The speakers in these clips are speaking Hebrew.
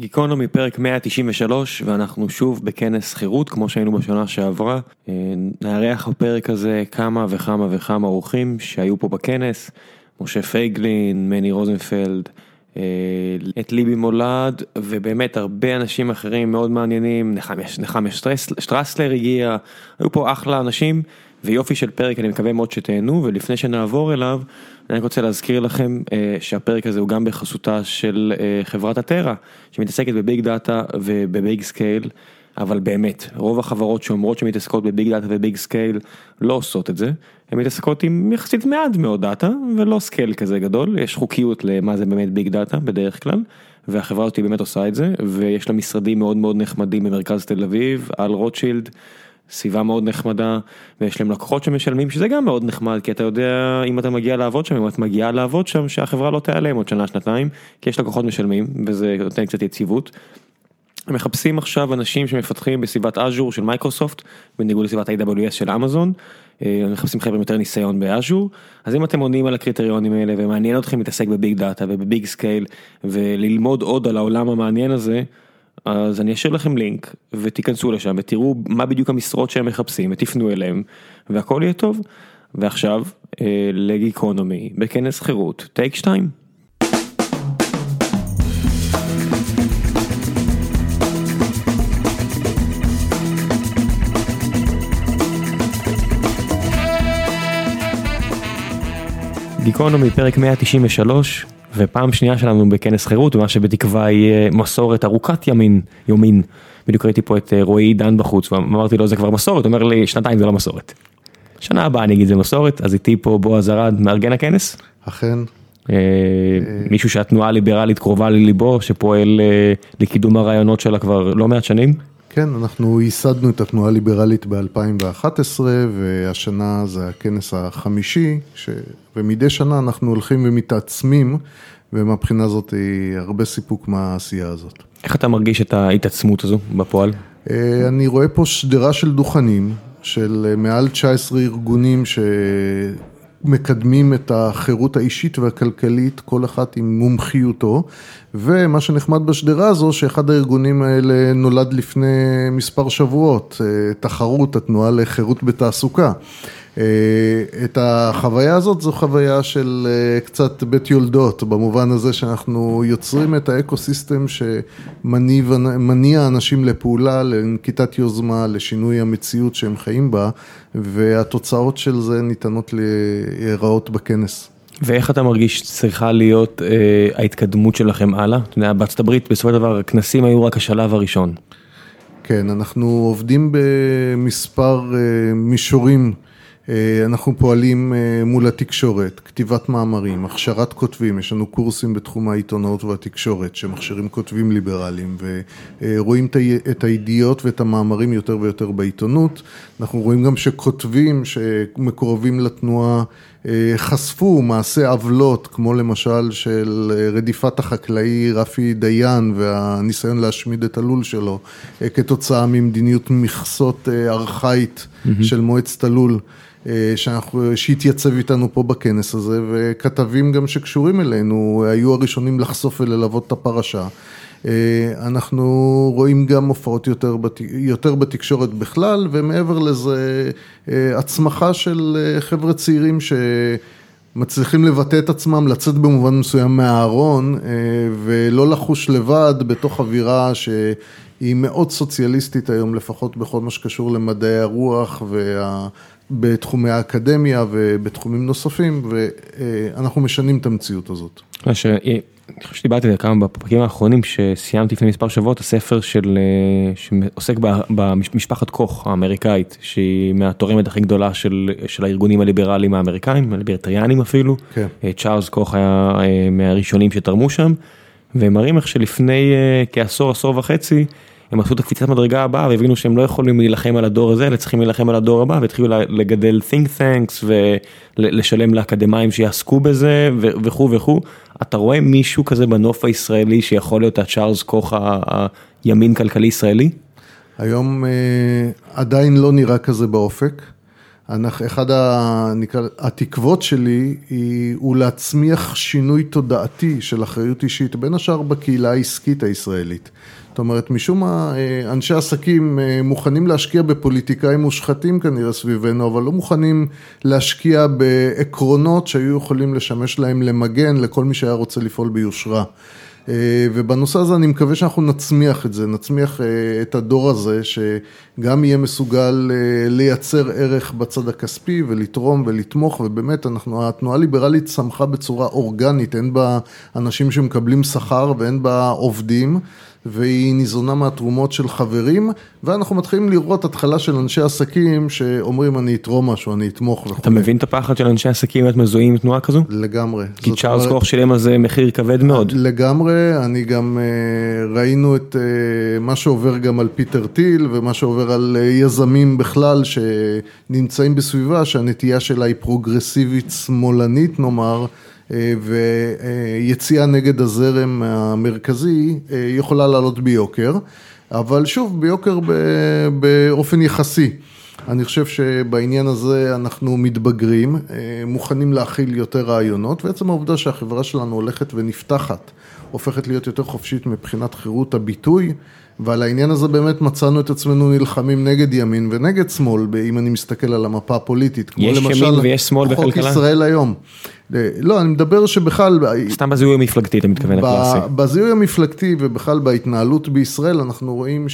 גיקונומי פרק 193 ואנחנו שוב בכנס חירות כמו שהיינו בשנה שעברה. אה, נארח בפרק הזה כמה וכמה וכמה אורחים שהיו פה בכנס, משה פייגלין, מני רוזנפלד, אה, את ליבי מולד ובאמת הרבה אנשים אחרים מאוד מעניינים, נחמיה שטרסלר הגיע, היו פה אחלה אנשים ויופי של פרק אני מקווה מאוד שתהנו ולפני שנעבור אליו אני רוצה להזכיר לכם שהפרק הזה הוא גם בחסותה של חברת הטרה שמתעסקת בביג דאטה וב big scale אבל באמת רוב החברות שאומרות שמתעסקות בביג דאטה ו big scale לא עושות את זה, הן מתעסקות עם יחסית מעט מאוד דאטה ולא scale כזה גדול, יש חוקיות למה זה באמת ביג דאטה בדרך כלל והחברה הזאת באמת עושה את זה ויש לה משרדים מאוד מאוד נחמדים במרכז תל אביב על רוטשילד. סביבה מאוד נחמדה ויש להם לקוחות שמשלמים שזה גם מאוד נחמד כי אתה יודע אם אתה מגיע לעבוד שם אם את מגיעה לעבוד שם שהחברה לא תיעלם עוד שנה שנתיים כי יש לקוחות משלמים וזה נותן קצת יציבות. מחפשים עכשיו אנשים שמפתחים בסביבת אג'ור של מייקרוסופט בניגוד לסביבת AWS של אמזון. אה, מחפשים חבר'ה יותר ניסיון באג'ור אז אם אתם עונים על הקריטריונים האלה ומעניין אתכם להתעסק בביג דאטה וב big scale וללמוד עוד על העולם המעניין הזה. אז אני אשאיר לכם לינק ותיכנסו לשם ותראו מה בדיוק המשרות שהם מחפשים ותפנו אליהם והכל יהיה טוב. ועכשיו אה, לגיקונומי בכנס חירות טייק 2. גיקונומי פרק 193 ופעם שנייה שלנו בכנס חירות ומה שבתקווה יהיה מסורת ארוכת ימין יומין. בדיוק ראיתי פה את אה, רועי דן בחוץ ואמרתי לו זה כבר מסורת, הוא אומר לי שנתיים זה לא מסורת. שנה הבאה אני אגיד זה מסורת אז איתי פה בועז ארד מארגן הכנס. אכן. אה, מישהו שהתנועה הליברלית קרובה לליבו שפועל אה, לקידום הרעיונות שלה כבר לא מעט שנים. כן, אנחנו ייסדנו את התנועה הליברלית ב-2011 והשנה זה הכנס החמישי ש... ומדי שנה אנחנו הולכים ומתעצמים ומבחינה הזאת היא הרבה סיפוק מהעשייה הזאת. איך אתה מרגיש את ההתעצמות הזו בפועל? אה, אני רואה פה שדרה של דוכנים של מעל 19 ארגונים ש... מקדמים את החירות האישית והכלכלית, כל אחת עם מומחיותו, ומה שנחמד בשדרה הזו, שאחד הארגונים האלה נולד לפני מספר שבועות, אה, תחרות, התנועה לחירות בתעסוקה. אה, את החוויה הזאת זו חוויה של אה, קצת בית יולדות, במובן הזה שאנחנו יוצרים את האקו סיסטם שמניע אנשים לפעולה, לנקיטת יוזמה, לשינוי המציאות שהם חיים בה, והתוצאות של זה ניתנות להיראות בכנס. ואיך אתה מרגיש צריכה להיות אה, ההתקדמות שלכם הלאה? אתה יודע, בארצות הברית בסופו של דבר הכנסים היו רק השלב הראשון. כן, אנחנו עובדים במספר אה, מישורים. אה, אנחנו פועלים אה, מול התקשורת, כתיבת מאמרים, הכשרת כותבים, יש לנו קורסים בתחום העיתונאות והתקשורת שמכשירים כותבים ליברליים ורואים את הידיעות ואת המאמרים יותר ויותר בעיתונות. אנחנו רואים גם שכותבים שמקורבים לתנועה חשפו מעשי עוולות, כמו למשל של רדיפת החקלאי רפי דיין והניסיון להשמיד את הלול שלו כתוצאה ממדיניות מכסות ארכאית mm-hmm. של מועצת הלול. אה, שאנחנו, שהתייצב איתנו פה בכנס הזה, וכתבים גם שקשורים אלינו היו הראשונים לחשוף וללוות את הפרשה. אה, אנחנו רואים גם הופעות יותר, בת... יותר בתקשורת בכלל, ומעבר לזה, אה, הצמחה של חבר'ה צעירים שמצליחים לבטא את עצמם, לצאת במובן מסוים מהארון, ולא לחוש לבד בתוך אווירה שהיא מאוד סוציאליסטית היום, לפחות בכל מה שקשור למדעי הרוח וה... בתחומי האקדמיה ובתחומים נוספים, ואנחנו משנים את המציאות הזאת. אני חושב שדיברתי על כמה בפרקים האחרונים שסיימתי לפני מספר שבועות הספר של שעוסק במשפחת קוך האמריקאית שהיא מהתורמת הכי גדולה של, של הארגונים הליברליים האמריקאים הליברטריאנים אפילו, כן. צ'ארלס קוך היה אה, מהראשונים שתרמו שם והם מראים איך שלפני אה, כעשור עשור וחצי הם עשו את הקפיצת מדרגה הבאה והבינו שהם לא יכולים להילחם על הדור הזה, אלא צריכים להילחם על הדור הבא והתחילו לגדל think tanks ולשלם לאקדמאים שיעסקו בזה וכו' וכו'. אתה רואה מישהו כזה בנוף הישראלי שיכול להיות הצ'ארלס קוך הימין כלכלי ישראלי? היום אה, עדיין לא נראה כזה באופק. אחד התקוות שלי היא, הוא להצמיח שינוי תודעתי של אחריות אישית, בין השאר בקהילה העסקית הישראלית. זאת אומרת, משום מה, אה, אנשי עסקים אה, מוכנים להשקיע בפוליטיקאים מושחתים כנראה סביבנו, אבל לא מוכנים להשקיע בעקרונות שהיו יכולים לשמש להם למגן לכל מי שהיה רוצה לפעול ביושרה. אה, ובנושא הזה אני מקווה שאנחנו נצמיח את זה, נצמיח את הדור הזה שגם יהיה מסוגל לייצר ערך בצד הכספי ולתרום ולתמוך ובאמת אנחנו, התנועה הליברלית צמחה בצורה אורגנית, אין בה אנשים שמקבלים שכר ואין בה עובדים והיא ניזונה מהתרומות של חברים, ואנחנו מתחילים לראות התחלה של אנשי עסקים שאומרים אני אתרום משהו, אני אתמוך וכו'. אתה מבין את הפחד של אנשי עסקים להיות מזוהים עם תנועה כזו? לגמרי. כי צ'ארלס קוך שילם על זה מחיר כבד מאוד. לגמרי, אני גם אה, ראינו את אה, מה שעובר גם על פיטר טיל ומה שעובר על אה, יזמים בכלל שנמצאים בסביבה שהנטייה שלה היא פרוגרסיבית שמאלנית נאמר. ויציאה נגד הזרם המרכזי אה, יכולה לעלות ביוקר, אבל שוב ביוקר באופן יחסי. אני חושב שבעניין הזה אנחנו מתבגרים, אה, מוכנים להכיל יותר רעיונות, ועצם העובדה שהחברה שלנו הולכת ונפתחת, הופכת להיות יותר חופשית מבחינת חירות הביטוי, ועל העניין הזה באמת מצאנו את עצמנו נלחמים נגד ימין ונגד שמאל, אם אני מסתכל על המפה הפוליטית, כמו יש למשל ימין ויש שמאל חוק בכלכלה? ישראל היום. לא, אני מדבר שבכלל... סתם בזיהוי המפלגתי אתה מתכוון הקלאסי. בזיהוי המפלגתי ובכלל בהתנהלות בישראל אנחנו רואים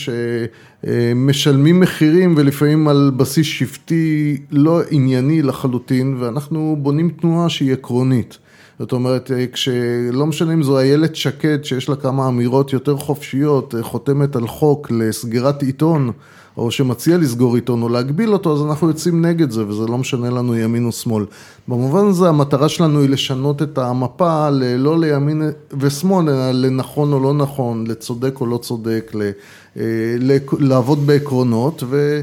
שמשלמים מחירים ולפעמים על בסיס שבטי לא ענייני לחלוטין ואנחנו בונים תנועה שהיא עקרונית. זאת אומרת, כשלא משנה אם זו איילת שקד שיש לה כמה אמירות יותר חופשיות, חותמת על חוק לסגירת עיתון או שמציע לסגור עיתון או להגביל אותו, אז אנחנו יוצאים נגד זה, וזה לא משנה לנו ימין או שמאל. במובן הזה המטרה שלנו היא לשנות את המפה לא לימין ושמאל, אלא לנכון או לא נכון, לצודק או לא צודק, אה, לעבוד בעקרונות, ו...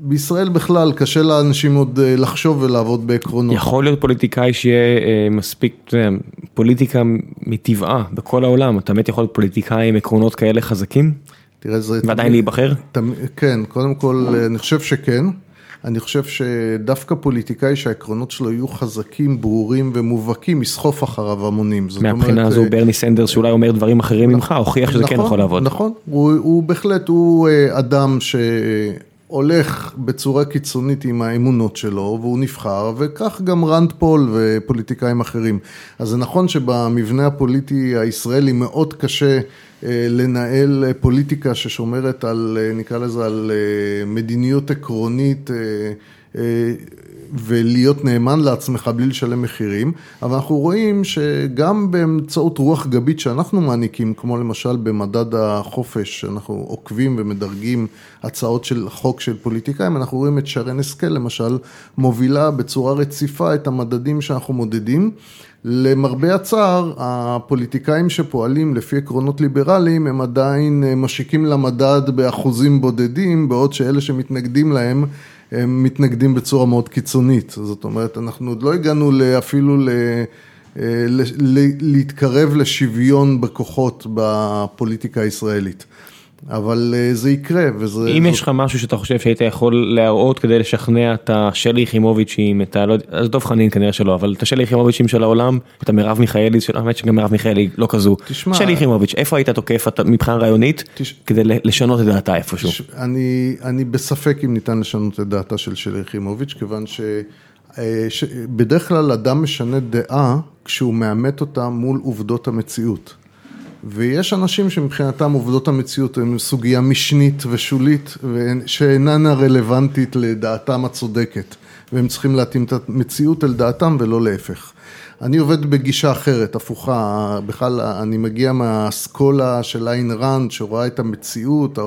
בישראל בכלל קשה לאנשים עוד אה, לחשוב ולעבוד בעקרונות. יכול להיות פוליטיקאי שיהיה אה, מספיק, פוליטיקה מטבעה בכל העולם, אתה באמת יכול להיות פוליטיקאי עם עקרונות כאלה חזקים? תראה, זה... ועדיין להיבחר? כן, קודם כל, אני חושב שכן. אני חושב שדווקא פוליטיקאי שהעקרונות שלו יהיו חזקים, ברורים ומובהקים, יסחוף אחריו המונים. מהבחינה הזו אה, ברני סנדרס שאולי אומר דברים אחרים ממך, הוכיח שזה כן נכון, יכול לעבוד. נכון, הוא בהחלט, הוא אה, אדם ש... הולך בצורה קיצונית עם האמונות שלו והוא נבחר וכך גם רנד פול ופוליטיקאים אחרים. אז זה נכון שבמבנה הפוליטי הישראלי מאוד קשה אה, לנהל פוליטיקה ששומרת על, אה, נקרא לזה, על אה, מדיניות עקרונית ולהיות נאמן לעצמך בלי לשלם מחירים, אבל אנחנו רואים שגם באמצעות רוח גבית שאנחנו מעניקים, כמו למשל במדד החופש, אנחנו עוקבים ומדרגים הצעות של חוק של פוליטיקאים, אנחנו רואים את שרן השכל למשל, מובילה בצורה רציפה את המדדים שאנחנו מודדים. למרבה הצער, הפוליטיקאים שפועלים לפי עקרונות ליברליים הם עדיין משיקים למדד באחוזים בודדים, בעוד שאלה שמתנגדים להם הם מתנגדים בצורה מאוד קיצונית, זאת אומרת, אנחנו עוד לא הגענו אפילו ל... אה, להתקרב לשוויון בכוחות בפוליטיקה הישראלית. אבל אה, זה יקרה וזה... אם יש לך משהו שאתה חושב שהיית יכול להראות כדי לשכנע את השלי יחימוביצ'ים, את ה... לא יודע, אז דב חנין כנראה שלא, אבל את השלי יחימוביצ'ים של העולם, את המרב מיכאלי, האמת שגם מרב מיכאלי לא כזו. תשמע... שלי יחימוביץ', איפה היית תוקף מבחינה רעיונית תש... כדי לשנות את דעתה איפשהו? תש... אני, אני בספק אם ניתן לשנות את דעתה של שלי יחימוביץ', כיוון ש... אה, בדרך כלל אדם משנה דעה כשהוא מאמת אותה מול עובדות המציאות. ויש אנשים שמבחינתם עובדות המציאות הן סוגיה משנית ושולית שאיננה רלוונטית לדעתם הצודקת והם צריכים להתאים את המציאות אל דעתם ולא להפך. אני עובד בגישה אחרת, הפוכה, בכלל אני מגיע מהאסכולה של איין ראנד שרואה את המציאות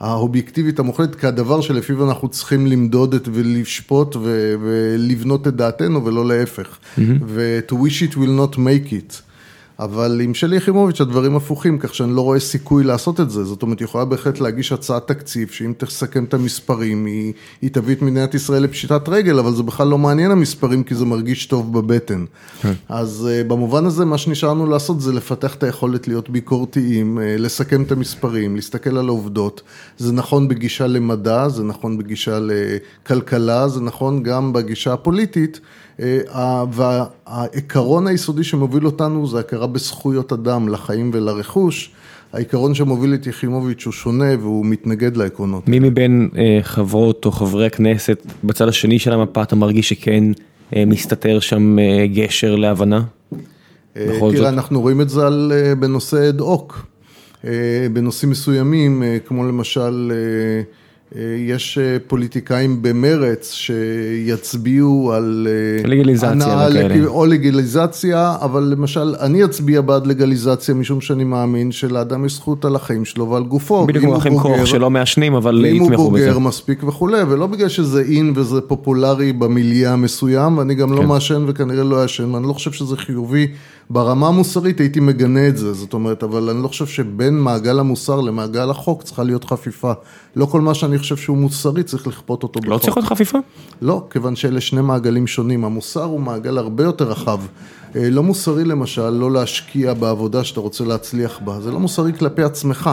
האובייקטיבית המוחלטת כדבר שלפיו אנחנו צריכים למדוד את ולשפוט ולבנות את דעתנו ולא להפך. Mm-hmm. ו- to wish it will not make it. אבל עם שלי יחימוביץ' הדברים הפוכים, כך שאני לא רואה סיכוי לעשות את זה. זאת אומרת, היא יכולה בהחלט להגיש הצעת תקציב, שאם תסכם את המספרים, היא, היא תביא את מדינת ישראל לפשיטת רגל, אבל זה בכלל לא מעניין המספרים, כי זה מרגיש טוב בבטן. כן. אז uh, במובן הזה, מה שנשארנו לעשות זה לפתח את היכולת להיות ביקורתיים, uh, לסכם את המספרים, להסתכל על העובדות. זה נכון בגישה למדע, זה נכון בגישה לכלכלה, זה נכון גם בגישה הפוליטית. אה, והעיקרון היסודי שמוביל אותנו זה הכרה בזכויות אדם לחיים ולרכוש. העיקרון שמוביל את יחימוביץ' הוא שונה והוא מתנגד לעקרונות. מי מבין אה, חברות או חברי הכנסת בצד השני של המפה אתה מרגיש שכן אה, מסתתר שם גשר להבנה? תראה, אנחנו רואים את זה על, בנושא אד הוק. בנושאים מסוימים, כמו למשל יש אה, פוליטיקאים במרץ שיצביעו על אה, לגליזציה וכאלה. או לגליזציה, אבל למשל אני אצביע בעד לגליזציה משום שאני מאמין שלאדם יש זכות על החיים שלו ועל גופו. בדיוק כמו אחים כוח שלא מעשנים אבל יתמכו בזה. אם הוא בוגר מספיק וכולי, ולא בגלל שזה אין וזה פופולרי במיליה המסוים, ואני גם לא כן. מעשן וכנראה לא אעשן, ואני לא חושב שזה חיובי. ברמה המוסרית הייתי מגנה את זה, זאת אומרת, אבל אני לא חושב שבין מעגל המוסר למעגל החוק צריכה להיות חפיפה. לא כל מה שאני חושב שהוא מוסרי צריך לכפות אותו בחוק. לא צריך להיות חפיפה? לא, כיוון שאלה שני מעגלים שונים. המוסר הוא מעגל הרבה יותר רחב. אה, לא מוסרי למשל, לא להשקיע בעבודה שאתה רוצה להצליח בה, זה לא מוסרי כלפי עצמך,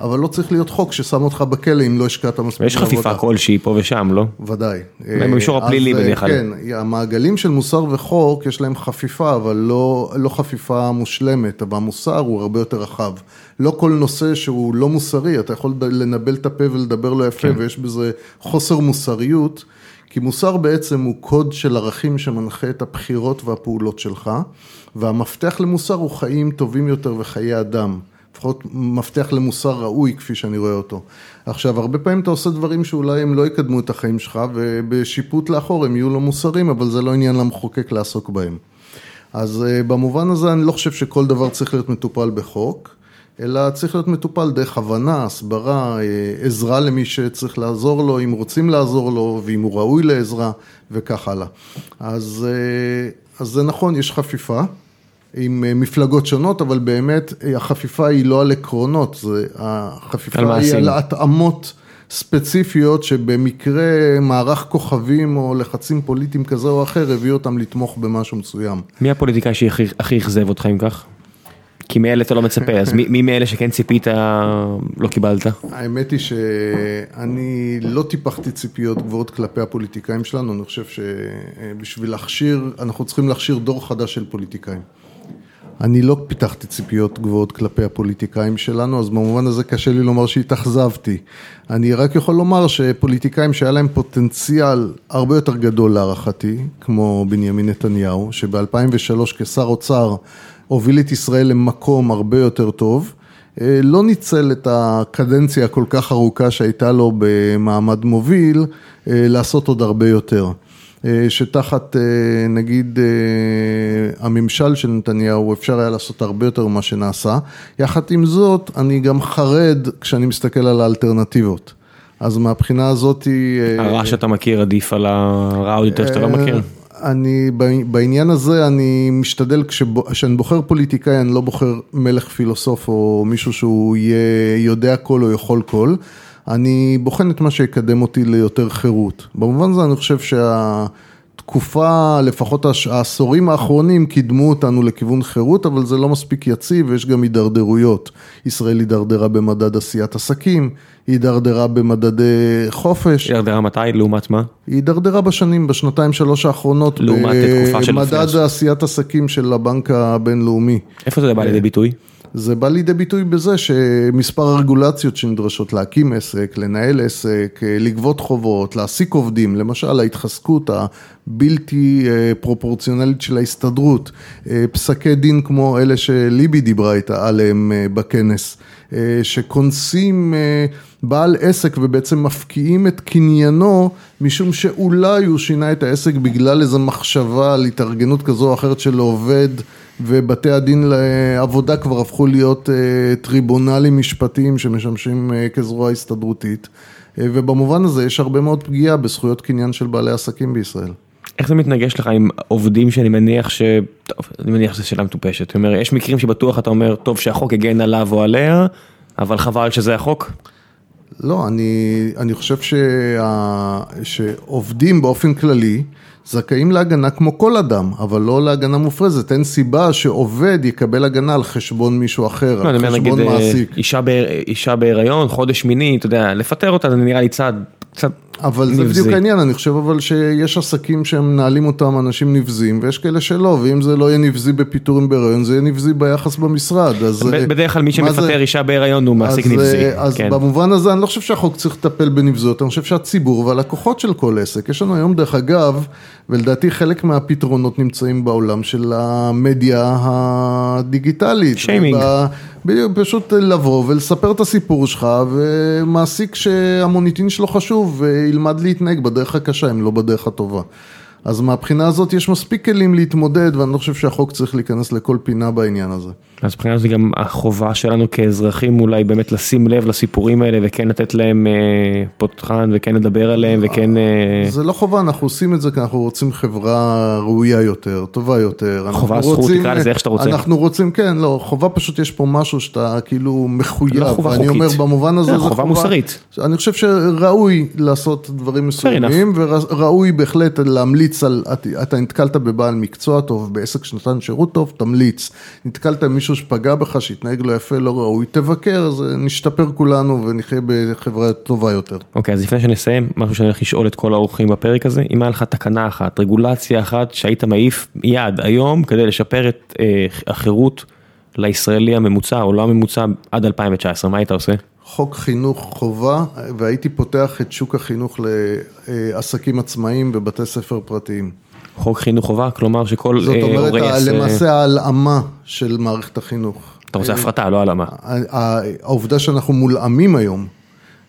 אבל לא צריך להיות חוק ששם אותך בכלא אם לא השקעת מספיק בעבודה. יש חפיפה כלשהי פה ושם, לא? ודאי. במישור הפלילי אה, בדרך כלל. כן, המעגלים של מוסר וחוק יש להם חפיפה, אבל לא, לא חפיפה מושלמת, אבל המוסר הוא הרבה יותר רחב. לא כל נושא שהוא לא מוסרי, אתה יכול לנבל את הפה ולדבר לא יפה, כן. ויש בזה חוסר מוסריות. כי מוסר בעצם הוא קוד של ערכים שמנחה את הבחירות והפעולות שלך, והמפתח למוסר הוא חיים טובים יותר וחיי אדם. לפחות מפתח למוסר ראוי כפי שאני רואה אותו. עכשיו, הרבה פעמים אתה עושה דברים שאולי הם לא יקדמו את החיים שלך, ובשיפוט לאחור הם יהיו לא מוסריים, אבל זה לא עניין למחוקק לעסוק בהם. אז אה, במובן הזה אני לא חושב שכל דבר צריך להיות מטופל בחוק. אלא צריך להיות מטופל דרך הבנה, הסברה, אה, עזרה למי שצריך לעזור לו, אם רוצים לעזור לו, ואם הוא ראוי לעזרה, וכך הלאה. אז, אה, אז זה נכון, יש חפיפה. עם אה, מפלגות שונות, אבל באמת החפיפה היא לא על עקרונות, זה, החפיפה על היא על התאמות ספציפיות שבמקרה מערך כוכבים או לחצים פוליטיים כזה או אחר הביאו אותם לתמוך במשהו מסוים. מי הפוליטיקאי שהכי אכזב אותך אם כך? כי מאלה אתה לא מצפה, אז מי מאלה שכן ציפית לא קיבלת? האמת היא שאני לא טיפחתי ציפיות גבוהות כלפי הפוליטיקאים שלנו, אני חושב שבשביל להכשיר, אנחנו צריכים להכשיר דור חדש של פוליטיקאים. אני לא פיתחתי ציפיות גבוהות כלפי הפוליטיקאים שלנו, אז במובן הזה קשה לי לומר שהתאכזבתי. אני רק יכול לומר שפוליטיקאים שהיה להם פוטנציאל הרבה יותר גדול להערכתי, כמו בנימין נתניהו, שב-2003 כשר אוצר הוביל את ישראל למקום הרבה יותר טוב. אה, לא ניצל את הקדנציה הכל כך ארוכה שהייתה לו במעמד מוביל, אה, לעשות עוד הרבה יותר. אה, שתחת נגיד הממשל של נתניהו אפשר היה לעשות הרבה יותר ממה שנעשה. יחד עם זאת, אני גם חרד כשאני מסתכל על האלטרנטיבות. אז מהבחינה הזאת... הרע שאתה מכיר עדיף על הרע עוד יותר שאתה לא מכיר? אני, בעניין הזה אני משתדל, כשאני בוחר פוליטיקאי, אני לא בוחר מלך פילוסוף או מישהו שהוא יהיה יודע כל או יכול כל. אני בוחן את מה שיקדם אותי ליותר חירות. במובן הזה אני חושב שה... תקופה, לפחות העשורים האחרונים קידמו אותנו לכיוון חירות, אבל זה לא מספיק יציב ויש גם הידרדרויות. ישראל הידרדרה במדד עשיית עסקים, היא הידרדרה במדדי חופש. הידרדרה מתי? לעומת מה? היא הידרדרה בשנים, בשנתיים שלוש האחרונות. לעומת תקופה של... במדד עשיית עסקים של הבנק הבינלאומי. איפה זה בא לידי ביטוי? זה בא לידי ביטוי בזה שמספר הרגולציות שנדרשות להקים עסק, לנהל עסק, לגבות חובות, להעסיק עובדים, למשל ההתחזקות הבלתי אה, פרופורציונלית של ההסתדרות, אה, פסקי דין כמו אלה שליבי דיברה איתה עליהם אה, בכנס, שקונסים בעל עסק ובעצם מפקיעים את קניינו משום שאולי הוא שינה את העסק בגלל איזו מחשבה על התארגנות כזו או אחרת של עובד ובתי הדין לעבודה כבר הפכו להיות אה, טריבונלים משפטיים שמשמשים אה, כזרוע הסתדרותית אה, ובמובן הזה יש הרבה מאוד פגיעה בזכויות קניין של בעלי עסקים בישראל. איך זה מתנגש לך עם עובדים שאני מניח ש... טוב, אני מניח שזו שאלה מטופשת. זאת אומרת, יש מקרים שבטוח אתה אומר, טוב שהחוק הגן עליו או עליה, אבל חבל שזה החוק? לא, אני, אני חושב שה, שעובדים באופן כללי זכאים להגנה כמו כל אדם, אבל לא להגנה מופרזת. אין סיבה שעובד יקבל הגנה על חשבון מישהו אחר, לא, על חשבון אה, מעסיק. אישה בהיר- אישה בהיריון, חודש שמיני, אתה יודע, לפטר אותה זה נראה לי צעד קצת אבל זה נבזי. בדיוק העניין, אני חושב אבל שיש עסקים שהם מנהלים אותם אנשים נבזים, ויש כאלה שלא, ואם זה לא יהיה נבזי בפיטורים בהיריון, זה יהיה נבזי ביחס במשרד. אז, אה, בדרך כלל מי מה זה- שמפטר אישה בהיריון הוא מעסיק אז, נבזי. אה, אז כן. במובן הזה אני לא חושב שהחוק צריך לטפל בנבזות, אני חושב שהציבור והלקוחות של כל עסק, יש לנו היום דרך אגב, ולדעתי חלק מהפתרונות נמצאים בעולם של המדיה הדיגיטלית. שיימינג. וב- בדיוק, פשוט לבוא ולספר את הסיפור שלך, ומעסיק שהמוניטין שלו חשוב, וילמד להתנהג בדרך הקשה, אם לא בדרך הטובה. אז מהבחינה הזאת יש מספיק כלים להתמודד, ואני לא חושב שהחוק צריך להיכנס לכל פינה בעניין הזה. אז מבחינה זו גם החובה שלנו כאזרחים אולי באמת לשים לב לסיפורים האלה וכן לתת להם אה, פותחן וכן לדבר עליהם וכן... אה, זה לא חובה, אנחנו עושים את זה כי אנחנו רוצים חברה ראויה יותר, טובה יותר. חובה, זכות, רוצים- תקרא לזה איך שאתה רוצה. אנחנו רוצים, כן, לא, חובה פשוט יש פה משהו שאתה כאילו מחויב. לא חובה חוקית. אומר במובן הזה, זה זה חובה מוסרית. אני חושב שראוי לעשות דברים מסוימים, וראוי בהחלט להמליץ על, אתה- נתקלת בבעל מקצוע טוב, בעסק שנתן שירות טוב, תמליץ. נתקלת עם מישהו שפגע בך, שהתנהג לא יפה, לא ראוי, תבקר, אז נשתפר כולנו ונחיה בחברה טובה יותר. אוקיי, אז לפני שנסיים, משהו שאני הולך לשאול את כל האורחים בפרק הזה, אם היה לך תקנה אחת, רגולציה אחת שהיית מעיף מיד היום כדי לשפר את אה, החירות לישראלי הממוצע או לא הממוצע עד 2019, מה היית עושה? חוק חינוך חובה, והייתי פותח את שוק החינוך לעסקים עצמאיים ובתי ספר פרטיים. חוק חינוך חובה, כלומר שכל זאת אה, אומרת, הורה יעשה... למעשה ההלאמה של מערכת החינוך. אתה רוצה הפרטה, לא הלאמה. העובדה שאנחנו מולאמים היום,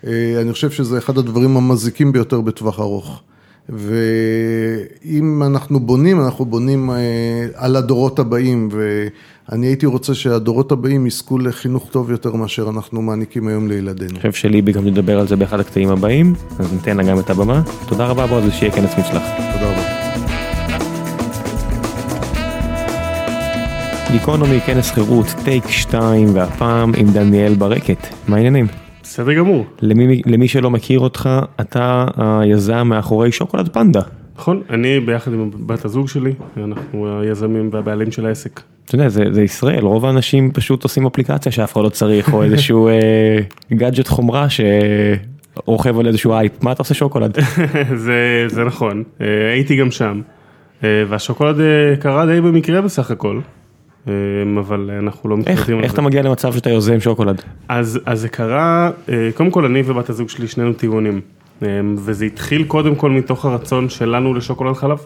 אה, אני חושב שזה אחד הדברים המזיקים ביותר בטווח ארוך. ואם אנחנו בונים, אנחנו בונים אה, על הדורות הבאים, ואני הייתי רוצה שהדורות הבאים יזכו לחינוך טוב יותר מאשר אנחנו מעניקים היום לילדינו. אני חושב שליבי גם נדבר על זה באחד הקטעים הבאים, אז ניתן לה גם את הבמה. תודה רבה בועז ושיהיה כנס מוצלח. תודה רבה. גיקונומי, כנס חירות, טייק 2, והפעם עם דניאל ברקת. מה העניינים? בסדר גמור. למי, למי שלא מכיר אותך, אתה היזם מאחורי שוקולד פנדה. נכון, אני ביחד עם בת הזוג שלי, אנחנו היזמים והבעלים של העסק. אתה יודע, זה, זה ישראל, רוב האנשים פשוט עושים אפליקציה שאף אחד לא צריך, או איזשהו אה, גאדג'ט חומרה שרוכב על איזשהו אייפ. מה אתה עושה שוקולד? זה, זה נכון, אה, הייתי גם שם, אה, והשוקולד אה, קרה די במקרה בסך הכל, אה, אבל אנחנו לא איך, מתחרטים על איך זה. אתה מגיע למצב שאתה יוזם שוקולד? אז, אז זה קרה, אה, קודם כל אני ובת הזוג שלי שנינו טבעונים, אה, וזה התחיל קודם כל מתוך הרצון שלנו לשוקולד חלב,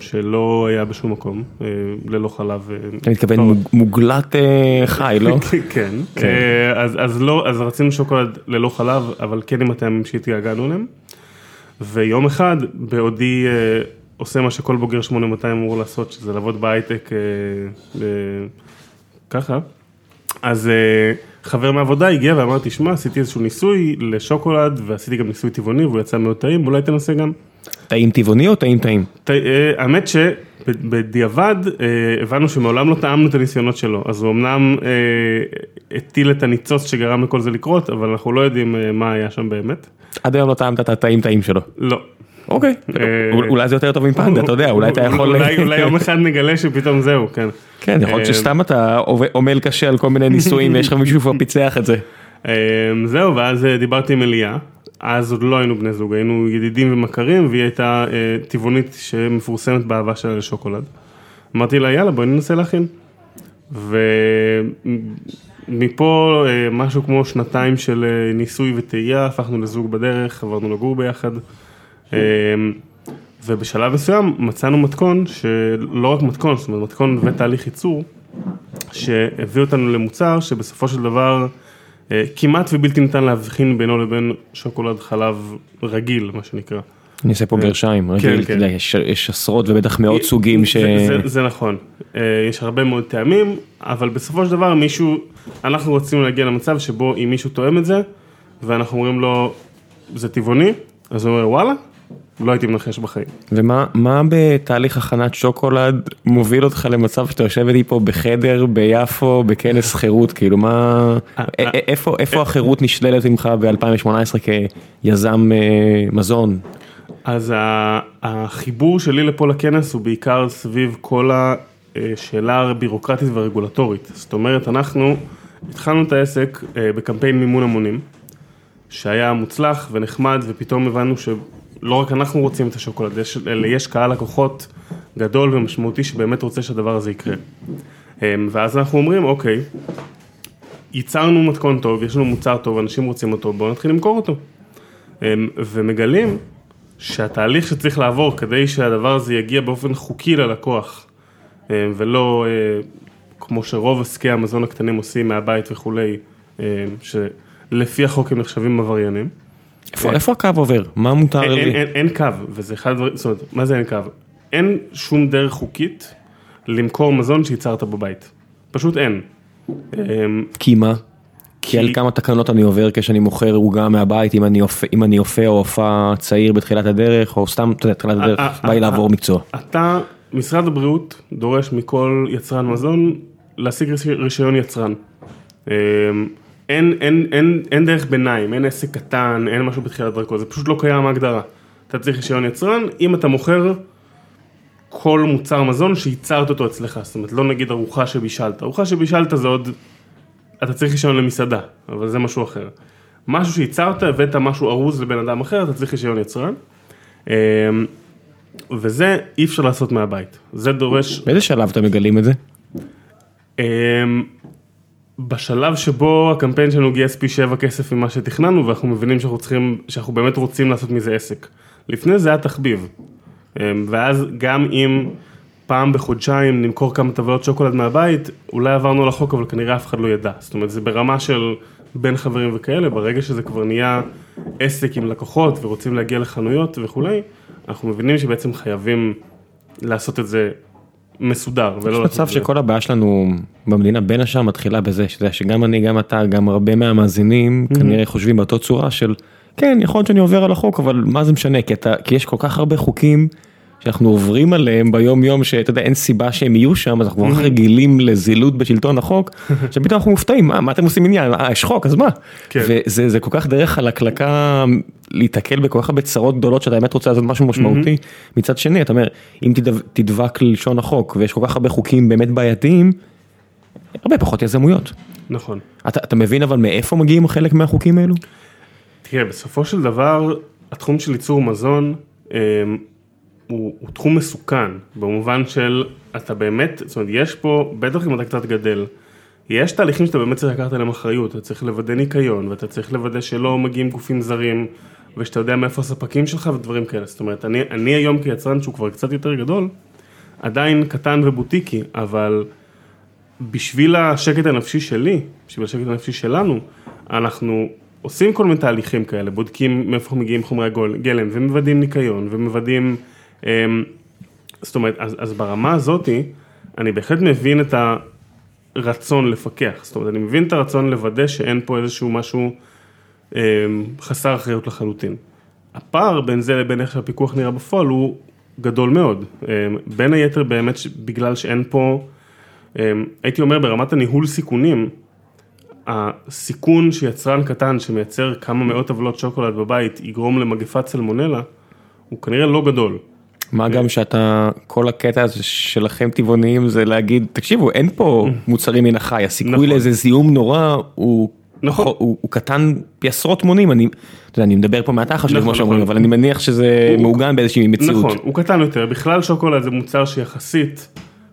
שלא היה בשום מקום, אה, ללא חלב. אה, אתה מתכוון מוגלת אה, חי, לא? כן, אה, אז, אז לא, אז רצינו שוקולד ללא חלב, אבל כן עם הטעמים שהתגעגענו אליהם. ויום אחד, בעודי אה, עושה מה שכל בוגר 8200 אמור לעשות, שזה לעבוד בהייטק אה, אה, ככה, אז אה, חבר מהעבודה הגיע ואמר, תשמע, עשיתי איזשהו ניסוי לשוקולד, ועשיתי גם ניסוי טבעוני, והוא יצא מאוד טעים, אולי תנסה גם. טעים טבעוני או טעים טעים? אה, האמת שבדיעבד אה, הבנו שמעולם לא טעמנו את הניסיונות שלו, אז הוא אמנם אה, הטיל את הניצוץ שגרם לכל זה לקרות, אבל אנחנו לא יודעים מה היה שם באמת. עד היום לא טעמת את הטעים טעים שלו. לא. אוקיי, אולי זה יותר טוב מפנדה, אתה יודע, אולי אתה יכול... אולי יום אחד נגלה שפתאום זהו, כן. כן, יכול להיות שסתם אתה עמל קשה על כל מיני ניסויים ויש לך מישהו שכבר פיצח את זה. זהו, ואז דיברתי עם אליה, אז עוד לא היינו בני זוג, היינו ידידים ומכרים, והיא הייתה אה, טבעונית שמפורסמת באהבה שלה לשוקולד. אמרתי לה, יאללה, בואי ננסה להכין. ומפה אה, משהו כמו שנתיים של אה, ניסוי וטעייה, הפכנו לזוג בדרך, עברנו לגור ביחד. אה, ובשלב מסוים מצאנו מתכון, שלא רק מתכון, זאת אומרת מתכון ותהליך ייצור, שהביא אותנו למוצר שבסופו של דבר כמעט ובלתי ניתן להבחין בינו לבין שוקולד חלב רגיל, מה שנקרא. אני עושה פה גרשיים, רגיל, אתה כן. יודע, יש יש עשרות ובטח מאות סוגים ש... זה, זה, זה נכון, אה, יש הרבה מאוד טעמים, אבל בסופו של דבר מישהו, אנחנו רצינו להגיע למצב שבו אם מישהו תואם את זה, ואנחנו אומרים לו, זה טבעוני, אז הוא אומר וואלה, לא הייתי מנחש בחיים. ומה מה בתהליך הכנת שוקולד מוביל אותך למצב שאתה יושב איתי פה בחדר ביפו בכנס חירות כאילו מה א- א- איפה איפה החירות נשללת ממך ב-2018 כיזם אה, מזון. אז החיבור שלי לפה לכנס הוא בעיקר סביב כל השאלה הבירוקרטית והרגולטורית. זאת אומרת, אנחנו התחלנו את העסק אה, בקמפיין מימון המונים, שהיה מוצלח ונחמד, ופתאום הבנו שלא רק אנחנו רוצים את השוקולד, אלא יש קהל לקוחות גדול ומשמעותי שבאמת רוצה שהדבר הזה יקרה. אה, ואז אנחנו אומרים, אוקיי, ייצרנו מתכון טוב, יש לנו מוצר טוב, אנשים רוצים אותו, בואו נתחיל למכור אותו. אמ, ומגלים שהתהליך שצריך לעבור כדי שהדבר הזה יגיע באופן חוקי ללקוח, אמ, ולא אה, כמו שרוב עסקי המזון הקטנים עושים מהבית וכולי, אמ, שלפי החוק הם נחשבים עבריינים. איפה הקו עובר מה מותר לי. אין, קו, וזה אחד הדברים, זאת אומרת, מה זה אין קו? אין שום דרך חוקית למכור מזון שייצרת בבית. פשוט אין. אמ, כי מה? כי על כמה תקנות אני עובר כשאני מוכר עוגה מהבית אם אני אופה אם אני אופה או הופעה צעיר בתחילת הדרך או סתם אתה יודע, תחילת הדרך בא לי לעבור מקצוע. אתה, משרד הבריאות דורש מכל יצרן מזון להשיג ריש- רישיון יצרן. אמ, אין, אין, אין, אין דרך ביניים, אין עסק קטן, אין משהו בתחילת דרכו, זה פשוט לא קיים ההגדרה. אתה צריך רישיון יצרן, אם אתה מוכר כל מוצר מזון שייצרת אותו אצלך, זאת אומרת לא נגיד ארוחה שבישלת, ארוחה שבישלת זה עוד, אתה צריך רישיון למסעדה, אבל זה משהו אחר. משהו שייצרת, הבאת משהו ארוז לבן אדם אחר, אתה צריך רישיון יצרן. אמ, וזה אי אפשר לעשות מהבית, זה דורש, באיזה שלב אתם מגלים את זה? בשלב שבו הקמפיין שלנו גייס פי שבע כסף ממה שתכננו ואנחנו מבינים שאנחנו צריכים, שאנחנו באמת רוצים לעשות מזה עסק. לפני זה היה תחביב, אמ, ואז גם אם פעם בחודשיים נמכור כמה טבעות שוקולד מהבית, אולי עברנו על החוק אבל כנראה אף אחד לא ידע, זאת אומרת זה ברמה של בין חברים וכאלה, ברגע שזה כבר נהיה עסק עם לקוחות ורוצים להגיע לחנויות וכולי, אנחנו מבינים שבעצם חייבים לעשות את זה מסודר יש מצב. שכל הבעיה שלנו במדינה בין השאר מתחילה בזה יודע, שגם אני גם אתה גם הרבה מהמאזינים כנראה חושבים באותו צורה של כן יכול להיות שאני עובר על החוק אבל מה זה משנה כי אתה כי יש כל כך הרבה חוקים. שאנחנו עוברים עליהם ביום יום שאתה יודע אין סיבה שהם יהיו שם אז אנחנו כל כך רגילים לזילות בשלטון החוק שפתאום אנחנו מופתעים מה, מה אתם עושים עניין אה, יש חוק אז מה כן. וזה זה כל כך דרך חלקלקה להיתקל בכל כך הרבה צרות גדולות שאתה באמת רוצה לעשות משהו משמעותי מצד שני אתה אומר אם תדב- תדבק ללשון החוק ויש כל כך הרבה חוקים באמת בעייתיים. הרבה פחות יזמויות. נכון. אתה, אתה מבין אבל מאיפה מגיעים חלק מהחוקים האלו? תראה, בסופו של דבר, התחום של ייצור מזון אה, הוא, הוא תחום מסוכן, במובן של אתה באמת, זאת אומרת, יש פה, בטח אם אתה קצת גדל, יש תהליכים שאתה באמת צריך לקחת עליהם אחריות, אתה צריך לוודא ניקיון, ואתה צריך לוודא שלא מגיעים גופים זרים, ושאתה יודע מאיפה הספקים שלך ודברים כאלה. זאת אומרת, אני, אני היום כיצרן שהוא כבר קצת יותר גדול, עדיין קטן ובוטיקי, אבל בשביל השקט הנפשי שלי, בשביל השקט הנפשי שלנו, אנחנו עושים כל מיני תהליכים כאלה, בודקים מאיפה מגיעים חומרי הגול- גלם, ומוודאים ניקיון, ומוודאים, זאת אומרת, אז, אז ברמה הזאתי, אני בהחלט מבין את הרצון לפקח, זאת אומרת, אני מבין את הרצון לוודא שאין פה איזשהו משהו אמ, חסר אחריות לחלוטין. הפער בין זה לבין איך שהפיקוח נראה בפועל הוא גדול מאוד, אמ, בין היתר באמת בגלל שאין פה, אמ, הייתי אומר ברמת הניהול סיכונים, הסיכון שיצרן קטן שמייצר כמה מאות עוולות שוקולד בבית יגרום למגפת סלמונלה, הוא כנראה לא גדול. מה גם שאתה, כל הקטע הזה שלכם טבעוניים זה להגיד, תקשיבו, אין פה מוצרים מן החי, הסיכוי נכון. לאיזה זיהום נורא הוא, נכון. הוא, הוא קטן פי עשרות מונים, אני, אתה יודע, אני מדבר פה מהתחת שלי נכון, כמו שאומרים, נכון. אבל אני מניח שזה מעוגן באיזושהי מציאות. נכון, הוא קטן יותר, בכלל שוקולד זה מוצר שיחסית,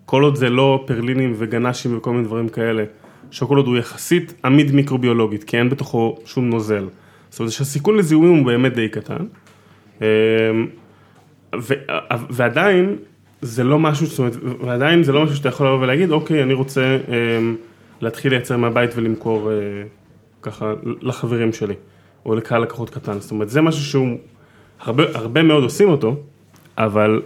כל עוד זה לא פרלינים וגנשים וכל מיני דברים כאלה, שוקולד הוא יחסית עמיד מיקרוביולוגית, כי אין בתוכו שום נוזל. זאת אומרת שהסיכון לזיהומים הוא באמת די קטן. אמ, ו- ועדיין זה לא משהו, זאת אומרת, ועדיין זה לא משהו שאתה יכול לבוא ולהגיד, אוקיי, אני רוצה אמ, להתחיל לייצר מהבית ולמכור אה, ככה לחברים שלי, או לקהל לקוחות קטן, זאת אומרת, זה משהו שהוא, הרבה, הרבה מאוד עושים אותו, אבל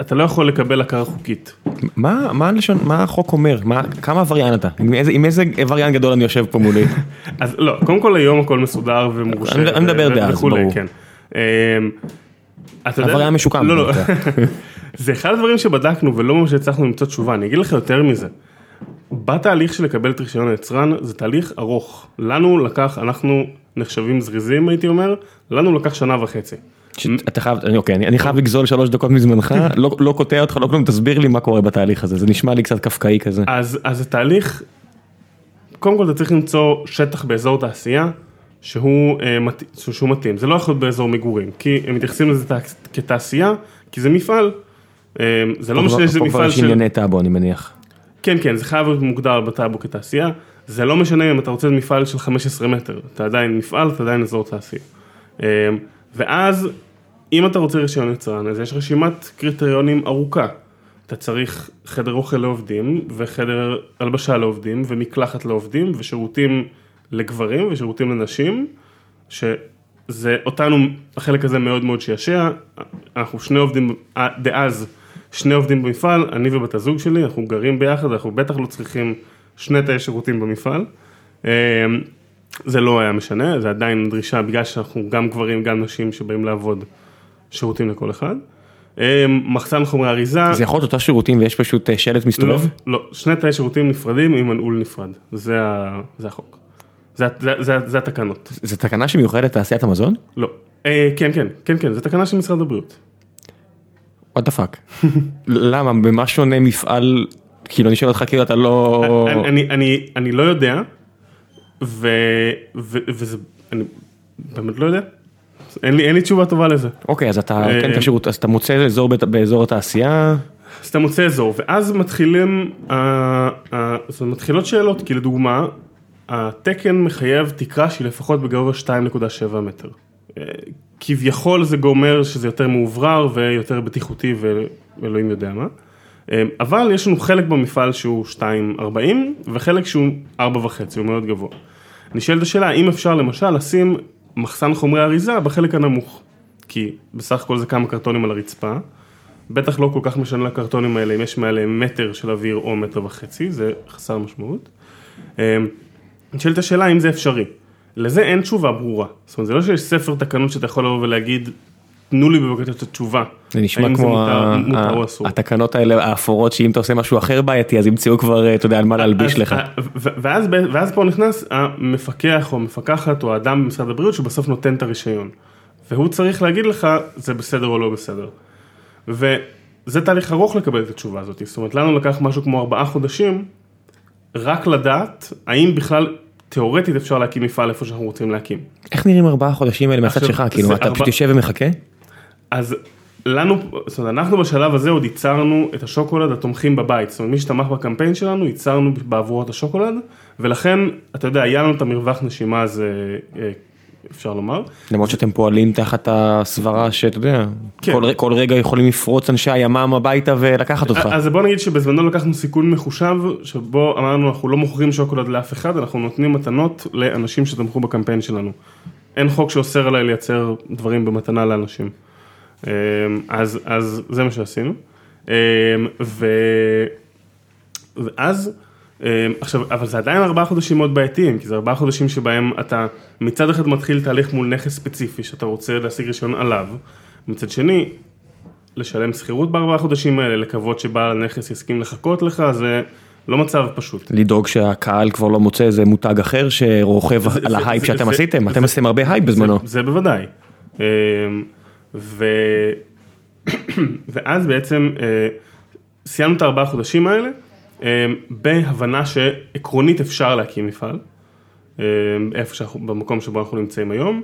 אתה לא יכול לקבל הכרה חוקית. מה, מה הלשון, מה החוק אומר, מה, כמה עבריין אתה, עם איזה, עם איזה עבריין גדול אני יושב פה מולי, אז לא, קודם כל היום הכל מסודר ומורשה. אני- מדבר דאז, ברור. כן. אבל היה משוקם. לא, לא. זה אחד הדברים שבדקנו ולא ממש הצלחנו למצוא תשובה, אני אגיד לך יותר מזה. בתהליך של לקבל את רישיון היצרן זה תהליך ארוך. לנו לקח, אנחנו נחשבים זריזים הייתי אומר, לנו לקח שנה וחצי. אתה חייב, אני- אוקיי, אני אני חייב לגזול שלוש דקות מזמנך, לא לא קוטע אותך, לא כלום, תסביר לי מה קורה בתהליך הזה, זה נשמע לי קצת קפקאי כזה. אז, אז התהליך, קודם כל אתה צריך למצוא שטח באזור תעשייה שהוא, אה, מת, שהוא מתאים, זה לא יכול להיות באזור מגורים, כי הם מתייחסים לזה תע- כתעשייה, כי זה מפעל, אה, זה לא משנה שזה פה כבר מפעל יש של... ענייני טאבו אני מניח. כן, כן, זה חייב להיות מוגדר בטאבו כתעשייה, זה לא משנה אם אתה רוצה מפעל של 15 מטר, אתה עדיין מפעל, אתה עדיין אזור תעשייה. אה, ואז, אם אתה רוצה רישיון יצרן, אז יש רשימת קריטריונים ארוכה. אתה צריך חדר אוכל לעובדים, וחדר הלבשה לעובדים, ומקלחת לעובדים, ושירותים לגברים ושירותים לנשים, שזה אותנו, החלק הזה מאוד מאוד שישע, אנחנו שני עובדים, אה, דאז, שני עובדים במפעל, אני ובת הזוג שלי, אנחנו גרים ביחד, אנחנו בטח לא צריכים שני תאי שירותים במפעל. אה, זה לא היה משנה, זה עדיין דרישה, בגלל שאנחנו גם גברים, גם נשים שבאים לעבוד, שירותים לכל אחד. אה, מחסן חומרי אריזה. זה יכול להיות אותה שירותים ויש פשוט שלט לא, מסתובב? לא, שני תאי שירותים נפרדים עם מנעול נפרד, זה, ה, זה החוק. זה, זה, זה, זה התקנות. זה תקנה שמיוחדת לתעשיית המזון? לא. אה, כן, כן, כן, כן, זה תקנה של משרד הבריאות. What the fuck. למה? במה שונה מפעל, כאילו אני שואל אותך כאילו אתה לא... אני, אני, אני, אני לא יודע, ו, ו, וזה, אני באמת לא יודע. אין לי, אין לי תשובה טובה לזה. אוקיי אז אתה אה, כן את השירות, אז אתה מוצא אזור באזור התעשייה, אז אתה מוצא אזור, ואז מתחילים, אה, אה, מתחילות שאלות, כי לדוגמה, התקן מחייב תקרה שהיא לפחות בגובה 2.7 מטר. אה, כביכול זה גומר שזה יותר מאוברר ויותר בטיחותי ואלוהים יודע מה. אה, אבל יש לנו חלק במפעל שהוא 2.40 וחלק שהוא 4.5, הוא מאוד גבוה. נשאלת השאלה, האם אפשר למשל לשים מחסן חומרי אריזה בחלק הנמוך? כי בסך הכל זה כמה קרטונים על הרצפה. בטח לא כל כך משנה לקרטונים האלה אם יש מעליהם מטר של אוויר או מטר וחצי, זה חסר משמעות. נשאלת השאלה אם זה אפשרי. לזה אין תשובה ברורה. זאת אומרת, זה לא שיש ספר תקנות שאתה יכול לבוא ולהגיד, תנו לי בבקשה את התשובה. זה נשמע האם כמו מותר, ה- מותר ה-. התקנות האלה האפורות שאם אתה עושה משהו אחר בעייתי אז ימצאו כבר, אה, אתה יודע, על מה להלביש לך. ואז, ואז פה נכנס המפקח או המפקחת או האדם במשרד הבריאות שבסוף נותן את הרישיון. והוא צריך להגיד לך, זה בסדר או לא בסדר. וזה תהליך ארוך לקבל את התשובה הזאת. זאת אומרת, לנו לקח משהו כמו ארבעה חודשים, רק לדעת האם בכלל תיאורטית אפשר להקים מפעל איפה שאנחנו רוצים להקים. איך נראים ארבעה חודשים האלה מהצד שלך, כאילו אתה פשוט יושב ומחכה? אז לנו, זאת אומרת, אנחנו בשלב הזה עוד ייצרנו את השוקולד התומכים בבית, זאת אומרת, מי שתמך בקמפיין שלנו, ייצרנו בעבורו את השוקולד, ולכן, אתה יודע, היה לנו את המרווח נשימה הזה, אה, אפשר לומר. למרות שאתם פועלים תחת הסברה שאתה יודע, כן. כל, כל רגע יכולים לפרוץ אנשי הימ"מ הביתה ולקחת אותך. אז בוא נגיד שבזמנו לקחנו סיכון מחושב, שבו אמרנו, אנחנו לא מוכרים שוקולד לאף אחד, אנחנו נותנים מתנות לאנשים שתמכו בקמפיין שלנו. אין חוק שאוסר עליי לייצר דברים במתנה לאנשים. אה, אז, אז זה מה שעשינו. אה, ו... ואז, עכשיו, אבל זה עדיין ארבעה חודשים מאוד בעייתיים, כי זה ארבעה חודשים שבהם אתה מצד אחד מתחיל תהליך מול נכס ספציפי שאתה רוצה להשיג רישיון עליו, מצד שני, לשלם שכירות בארבעה חודשים האלה, לקוות שבעל הנכס יסכים לחכות לך, זה לא מצב פשוט. לדאוג שהקהל כבר לא מוצא איזה מותג אחר שרוכב זה- על זה- ההייפ זה- שאתם זה- עשיתם, אתם זה- עשיתם הרבה הייפ בזמנו. זה, זה בוודאי. אה, ו... ואז בעצם אה, סיימנו את הארבעה חודשים האלה, בהבנה שעקרונית אפשר להקים מפעל, אה, איפה שאנחנו, במקום שבו אנחנו נמצאים היום.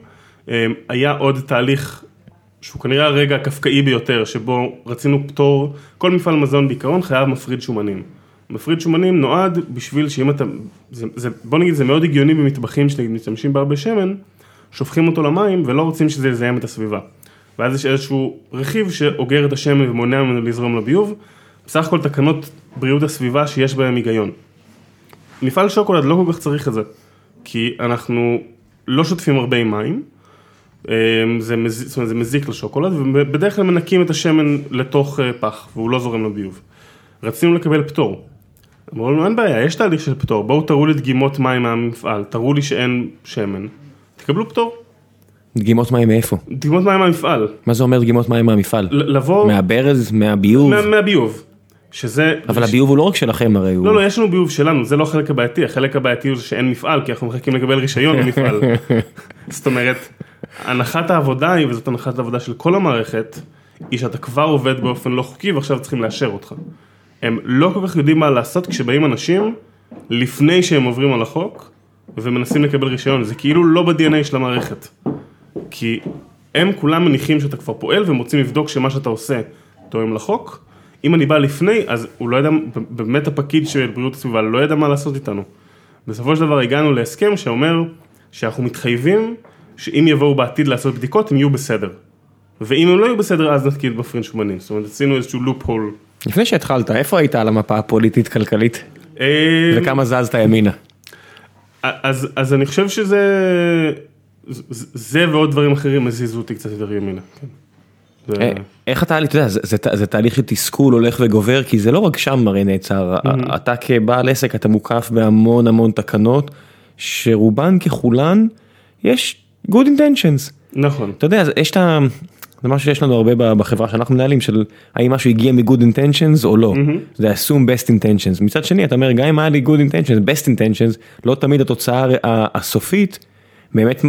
אה, היה עוד תהליך שהוא כנראה הרגע הקפקאי ביותר, שבו רצינו פטור, כל מפעל מזון בעיקרון חייב מפריד שומנים. מפריד שומנים נועד בשביל שאם אתה, זה, זה, בוא נגיד זה מאוד הגיוני במטבחים שמשתמשים בהרבה שמן, שופכים אותו למים ולא רוצים שזה יזהם את הסביבה. ואז יש איזשהו רכיב שאוגר את השמן ומונע ממנו לזרום לביוב, בסך הכל תקנות בריאות הסביבה שיש בהן היגיון. מפעל שוקולד לא כל כך צריך את זה, כי אנחנו לא שוטפים הרבה מים, אה, זה, מז... זאת אומרת, זה מזיק לשוקולד, ובדרך כלל מנקים את השמן לתוך אה, פח, והוא לא זורם לביוב. רצינו לקבל פטור. אמרו לנו, אין בעיה, יש תהליך של פטור, בואו תראו לי דגימות מים מהמפעל, תראו לי שאין שמן, תקבלו פטור. דגימות מים מאיפה? דגימות מים מהמפעל. מה זה אומר דגימות מים מהמפעל? לבוא מהברז, מהביוב? מה- מהביוב. שזה... אבל הביוב הוא לא רק שלכם הרי הוא... לא, לא, יש לנו ביוב שלנו, זה לא החלק הבעייתי, החלק הבעייתי הוא שאין מפעל, כי אנחנו מחכים לקבל רישיון במפעל. זאת אומרת, הנחת העבודה היא, וזאת הנחת העבודה של כל המערכת, היא שאתה כבר עובד באופן לא חוקי ועכשיו צריכים לאשר אותך. הם לא כל כך יודעים מה לעשות כשבאים אנשים לפני שהם עוברים על החוק ומנסים לקבל רישיון, זה כאילו לא ב-DNA של המערכת. כי הם כולם מניחים שאתה כבר פועל והם רוצים לבדוק שמה שאתה עושה תואם לחוק. אם אני בא לפני, אז הוא לא ידע, באמת הפקיד של בריאות הסביבה לא ידע מה לעשות איתנו. בסופו של דבר הגענו להסכם שאומר שאנחנו מתחייבים שאם יבואו בעתיד לעשות בדיקות הם יהיו בסדר. ואם הם לא יהיו בסדר אז נתקיד בפרינג' שמנים. זאת אומרת עשינו איזשהו לופ הול. לפני שהתחלת, איפה היית על המפה הפוליטית-כלכלית? וכמה זזת ימינה? אז, אז אני חושב שזה, זה, זה ועוד דברים אחרים הזיזו אותי קצת יותר ימינה. כן. אה, איך אתה, אתה יודע, זה, תהליך של תסכול הולך וגובר, כי זה לא רק שם הרי נעצר, אתה כבעל עסק אתה מוקף בהמון המון תקנות, שרובן ככולן יש good intentions. נכון. אתה יודע, יש את ה... זה משהו שיש לנו הרבה בחברה שאנחנו מנהלים של האם משהו הגיע מ-good intentions או לא. זה assume best intentions. מצד שני אתה אומר גם אם היה לי good intentions, best intentions, לא תמיד התוצאה הסופית באמת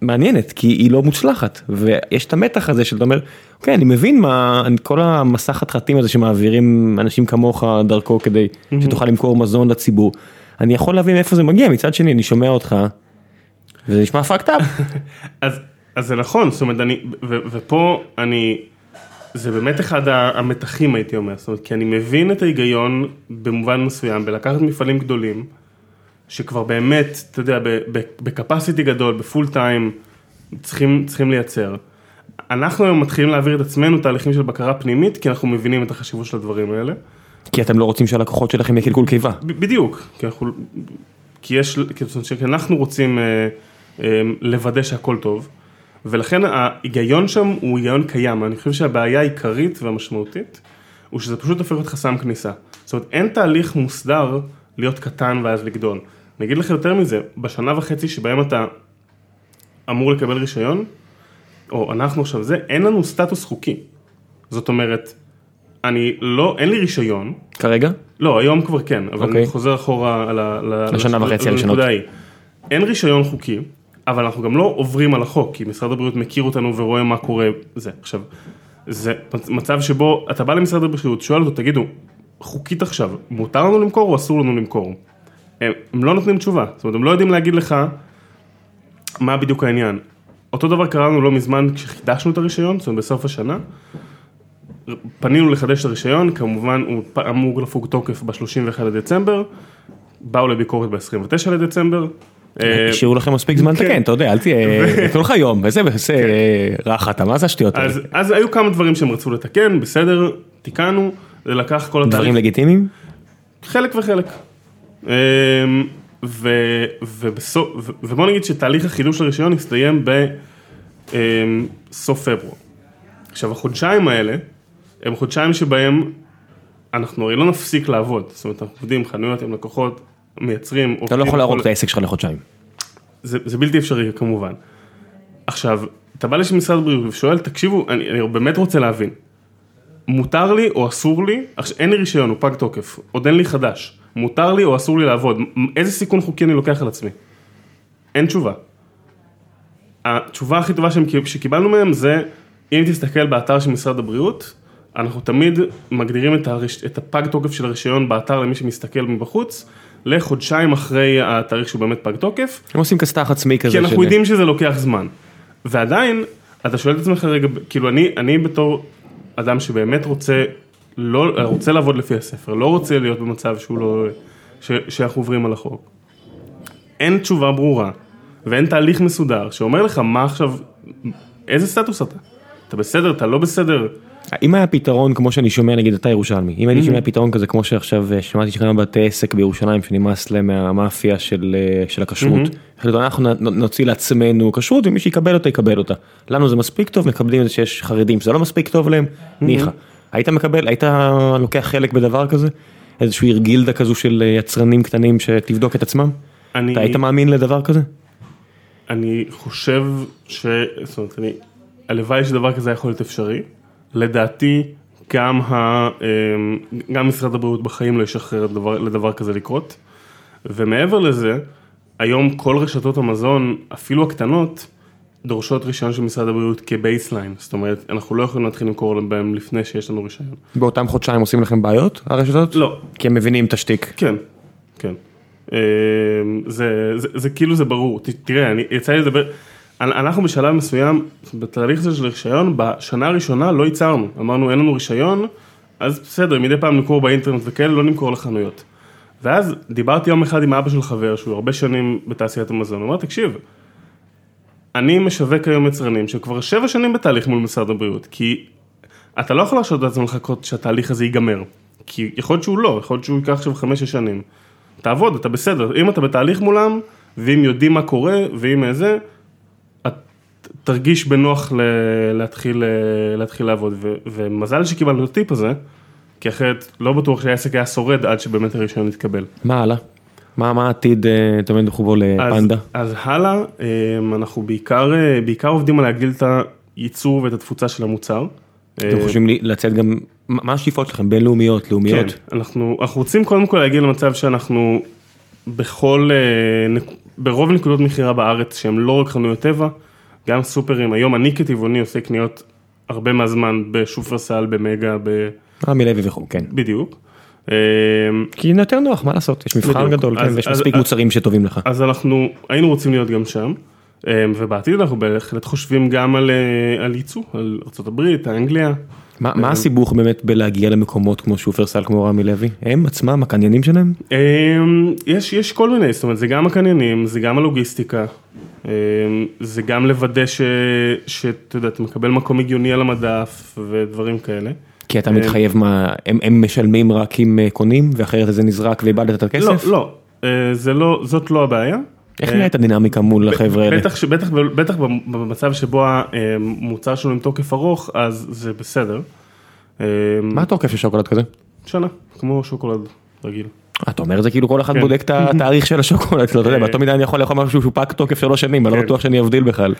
מעניינת כי היא לא מוצלחת ויש את המתח הזה שאתה אומר אוקיי אני מבין מה אני- כל המסע חתחתים הזה שמעבירים אנשים כמוך דרכו כדי שתוכל למכור מזון לציבור. אני יכול להבין מאיפה זה מגיע מצד שני אני שומע אותך. וזה נשמע fucked up. אז, אז זה נכון, זאת אומרת, אני, ו, ופה אני, זה באמת אחד המתחים הייתי אומר, זאת אומרת, כי אני מבין את ההיגיון במובן מסוים בלקחת מפעלים גדולים, שכבר באמת, אתה יודע, בקפסיטי גדול, בפול טיים, צריכים, צריכים לייצר. אנחנו היום מתחילים להעביר את עצמנו תהליכים של בקרה פנימית, כי אנחנו מבינים את החשיבות של הדברים האלה. כי אתם לא רוצים שהלקוחות שלכם יהיה קלקול קיבה. בדיוק, כי אנחנו, כי יש, כי אנחנו רוצים אה, אה, לוודא שהכל טוב, ולכן ההיגיון שם הוא היגיון קיים, אני חושב שהבעיה העיקרית והמשמעותית, הוא שזה פשוט הופך להיות חסם כניסה. זאת אומרת, אין תהליך מוסדר להיות קטן ואז לגדול. אני אגיד לך יותר מזה, בשנה וחצי שבהם אתה אמור לקבל רישיון, או אנחנו עכשיו זה, אין לנו סטטוס חוקי. זאת אומרת, אני לא, אין לי רישיון, כרגע? לא, היום כבר כן, אבל אוקיי. אני חוזר אחורה על ה... לשנה לש- וחצי הראשונות. אין רישיון חוקי, אבל אנחנו גם לא עוברים על החוק, כי משרד הבריאות מכיר אותנו ורואה מה קורה זה. עכשיו, זה מצב שבו אתה בא למשרד הבריאות, שואל אותו, תגידו, חוקית עכשיו, מותר לנו למכור או אסור לנו למכור? הם, הם לא נותנים תשובה, זאת אומרת, הם לא יודעים להגיד לך מה בדיוק העניין. אותו דבר קרה לנו לא מזמן כשחידשנו את הרישיון, זאת אומרת בסוף השנה, פנינו לחדש את הרישיון, כמובן הוא אמור לפוג תוקף ב-31 לדצמבר, באו לביקורת ב-29 לדצמבר. אה, השאירו לכם מספיק זמן לתקן, אתה יודע, אל תהיה, יתנו לך יום, וזה, וזה, רחת, מה זה השטויות האלה? אז, היו כמה דברים שהם רצו לתקן, בסדר, תיקנו, זה לקח כל התהליך, דברים לגיטימיים? חלק וחלק. אמ, ו, ובסוף, ו, ובוא נגיד שתהליך החידוש הרישיון הסתיים בסוף פברואר. עכשיו החודשיים האלה, הם חודשיים שבהם אנחנו הרי לא נפסיק לעבוד, זאת אומרת אנחנו עובדים חנויות עם לקוחות, מייצרים, אתה לא יכול להרוג את העסק שלך לחודשיים. זה, זה בלתי אפשרי כמובן. עכשיו, אתה בא למשרד הבריאות ושואל, תקשיבו, אני, אני באמת רוצה להבין, מותר לי או אסור לי, אין לי רישיון, הוא פג תוקף, עוד אין לי חדש, מותר לי או אסור לי לעבוד, איזה סיכון חוקי אני לוקח על עצמי? אין תשובה. התשובה הכי טובה שקיבלנו מהם זה, אם תסתכל באתר של משרד הבריאות, אנחנו תמיד מגדירים את, הרש... את הפג תוקף של הרישיון באתר למי שמסתכל מבחוץ, לחודשיים אחרי התאריך שהוא באמת פג תוקף, הם עושים כסת"ח עצמי כזה. כי אנחנו של- יודעים שזה לוקח זמן. ועדיין, אתה שואל את עצמך רגע, כאילו אני, אני בתור אדם שבאמת רוצה, לא, רוצה לעבוד לפי הספר, לא רוצה להיות במצב שהוא לא, ש, שאנחנו עוברים על החוק. אין תשובה ברורה, ואין תהליך מסודר שאומר לך מה עכשיו, איזה סטטוס אתה? אתה בסדר, אתה לא בסדר? אם היה פתרון כמו שאני שומע נגיד אתה ירושלמי אם הייתי שומע פתרון כזה כמו שעכשיו אה, שמעתי שכמה בתי עסק בירושלים שנמאס להם מהמאפיה של אה, של הכשרות. החליטו, אנחנו נוציא לעצמנו כשרות ומי שיקבל אותה יקבל אותה. לנו זה מספיק טוב מקבלים את זה שיש חרדים שזה לא מספיק טוב להם ניחא. היית מקבל היית לוקח חלק בדבר כזה איזשהו גילדה כזו של אה, יצרנים קטנים שתבדוק את עצמם. אני, אתה היית מאמין לדבר כזה? אני חושב ש... זאת אומרת, אני... הלוואי שדבר כזה יכול להיות אפשרי. לדעתי, גם, ה... אמ, גם משרד הבריאות בחיים לא ישחרר לדבר, לדבר כזה לקרות. ומעבר לזה, היום כל רשתות המזון, אפילו הקטנות, דורשות רישיון של משרד הבריאות כ baseline. זאת אומרת, אנחנו לא יכולים להתחיל למכור בהם לפני שיש לנו רישיון. באותם חודשיים עושים לכם בעיות, הרשתות? לא. כי הם מבינים את השטיק. כן, כן. אמ, זה, זה, זה כאילו זה ברור, ת- תראה, אני, יצא לי לדבר, אנ- אנחנו בשלב מסוים, בתהליך הזה של רישיון, בשנה הראשונה לא ייצרנו, אמרנו אין לנו רישיון, אז בסדר, מדי פעם נמכור באינטרנט וכאלה, לא נמכור לחנויות. ואז דיברתי יום אחד עם אבא של חבר, שהוא הרבה שנים בתעשיית המזון, הוא אמר, תקשיב, אני משווק היום יצרנים שכבר שבע שנים בתהליך מול משרד הבריאות, כי אתה לא יכול להרשות לעצמך לחכות שהתהליך הזה ייגמר, כי יכול להיות שהוא לא, יכול להיות שהוא ייקח עכשיו חמש-שש שנים. תעבוד, אתה בסדר, אם אתה בתהליך מולם, ואם יודעים מה קורה, ואם זה, תרגיש בנוח ל- להתחיל, אה, להתחיל לעבוד, ו- ומזל שקיבלנו את הטיפ הזה, כי אחרת לא בטוח שהעסק היה שורד עד שבאמת הרישיון יתקבל. מה הלאה? מה מה העתיד, אה, תמיד אנחנו בו אז, לפנדה? אז הלאה, אה, אנחנו בעיקר, אה, בעיקר עובדים על להגדיל את הייצור ואת התפוצה של המוצר. אתם אה, חושבים לצאת גם, מה השאיפות שלכם? בינלאומיות, כן, לאומיות? אנחנו, אנחנו רוצים קודם כל להגיע למצב שאנחנו בכל, ברוב נקודות מכירה בארץ שהם לא רק חנויות טבע, גם סופרים, היום אני כטבעוני עושה קניות הרבה מהזמן בשופרסל, במגה, ב... רמי לוי וכו', כן. בדיוק. אה, כי יותר נוח, מה לעשות? יש מבחן בדיוק. גדול, כן, ויש מספיק מוצרים שטובים לך. אז אנחנו היינו רוצים להיות גם שם, אה, ובעתיד אנחנו בהחלט חושבים גם על, אה, על ייצוא, על ארה"ב, אנגליה. מה מה הסיבוך באמת בלהגיע למקומות כמו שופרסל, כמו רמי לוי? הם עצמם, הקניינים שלהם? אמ, יש, יש כל מיני, זאת אומרת, זה גם הקניינים, זה גם הלוגיסטיקה, אמ, זה גם לוודא שאתה יודע, אתה מקבל מקום הגיוני על המדף ודברים כאלה. כי אתה מתחייב מה, הם הם משלמים רק אם אה, קונים, ואחרת זה נזרק ואיבדת את הכסף? לא, לא, אה, זה לא, זאת לא הבעיה. איך אה, נראית הדינמיקה מול החבר'ה האלה? בטח, שבטח, בטח במצב שבו המוצר שלנו עם תוקף ארוך, אז זה בסדר. מה התוקף של שוקולד כזה? שנה, כמו שוקולד רגיל. אתה אומר את זה כאילו כל אחד כן. בודק את התאריך של השוקולד אתה יודע. באותו מידה אני יכול לאכול משהו שהוא פג תוקף שלוש שנים, אני לא כן. בטוח שאני אבדיל בכלל.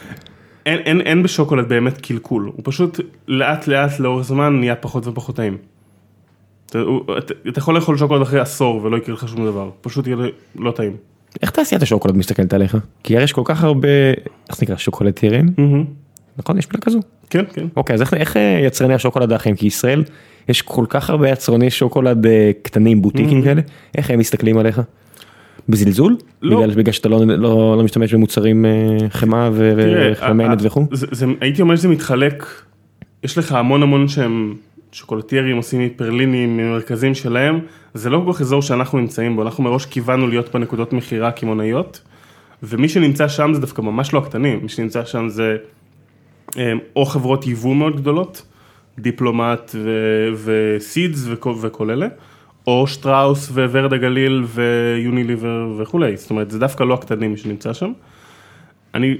אין, אין, אין בשוקולד באמת קלקול, הוא פשוט לאט לאט לאורך זמן נהיה פחות ופחות טעים. אתה, אתה, אתה יכול לאכול שוקולד אחרי עשור ולא יקרה לך שום דבר, פשוט יהיה לא טעים. איך תעשיית השוקולד מסתכלת עליך? כי יש כל כך הרבה, איך זה נקרא, שוקולדיירים, נכון? יש מילה כזו? כן, כן. אוקיי, אז איך, איך אה, יצרני השוקולד האחרים? כי ישראל, יש כל כך הרבה יצרני שוקולד אה, קטנים, בוטיקים כאלה, איך הם מסתכלים עליך? בזלזול? לא. בגלל, בגלל שאתה לא, לא, לא משתמש במוצרים אה, חמאה וחמנת ה- וכו'? הייתי אומר שזה מתחלק, יש לך המון המון שהם שוקולטיירים עושים מפרלינים, ממרכזים שלהם, זה לא כל כך אזור שאנחנו נמצאים בו, אנחנו מראש כיוונו להיות בנקודות מכירה קמעונאיות, ומי שנמצא שם זה דווקא ממש לא הקטנים, מי שנמצא שם זה אה, או חברות יבוא מאוד גדולות, דיפלומט וסידס וכל, וכל אלה, או שטראוס וורד הגליל ויוניליבר וכולי, זאת אומרת זה דווקא לא הקטנים שנמצא שם. אני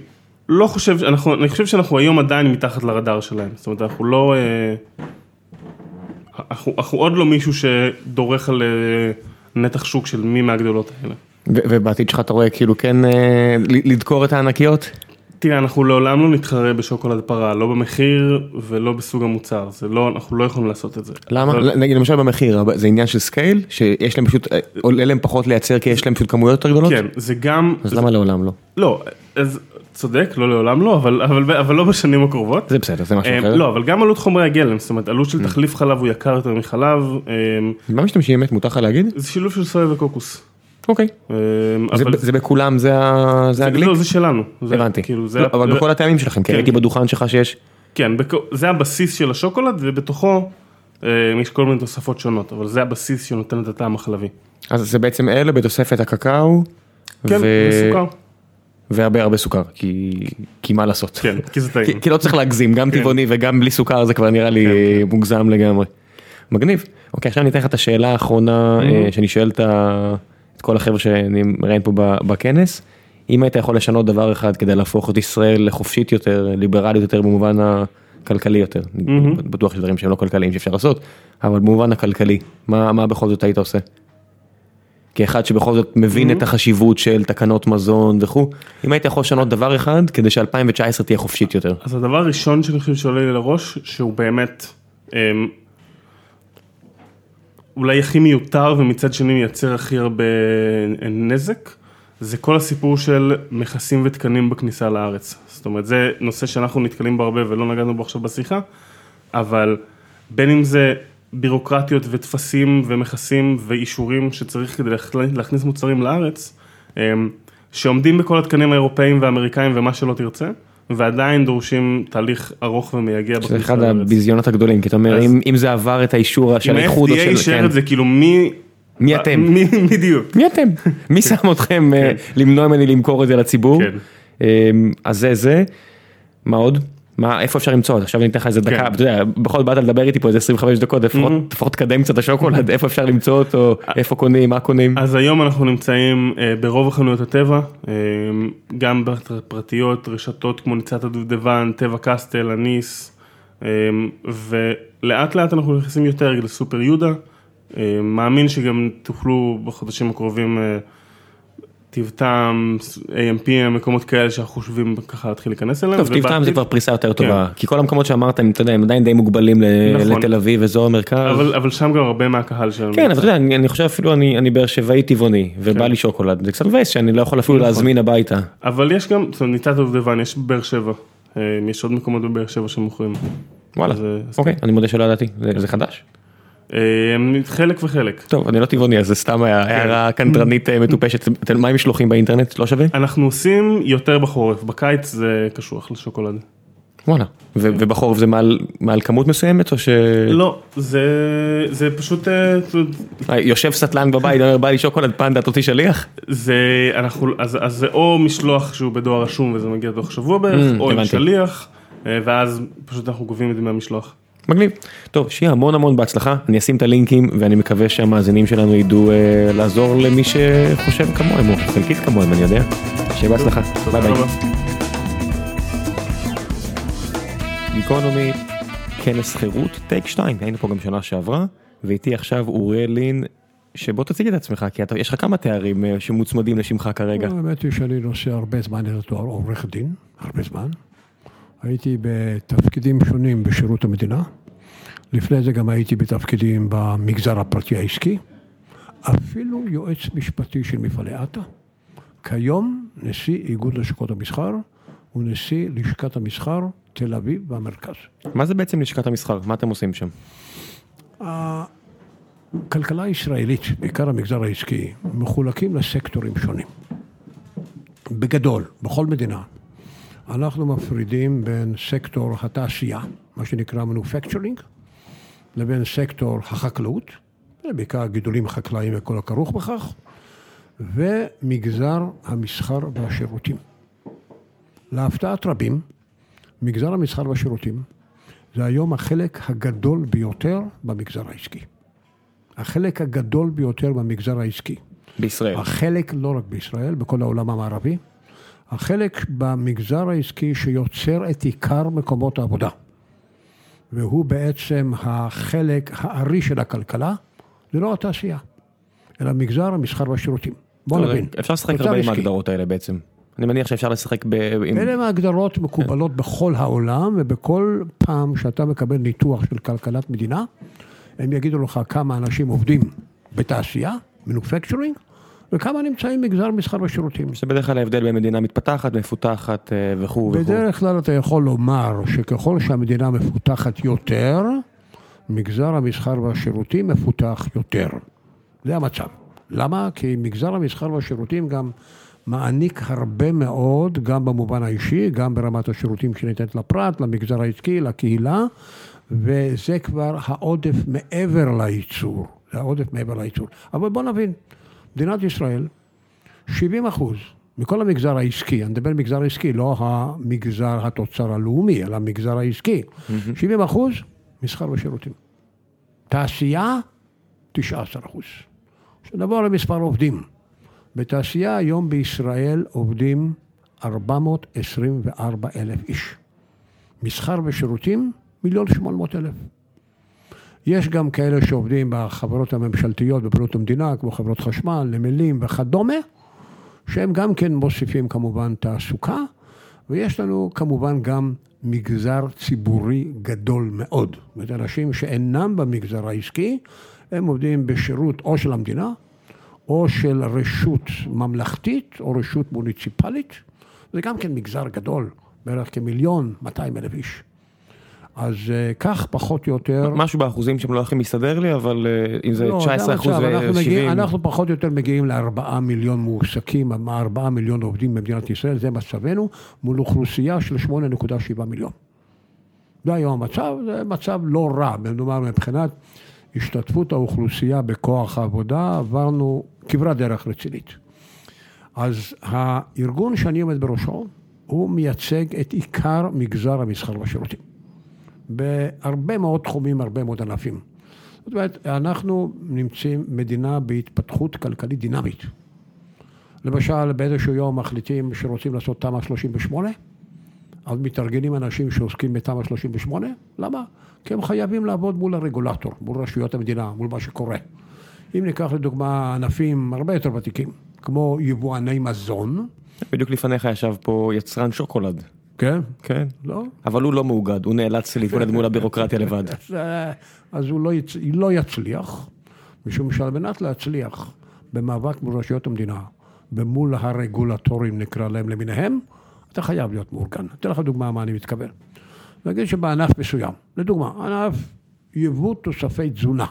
לא חושב, אנחנו, אני חושב שאנחנו היום עדיין מתחת לרדאר שלהם, זאת אומרת אנחנו לא, אה, אנחנו, אנחנו עוד לא מישהו שדורך על אה, נתח שוק של מי מהגדולות האלה. ובעתיד שלך אתה רואה כאילו כן אה, לדקור את הענקיות? תראה, אנחנו לעולם לא נתחרה בשוקולד פרה, לא במחיר ולא בסוג המוצר, זה לא, אנחנו לא יכולים לעשות את זה. למה? אבל- נגיד למשל במחיר, אבל זה עניין של scale? שיש להם פשוט, אה, עולה להם פחות לייצר כי יש להם פשוט כמויות יותר גדולות? כן, זה גם, אז למה לעולם לא? לא, אז צודק, לא לעולם לא, אבל, אבל, אבל לא בשנים הקרובות. זה בסדר, זה משהו אה, אחר. לא, אבל גם עלות חומרי הגלם, זאת אומרת, עלות של תחליף חלב הוא יקר יותר מחלב, אה, מה משתמשים באמת? מותר לך להגיד? זה שילוב של סויה וקוקוס. אוקיי. אה, זה- בכולם, זה הגליק? לא, זה שלנו. הבנתי. כאילו, לא, אבל בכל הטעמים שלכם, כי כן. ראיתי בדוכן שלך שיש... כן, זה הבסיס של השוקולד, ובתוכו אה, יש כל מיני תוספות שונות, אבל זה הבסיס שנותן את הטעם החלבי. אז זה בעצם אלה בתוספת הקקאו. כן, וסוכר. והרבה הרבה סוכר, כי כי מה לעשות. כן, כי זה טעים. כי- כי לא צריך להגזים, גם כן. טבעוני וגם בלי סוכר זה כבר נראה לי כן, מוגזם לגמרי. מגניב. אוקיי, עכשיו אני אתן לך את השאלה האחרונה אה, שאני שואל את ה- את כל החבר'ה שאני מראיין פה בכנס. אם היית יכול לשנות דבר אחד כדי להפוך את ישראל לחופשית יותר, ליברלית יותר במובן הכלכלי יותר, בטוח שיש דברים שהם לא כלכליים שאפשר לעשות, אבל במובן הכלכלי, מה מה בכל זאת היית עושה? כאחד שבכל זאת מבין את החשיבות של תקנות מזון וכו', אם היית יכול לשנות דבר אחד כדי ש-2019 תהיה חופשית יותר. אז הדבר הראשון שאני חושב שעולה לי לראש, שהוא באמת אמ, אולי הכי מיותר ומצד שני מייצר הכי הרבה נזק, זה כל הסיפור של מכסים ותקנים בכניסה לארץ. זאת אומרת, זה נושא שאנחנו נתקלים בו הרבה ולא נגענו בו עכשיו בשיחה, אבל בין אם זה בירוקרטיות וטפסים ומכסים ואישורים שצריך כדי להכניס מוצרים לארץ, אמ, שעומדים בכל התקנים האירופאים והאמריקאים ומה שלא תרצה. ועדיין דורשים תהליך ארוך ומייגע. זה אחד הביזיונות הגדולים, כי אתה אומר, אם, זה עבר את האישור של האיחוד או של... אם ה-FDA אישר כן. את זה, כאילו מי... מי אתם? מי, בדיוק. מי אתם? מי שם אתכם אה, למנוע ממני למכור את זה לציבור? כן. אמ, אז זה זה. מה עוד? מה, איפה אפשר למצוא? עכשיו אני אתן לך איזה דקה, כן. אתה יודע, בכל באת לדבר איתי פה איזה 25 דקות, לפחות לפחות תקדם קצת את השוקולד, איפה אפשר למצוא אותו, איפה קונים, מה קונים? אז היום אנחנו נמצאים אה, ברוב החנויות הטבע, אה, גם פרטיות, רשתות כמו ניצת הדובדבן, טבע קסטל, אניס, אה, ולאט לאט אנחנו נכנסים יותר לסופר יהודה, מאמין שגם תוכלו בחודשים הקרובים טיב טעם, AMP, מקומות כאלה שאנחנו חושבים ככה להתחיל להיכנס אליהם. טוב, טיב טעם זה כבר פריסה יותר טובה, כן. כי כל המקומות שאמרת, אתה יודע, הם עדיין די מוגבלים נכון. לתל אביב, אזור המרכז. אבל, אבל שם גם הרבה מהקהל שלנו. כן, אבל אתה יודע, אני חושב אפילו אני אני באר שבעי טבעוני, ובא כן. לי שוקולד, זה קצת מבאס שאני לא יכול אפילו נכון. להזמין הביתה. אבל יש גם, זאת אומרת, ניצת הדובדבן, יש בבאר שבע, אה, יש עוד מקומות בבאר שבע שמוכרים. וואלה, אה, אוקיי, אני מודה שלא ידעתי, זה- זה חדש? אה, חלק וחלק. טוב, אני לא טבעוני, אז זה סתם כן. הערה קנטרנית אה, מטופשת. אתם- מה עם משלוחים באינטרנט? לא שווה? אנחנו עושים יותר בחורף, בקיץ זה קשוח לשוקולד. וואלה. ובחורף זה מעל- מעל כמות מסוימת, או ש... לא, זה, זה פשוט, אה, אה, יושב סטלן בבית, אומר בא לי שוקולד פנדה, תוציא שליח? זה, אנחנו, אז, אז זה או משלוח שהוא בדואר רשום וזה מגיע תוך שבוע בערך, Mm, או עם. שליח, ואז פשוט אנחנו גובים את זה מהמשלוח. מגניב. טוב, שיהיה המון המון בהצלחה, אני אשים את הלינקים ואני מקווה שהמאזינים שלנו ידעו אה, לעזור למי שחושב כמוהם, או חלקית כמוהם, אני יודע. שיהיה בהצלחה. ביי ביי. תודה רבה. גיקונומי, כנס חירות, take 2, היינו פה גם שנה שעברה, ואיתי עכשיו אוריאל לין, שבוא תציג את עצמך, כי אתה, יש לך כמה תארים אה, שמוצמדים לשמך כרגע. האמת היא שאני נושא הרבה זמן את התואר עורך דין, הרבה זמן. הייתי בתפקידים שונים בשירות המדינה. לפני זה גם הייתי בתפקידים במגזר הפרטי העסקי. אפילו יועץ משפטי של מפעלי עטה. כיום נשיא איגוד לשכות המסחר ונשיא לשכת המסחר תל אביב והמרכז. מה זה בעצם לשכת המסחר? מה אתם עושים שם? הכלכלה הישראלית, בעיקר המגזר העסקי, מחולקים לסקטורים שונים. בגדול, בכל מדינה, אנחנו מפרידים בין סקטור התעשייה, מה שנקרא manufacturing, לבין סקטור החקלאות, בעיקר גידולים חקלאיים וכל הכרוך בכך, ומגזר המסחר והשירותים. להפתעת רבים, מגזר המסחר והשירותים זה היום החלק הגדול ביותר במגזר העסקי. החלק הגדול ביותר במגזר העסקי. בישראל. החלק, לא רק בישראל, בכל העולם המערבי, החלק במגזר העסקי שיוצר את עיקר מקומות העבודה. והוא בעצם החלק הארי של הכלכלה, זה לא התעשייה, אלא מגזר המסחר והשירותים. בוא נבין. אפשר לשחק הרבה עם. ההגדרות האלה בעצם. אני מניח שאפשר לשחק ב... עם- אלה מהגדרות מקובלות בכל העולם, ובכל פעם שאתה מקבל ניתוח של כלכלת מדינה, הם יגידו לך כמה אנשים עובדים בתעשייה, manufacturing, וכמה נמצאים במגזר מסחר ושירותים. זה בדרך כלל ההבדל בין מדינה מתפתחת, מפותחת אה, וכו' וכו'. בדרך כלל אתה יכול לומר שככל שהמדינה מפותחת יותר, מגזר המסחר והשירותים מפותח יותר. זה המצב. למה? כי מגזר המסחר והשירותים גם מעניק הרבה מאוד, גם במובן האישי, גם ברמת השירותים שניתנת לפרט, למגזר העסקי, לקהילה, וזה כבר העודף מעבר לייצור. זה העודף מעבר לייצור. אבל בוא נבין, מדינת ישראל, 70 אחוז מכל המגזר העסקי, אני מדבר מגזר עסקי, לא המגזר התוצר הלאומי, אלא המגזר העסקי, 70 אחוז, מסחר ושירותים. תעשייה, 19 אחוז. שנעבור למספר עובדים. בתעשייה היום בישראל עובדים 424 אלף איש. מסחר ושירותים, מיליון שמונה מאות אלף. יש גם כאלה שעובדים בחברות הממשלתיות בבריאות המדינה, כמו חברות חשמל, נמלים וכדומה, שהם גם כן מוסיפים כמובן תעסוקה, ויש לנו כמובן גם מגזר ציבורי גדול מאוד. זאת אומרת, אנשים שאינם במגזר העסקי, הם עובדים בשירות או של המדינה, או של רשות ממלכתית, או רשות מוניציפלית. זה גם כן מגזר גדול, בערך כמיליון 200 אלף איש. אז אה, כך פחות או יותר... משהו באחוזים שהם לא יכולים להסתדר לי, אבל אה, אם זה לא, 19 אחוז ו-70... אנחנו פחות או יותר מגיעים לארבעה מיליון מועסקים, ארבעה מיליון עובדים במדינת ישראל, זה מצבנו, מול אוכלוסייה של 8.7 מיליון. זה היום המצב, זה מצב לא רע, כלומר מבחינת השתתפות האוכלוסייה בכוח העבודה, עברנו כברת דרך רצינית. אז הארגון שאני עומד בראשו, הוא מייצג את עיקר מגזר המסחר והשירותים. בהרבה מאוד תחומים, הרבה מאוד ענפים. זאת אומרת, אנחנו נמצאים מדינה בהתפתחות כלכלית דינמית. למשל, באיזשהו יום מחליטים שרוצים לעשות תמ"א 38, אז מתארגנים אנשים שעוסקים בתמ"א 38, למה? כי הם חייבים לעבוד מול הרגולטור, מול רשויות המדינה, מול מה שקורה. אם ניקח לדוגמה ענפים הרבה יותר ותיקים, כמו יבואני מזון. בדיוק לפניך ישב פה יצרן שוקולד. כן? כן. לא? אבל הוא לא מאוגד, הוא נאלץ להתמודד מול הבירוקרטיה לבד. אז הוא לא, יצ... לא יצליח, משום שעל מנת להצליח במאבק מול רשויות המדינה, ומול הרגולטורים נקרא להם למיניהם, אתה חייב להיות מאורגן. אתן לך דוגמה מה אני מתכוון. נגיד שבענף מסוים, לדוגמה, ענף יבוא תוספי תזונה,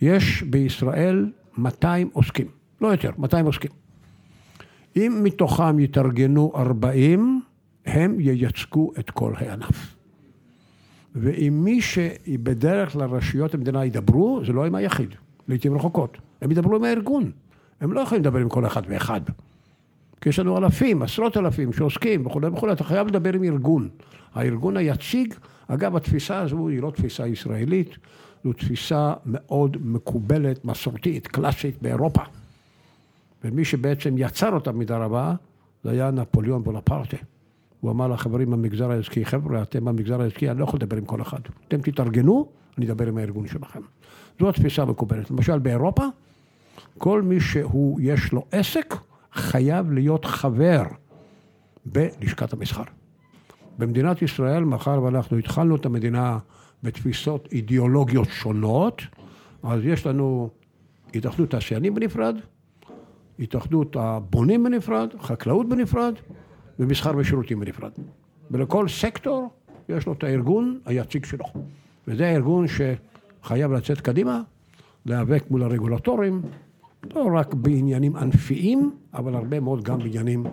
יש בישראל 200 עוסקים, לא יותר, 200 עוסקים. אם מתוכם יתארגנו 40, הם ייצגו את כל הענף. ועם מי שבדרך כלל רשויות המדינה ידברו, זה לא עם היחיד, לעיתים רחוקות. הם ידברו עם הארגון. הם לא יכולים לדבר עם כל אחד ואחד. כי יש לנו אלפים, עשרות אלפים שעוסקים וכולי וכולי, אתה חייב לדבר עם ארגון. הארגון היציג, אגב, התפיסה הזו היא לא תפיסה ישראלית, זו תפיסה מאוד מקובלת, מסורתית, קלאסית באירופה. ומי שבעצם יצר אותה במידה רבה, זה היה נפוליאון בונפרטה. הוא אמר לחברים במגזר העסקי, חבר'ה, אתם במגזר העסקי, אני לא יכול לדבר עם כל אחד. אתם תתארגנו, אני אדבר עם הארגון שלכם. זו התפיסה המקובלת. למשל באירופה, כל מי שהוא, יש לו עסק, חייב להיות חבר בלשכת המסחר. במדינת ישראל, מאחר ואנחנו התחלנו את המדינה בתפיסות אידיאולוגיות שונות, אז יש לנו התאחדות תעשיינים בנפרד, התאחדות הבונים בנפרד, חקלאות בנפרד, ומסחר ושירותים בנפרד. ולכל סקטור יש לו את הארגון היציג שלו. וזה הארגון שחייב לצאת קדימה, להיאבק מול הרגולטורים, לא רק בעניינים ענפיים, אבל הרבה מאוד גם בעניינים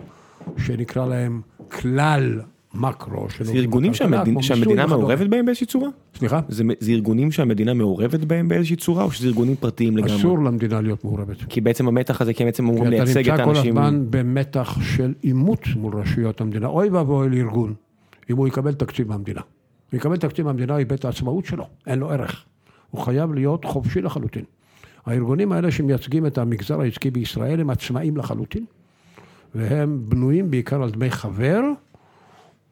שנקרא להם כלל מקרו. זה ארגונים שהמדינה, שהמדינה מעורבת בהם באיזושהי צורה? סליחה? זה, זה ארגונים שהמדינה מעורבת בהם באיזושהי צורה, או שזה ארגונים פרטיים לגמרי? אסור למדינה להיות מעורבת. כי בעצם המתח הזה, כי הם בעצם אמורים לייצג את האנשים... כי אתה נמצא כל הזמן במתח של עימות מול רשויות המדינה. אוי ואבוי לארגון, אם הוא יקבל תקציב מהמדינה. הוא יקבל תקציב מהמדינה, איבד את העצמאות שלו, אין לו ערך. הוא חייב להיות חופשי לחלוטין. הארגונים האלה שמייצגים את המגזר העסקי בישראל הם עצמאים לחלוטין, והם בנויים בעיקר על דמי חבר,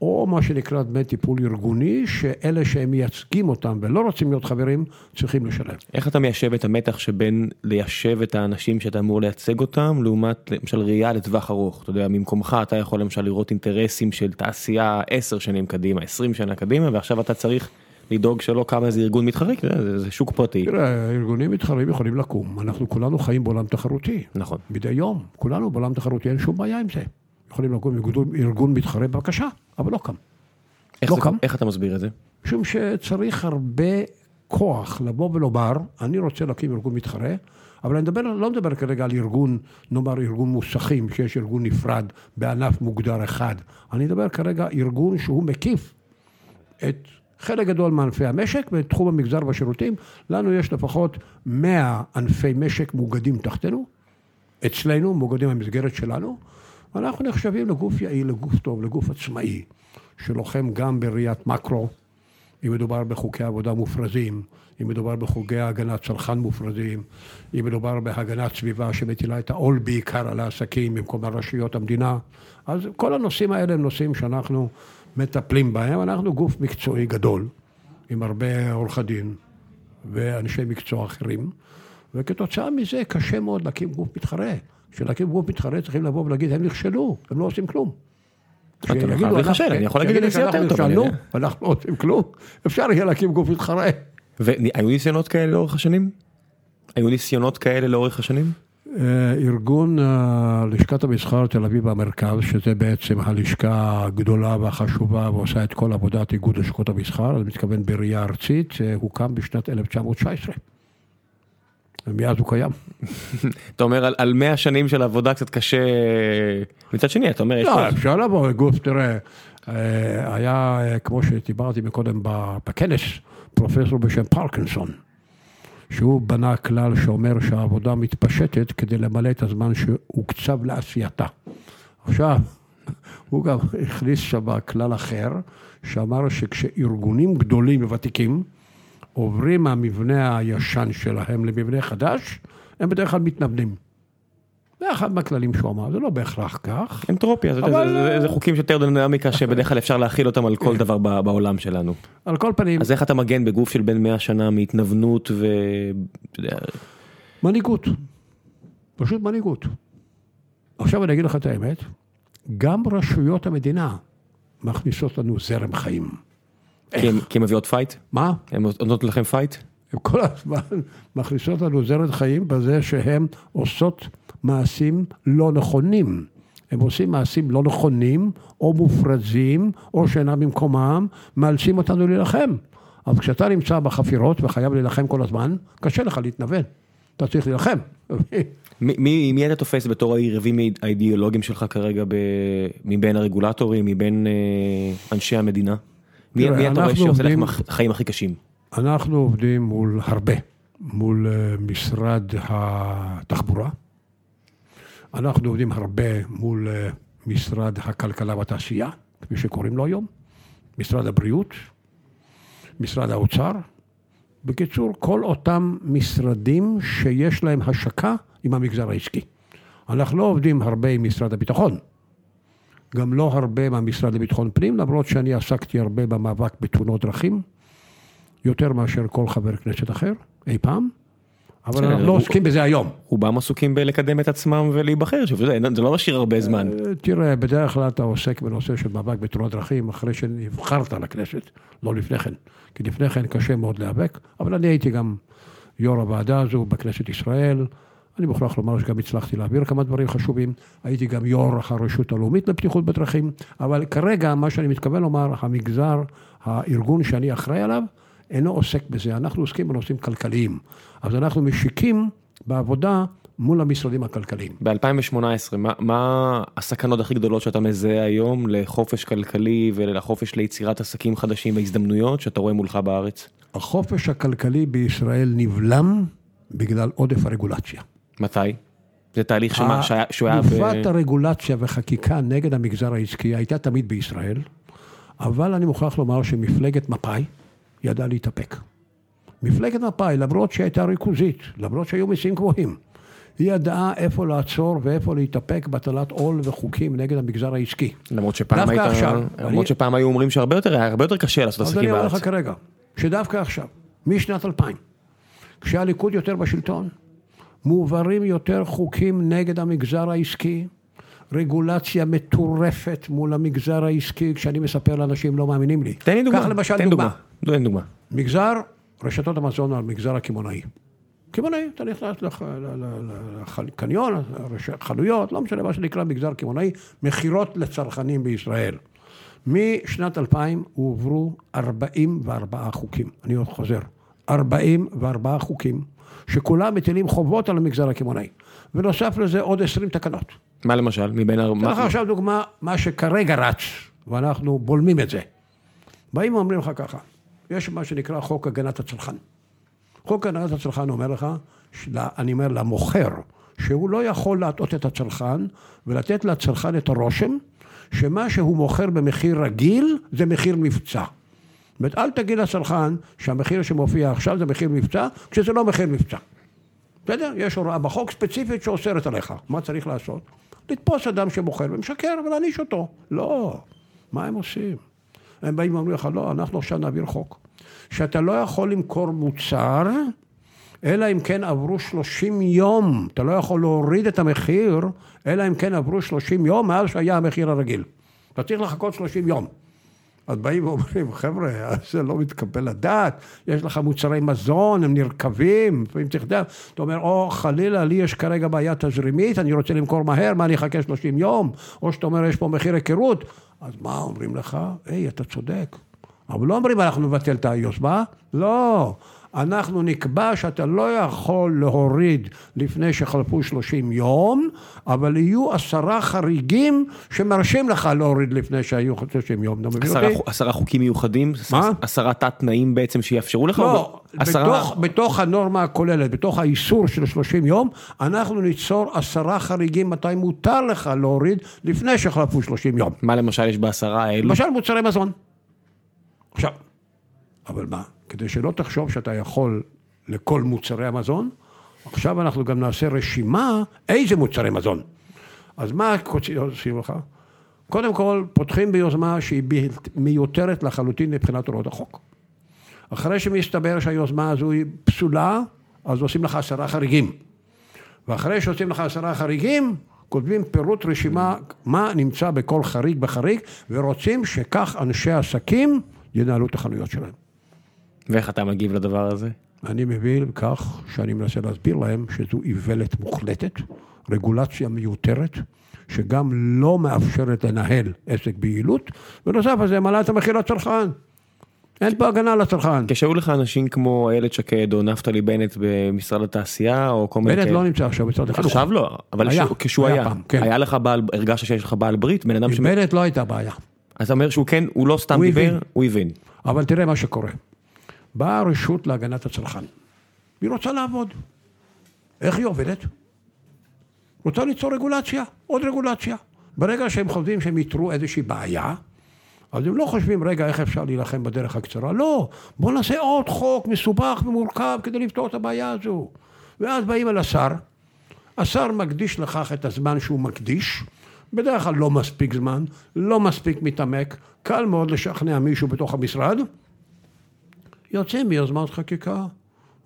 או מה שנקרא דמי טיפול ארגוני, שאלה שהם מייצגים אותם ולא רוצים להיות חברים, צריכים לשלם. איך אתה מיישב את המתח שבין ליישב את האנשים שאתה אמור לייצג אותם, לעומת למשל ראייה לטווח ארוך? אתה יודע, ממקומך אתה יכול למשל לראות אינטרסים של תעשייה עשר שנים קדימה, עשרים שנה קדימה, ועכשיו אתה צריך לדאוג שלא קם איזה ארגון מתחרה, כי זה, זה שוק פרטי. תראה, ארגונים מתחרים יכולים לקום, אנחנו כולנו חיים בעולם תחרותי. נכון. מדי יום, כולנו בעולם תחרותי, אין שום בעיה עם זה. יכולים לקום ארגון מתחרה, בבקשה, אבל לא קם. איך, לא זה, קם. איך אתה מסביר את זה? משום שצריך הרבה כוח לבוא ולומר, אני רוצה להקים ארגון מתחרה, אבל אני מדבר, לא מדבר כרגע על ארגון, נאמר ארגון מוסכים, שיש ארגון נפרד בענף מוגדר אחד. אני מדבר כרגע ארגון שהוא מקיף את חלק גדול מענפי המשק בתחום המגזר והשירותים. לנו יש לפחות 100 ענפי משק מאוגדים תחתנו, אצלנו, מאוגדים במסגרת שלנו. ואנחנו נחשבים לגוף יעיל, לגוף טוב, לגוף עצמאי, שלוחם גם בראיית מקרו, אם מדובר בחוקי עבודה מופרזים, אם מדובר בחוקי הגנת צרכן מופרזים, אם מדובר בהגנת סביבה שמטילה את העול בעיקר על העסקים במקום על רשויות המדינה. אז כל הנושאים האלה הם נושאים שאנחנו מטפלים בהם. אנחנו גוף מקצועי גדול, עם הרבה עורכי דין, ואנשי מקצוע אחרים, וכתוצאה מזה קשה מאוד להקים גוף מתחרה. כשלהקים גוף מתחרה צריכים לבוא ולהגיד, הם נכשלו, הם לא עושים כלום. אתה לא חייב אנחנו- להיכשל, אני יכול להגיד את זה יותר טוב. ואנחנו לא עושים כלום, אפשר יהיה להקים גוף מתחרה. והיו ניסיונות כאלה לאורך השנים? היו ניסיונות כאלה לאורך השנים? אה, ארגון אה, לשכת המסחר תל אביב והמרכז, שזה בעצם הלשכה הגדולה והחשובה ועושה את כל עבודת איגוד לשכות המסחר, אני מתכוון בראייה ארצית, אה, הוקם בשנת 1919. ומאז הוא קיים. אתה אומר על, על 100 שנים של עבודה קצת קשה, מצד שני אתה אומר לא, אפשר לבוא לגוף, תראה, אה, היה, אה, כמו שדיברתי מקודם בכנס, פרופסור בשם פרקינסון, שהוא בנה כלל שאומר שהעבודה מתפשטת כדי למלא את הזמן שהוקצב לעשייתה. עכשיו, הוא גם הכניס שם כלל אחר, שאמר שכשארגונים גדולים וותיקים עוברים מהמבנה הישן שלהם למבנה חדש, הם בדרך כלל מתנוונים. זה אחד מהכללים שהוא אמר, זה לא בהכרח כך. אנטרופיה, זה, אבל- זה, זה, זה חוקים של טרודינמיקה שבדרך כלל אפשר להכיל אותם על כל דבר ב- בעולם שלנו. על כל פנים, אז איך אתה מגן בגוף של בן 100 שנה מהתנוונות ו... מנהיגות. פשוט מנהיגות. עכשיו אני אגיד לך את האמת, גם רשויות המדינה מכניסות לנו זרם חיים. כי הן- מביאות fight? מה? הן נותנות לכם fight? הן כל הזמן מכניסות לנו זרם חיים בזה שהן עושות מעשים לא נכונים. הם עושים מעשים לא נכונים, או מופרזים, או שאינם במקומם, מאלצים אותנו להילחם. אבל כשאתה נמצא בחפירות וחייב להילחם כל הזמן, קשה לך להתנוון. אתה צריך להילחם. מי, מי, מי אתה תופס בתור היריבים האידיאולוגיים שלך כרגע ב... מבין הרגולטורים, מבין אה, אנשי המדינה? מי, אתה רואה שעושה לכם החיים הכי קשים? אנחנו עובדים מול הרבה, מול אה, משרד התחבורה, אנחנו עובדים הרבה מול אה, משרד הכלכלה והתעשייה, כפי שקוראים לו היום, משרד הבריאות, משרד האוצר. בקיצור, כל אותם משרדים שיש להם השקה עם המגזר העסקי. אנחנו לא עובדים הרבה עם משרד הביטחון, גם לא הרבה מהמשרד לביטחון פנים, למרות שאני עסקתי הרבה במאבק בתאונות דרכים. יותר מאשר כל חבר כנסת אחר, אי פעם, אבל אנחנו לא עוסקים בזה היום. רובם עסוקים בלקדם את עצמם ולהיבחר, זה לא משאיר הרבה זמן. אה, תראה, בדרך כלל אתה עוסק בנושא של מאבק בתאונות דרכים אחרי שנבחרת לכנסת, לא לפני כן. כי לפני כן קשה מאוד להיאבק, אבל אני הייתי גם יו"ר הוועדה הזו בכנסת ישראל. אני מוכרח לומר שגם הצלחתי להעביר כמה דברים חשובים. הייתי גם יו"ר הרשות הלאומית לבטיחות בדרכים, אבל כרגע, מה שאני מתכוון לומר, המגזר, הארגון שאני אחראי עליו, אינו עוסק בזה. אנחנו עוסקים בנושאים כלכליים. אז אנחנו משיקים בעבודה מול המשרדים הכלכליים. ב-2018, מה, מה הסכנות הכי גדולות שאתה מזהה היום לחופש כלכלי ולחופש ליצירת עסקים חדשים והזדמנויות שאתה רואה מולך בארץ? החופש הכלכלי בישראל נבלם בגלל עודף הרגולציה. מתי? זה תהליך שמה, שהוא היה תקופת ב... הרגולציה וחקיקה נגד המגזר העסקי הייתה תמיד בישראל, אבל אני מוכרח לומר שמפלגת מפא"י ידעה להתאפק. מפלגת מפא"י, למרות שהייתה ריכוזית, למרות שהיו מיסים גבוהים, היא ידעה איפה לעצור ואיפה להתאפק בהטלת עול וחוקים נגד המגזר העסקי. למרות שפעם היית, עכשיו, למרות אני- שפעם היו אומרים שהרבה יותר, הרבה יותר קשה לעשות אז עסקים אני אומר בארץ. לך כרגע, שדווקא עכשיו, משנת 2000, כשהליכוד יותר בשלטון, מועברים יותר חוקים נגד המגזר העסקי, רגולציה מטורפת מול המגזר העסקי, כשאני מספר לאנשים לא מאמינים לי. תן לי דוגמה, קח למשל תן דוגמה. תן דוגמה. מגזר רשתות המזון על המגזר הקמעונאי. קמעונאי, אתה נכנס לקניון, חנויות, לא משנה מה שנקרא מגזר קמעונאי, מכירות לצרכנים בישראל. משנת 2000 הועברו 44 חוקים, אני עוד חוזר, 44 חוקים, שכולם מטילים חובות על המגזר הקמעונאי. ונוסף לזה עוד 20 תקנות. מה למשל? מבין... הר- אתן לך עכשיו דוגמה, מה שכרגע רץ, ואנחנו בולמים את זה. באים ואומרים לך ככה, יש מה שנקרא חוק הגנת הצרכן. חוק הגנת הצרכן אומר לך, של- אני אומר למוכר, שהוא לא יכול להטעות את הצרכן ולתת לצרכן את הרושם שמה שהוא מוכר במחיר רגיל זה מחיר מבצע. זאת אומרת, אל תגיד לצרכן שהמחיר שמופיע עכשיו זה מחיר מבצע, כשזה לא מחיר מבצע. בסדר? יש הוראה בחוק ספציפית שאוסרת עליך. מה צריך לעשות? לתפוס אדם שמוכר ומשקר ולהעניש אותו. לא. מה הם עושים? הם באים ואומרים לך, לא, אנחנו עכשיו נעביר חוק, שאתה לא יכול למכור מוצר, אלא אם כן עברו 30 יום. אתה לא יכול להוריד את המחיר, אלא אם כן עברו 30 יום מאז שהיה המחיר הרגיל. אתה צריך לחכות 30 יום. אז באים ואומרים, חבר'ה, זה לא מתקבל לדעת, יש לך מוצרי מזון, הם נרקבים, לפעמים צריך לדעת, אתה אומר, או חלילה, לי יש כרגע בעיה תזרימית, אני רוצה למכור מהר, מה אני אחכה 30 יום? או שאתה אומר, יש פה מחיר היכרות, אז מה אומרים לך? היי, אתה צודק. אבל לא אומרים, אנחנו נבטל את היוזמה, לא. אנחנו נקבע שאתה לא יכול להוריד לפני שחלפו 30 יום, אבל יהיו עשרה חריגים שמרשים לך להוריד לפני שהיו 30 יום. עשרה עשרה חוקים מיוחדים? מה? עשרה תת תנאים בעצם שיאפשרו לך? לא, עשרה... בתוך, בתוך הנורמה הכוללת, בתוך האיסור של 30 יום, אנחנו ניצור עשרה חריגים מתי מותר לך להוריד לפני שחלפו 30 יום. מה למשל יש בעשרה האלו? למשל מוצרי מזון. עכשיו, אבל מה, כדי שלא תחשוב שאתה יכול לכל מוצרי המזון, עכשיו אנחנו גם נעשה רשימה איזה מוצרי מזון. אז מה עושים לך? קודם כל, פותחים ביוזמה שהיא מיותרת לחלוטין מבחינת הוראות החוק. אחרי שמסתבר שהיוזמה הזו היא פסולה, אז עושים לך עשרה חריגים. ואחרי שעושים לך עשרה חריגים, כותבים פירוט רשימה מה נמצא בכל חריג בחריג, ורוצים שכך אנשי עסקים ינהלו את החנויות שלהם. ואיך אתה מגיב לדבר הזה? אני מבין כך שאני מנסה להסביר להם שזו איוולת מוחלטת, רגולציה מיותרת, שגם לא מאפשרת לנהל עסק ביעילות, ונוסף על זה מעלה את המחיר לצרכן. אין פה הגנה לצרכן. כשהיו לך אנשים כמו איילת שקד או נפתלי בנט במשרד התעשייה או כל מיני בנט לא נמצא עכשיו במשרד החינוך. עכשיו לא, אבל היה, כשהוא- היה היה, פעם, כן. היה לך בעל, הרגשת שיש לך בעל ברית, בן אדם ש... בנט לא הייתה בעיה. אז אתה אומר שהוא כן, הוא לא סתם הוא דיבר, הבין. הוא הבין. אבל תראה מה שקורה. באה הרשות להגנת הצרכן. היא רוצה לעבוד. איך היא עובדת? רוצה ליצור רגולציה, עוד רגולציה. ברגע שהם חושבים שהם יתרו איזושהי בעיה, אז הם לא חושבים, רגע, איך אפשר להילחם בדרך הקצרה? לא, בואו נעשה עוד חוק מסובך ומורכב כדי לפתור את הבעיה הזו. ואז באים אל השר, השר מקדיש לכך את הזמן שהוא מקדיש, בדרך כלל לא מספיק זמן, לא מספיק מתעמק, קל מאוד לשכנע מישהו בתוך המשרד, יוצאים ביוזמת חקיקה.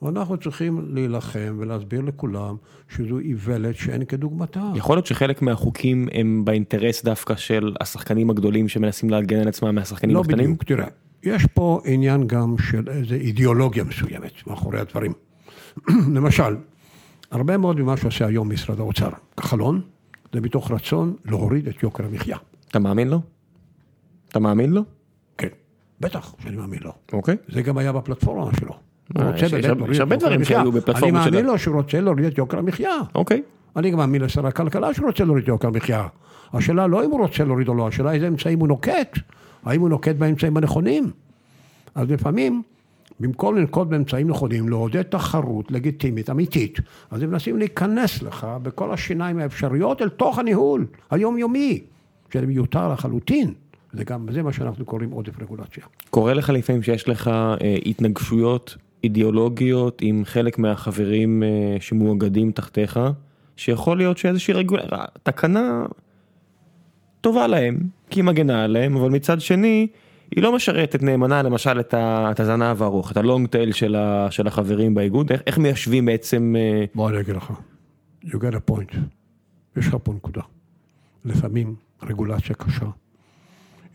ואנחנו צריכים להילחם ולהסביר לכולם שזו איוולת שאין כדוגמתה. יכול להיות שחלק מהחוקים הם באינטרס דווקא של השחקנים הגדולים שמנסים להגן על עצמם מהשחקנים לא הקטנים? בדיוק, תראה, יש פה עניין גם של איזו אידיאולוגיה מסוימת מאחורי הדברים. למשל, הרבה מאוד ממה שעושה היום משרד האוצר, כחלון, זה מתוך רצון להוריד את יוקר המחיה. אתה מאמין לו? אתה מאמין לו? בטח שאני מאמין לו. אוקיי. זה גם היה בפלטפורמה שלו. הוא אה, רוצה יש- באמת יש הרבה- להוריד יש את הרבה יוקר דברים המחיה. שהיו בפלטפורמה אני מאמין. לו שהוא רוצה להוריד את יוקר המחיה. אוקיי. אני גם מאמין לשר הכלכלה שהוא רוצה להוריד את יוקר המחיה. השאלה לא אם הוא רוצה להוריד או לא, השאלה איזה אמצעים הוא נוקט. האם הוא נוקט באמצעים הנכונים. אז לפעמים, במקום לנקוט באמצעים נכונים, לעודד תחרות לגיטימית, אמיתית, אז הם מנסים להיכנס לך בכל השיניים האפשריות אל תוך הניהול היומיומי, שזה מיותר לחלוטין. זה גם, זה מה שאנחנו קוראים עודף רגולציה. קורה לך לפעמים שיש לך אה, התנגשויות אידיאולוגיות עם חלק מהחברים אה, שמואגדים תחתיך, שיכול להיות שאיזושהי רגול... תקנה טובה להם, כי היא מגנה עליהם, אבל מצד שני, היא לא משרתת נאמנה למשל את, ה... את הזנב הארוך, את הלונג טייל של, ה... של החברים באיגוד, איך, איך מיישבים בעצם... אה, בוא אני אגיד לך, you get a point, יש לך פה נקודה. לפעמים רגולציה קשה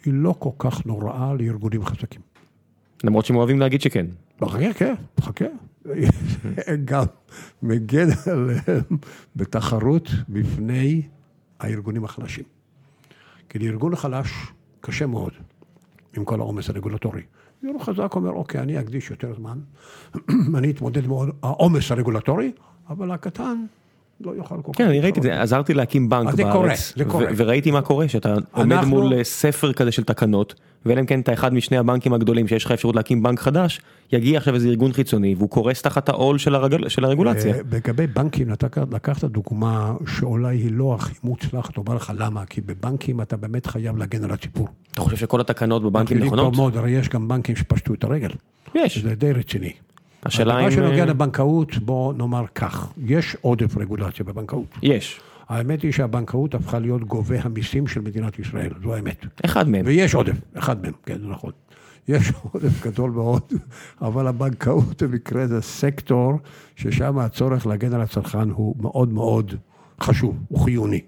היא לא כל כך נוראה לארגונים חזקים. למרות שהם אוהבים להגיד שכן. חכה, כן, חכה. גם מגן עליהם בתחרות בפני הארגונים החלשים. כי לארגון החלש קשה מאוד עם כל העומס הרגולטורי. ארגון חזק אומר, אוקיי, אני אקדיש יותר זמן, אני אתמודד עם העומס הרגולטורי, אבל הקטן לא יוכל כל כך... כן, אני ראיתי את זה, עזרתי להקים בנק אז זה בארץ, קורה, זה קורה. וראיתי מה קורה, שאתה עומד מול אה, ספר כזה של תקנות, ואלא אם כן אתה אחד משני הבנקים הגדולים שיש לך אפשרות להקים בנק חדש, יגיע עכשיו איזה ארגון חיצוני והוא קורס תחת העול של, הרגולציה. אה, לגבי בנקים, לקחת, לקחת דוגמה שאולי היא לא הכי מוצלחת, אומר לך למה, כי בבנקים אתה באמת חייב להגן על הציבור. אתה חושב שכל התקנות בבנקים נכונות? יש גם בנקים שפשטו את הרגל. יש. זה די רציני. השאלה הדבר אם... שנוגע אה, לבנקאות, בוא נאמר כך, יש עודף רגולציה בבנקאות. יש. האמת היא שהבנקאות הפכה להיות גובה המיסים של מדינת ישראל, זו האמת. אחד מהם. ויש עודף, אחד מהם, כן, זה נכון. יש עודף גדול מאוד, אבל הבנקאות במקרה זה סקטור ששם הצורך להגן על הצרכן הוא מאוד מאוד חשוב, הוא חיוני.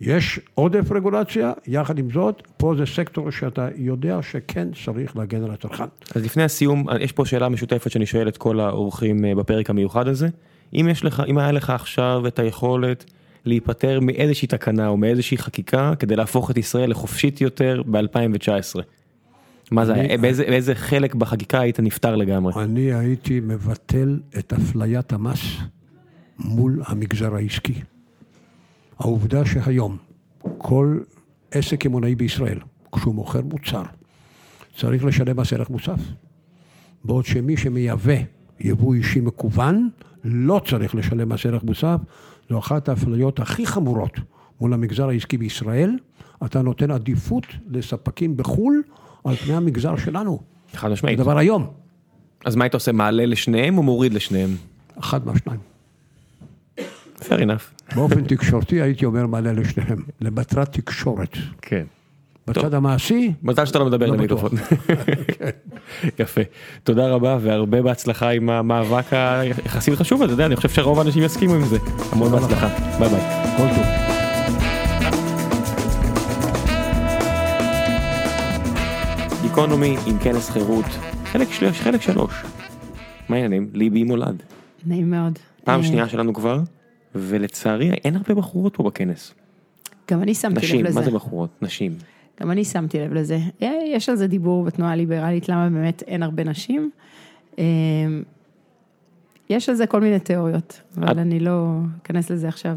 יש עודף רגולציה, יחד עם זאת, פה זה סקטור שאתה יודע שכן צריך להגן על הצרכן. אז לפני הסיום, יש פה שאלה משותפת שאני שואל את כל האורחים אה, בפרק המיוחד הזה. אם יש לך, אם היה לך עכשיו את היכולת להיפטר מאיזושהי תקנה או מאיזושהי חקיקה כדי להפוך את ישראל לחופשית יותר ב-2019. מה זה, אני- באיזה, באיזה חלק בחקיקה היית נפטר לגמרי? אני הייתי מבטל את אפליית המס מול המגזר העסקי. העובדה שהיום כל עסק קמעונאי בישראל, כשהוא מוכר מוצר, צריך לשלם מס ערך מוסף, בעוד שמי שמייבא יבוא אישי מקוון, לא צריך לשלם מס ערך מוסף, זו אחת האפליות הכי חמורות מול המגזר העסקי בישראל. אתה נותן עדיפות לספקים בחו"ל על פני המגזר שלנו. חד זה משמעית. דבר היום. אז מה היית עושה, מעלה לשניהם או מוריד לשניהם? אחד מהשניים. Fair enough. באופן תקשורתי הייתי אומר מעלה לשניהם, למטרת תקשורת. כן. בצד המעשי, מזל שאתה לא מדבר לא למיקרופון. יפה. תודה רבה והרבה בהצלחה עם המאבק היחסית חשוב הזה, אני חושב שרוב האנשים יסכימו עם זה. המון בהצלחה. ביי ביי. כל טוב. גיקונומי עם כנס חירות, חלק שלוש, חלק שלוש. מה העניינים? ליבי מולד. נעים מאוד. פעם אה, שנייה שלנו כבר, ולצערי אין הרבה בחורות פה בכנס. גם אני שמתי נשים, לב לזה. מה זה בחורות? נשים. גם אני שמתי לב לזה. אה, יש על זה דיבור בתנועה הליברלית, למה באמת אין הרבה נשים. אה, יש על זה כל מיני תיאוריות, את- אבל אני לא אכנס לזה עכשיו.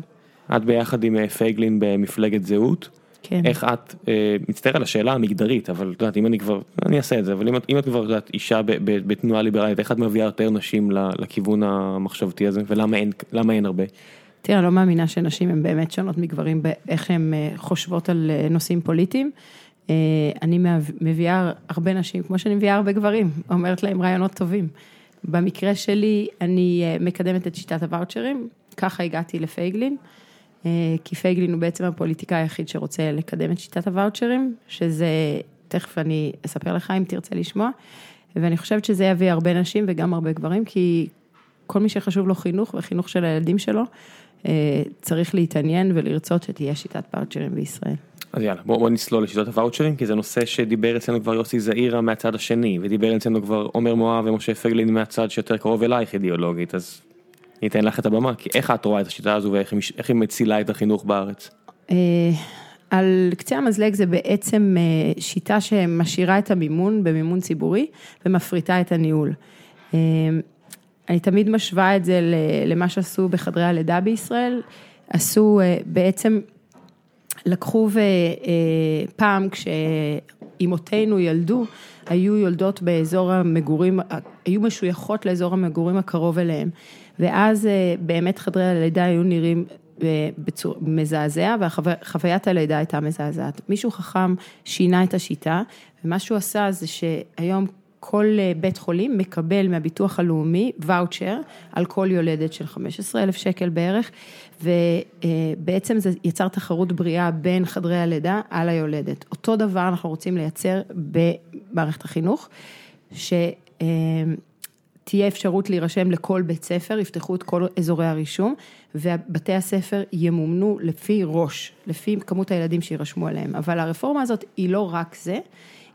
את ביחד עם אה, פייגלין במפלגת זהות, כן. איך את, אה, מצטער על השאלה המגדרית, אבל את יודעת, אם אני כבר, אני אעשה את זה, אבל אם את, אם את כבר, את יודעת, אישה ב, ב, בתנועה ליברלית, איך את מביאה יותר נשים לכיוון המחשבתי הזה, ולמה אין, אין הרבה? תראה, לא מאמינה שנשים הן באמת שונות מגברים באיך הן אה, חושבות על אה, נושאים פוליטיים. אה, אני מביאה הרבה נשים, כמו שאני מביאה הרבה גברים, אומרת להם רעיונות טובים. במקרה שלי, אני מקדמת את שיטת הוואוצ'רים, ככה הגעתי לפייגלין, כי פייגלין הוא בעצם הפוליטיקאי היחיד שרוצה לקדם את שיטת הוואוצ'רים, שזה, תכף אני אספר לך אם תרצה לשמוע, ואני חושבת שזה יביא הרבה נשים וגם הרבה גברים, כי כל מי שחשוב לו חינוך וחינוך של הילדים שלו, צריך להתעניין ולרצות שתהיה שיטת ואוצ'רים בישראל. אז יאללה, בואו בוא נצלול לשיטות הוואוצ'רים, כי זה נושא שדיבר אצלנו כבר יוסי זעירה מהצד השני, ודיבר אצלנו כבר עומר מואב ומשה פייגלין מהצד שיותר קרוב אלייך אידיאולוגית, אז ניתן לך את הבמה, כי איך את רואה את השיטה הזו ואיך היא מצילה את החינוך בארץ? אה, על קצה המזלג זה בעצם אה, שיטה שמשאירה את המימון במימון ציבורי ומפריטה את הניהול. אה, אני תמיד משווה את זה למה שעשו בחדרי הלידה בישראל, עשו אה, בעצם, לקחו ופעם כשאימותינו ילדו, היו יולדות באזור המגורים, היו משויכות לאזור המגורים הקרוב אליהם. ואז אה, באמת חדרי הלידה היו נראים אה, בצור, מזעזע, וחוויית הלידה הייתה מזעזעת. מישהו חכם שינה את השיטה, ומה שהוא עשה זה שהיום כל אה, בית חולים מקבל מהביטוח הלאומי ואוצ'ר על כל יולדת של 15 אלף שקל בערך, ובעצם זה יצר תחרות בריאה בין חדרי הלידה על היולדת. אותו דבר אנחנו רוצים לייצר במערכת החינוך, שתהיה אפשרות להירשם לכל בית ספר, יפתחו את כל אזורי הרישום, ובתי הספר ימומנו לפי ראש, לפי כמות הילדים שירשמו עליהם. אבל הרפורמה הזאת היא לא רק זה,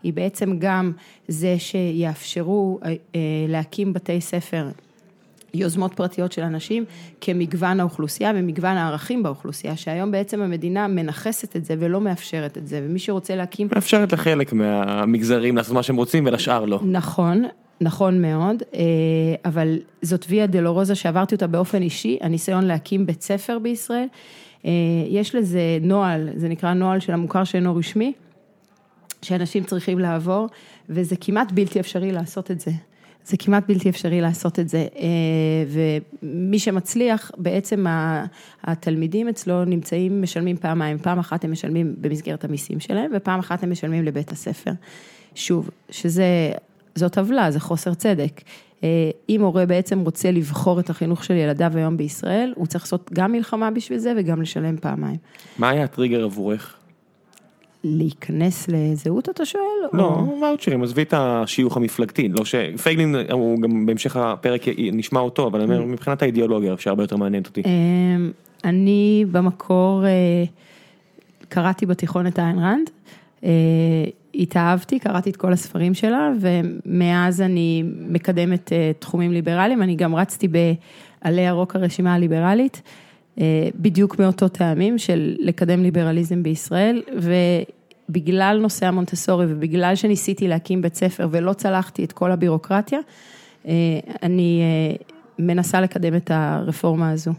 היא בעצם גם זה שיאפשרו אה, להקים בתי ספר, יוזמות פרטיות של אנשים כמגוון האוכלוסייה ומגוון הערכים באוכלוסייה, שהיום בעצם המדינה מנכסת את זה ולא מאפשרת את זה, ומי שרוצה להקים... מאפשרת לחלק מהמגזרים לעשות מה שהם רוצים ולשאר לא. נכון, נכון מאוד, אה, אבל זאת ויה דלורוזה שעברתי אותה באופן אישי, הניסיון להקים בית ספר בישראל. אה, יש לזה נוהל, זה נקרא נוהל של המוכר שאינו רשמי, שאנשים צריכים לעבור, וזה כמעט בלתי אפשרי לעשות את זה. זה כמעט בלתי אפשרי לעשות את זה, אה, ומי שמצליח, בעצם התלמידים אצלו נמצאים, משלמים פעמיים, פעם אחת הם משלמים במסגרת המיסים שלהם, ופעם אחת הם משלמים לבית הספר. שוב, שזה, זאת עוולה, זה חוסר צדק. אם הורה בעצם רוצה לבחור את החינוך של ילדיו היום בישראל, הוא צריך לעשות גם מלחמה בשביל זה וגם לשלם פעמיים. מה היה הטריגר עבורך? להיכנס לזהות אתה שואל? לא, או... ואוצ'רים, עזבי את השיוך המפלגתי, לא ש... פייגלין, הוא גם בהמשך הפרק נשמע אותו, אבל אני אומר, מבחינת האידיאולוגיה, שהרבה יותר מעניינת אותי. אמ, אני במקור אה, קראתי בתיכון את איין ראנד, אה, התאהבתי, קראתי את כל הספרים שלה, ומאז אני מקדמת אה, תחומים ליברליים, אני גם רצתי בעלי ירוק הרשימה הליברלית, בדיוק מאותו טעמים של לקדם ליברליזם בישראל, ובגלל נושא המונטסורי ובגלל שניסיתי להקים בית ספר ולא צלחתי את כל הבירוקרטיה, אני מנסה לקדם את הרפורמה הזו.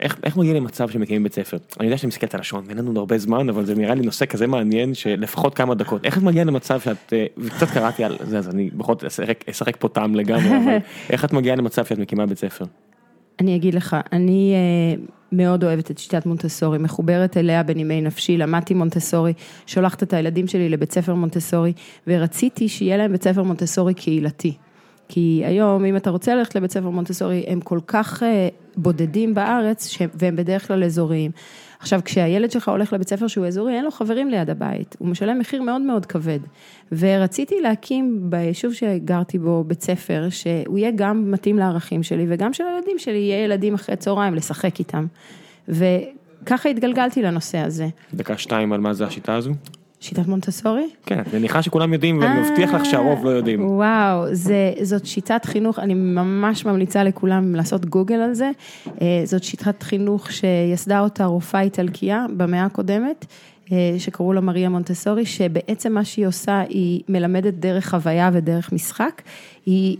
איך, איך מגיעים למצב שמקימים בית ספר? אני יודע שאני מסתכלת על השעון, אין לנו הרבה זמן, אבל זה נראה לי נושא כזה מעניין שלפחות כמה דקות. איך את מגיעה למצב שאת, אה, וקצת קראתי על זה, אז אני בכל זאת אשחק פה טעם לגמרי, אבל איך את מגיעה למצב שאת מקימה בית ספר? אני אגיד לך, אני אה, מאוד אוהבת את שיטת מונטסורי, מחוברת אליה בנימי נפשי, למדתי מונטסורי, שולחת את הילדים שלי לבית ספר מונטסורי, ורציתי שיהיה להם בית ספר מונטסורי קהילתי. כי היום, אם אתה רוצה ללכת לבית ספר מונטסורי, הם כל כך אה, בודדים בארץ, והם בדרך כלל אזוריים. עכשיו, כשהילד שלך הולך לבית ספר שהוא אזורי, אין לו חברים ליד הבית, הוא משלם מחיר מאוד מאוד כבד. ורציתי להקים ביישוב שגרתי בו בית ספר, שהוא יהיה גם מתאים לערכים שלי, וגם של הילדים שלי, יהיה ילדים אחרי צהריים, לשחק איתם. וככה התגלגלתי לנושא הזה. דקה שתיים על מה זה השיטה הזו? שיטת מונטסורי? כן, אני מניחה שכולם יודעים ואני מבטיח לך שהרוב לא יודעים. וואו, זה, זאת שיטת חינוך, אני ממש ממליצה לכולם לעשות גוגל על זה. זאת שיטת חינוך שיסדה אותה רופאה איטלקייה במאה הקודמת, שקראו לה מריה מונטסורי, שבעצם מה שהיא עושה, היא מלמדת דרך חוויה ודרך משחק. היא...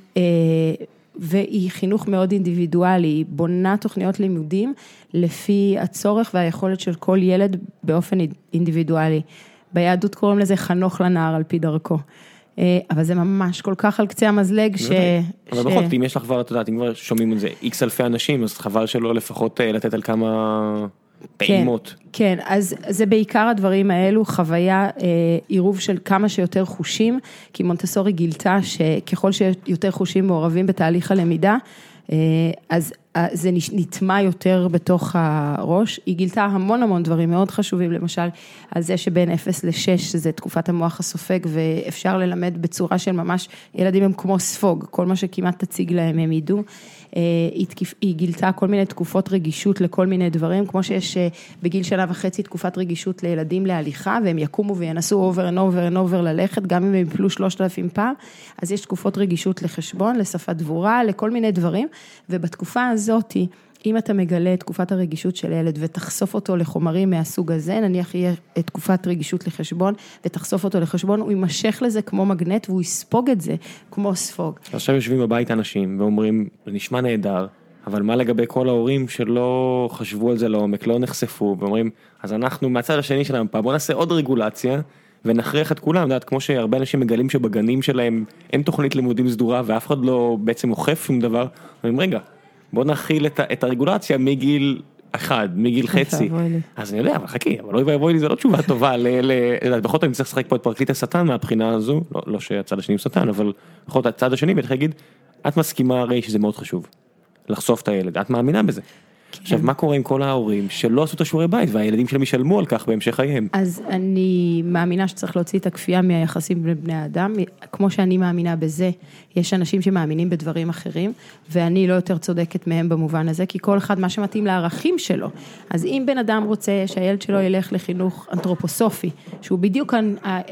והיא חינוך מאוד אינדיבידואלי, היא בונה תוכניות לימודים לפי הצורך והיכולת של כל ילד באופן אינדיבידואלי. ביהדות קוראים לזה חנוך לנער על פי דרכו. אה, אבל זה ממש כל כך על קצה המזלג ש... אבל בכל זאת, אם יש לך כבר, את יודעת, אם כבר שומעים את זה איקס אלפי אנשים, אז חבל שלא לפחות אה, לתת על כמה פעימות. כן, כן, אז זה בעיקר הדברים האלו, חוויה, אה, עירוב של כמה שיותר חושים, כי מונטסורי גילתה שככל שיותר חושים מעורבים בתהליך הלמידה, אז זה נטמע יותר בתוך הראש, היא גילתה המון המון דברים מאוד חשובים, למשל על זה שבין 0 ל-6 זה תקופת המוח הסופג ואפשר ללמד בצורה של ממש, ילדים הם כמו ספוג, כל מה שכמעט תציג להם הם ידעו. אה, היא גילתה כל מיני תקופות רגישות לכל מיני דברים, כמו שיש אה, בגיל שנה וחצי תקופת רגישות לילדים להליכה, והם יקומו וינסו over and over and over ללכת, גם אם הם יפלו שלושת אלפים פעם, אז יש תקופות רגישות לחשבון, לשפת דבורה, לכל מיני דברים, ובתקופה הזאתי, אם אתה מגלה את תקופת הרגישות של ילד ותחשוף אותו לחומרים מהסוג הזה, נניח יהיה תקופת רגישות לחשבון ותחשוף אותו לחשבון, הוא יימשך לזה כמו מגנט והוא יספוג את זה כמו ספוג. עכשיו יושבים בבית אנשים ואומרים, זה נשמע נהדר, אבל מה לגבי כל ההורים שלא חשבו על זה לעומק, לא נחשפו, ואומרים, אז אנחנו מהצד השני של המפה, בוא נעשה עוד רגולציה. ונכריח את כולם, יודעת, כמו שהרבה אנשים מגלים שבגנים שלהם אין תוכנית לימודים סדורה ואף אחד לא בעצם אוכף שום דבר, אומרים רגע, בוא נכיל את את הרגולציה מגיל אחד, מגיל חצי. אז אני יודע, אבל חכי, אבל אוי ואבוי לי זה לא תשובה טובה, בכל זאת אני צריך לשחק פה את פרקליט השטן מהבחינה הזו, לא לא שהצד השני הוא שטן, אבל בכל זאת הצד השני, ואני להגיד, את מסכימה הרי שזה מאוד חשוב, לחשוף את הילד, את מאמינה בזה. עכשיו, מה קורה עם כל ההורים שלא עשו את השיעורי בית והילדים שלהם ישלמו על כך בהמשך חייהם? אז אני מאמינה שצריך להוציא את הכפייה מהיחסים בין בני האדם, כמו שאני מאמינה בזה, יש אנשים שמאמינים בדברים אחרים, ואני לא יותר צודקת מהם במובן הזה, כי כל אחד מה שמתאים לערכים שלו. אז אם בן אדם רוצה שהילד שלו ילך לחינוך אנתרופוסופי, שהוא בדיוק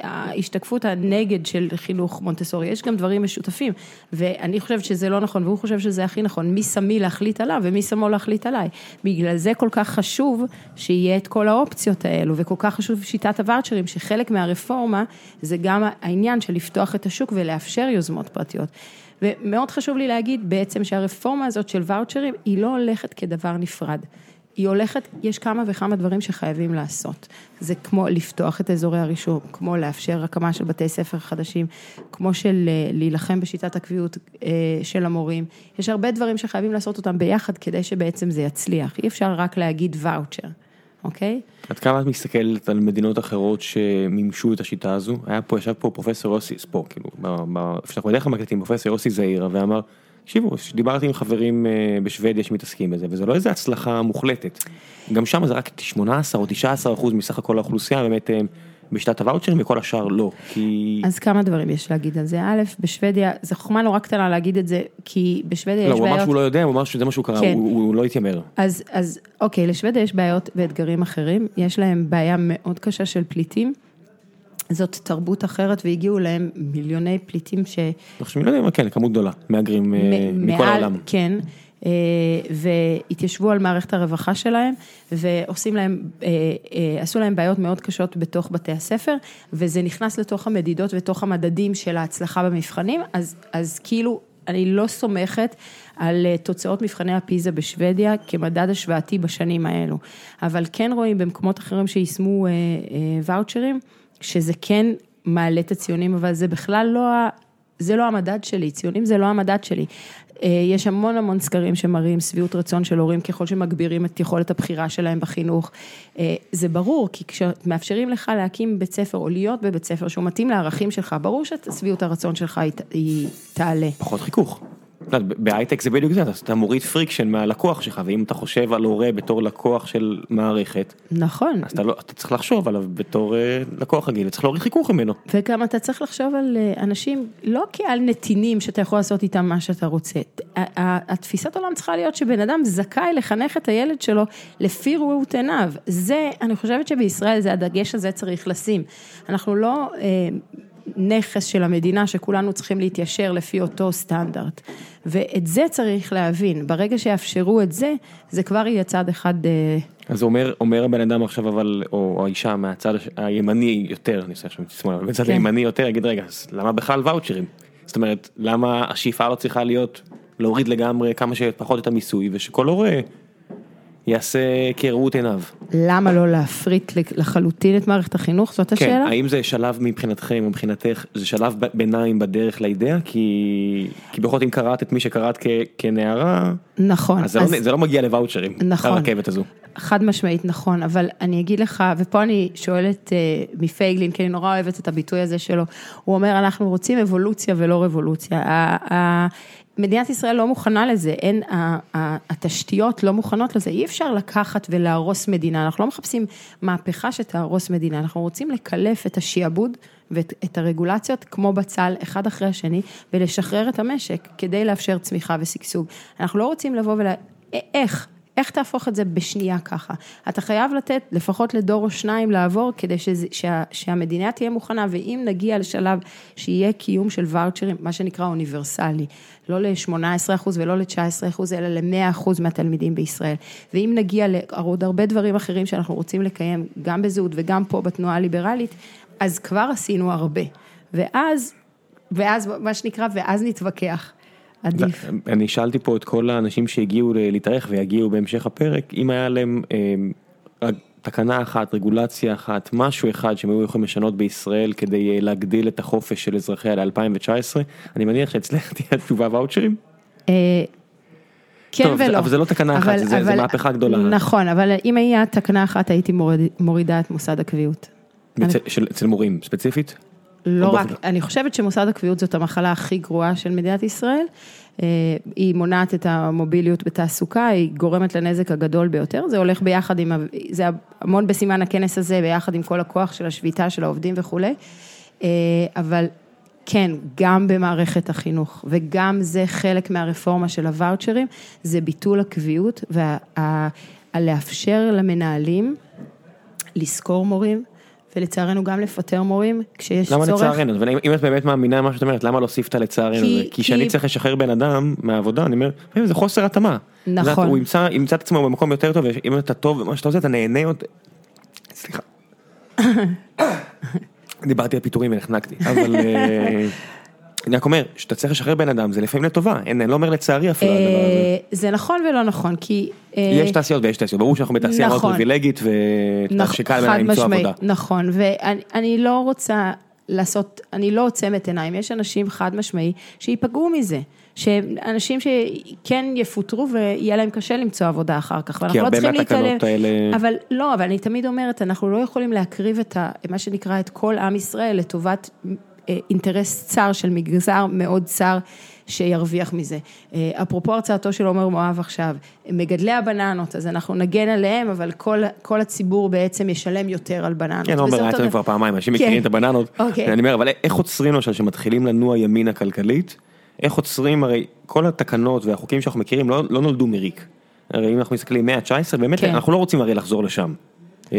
ההשתקפות הנגד של חינוך מונטסורי, יש גם דברים משותפים, ואני חושבת שזה לא נכון, והוא חושב שזה הכי נכון, מי שמי להחליט עליו ומי שמו להחליט עליי. בגלל זה כל כך חשוב שיהיה את כל האופציות האלו, וכל כך חשוב שיטת הוואוצ'רים, שחלק מהרפורמה זה גם העניין של לפתוח את השוק ולאפשר יוזמות פרטיות. ומאוד חשוב לי להגיד בעצם שהרפורמה הזאת של ואוצ'רים היא לא הולכת כדבר נפרד. היא הולכת, יש כמה וכמה דברים שחייבים לעשות. זה כמו לפתוח את אזורי הרישום, כמו לאפשר הקמה של בתי ספר חדשים, כמו של אה, להילחם בשיטת הקביעות אה, של המורים. יש הרבה דברים שחייבים לעשות אותם ביחד כדי שבעצם זה יצליח. אי אפשר רק להגיד ואוצ'ר. אוקיי? עד כמה את מסתכלת על מדינות אחרות שמימשו את השיטה הזו? היה פה, ישב פה פרופסור יוסי, פה, כאילו, איפה שאנחנו בדרך כלל מקליטים, פרופסור יוסי זעירה, ואמר, תקשיבו, דיברתי עם חברים אה, בשוודיה שמתעסקים בזה, וזה לא איזה הצלחה מוחלטת. גם שם זה רק 18 או 19 אחוז מסך הכל האוכלוסייה באמת אה, בשיטת הוואוצ'רים, וכל השאר לא. כי... אז כמה דברים יש להגיד על זה. א', בשוודיה, זו חוכמה נורא קטנה להגיד את זה, כי בשוודיה לא, יש הוא אמר בעיות. שהוא לא יודע, הוא אמר שזה מה שהוא קרא, כן. הוא הוא לא התיימר. אז, אז אוקיי, לשוודיה יש בעיות ואתגרים אחרים, יש להם בעיה מאוד קשה של פליטים. זאת תרבות אחרת והגיעו להם מיליוני פליטים ש... אני חושב מיליונים, כן, כמות גדולה, מהגרים אה, מכל העולם. כן, אה, והתיישבו על מערכת הרווחה שלהם, ועושים להם, אה, עשו להם בעיות מאוד קשות בתוך בתי הספר, וזה נכנס לתוך המדידות ותוך המדדים של ההצלחה במבחנים, אז, אז כאילו, אני לא סומכת על תוצאות מבחני הפיזה בשוודיה כמדד השוואתי בשנים האלו, אבל כן רואים במקומות אחרים שיישמו אה, אה, ואוצ'רים, שזה כן מעלה את הציונים, אבל זה בכלל לא. זה לא המדד שלי, ציונים זה לא המדד שלי. אה, יש המון המון סקרים שמראים שביעות רצון של הורים ככל שמגבירים את יכולת הבחירה שלהם בחינוך. אה, זה ברור, כי כשמאפשרים לך להקים בית ספר או להיות בבית ספר שהוא מתאים לערכים שלך, ברור ששביעות הרצון שלך היא תעלה. פחות חיכוך. יודעת, בהייטק זה בדיוק זה, אתה- מוריד friction מהלקוח שלך, ואם אתה חושב על הורה בתור לקוח של מערכת, נכון, אז אתה, לא, אתה צריך לחשוב עליו בתור אה, לקוח רגיל, וצריך להוריד חיכוך ממנו. וגם אתה צריך לחשוב על אה, אנשים, לא כעל נתינים שאתה יכול לעשות איתם מה שאתה רוצה. התפיסת עולם צריכה להיות שבן אדם זכאי לחנך את הילד שלו לפי ראות עיניו. זה, אני חושבת שבישראל זה הדגש הזה צריך לשים. אנחנו לא אה, נכס של המדינה שכולנו צריכים להתיישר לפי אותו סטנדרט. ואת זה צריך להבין. ברגע שיאפשרו את זה, זה כבר יהיה צעד אחד... אה, אז אומר, אומר הבן אדם עכשיו אבל, או האישה מהצד הימני יותר, אני עושה עכשיו שמאל, אבל בצד כן. הימני יותר, יגיד רגע, אז למה בכלל ואוצ'רים? זאת אומרת, למה השאיפה לא צריכה להיות להוריד לגמרי כמה שפחות את המיסוי, ושכל הורה יעשה כראות עיניו. למה לא להפריט לחלוטין את מערכת החינוך? זאת כן, השאלה? האם זה שלב מבחינתכם, או מבחינתך, זה שלב ביניים בדרך לאידאה? כי, כי בכל זאת אם קראת את מי שקראת כ, כנערה, נכון. אז זה, לא, זה לא מגיע לוואוצ'רים, נכון. הרכבת הזו. חד משמעית נכון, אבל אני אגיד לך, ופה אני שואלת אה, מפייגלין, כי אני נורא אוהבת את הביטוי הזה שלו, הוא אומר, אנחנו רוצים אבולוציה ולא רבולוציה. מדינת ישראל לא מוכנה לזה, אין, התשתיות לא מוכנות לזה, אי אפשר לקחת ולהרוס מדינה, אנחנו לא מחפשים מהפכה שתהרוס מדינה, אנחנו רוצים לקלף את השיעבוד ואת את הרגולציות כמו בצל, אחד אחרי השני, ולשחרר את המשק כדי לאפשר צמיחה ושגשוג. אנחנו לא רוצים לבוא ול... איך? איך תהפוך את זה בשנייה ככה? אתה חייב לתת לפחות לדור או שניים לעבור כדי שזה, שה, שהמדינה תהיה מוכנה, ואם נגיע לשלב שיהיה קיום של ואוצ'רים, מה שנקרא אוניברסלי, לא ל-18% ולא ל-19%, אלא ל-100% מהתלמידים בישראל. ואם נגיע לעוד הרבה דברים אחרים שאנחנו רוצים לקיים, גם בזהות וגם פה בתנועה הליברלית, אז כבר עשינו הרבה. ואז, ואז, מה שנקרא, ואז נתווכח. עדיף. אני שאלתי פה את כל האנשים שהגיעו ל- להתארח ויגיעו בהמשך הפרק, אם היה להם רק תקנה אחת, רגולציה אחת, משהו אחד שהם היו יכולים לשנות בישראל כדי אה, להגדיל את החופש של אזרחיה ל-2019, אני מניח שאצלך תהיה התשובה ואוצ'רים? אה, כן טוב, ולא. אבל זה לא תקנה אחת, זה- זה מהפכה גדולה. נכון, אבל אם היה תקנה אחת הייתי מוריד, מורידה את מוסד הקביעות. אצל, של, אצל מורים ספציפית? לא רק, בכלל? אני חושבת שמוסד הקביעות זאת המחלה הכי גרועה של מדינת ישראל. אה, היא מונעת את המוביליות בתעסוקה, היא גורמת לנזק הגדול ביותר, זה הולך ביחד עם, זה המון בסימן הכנס הזה, ביחד עם כל הכוח של השביתה של העובדים וכולי. אה, אבל כן, גם במערכת החינוך, וגם זה חלק מהרפורמה של הוואוצ'רים, זה ביטול הקביעות ולאפשר למנהלים לשכור מורים. ולצערנו גם לפטר מורים, כשיש למה צורך. לצערנו? אבל אם- את באמת מאמינה במה שאת אומרת, למה להוסיף את הלצערנו כי- הזה? כי כשאני צריך לשחרר בן אדם מהעבודה, אני אומר, "אה, זה חוסר התאמה. נכון. את יודעת, הוא ימצא ימצא את עצמו במקום יותר טוב, ואם אתה טוב במה שאתה עושה, אתה נהנה עוד... סליחה. דיברתי על פיטורים ונחנקתי, אבל אה, אני רק אומר, שאתה צריך לשחרר בן אדם, זה לפעמים לטובה, אני לא אומר לצערי אפילו הדבר הזה. אה, זה נכון ולא נכון, כי... אה, יש תעשיות ויש תעשיות, ברור שאנחנו בתעשייה מאוד נכון. פריבילגית, נכ- ושקל חד למצוא משמעית, עבודה. נכון, ואני אני לא רוצה לעשות, אני לא עוצמת עיניים, יש אנשים חד משמעי שייפגעו מזה. שאנשים שכן יפוטרו ויהיה להם קשה למצוא עבודה אחר כך, ואנחנו לא הרבה צריכים להתעלם. מהתקנות האלה- אבל לא, אבל אני תמיד אומרת, אנחנו לא יכולים להקריב את ה, מה שנקרא את כל עם ישראל לטובת אינטרס צר של מגזר מאוד צר שירוויח מזה. אה, אפרופו הרצאתו של עומר מואב עכשיו, מגדלי הבננות, אז אנחנו נגן עליהם, אבל כל, כל הציבור בעצם ישלם יותר על בננות. כן, עומר היה אצלנו דבר. כבר פעמיים, אנשים כן. מכירים את הבננות. אוקיי. אני אומר, אבל איך עוצרים למשל שמתחילים לנוע ימינה כלכלית? איך עוצרים, הרי כל התקנות והחוקים שאנחנו מכירים לא לא נולדו מריק. הרי אם אנחנו מסתכלים מאה ה-19, באמת כן. אנחנו לא רוצים הרי לחזור לשם. אה,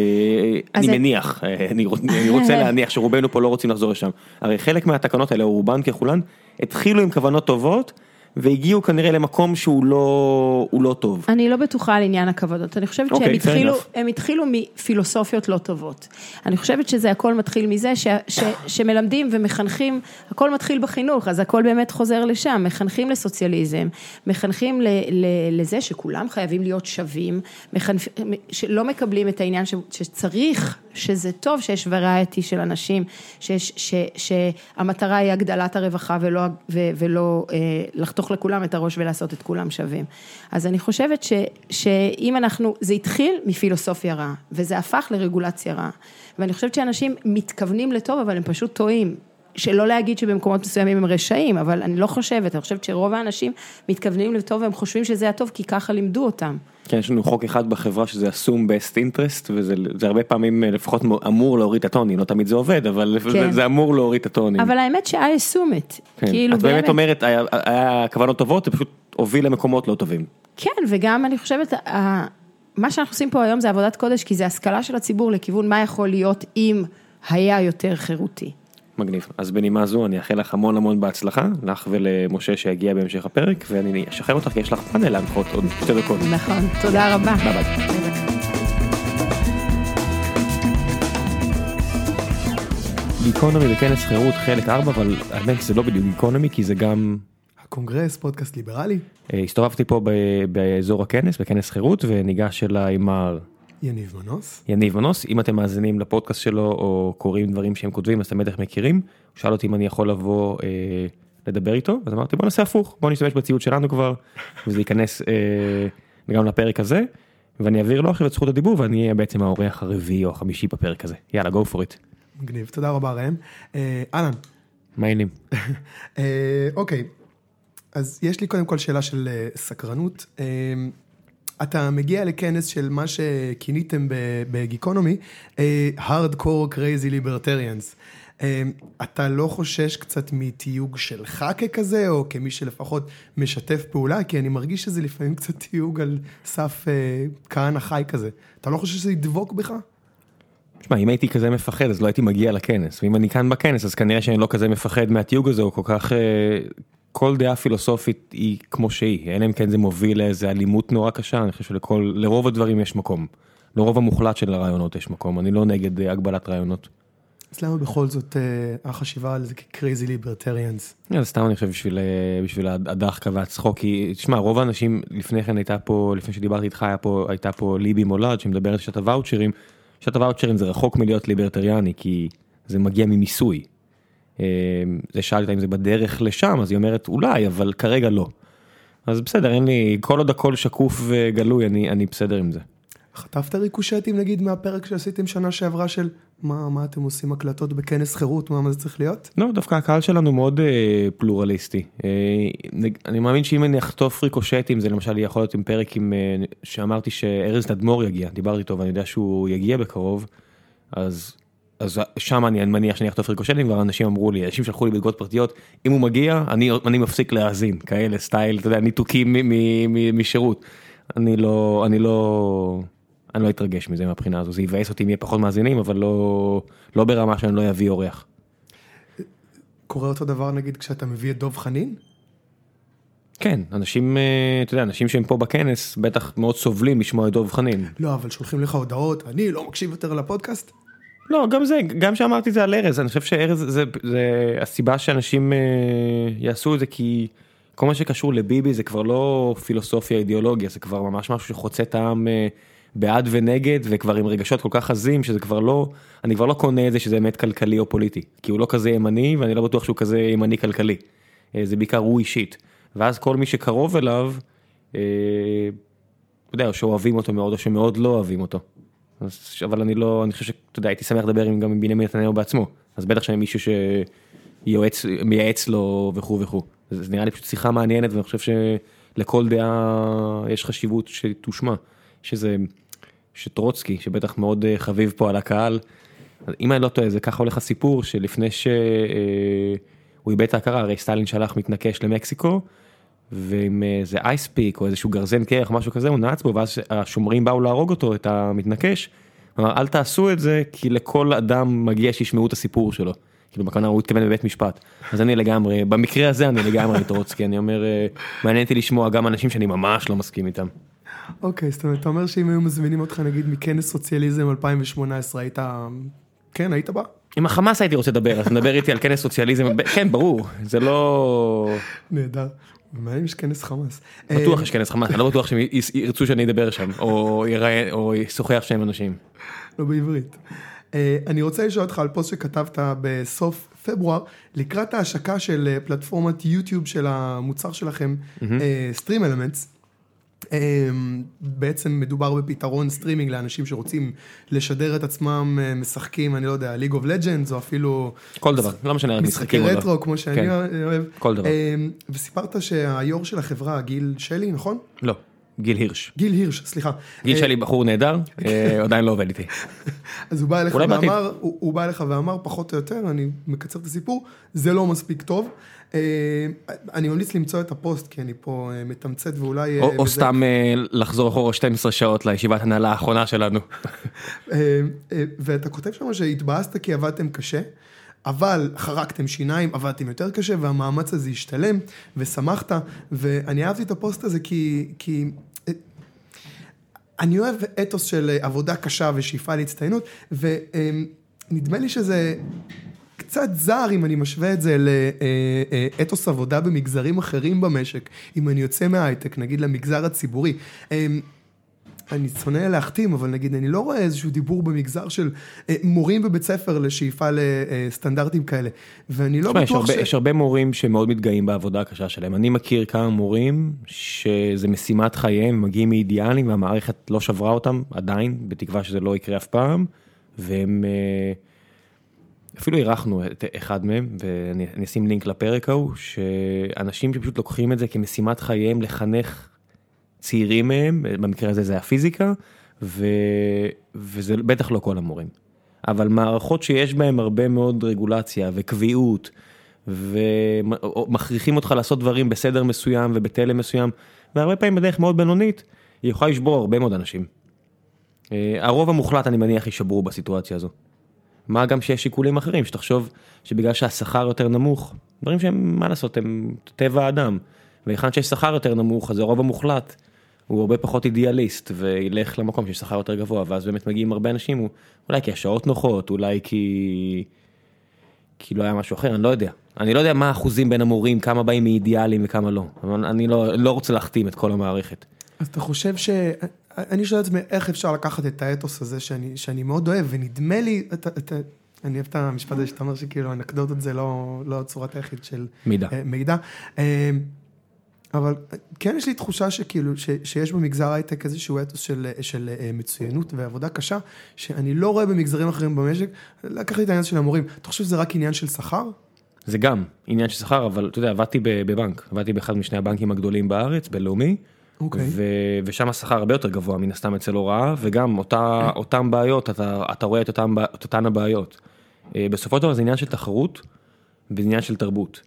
אני מניח, אה, אני רוצ- אני רוצה להניח שרובנו פה לא רוצים לחזור לשם. הרי חלק מהתקנות האלה, רובן ככולן, התחילו עם כוונות טובות, והגיעו כנראה למקום שהוא לא לא טוב. אני לא בטוחה על עניין הכבודות, אני חושבת אוקיי, שהם fair התחילו, התחילו מפילוסופיות לא טובות. אני חושבת שזה הכל מתחיל מזה ש, ש, שמלמדים ומחנכים, הכל מתחיל בחינוך, אז הכל באמת חוזר לשם, מחנכים לסוציאליזם, מחנכים ל, ל, לזה שכולם חייבים להיות שווים, מחנפ, שלא מקבלים את העניין ש, שצריך, שזה טוב שיש וריאטי של אנשים, שיש, ש, שהמטרה היא הגדלת הרווחה ולא, ו, ולא אה, לחתוך לכולם את הראש ולעשות את כולם שווים. אז אני חושבת ש, שאם אנחנו, זה התחיל מפילוסופיה רעה, וזה הפך לרגולציה רעה. ואני חושבת שאנשים מתכוונים לטוב, אבל הם פשוט טועים. שלא להגיד שבמקומות מסוימים הם רשעים, אבל אני לא חושבת, אני חושבת שרוב האנשים מתכוונים לטוב והם חושבים שזה הטוב, כי ככה לימדו אותם. כן, יש לנו חוק אחד בחברה שזה assume best interest, וזה זה הרבה פעמים אה, לפחות אמור להוריד את הטונים, לא תמיד זה עובד, אבל כן. זה, זה אמור להוריד את הטונים. אבל האמת ש-I assume it, כן. כאילו את באמת אומרת, היה, היה כוונות טובות, זה פשוט הוביל למקומות לא טובים. כן, וגם אני חושבת, מה שאנחנו עושים פה היום זה עבודת קודש, כי זה השכלה של הציבור לכיוון מה יכול להיות אם היה יותר חירותי. מגניב. אז בנימה זו אני אאחל לך המון המון בהצלחה, לך ולמשה שיגיע בהמשך הפרק, ואני אשחרר אותך כי יש לך פאנל להנחות עוד שתי דקות. נכון, תודה רבה. ביי ביי. גיקונומי בכנס חירות חלק 4, אבל האמת זה לא בדיוק גיקונומי, כי זה גם... הקונגרס, פודקאסט ליברלי, אה, הסתובבתי פה ב- באזור הכנס, בכנס חירות, וניגש אליי מר יניב מנוס. יניב מנוס, אם אתם מאזינים לפודקאסט שלו או קוראים דברים שהם כותבים, אז אתם בטח מכירים. הוא שאל אותי אם אני יכול לבוא אה, לדבר איתו, אז אמרתי בוא נעשה הפוך, בוא נשתמש בציוד שלנו כבר, וזה ייכנס אה, גם לפרק הזה, ואני אעביר לו עכשיו את זכות הדיבור, ואני אהיה בעצם האורח הרביעי או החמישי בפרק הזה. יאללה, go for it. מגניב, תודה רבה ראם. אה, אהלן, מה העניינים? אה, אוקיי, אז יש לי קודם כל שאלה של אה, סקרנות. אתה מגיע לכנס של מה שכיניתם בגיקונומי, אה, Hardcore Crazy Libertarians. אה, אתה לא חושש קצת מתיוג שלך ככזה, או כמי שלפחות משתף פעולה? כי אני מרגיש שזה לפעמים קצת תיוג על סף אה, כהנא חי כזה. אתה לא חושב שזה ידבוק בך? תשמע, אם הייתי כזה מפחד אז לא הייתי מגיע לכנס, ואם אני כאן בכנס אז כנראה שאני לא כזה מפחד מהתיוג הזה, או כל כך... כל דעה פילוסופית היא כמו שהיא, אלא אם כן זה מוביל לאיזה אלימות נורא קשה, אני חושב שלכל, לרוב הדברים יש מקום. לרוב המוחלט של הרעיונות יש מקום, אני לא נגד אה, הגבלת רעיונות. אז למה בכל זאת אה, החשיבה על זה כ-Crazy Libertarians? זה סתם אני חושב בשביל, אה, בשביל הדחקה והצחוק, כי תשמע רוב האנשים לפני כן הייתה פה, לפני שדיברתי איתך היה פה, הייתה פה ליבי מולד שמדברת על שעת הוואוצ'רים, שעת הוואוצ'רים זה רחוק מלהיות ליברטריאני כי זה מגיע ממיסוי. אה, זה שאלת אם זה בדרך לשם אז היא אומרת אולי אבל כרגע לא. אז בסדר אין לי כל עוד הכל שקוף וגלוי אני, אני בסדר עם זה. חטפת ריקושטים נגיד מהפרק שעשיתם שנה שעברה של מה, מה אתם עושים הקלטות בכנס חירות, מה, מה זה צריך להיות? לא, דווקא הקהל שלנו מאוד אה, פלורליסטי. אה, נג- אני מאמין שאם אני אחטוף ריקושטים זה למשל יכול להיות עם פרק עם, אה, שאמרתי שארז תדמור יגיע, דיברתי איתו ואני יודע שהוא יגיע בקרוב, אז, אז שם אני מניח שאני אחטוף ריקושטים, כבר אנשים אמרו לי, אנשים שלחו לי בתגובות פרטיות, אם הוא מגיע אני, אני מפסיק להאזין, כאלה סטייל, אתה יודע, ניתוקים משירות. אני לא, אני לא, אני לא אתרגש מזה מהבחינה הזו, זה יבאס אותי אם יהיה פחות מאזינים, אבל לא, לא ברמה שאני לא אביא אורח. קורה אותו דבר נגיד כשאתה מביא את דב חנין? כן, אנשים, אה, אתה יודע, אנשים שהם פה בכנס בטח מאוד סובלים לשמוע את דב חנין. לא, אבל שולחים לך הודעות, אני לא מקשיב יותר לפודקאסט? לא, גם זה, גם שאמרתי זה על ארז, אני חושב שארז זה, זה הסיבה שאנשים אה, יעשו את זה כי כל מה שקשור לביבי זה כבר לא פילוסופיה אידיאולוגיה, זה כבר ממש משהו שחוצה את העם אה, בעד ונגד וכבר עם רגשות כל כך עזים שזה כבר לא, אני כבר לא קונה את זה שזה באמת כלכלי או פוליטי, כי הוא לא כזה ימני ואני לא בטוח שהוא כזה ימני כלכלי, אה, זה בעיקר הוא אישית, ואז כל מי שקרוב אליו, אתה יודע, או שאוהבים אותו מאוד או שמאוד לא אוהבים אותו. אבל אני לא, אני חושב שאתה יודע, הייתי שמח לדבר גם עם בנימין נתניהו בעצמו, אז בטח שאני מישהו ש, יועץ, מייעץ לו וכו' וכו'. זה נראה לי פשוט שיחה מעניינת ואני חושב שלכל דעה יש חשיבות שתושמע. יש איזה, שטרוצקי שבטח מאוד אה, חביב פה על הקהל. אם אני לא טועה זה ככה הולך הסיפור שלפני שהוא איבד את ההכרה הרי סטלין שלח מתנקש למקסיקו. ועם איזה אייספיק או איזשהו גרזן קרח משהו כזה הוא נעץ בו ואז השומרים באו להרוג אותו את המתנקש. אמר אל תעשו את זה כי לכל אדם מגיע שישמעו את הסיפור שלו. כאילו בכוונה הוא התכוון בבית משפט. אז אני לגמרי במקרה הזה אני לגמרי טרוצקי אני אומר אה, מעניין אותי לשמוע גם אנשים שאני ממש לא מסכים איתם. אוקיי, זאת אומרת, אתה אומר שאם היו מזמינים אותך נגיד מכנס סוציאליזם 2018, היית... כן, היית בא? עם החמאס הייתי רוצה לדבר אז נדבר איתי על כנס סוציאליזם כן ברור זה לא נהדר. מה אם יש כנס חמאס? בטוח אה, יש כנס חמאס אני לא בטוח שהם ירצו שאני אדבר שם או ישוחח שם אנשים. לא בעברית. אה, אני רוצה לשאול אותך על פוסט שכתבת בסוף פברואר, לקראת ההשקה של אה, פלטפורמת יוטיוב של המוצר שלכם, StreamElements. בעצם מדובר בפתרון סטרימינג לאנשים שרוצים לשדר את עצמם אה, משחקים, אני לא יודע, League of Legends או אפילו... כל דבר לא משנה משחקי משחקים או לא. רטרו כמו שאני כן. אוהב. כל דבר. אה, וסיפרת שהיו"ר של החברה, גיל שלי, נכון? לא גיל הירש. גיל הירש, סליחה. גיל אה, שלי בחור נהדר אה, עדיין לא עובד איתי. אז הוא בא אליך. ואמר, הוא בא אליך ואמר פחות או יותר, אני מקצר את הסיפור, זה לא מספיק טוב. אה, אני ממליץ למצוא את הפוסט כי אני פה אה, מתמצת ואולי... אה, או סתם לחזור אחורה 12 שעות לישיבת הנהלה האחרונה שלנו. ואתה כותב שם שהתבאסת כי עבדתם קשה, אבל חרקתם שיניים, עבדתם יותר קשה והמאמץ הזה השתלם ושמחת, ואני אהבתי את הפוסט הזה כי... כי אני אוהב אתוס של עבודה קשה ושאיפה להצטיינות, ונדמה לי שזה קצת זר אם אני משווה את זה לאתוס עבודה במגזרים אחרים במשק, אם אני יוצא מההייטק, נגיד למגזר הציבורי. אה, אני שונא להחתים, אבל נגיד, אני לא רואה איזשהו דיבור במגזר של אה, מורים בבית ספר לשאיפה לסטנדרטים כאלה. ואני לא תשמע, יש בטוח הרבה- ש... יש הרבה מורים שמאוד מתגאים בעבודה הקשה שלהם. אני מכיר כמה מורים שזה משימת חייהם, הם מגיעים מאידיאלים והמערכת לא שברה אותם עדיין, בתקווה שזה לא יקרה אף פעם, והם... אה, אפילו אירחנו את אחד מהם, ואני אני אשים לינק לפרק ההוא, שאנשים שפשוט לוקחים את זה כמשימת חייהם לחנך צעירים מהם, במקרה הזה זה הפיזיקה, ו... וזה בטח לא כל המורים. אבל מערכות שיש בהן הרבה מאוד רגולציה וקביעות, ומכריחים אותך לעשות דברים בסדר מסוים ובתלם מסוים, והרבה פעמים בדרך מאוד בינונית, היא יכולה לשבור הרבה מאוד אנשים. אה, הרוב המוחלט אני מניח יישברו בסיטואציה הזו. מה גם שיש שיקולים אחרים, שתחשוב שבגלל שהשכר יותר נמוך, דברים שהם, מה לעשות, הם טבע האדם. והיכן שיש שכר יותר נמוך, אז הרוב המוחלט הוא הרבה פחות אידיאליסט, וילך למקום שיש שכר יותר גבוה, ואז באמת מגיעים הרבה אנשים, אולי כי השעות נוחות, אולי כי... כי לא היה משהו אחר, אני לא יודע. אני לא יודע מה האחוזים בין המורים, כמה באים מאידיאלים וכמה לא. אבל אני לא, לא רוצה להכתים את כל המערכת. אז אתה חושב ש... אני שואל את עצמי איך אפשר לקחת את האתוס הזה שאני, שאני מאוד אוהב, ונדמה לי, אתה, אתה, אני אוהב את המשפט הזה שאתה אומר שכאילו אנקדוטות זה לא, לא צורת היחיד של מידע. אה, מידע. אה, אבל כן יש לי תחושה שכאילו, ש, שיש במגזר ההייטק איזשהו אתוס של, של אה, מצוינות ועבודה קשה, שאני לא רואה במגזרים אחרים במשק. לקח לי את העניין של המורים. אתה חושב שזה רק עניין של שכר? זה גם עניין של שכר, אבל אתה יודע, עבדתי בבנק, עבדתי באחד משני הבנקים הגדולים בארץ. ו- ושם השכר הרבה יותר גבוה מן הסתם אצל הוראה, וגם אותה, אותם בעיות, אתה, אתה רואה את, אותן הבעיות. אה, בסופו של דבר זה עניין של תחרות, וזה עניין של תרבות.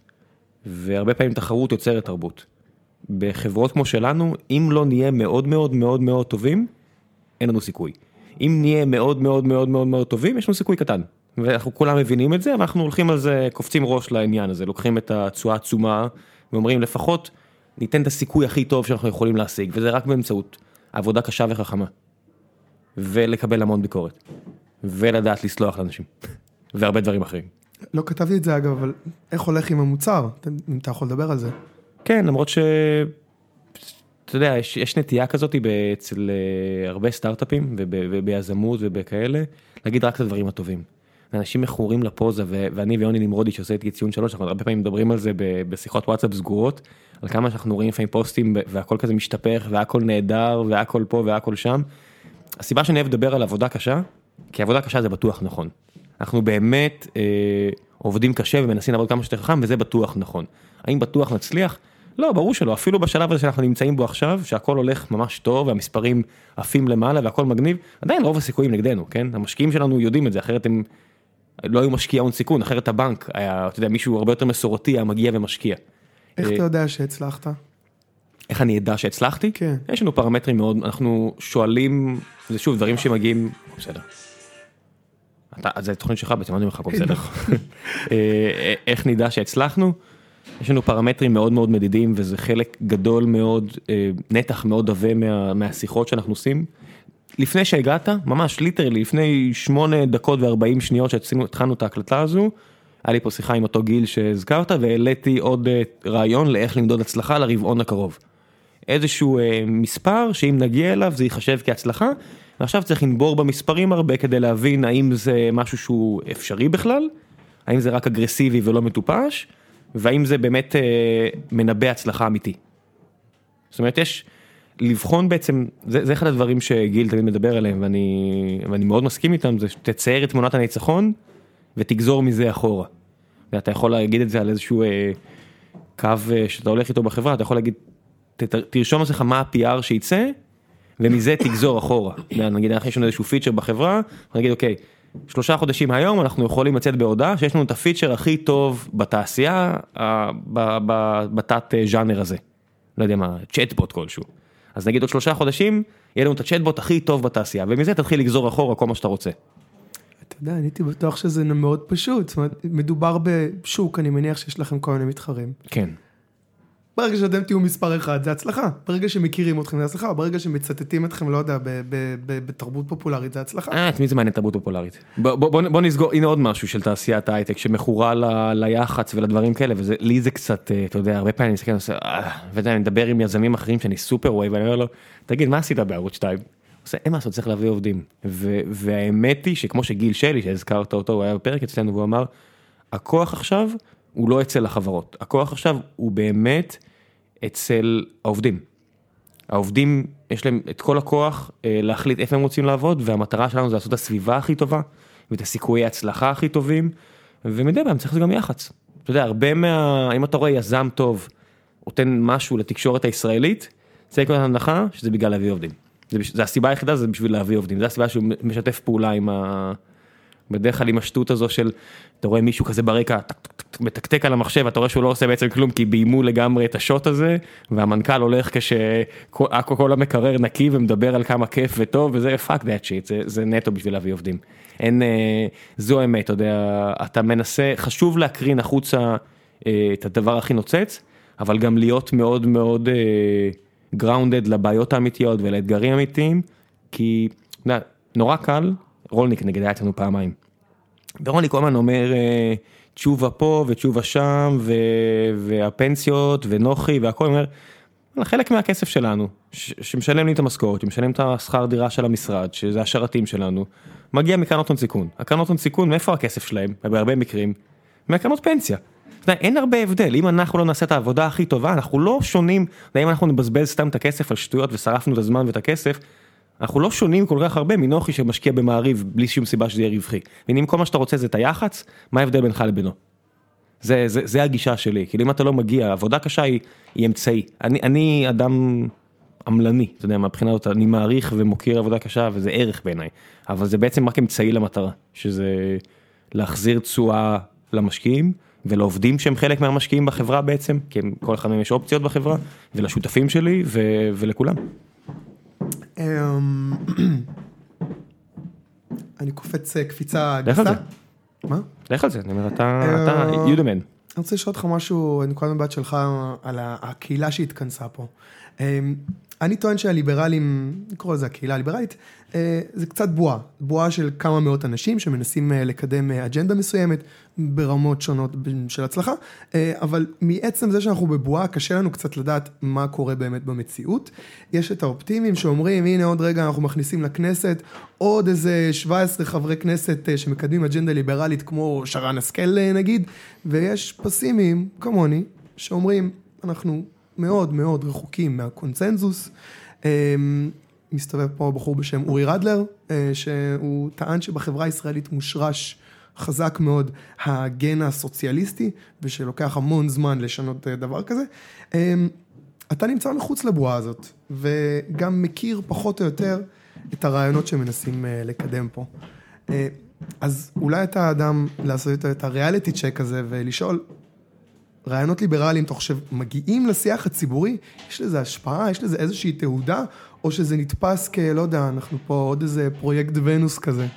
והרבה פעמים תחרות יוצרת תרבות. בחברות כמו שלנו, אם לא נהיה מאוד מאוד מאוד מאוד טובים, אין לנו סיכוי. אם נהיה מאוד מאוד מאוד מאוד מאוד טובים, יש לנו סיכוי קטן. ואנחנו כולם מבינים את זה, ואנחנו הולכים על זה, קופצים ראש לעניין הזה, לוקחים את התשואה העצומה, ואומרים לפחות ניתן את הסיכוי הכי טוב שאנחנו יכולים להשיג, וזה רק באמצעות עבודה קשה וחכמה. ולקבל המון ביקורת. ולדעת לסלוח לאנשים. והרבה דברים אחרים. לא כתבתי את זה אגב, אבל איך הולך עם המוצר? אם אתה יכול לדבר על זה. כן, למרות ש... אתה יודע, יש, יש נטייה כזאת אצל אה, הרבה סטארט-אפים וב- וביזמות ובכאלה, להגיד רק את הדברים הטובים. אנשים מכורים לפוזה, ו- ואני ויוני נמרודי שעושה איתי ציון שלוש, אנחנו הרבה פעמים מדברים על זה בשיחות וואטסאפ סגורות, על כמה שאנחנו רואים לפעמים פוסטים והכל כזה משתפך והכל נהדר והכל פה והכל שם. הסיבה שאני אוהב לדבר על עבודה קשה, כי עבודה קשה זה בטוח נכון. אנחנו באמת אה, עובדים קשה ומנסים לעבוד כמה שיותר חכם, וזה בטוח נכון. האם בטוח נצליח? לא, ברור שלא, אפילו בשלב הזה שאנחנו נמצאים בו עכשיו, שהכל הולך ממש טוב והמספרים עפים למעלה והכל מגניב, עדיין רוב הסיכויים נגדנו, כן? המשקיעים שלנו יודעים את זה, אחרת הם לא היו משקיעי הון סיכון, אחרת הבנק היה, אתה יודע, מישהו הרבה יותר מסורתי היה מגיע ומשקיע. איך אה, אתה יודע שהצלחת? איך אני אדע שהצלחתי? כן. יש לנו פרמטרים מאוד, אנחנו שואלים, זה שוב דברים שמגיעים, בסדר. אתה, זה תוכנית שלך בעצם, אני אומר לך, הכל בסדר. אה, איך נדע שהצלחנו? יש לנו פרמטרים מאוד מאוד מדידים וזה חלק גדול מאוד, אה, נתח מאוד עבה מה, מהשיחות שאנחנו עושים. לפני שהגעת, ממש ליטרלי, לפני שמונה דקות וארבעים שניות שהתחלנו את ההקלטה הזו, היה לי פה שיחה עם אותו גיל שהזכרת והעליתי עוד אה, רעיון לאיך למדוד הצלחה לרבעון הקרוב. איזשהו אה, מספר שאם נגיע אליו זה ייחשב כהצלחה, ועכשיו צריך לנבור במספרים הרבה כדי להבין האם זה משהו שהוא אפשרי בכלל, האם זה רק אגרסיבי ולא מטופש, והאם זה באמת אה, מנבא הצלחה אמיתי. זאת אומרת יש לבחון בעצם, זה, זה אחד הדברים שגיל תמיד מדבר עליהם ואני, ואני מאוד מסכים איתם, זה שתצייר את תמונת הניצחון ותגזור מזה אחורה. ואתה יכול להגיד את זה על איזשהו אה, קו אה, שאתה הולך איתו בחברה, אתה יכול להגיד, ת, תרשום לעצמך מה ה-PR שייצא ומזה תגזור אחורה. נגיד אנחנו יש לנו איזשהו פיצ'ר בחברה, נגיד אוקיי, שלושה חודשים היום אנחנו יכולים לצאת בהודעה שיש לנו את הפיצ'ר הכי טוב בתעשייה, אה, בתת אה, ז'אנר הזה. לא יודע מה, צ'טבוט כלשהו. אז נגיד עוד שלושה חודשים, יהיה לנו את הצ'טבוט הכי טוב בתעשייה, ומזה תתחיל לגזור אחורה כל מה שאתה רוצה. אתה יודע, אני הייתי בטוח שזה מאוד פשוט. זאת אומרת, מדובר בשוק, אני מניח שיש לכם כל מיני מתחרים. כן. ברגע שאתם תהיו מספר אחד, זה הצלחה. ברגע שמכירים אתכם, זה הצלחה. ברגע שמצטטים אתכם, לא יודע, בתרבות פופולרית, זה הצלחה. אה, את מי זה מעניין תרבות פופולרית? בוא, נסגור, הנה עוד משהו של תעשיית ההייטק שמכורה ליח"צ ולדברים כאלה, וזה, לי זה קצת, אה, אתה יודע, הרבה פעמים אני מסתכל, אני עושה, אה, מדבר עם יזמים אחרים שאני סופר ווי, ואני אומר לו, תגיד, מה עשית בערוץ 2? הוא עושה, אין מה לעשות, צריך להביא עובדים. והאמת היא שכמו שגיל שלי, שהזכרת אותו, הוא היה בפרק אצלנו, והוא אמר, הכוח עכשיו הוא לא אצל החברות, הכוח עכשיו הוא באמת אצל העובדים. העובדים, יש להם את כל הכוח אה, להחליט איפה הם רוצים לעבוד, והמטרה שלנו זה לעשות את הסביבה הכי טובה, ואת הסיכויי ההצלחה הכי טובים, ומדי פעם צריך גם יח"צ. אתה יודע, הרבה מה... אם אתה רואה יזם טוב, נותן משהו לתקשורת הישראלית, צריך לקבל הנחה שזה בגלל להביא עובדים. זה. זה הסיבה היחידה, זה בשביל להביא עובדים, זה הסיבה שהוא משתף פעולה עם ה... בדרך כלל עם השטות הזו של, אתה רואה מישהו כזה ברקע, טק, טק, מתקתק על המחשב, אתה רואה שהוא לא עושה בעצם כלום, כי ביימו לגמרי את השוט הזה, והמנכ"ל הולך כשכל המקרר נקי ומדבר על כמה כיף וטוב, וזה fuck that shit, זה, נטו בשביל להביא עובדים. אין, אה, זו האמת, אתה יודע, אתה מנסה, חשוב להקרין החוצה אה, את הדבר הכי נוצץ, אבל גם להיות מאוד מאוד אה, grounded לבעיות האמיתיות ולאתגרים האמיתיים, כי, נורא קל, רולניק נגיד היה אצלנו פעמיים. ורוני כל הזמן אומר אה, תשובה פה ותשובה שם ו... והפנסיות ונוחי והכל אומר. חלק מהכסף שלנו ש... שמשלם לי את המשכורת שמשלם את השכר דירה של המשרד שזה השרתים שלנו מגיע מקרנות הון סיכון הקרנות הון סיכון מאיפה הכסף שלהם בהרבה מקרים מהקרנות פנסיה. אין הרבה הבדל אם אנחנו לא נעשה את העבודה הכי טובה אנחנו לא שונים אם אנחנו נבזבז סתם את הכסף על שטויות ושרפנו את הזמן ואת הכסף אנחנו לא שונים כל כך הרבה מנוחי שמשקיע במעריב בלי שום סיבה שזה יהיה רווחי. ואם כל מה שאתה רוצה זה את היח"צ, מה ההבדל בינך לבינו? זה, זה, זה הגישה שלי, כאילו אם אתה לא מגיע, עבודה קשה היא, היא אמצעי. אני, אני אדם עמלני, אתה יודע, מהבחינה הזאת, אני מעריך ומוקיר עבודה קשה וזה ערך בעיניי, אבל זה בעצם רק אמצעי למטרה, שזה להחזיר תשואה למשקיעים ולעובדים שהם חלק מהמשקיעים בחברה בעצם, כי כל אחד מהם יש אופציות בחברה, ולשותפים שלי ו, ולכולם. אמ, אני קופץ אה, קפיצה לך על גסה. זה. מה? לך על זה, אני אומר, אתה, אתה אה, יודמן. אני רוצה לשאול אותך משהו, נקודת מבט שלך על הקהילה שהתכנסה פה. אני טוען שהליברלים, נקרא לזה הקהילה הליברלית, אה, זה קצת בועה, בועה של כמה מאות אנשים שמנסים אה, לקדם אה, אג'נדה מסוימת ברמות שונות של הצלחה, אבל מעצם זה שאנחנו בבועה קשה לנו קצת לדעת מה קורה באמת במציאות. יש את האופטימיים שאומרים הנה עוד רגע אנחנו מכניסים לכנסת עוד איזה 17 חברי כנסת שמקדמים אג'נדה ליברלית כמו שרן השכל נגיד, ויש פסימיים כמוני שאומרים אנחנו מאוד מאוד רחוקים מהקונצנזוס. אמ, מסתובב פה בחור בשם אורי רדלר, אה, שהוא טען שבחברה הישראלית מושרש חזק מאוד הגן הסוציאליסטי, ושלוקח המון זמן לשנות אה, דבר כזה. אמ, אתה נמצא מחוץ לבועה הזאת, וגם מכיר פחות או יותר את הרעיונות שמנסים אה, לקדם פה. אז אולי אתה האדם לעשות את ה reality check הזה ולשאול, רעיונות ליברליים, אתה חושב, מגיעים לשיח הציבורי? יש לזה השפעה? יש לזה איזושהי תהודה? או שזה נתפס כ... לא יודע, אנחנו פה עוד איזה פרויקט ונוס כזה.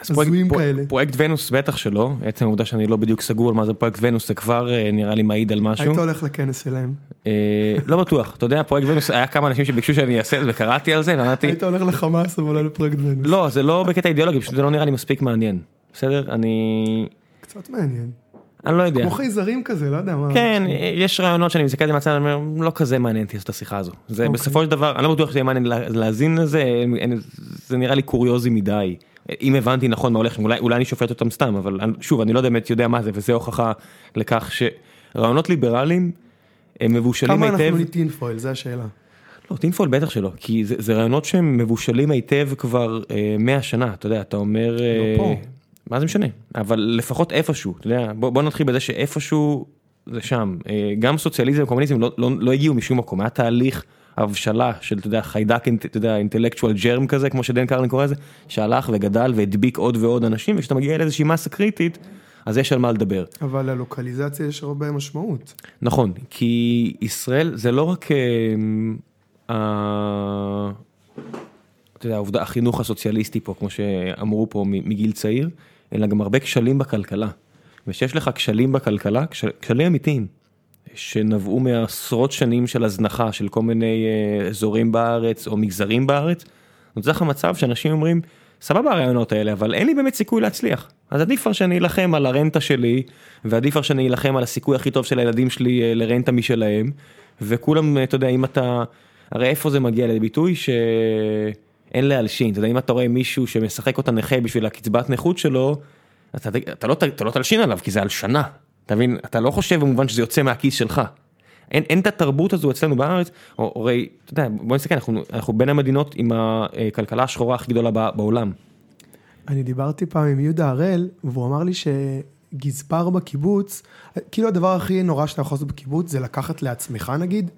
אז פרויקט, כאלה. פרויקט ונוס בטח שלא, עצם העובדה שאני לא בדיוק סגור על מה זה פרויקט ונוס זה כבר אה, נראה לי מעיד על משהו. היית הולך לכנס שלהם. אה, לא בטוח, אתה יודע פרויקט ונוס היה כמה אנשים שביקשו שאני אעשה את זה וקראתי על זה ואמרתי היית הולך לחמאס אבל לא לפרויקט ונוס. לא זה לא בקטע אידיאולוגי פשוט זה לא נראה לי מספיק מעניין. בסדר אני קצת מעניין. אני לא יודע. כמו חייזרים כזה, לא יודע מה. כן, יש רעיונות שאני מסתכל על זה מהצד, אני אומר, לא כזה מעניין אותי לעשות את השיחה הזו. זה בסופו של דבר, אני לא בטוח שזה יהיה מעניין לה- להאזין לזה, זה נראה לי קוריוזי מדי. אם הבנתי נכון מה הולך, אולי, אולי אני שופט אותם סתם, אבל שוב, אני לא באמת יודע מה זה, וזה הוכחה לכך שרעיונות ליברליים הם מבושלים כמה היטב. אנחנו מטינפויל, זו השאלה. לא, טינפול בטח שלא, כי זה, זה רעיונות שהם מבושלים היטב כבר אה, 100 שנה, אתה יודע, אתה אומר... אה, פה. מה זה משנה? אבל לפחות איפשהו, אתה יודע, בוא, בוא נתחיל בזה שאיפשהו זה שם. אה, גם סוציאליזם וקומוניזם לא, לא, לא הגיעו משום מקום, היה תהליך הבשלה של, אתה יודע, חיידק, אתה יודע, אינטלקטואל ג'רם כזה, כמו שדן קרלין קורא לזה, שהלך וגדל והדביק עוד ועוד אנשים, וכשאתה מגיע לאיזושהי מסה קריטית, אז יש על מה לדבר. אבל ללוקליזציה יש הרבה משמעות. נכון, כי ישראל זה לא רק אה, אתה יודע, העובדה, החינוך הסוציאליסטי פה, כמו שאמרו פה מגיל צעיר, אלא גם הרבה כשלים בכלכלה. וכשיש לך כשלים בכלכלה, כש- כשלים אמיתיים, שנבעו מעשרות שנים של הזנחה של כל מיני אה, אזורים בארץ או מגזרים בארץ, נוצר לך מצב שאנשים אומרים, סבבה הרעיונות האלה, אבל אין לי באמת סיכוי להצליח. אז עדיף כבר שאני אלחם על הרנטה שלי, ועדיף כבר שאני אלחם על הסיכוי הכי טוב של הילדים שלי אה, לרנטה משלהם, וכולם, אה, אתה יודע, אם אתה, הרי איפה זה מגיע לידי ביטוי? שאין להלשין, אתה יודע, אם אתה רואה מישהו שמשחק אותה נכה בשביל הקצבת נכות שלו, אתה, אתה, לא, ת- אתה לא תלשין עליו, כי זה הלשנה. אתה מבין? אתה לא חושב במובן שזה יוצא מהכיס שלך. אין, אין את התרבות הזו אצלנו בארץ, הרי, אתה יודע, בוא נסתכל, אנחנו, אנחנו בין המדינות עם הכלכלה השחורה הכי גדולה בע- בעולם. אני דיברתי פעם עם יהודה הראל, והוא אמר לי שגזבר בקיבוץ, כאילו הדבר הכי נורא שאתה יכול לעשות בקיבוץ זה לקחת לעצמך נגיד,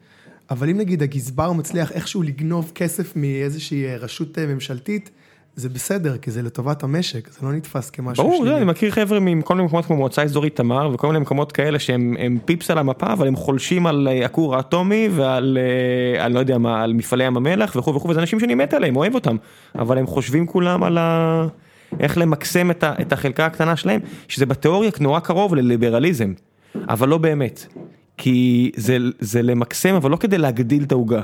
אבל אם נגיד הגזבר מצליח איכשהו לגנוב כסף מאיזושהי רשות אה, ממשלתית, זה בסדר, כי זה לטובת המשק, זה לא נתפס כמשהו ברור, שלילי. זה, אני מכיר חבר'ה מכל מיני מקומות כמו מועצה אזורית תמר וכל מיני מקומות כאלה שהם הם פיפס על המפה אבל הם חולשים על אה, הכור האטומי ועל אה, על לא יודע מה, על מפעלי ים המלח וכו' וכו', וזה אנשים שאני מת עליהם, אוהב אותם, אבל הם חושבים כולם על ה... איך למקסם את, ה, את החלקה הקטנה שלהם, שזה בתיאוריה נורא קרוב לליברליזם, אבל לא באמת, כי זה, זה למקסם אבל לא כדי להגדיל את העוגה,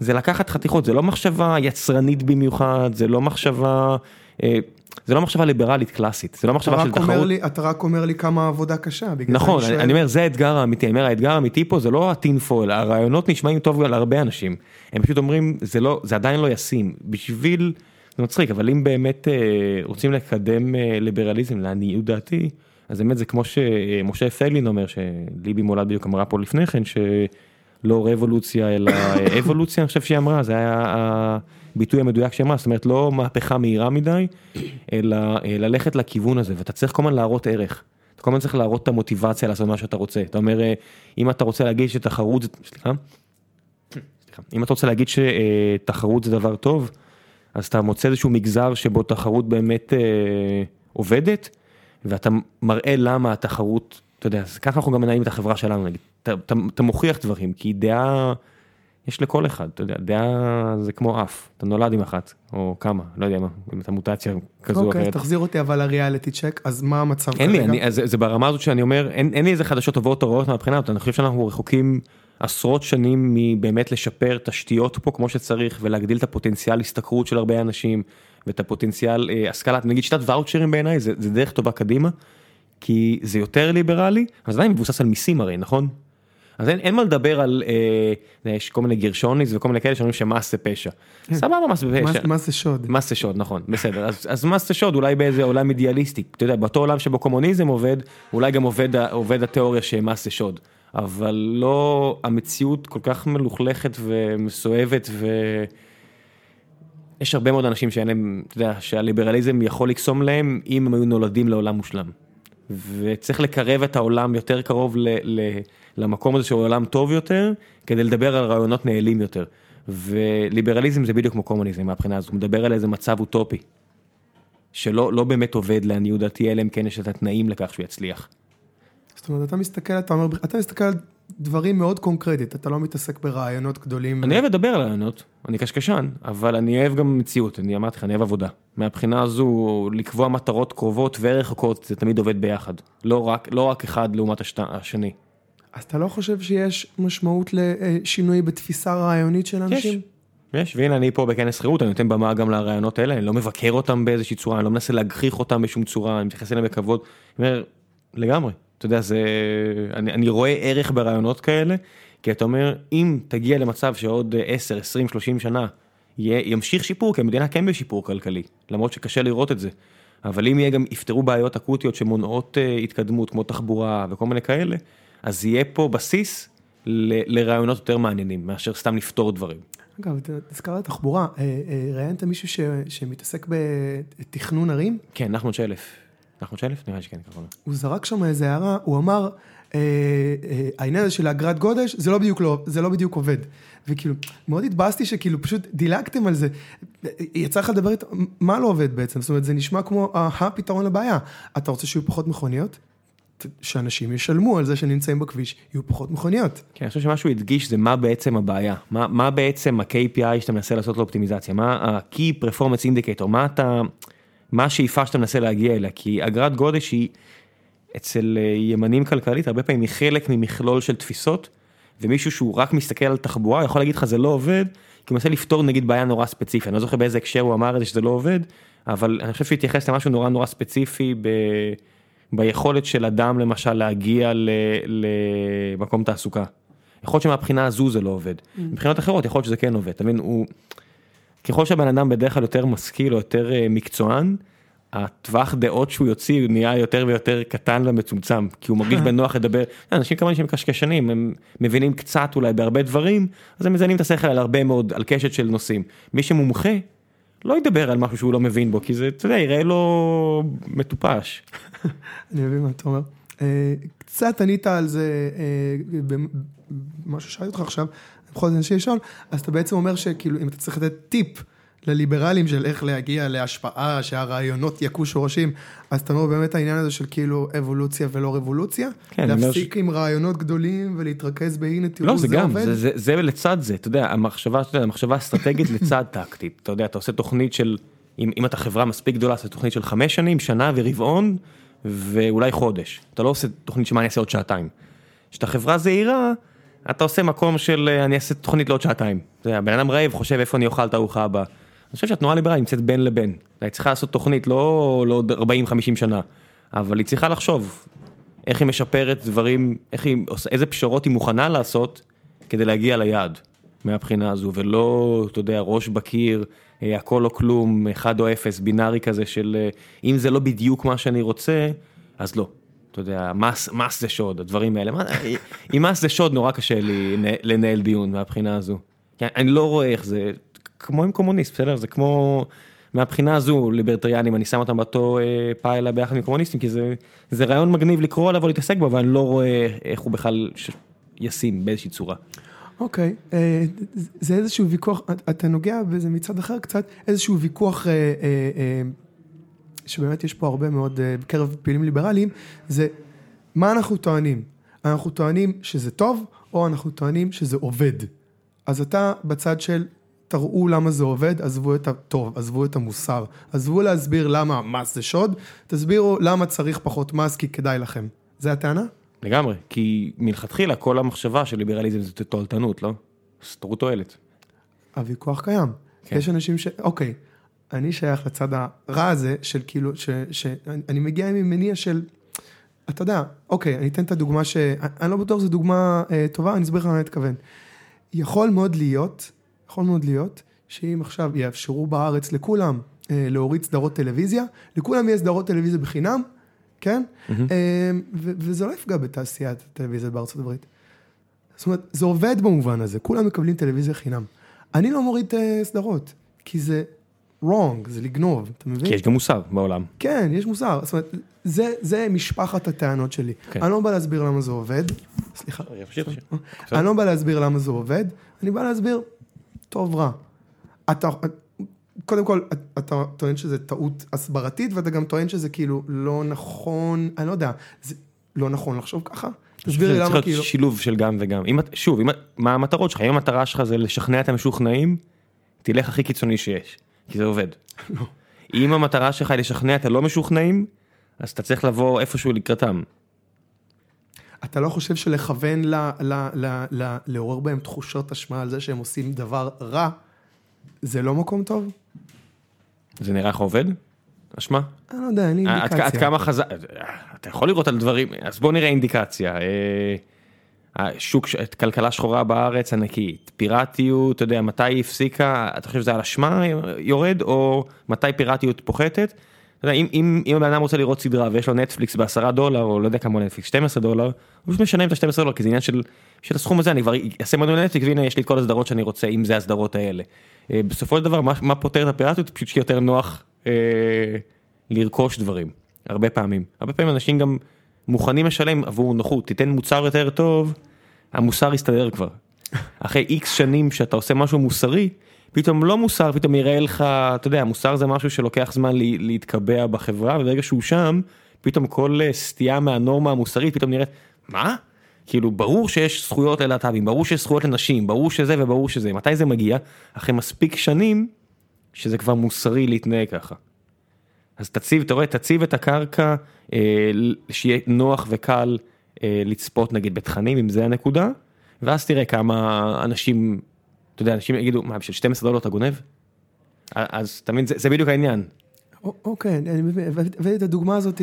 זה לקחת חתיכות, זה לא מחשבה יצרנית במיוחד, זה לא מחשבה, אה, זה לא מחשבה ליברלית קלאסית, זה לא מחשבה של תחרות. לי, אתה רק אומר לי כמה עבודה קשה, נכון. אני, אני אומר זה האתגר האמיתי, אני אומר האתגר האמיתי פה זה לא הטינפול, הרעיונות נשמעים טוב על הרבה אנשים, הם פשוט אומרים זה לא, זה עדיין לא ישים, בשביל, זה מצחיק, אבל אם באמת אה, רוצים לקדם אה, ליברליזם לעניות דעתי, אז באמת זה כמו שמשה פייגלין אומר, שליבי מולד בדיוק אמרה פה לפני כן, שלא רבולוציה אלא אבולוציה, אני חושב שהיא אמרה, זה היה הביטוי המדויק שהיא אמרה, זאת אומרת לא מהפכה מהירה מדי, אלא אה, ללכת לכיוון הזה, ואתה צריך כל הזמן להראות ערך. אתה כל הזמן צריך להראות את המוטיבציה לעשות מה שאתה רוצה. אתה אומר, אה, אם אתה רוצה להגיד שתחרות, סליחה? סליחה. אם אתה רוצה להגיד שתחרות זה דבר טוב, אז אתה מוצא איזשהו מגזר שבו תחרות באמת אה, עובדת, ואתה מראה למה התחרות, אתה יודע, ככה אנחנו גם מנהלים את החברה שלנו, נגיד. אתה, אתה, אתה מוכיח דברים, כי דעה, יש לכל אחד, אתה יודע, דעה זה כמו אף, אתה נולד עם אחת, או כמה, לא יודע מה, אם אתה מוטציה כזו או אוקיי, אחרת. תחזיר אותי אבל לריאליטי צ'ק, אז מה המצב אין לי, כרגע? אני, אז זה ברמה הזאת שאני אומר, אין, אין לי איזה חדשות טובות או רעות מהבחינה הזאת, אני חושב שאנחנו רחוקים עשרות שנים מבאמת לשפר תשתיות פה כמו שצריך ולהגדיל את הפוטנציאל השתכרות של הרבה אנשים ואת הפוטנציאל אה, השכלה, נגיד שיטת ואוצ'רים בעיניי זה, זה דרך טובה קדימה, כי זה יותר ליברלי, אבל זה עדיין מבוסס על מיסים הרי, נכון? אז אין, אין מה לדבר על, אה, יש כל מיני גרשוניס וכל מיני כאלה שאומרים שמס זה פשע. סבבה מס זה פשע. מה זה שוד? מס זה שוד, נכון, בסדר. אז, אז מס זה שוד אולי באיזה עולם אידיאליסטי. אתה יודע, באותו עולם שבו קומוניזם עובד, אולי גם עובד, עובד התיאוריה שמס זה שוד. אבל לא, המציאות כל כך מלוכלכת ומסואבת ו... יש הרבה מאוד אנשים שאין להם, אתה יודע, שהליברליזם יכול לקסום להם אם הם היו נולדים לעולם מושלם. וצריך לקרב את העולם יותר קרוב ל, ל, למקום הזה שהוא עולם טוב יותר, כדי לדבר על רעיונות נעלים יותר. וליברליזם זה בדיוק כמו קומוניזם מהבחינה הזאת, הוא מדבר על איזה מצב אוטופי, שלא לא באמת עובד לעניות דעתי, אלא אם כן יש את התנאים לכך שהוא יצליח. זאת אומרת, אתה מסתכל, אתה אומר, אתה מסתכל על דברים מאוד קונקרטית, אתה לא מתעסק ברעיונות גדולים. אני אוהב לדבר על רעיונות, אני קשקשן, אבל אני אוהב גם מציאות, אני אמרתי לך, אני אוהב עבודה. מהבחינה הזו, לקבוע מטרות קרובות ורחוקות, זה תמיד עובד ביחד. לא רק, לא רק אחד לעומת השת, השני. אז אתה לא חושב שיש משמעות לשינוי בתפיסה רעיונית של אנשים? יש, יש, והנה אני פה בכנס חירות, אני נותן במה גם לרעיונות האלה, אני לא מבקר אותם באיזושהי צורה, אני לא מנסה להגחיך אותם בשום צורה, אני מתייחס אליהם בכבוד. אני אומר, לגמרי, אתה יודע, זה, אני, אני רואה ערך ברעיונות כאלה, כי אתה אומר, אם תגיע למצב שעוד 10, 20, 30 שנה, יהיה, ימשיך שיפור, כי המדינה כן בשיפור כלכלי, למרות שקשה לראות את זה. אבל אם יהיה גם, יפתרו בעיות אקוטיות שמונעות uh, התקדמות, כמו תחבורה וכל מיני כאלה, אז יהיה פה בסיס ל, לרעיונות יותר מעניינים, מאשר סתם לפתור דברים. אגב, הזכרת תחבורה, אה, אה, ראיינת מישהו ש, שמתעסק בתכנון ערים? כן, נחמן שלף. נחמן שלף? נראה שכן, ככה. הוא זרק שם איזה הערה, הוא אמר, אה, אה, העניין הזה של אגרת גודש, זה לא בדיוק, לא, זה לא בדיוק עובד. וכאילו, מאוד התבאסתי שכאילו פשוט דילגתם על זה. יצא לך לדבר איתו, מה לא עובד בעצם? זאת אומרת, זה נשמע כמו הפתרון לבעיה. אתה רוצה שיהיו פחות מכוניות? שאנשים ישלמו על זה שנמצאים בכביש, יהיו פחות מכוניות. כן, אני חושב שמה שהוא הדגיש זה מה בעצם הבעיה, מה, מה בעצם ה-KPI שאתה מנסה לעשות לאופטימיזציה, מה ה-Key Performance Indicator, מה אתה, מה השאיפה שאתה מנסה להגיע אליה, כי אגרת גודש היא אצל אה, ימנים כלכלית הרבה פעמים היא חלק ממכלול של תפיסות, ומישהו שהוא רק מסתכל על תחבורה יכול להגיד לך זה לא עובד, כי הוא מנסה לפתור נגיד בעיה נורא ספציפית, אני לא זוכר באיזה הקשר הוא אמר את זה שזה לא עובד, אבל אני חושב שהוא התייחס למשהו נורא נורא ספציפי ב... ביכולת של אדם למשל להגיע ל... למקום תעסוקה. יכול להיות שמבחינה הזו זה לא עובד, mm. מבחינות אחרות יכול להיות שזה כן עובד, אתה מבין, הוא... ככל שהבן אדם בדרך כלל יותר משכיל או יותר אה, מקצוען, הטווח דעות שהוא יוציא נהיה יותר ויותר קטן ומצומצם, כי הוא מרגיש בנוח לדבר, אנשים כמובן שהם קשקשנים, הם מבינים קצת אולי בהרבה דברים, אז הם מזיינים את השכל על הרבה מאוד, על קשת של נושאים. מי שמומחה, לא ידבר על משהו שהוא לא מבין בו, כי זה, אתה יודע, יראה לו מטופש. אני מבין מה אתה אומר. אה, קצת ענית על זה, אה, במה ששאלתי אותך עכשיו, זאת אני לשאול, אז אתה בעצם אומר שכאילו אם אתה צריך לתת טיפ לליברלים של איך להגיע להשפעה, שהרעיונות יכו שורשים, אז אתה אומר באמת העניין הזה של כאילו אבולוציה ולא רבולוציה? כן, להפסיק ש... עם רעיונות גדולים ולהתרכז בהנה תראו לא, זה, זה גם, עובד? זה, זה, זה לצד זה, אתה יודע, המחשבה, אתה יודע, המחשבה אסטרטגית לצד טקטית, אתה יודע, אתה עושה תוכנית של, אם, אם אתה חברה מספיק גדולה, עושה תוכנית של חמש שנים, שנה ורבעון, ואולי חודש, אתה לא עושה תוכנית שמה אני אעשה עוד שעתיים. כשאתה חברה זהירה, אתה עושה מקום של אני אעשה תוכנית לעוד שעתיים. אתה יודע, בן אדם רעב חושב איפה אני אוכל את הארוחה הבאה. אני חושב שהתנועה הליברלית נמצאת בין לבין. היא צריכה לעשות תוכנית לא לעוד 40-50 שנה, אבל היא צריכה לחשוב איך היא משפרת דברים, איך היא, איזה פשרות היא מוכנה לעשות כדי להגיע ליעד מהבחינה הזו, ולא, אתה יודע, ראש בקיר, אה, הכל או כלום, אחד או אפס, בינארי כזה של אה, אם זה לא בדיוק מה שאני רוצה, אז לא. אתה יודע, מס, מס זה שוד, הדברים האלה. עם מס זה שוד נורא קשה לי לנהל דיון מהבחינה הזו. אני לא רואה איך זה, כמו עם קומוניסט, בסדר? זה כמו, מהבחינה הזו, ליברטריאנים, אני שם אותם באותו אה, פיילה ביחד עם קומוניסטים, כי זה, זה רעיון מגניב לקרוא עליו או להתעסק בו, אבל אני לא רואה איך הוא בכלל ש... ישים באיזושהי צורה. אוקיי, okay, אה, זה איזשהו ויכוח, אתה נוגע בזה מצד אחר קצת, איזשהו ויכוח אה, אה, שבאמת יש פה הרבה מאוד בקרב פעילים ליברליים, זה מה אנחנו טוענים? אנחנו טוענים שזה טוב, או אנחנו טוענים שזה עובד. אז אתה בצד של תראו למה זה עובד, עזבו את הטוב, עזבו את המוסר, עזבו להסביר למה מס זה שוד, תסבירו למה צריך פחות מס כי כדאי לכם. זה הטענה? לגמרי, כי מלכתחילה כל המחשבה של ליברליזם זה תועלתנות, לא? סתרו תועלת. הוויכוח קיים. כן. יש אנשים ש... אוקיי, אני שייך לצד הרע הזה של כאילו, ש... ש... אני מגיע עם מניע של... אתה יודע, אוקיי, אני אתן את הדוגמה ש... אני לא בטוח שזו דוגמה אה, טובה, אני אסביר לך מה אני מתכוון. יכול מאוד להיות יכול מאוד להיות שאם עכשיו יאפשרו בארץ לכולם אה, להוריד סדרות טלוויזיה, לכולם יהיה סדרות טלוויזיה בחינם, כן? Mm-hmm. אה, וזה לא יפגע בתעשיית הטלוויזיה בארצות הברית. זאת אומרת, זה עובד במובן הזה, כולם מקבלים טלוויזיה חינם. אני לא מוריד אה, סדרות, כי זה wrong, זה לגנוב, אתה מבין? כי יש גם מוסר בעולם. כן, יש מוסר, זאת אומרת, זה, זה משפחת הטענות שלי. כן. אני לא בא להסביר למה זה עובד, סליחה. אני לא בא להסביר למה זה עובד, אני בא להסביר, טוב רע. אתה, קודם כל, אתה טוען שזה טעות הסברתית, ואתה גם טוען שזה כאילו לא נכון, אני לא יודע, זה לא נכון לחשוב ככה? תסביר לי זה צריך להיות כאילו... שילוב של גם וגם. אם, שוב, אם, מה המטרות שלך? אם המטרה שלך זה לשכנע את המשוכנעים, תלך הכי קיצוני שיש, כי זה עובד. אם המטרה שלך היא לשכנע את הלא משוכנעים, אז אתה צריך לבוא איפשהו לקראתם. אתה לא חושב שלכוון ל, ל, ל, ל, לעורר בהם תחושות אשמה על זה שהם עושים דבר רע, זה לא מקום טוב? זה נראה לך עובד? אשמה? אני לא יודע, אין לי עד, אינדיקציה. עד כמה חזק, אתה יכול לראות על דברים, אז בוא נראה אינדיקציה. אה, השוק, ש- כלכלה שחורה בארץ ענקית, פיראטיות, אתה יודע, מתי היא הפסיקה, אתה חושב שזה על אשמה יורד, או מתי פיראטיות פוחתת? אתה יודע, אם, אם, הבן אדם רוצה לראות סדרה ויש לו נטפליקס בעשרה דולר, או לא יודע כמה נטפליקס, 12 דולר, הוא פשוט משלם את ה-12 דולר, כי זה עניין של, של הסכום הזה, אני כבר אעשה מנוי לנטפליקס, והנה יש לי את כל הסדרות שאני רוצה, אם זה הסדרות האלה. אה, בסופו של דבר, מה, מה פותר את הפיראטיות? פשוט שיהיה יותר נוח אה, לרכוש דברים, הרבה פעמים. הרבה פעמים אנשים גם מוכנים לשלם עבור נוחות, תיתן מוצר יותר טוב, המוסר יסתדר כבר. אחרי איקס שנים שאתה עושה משהו מוסרי, פתאום לא מוסר, פתאום יראה לך, אתה יודע, מוסר זה משהו שלוקח זמן לי, להתקבע בחברה, וברגע שהוא שם, פתאום כל אה, סטייה מהנורמה המוסרית, פתאום נראית, מה? כאילו, ברור שיש זכויות ללהט"בים, ברור שיש זכויות לנשים, ברור שזה וברור שזה. מתי זה מגיע? אחרי מספיק שנים, שזה כבר מוסרי להתנהג ככה. אז תציב, אתה רואה, תציב את הקרקע, שיהיה נוח וקל אה, לצפות נגיד בתכנים, אם זה הנקודה, ואז תראה כמה אנשים, אתה יודע, אנשים יגידו, מה, בשביל 12 דולר אתה גונב? אז אתה מבין, זה, זה בדיוק העניין. אוקיי, אני מבין, הבאתי את הדוגמה הזאת,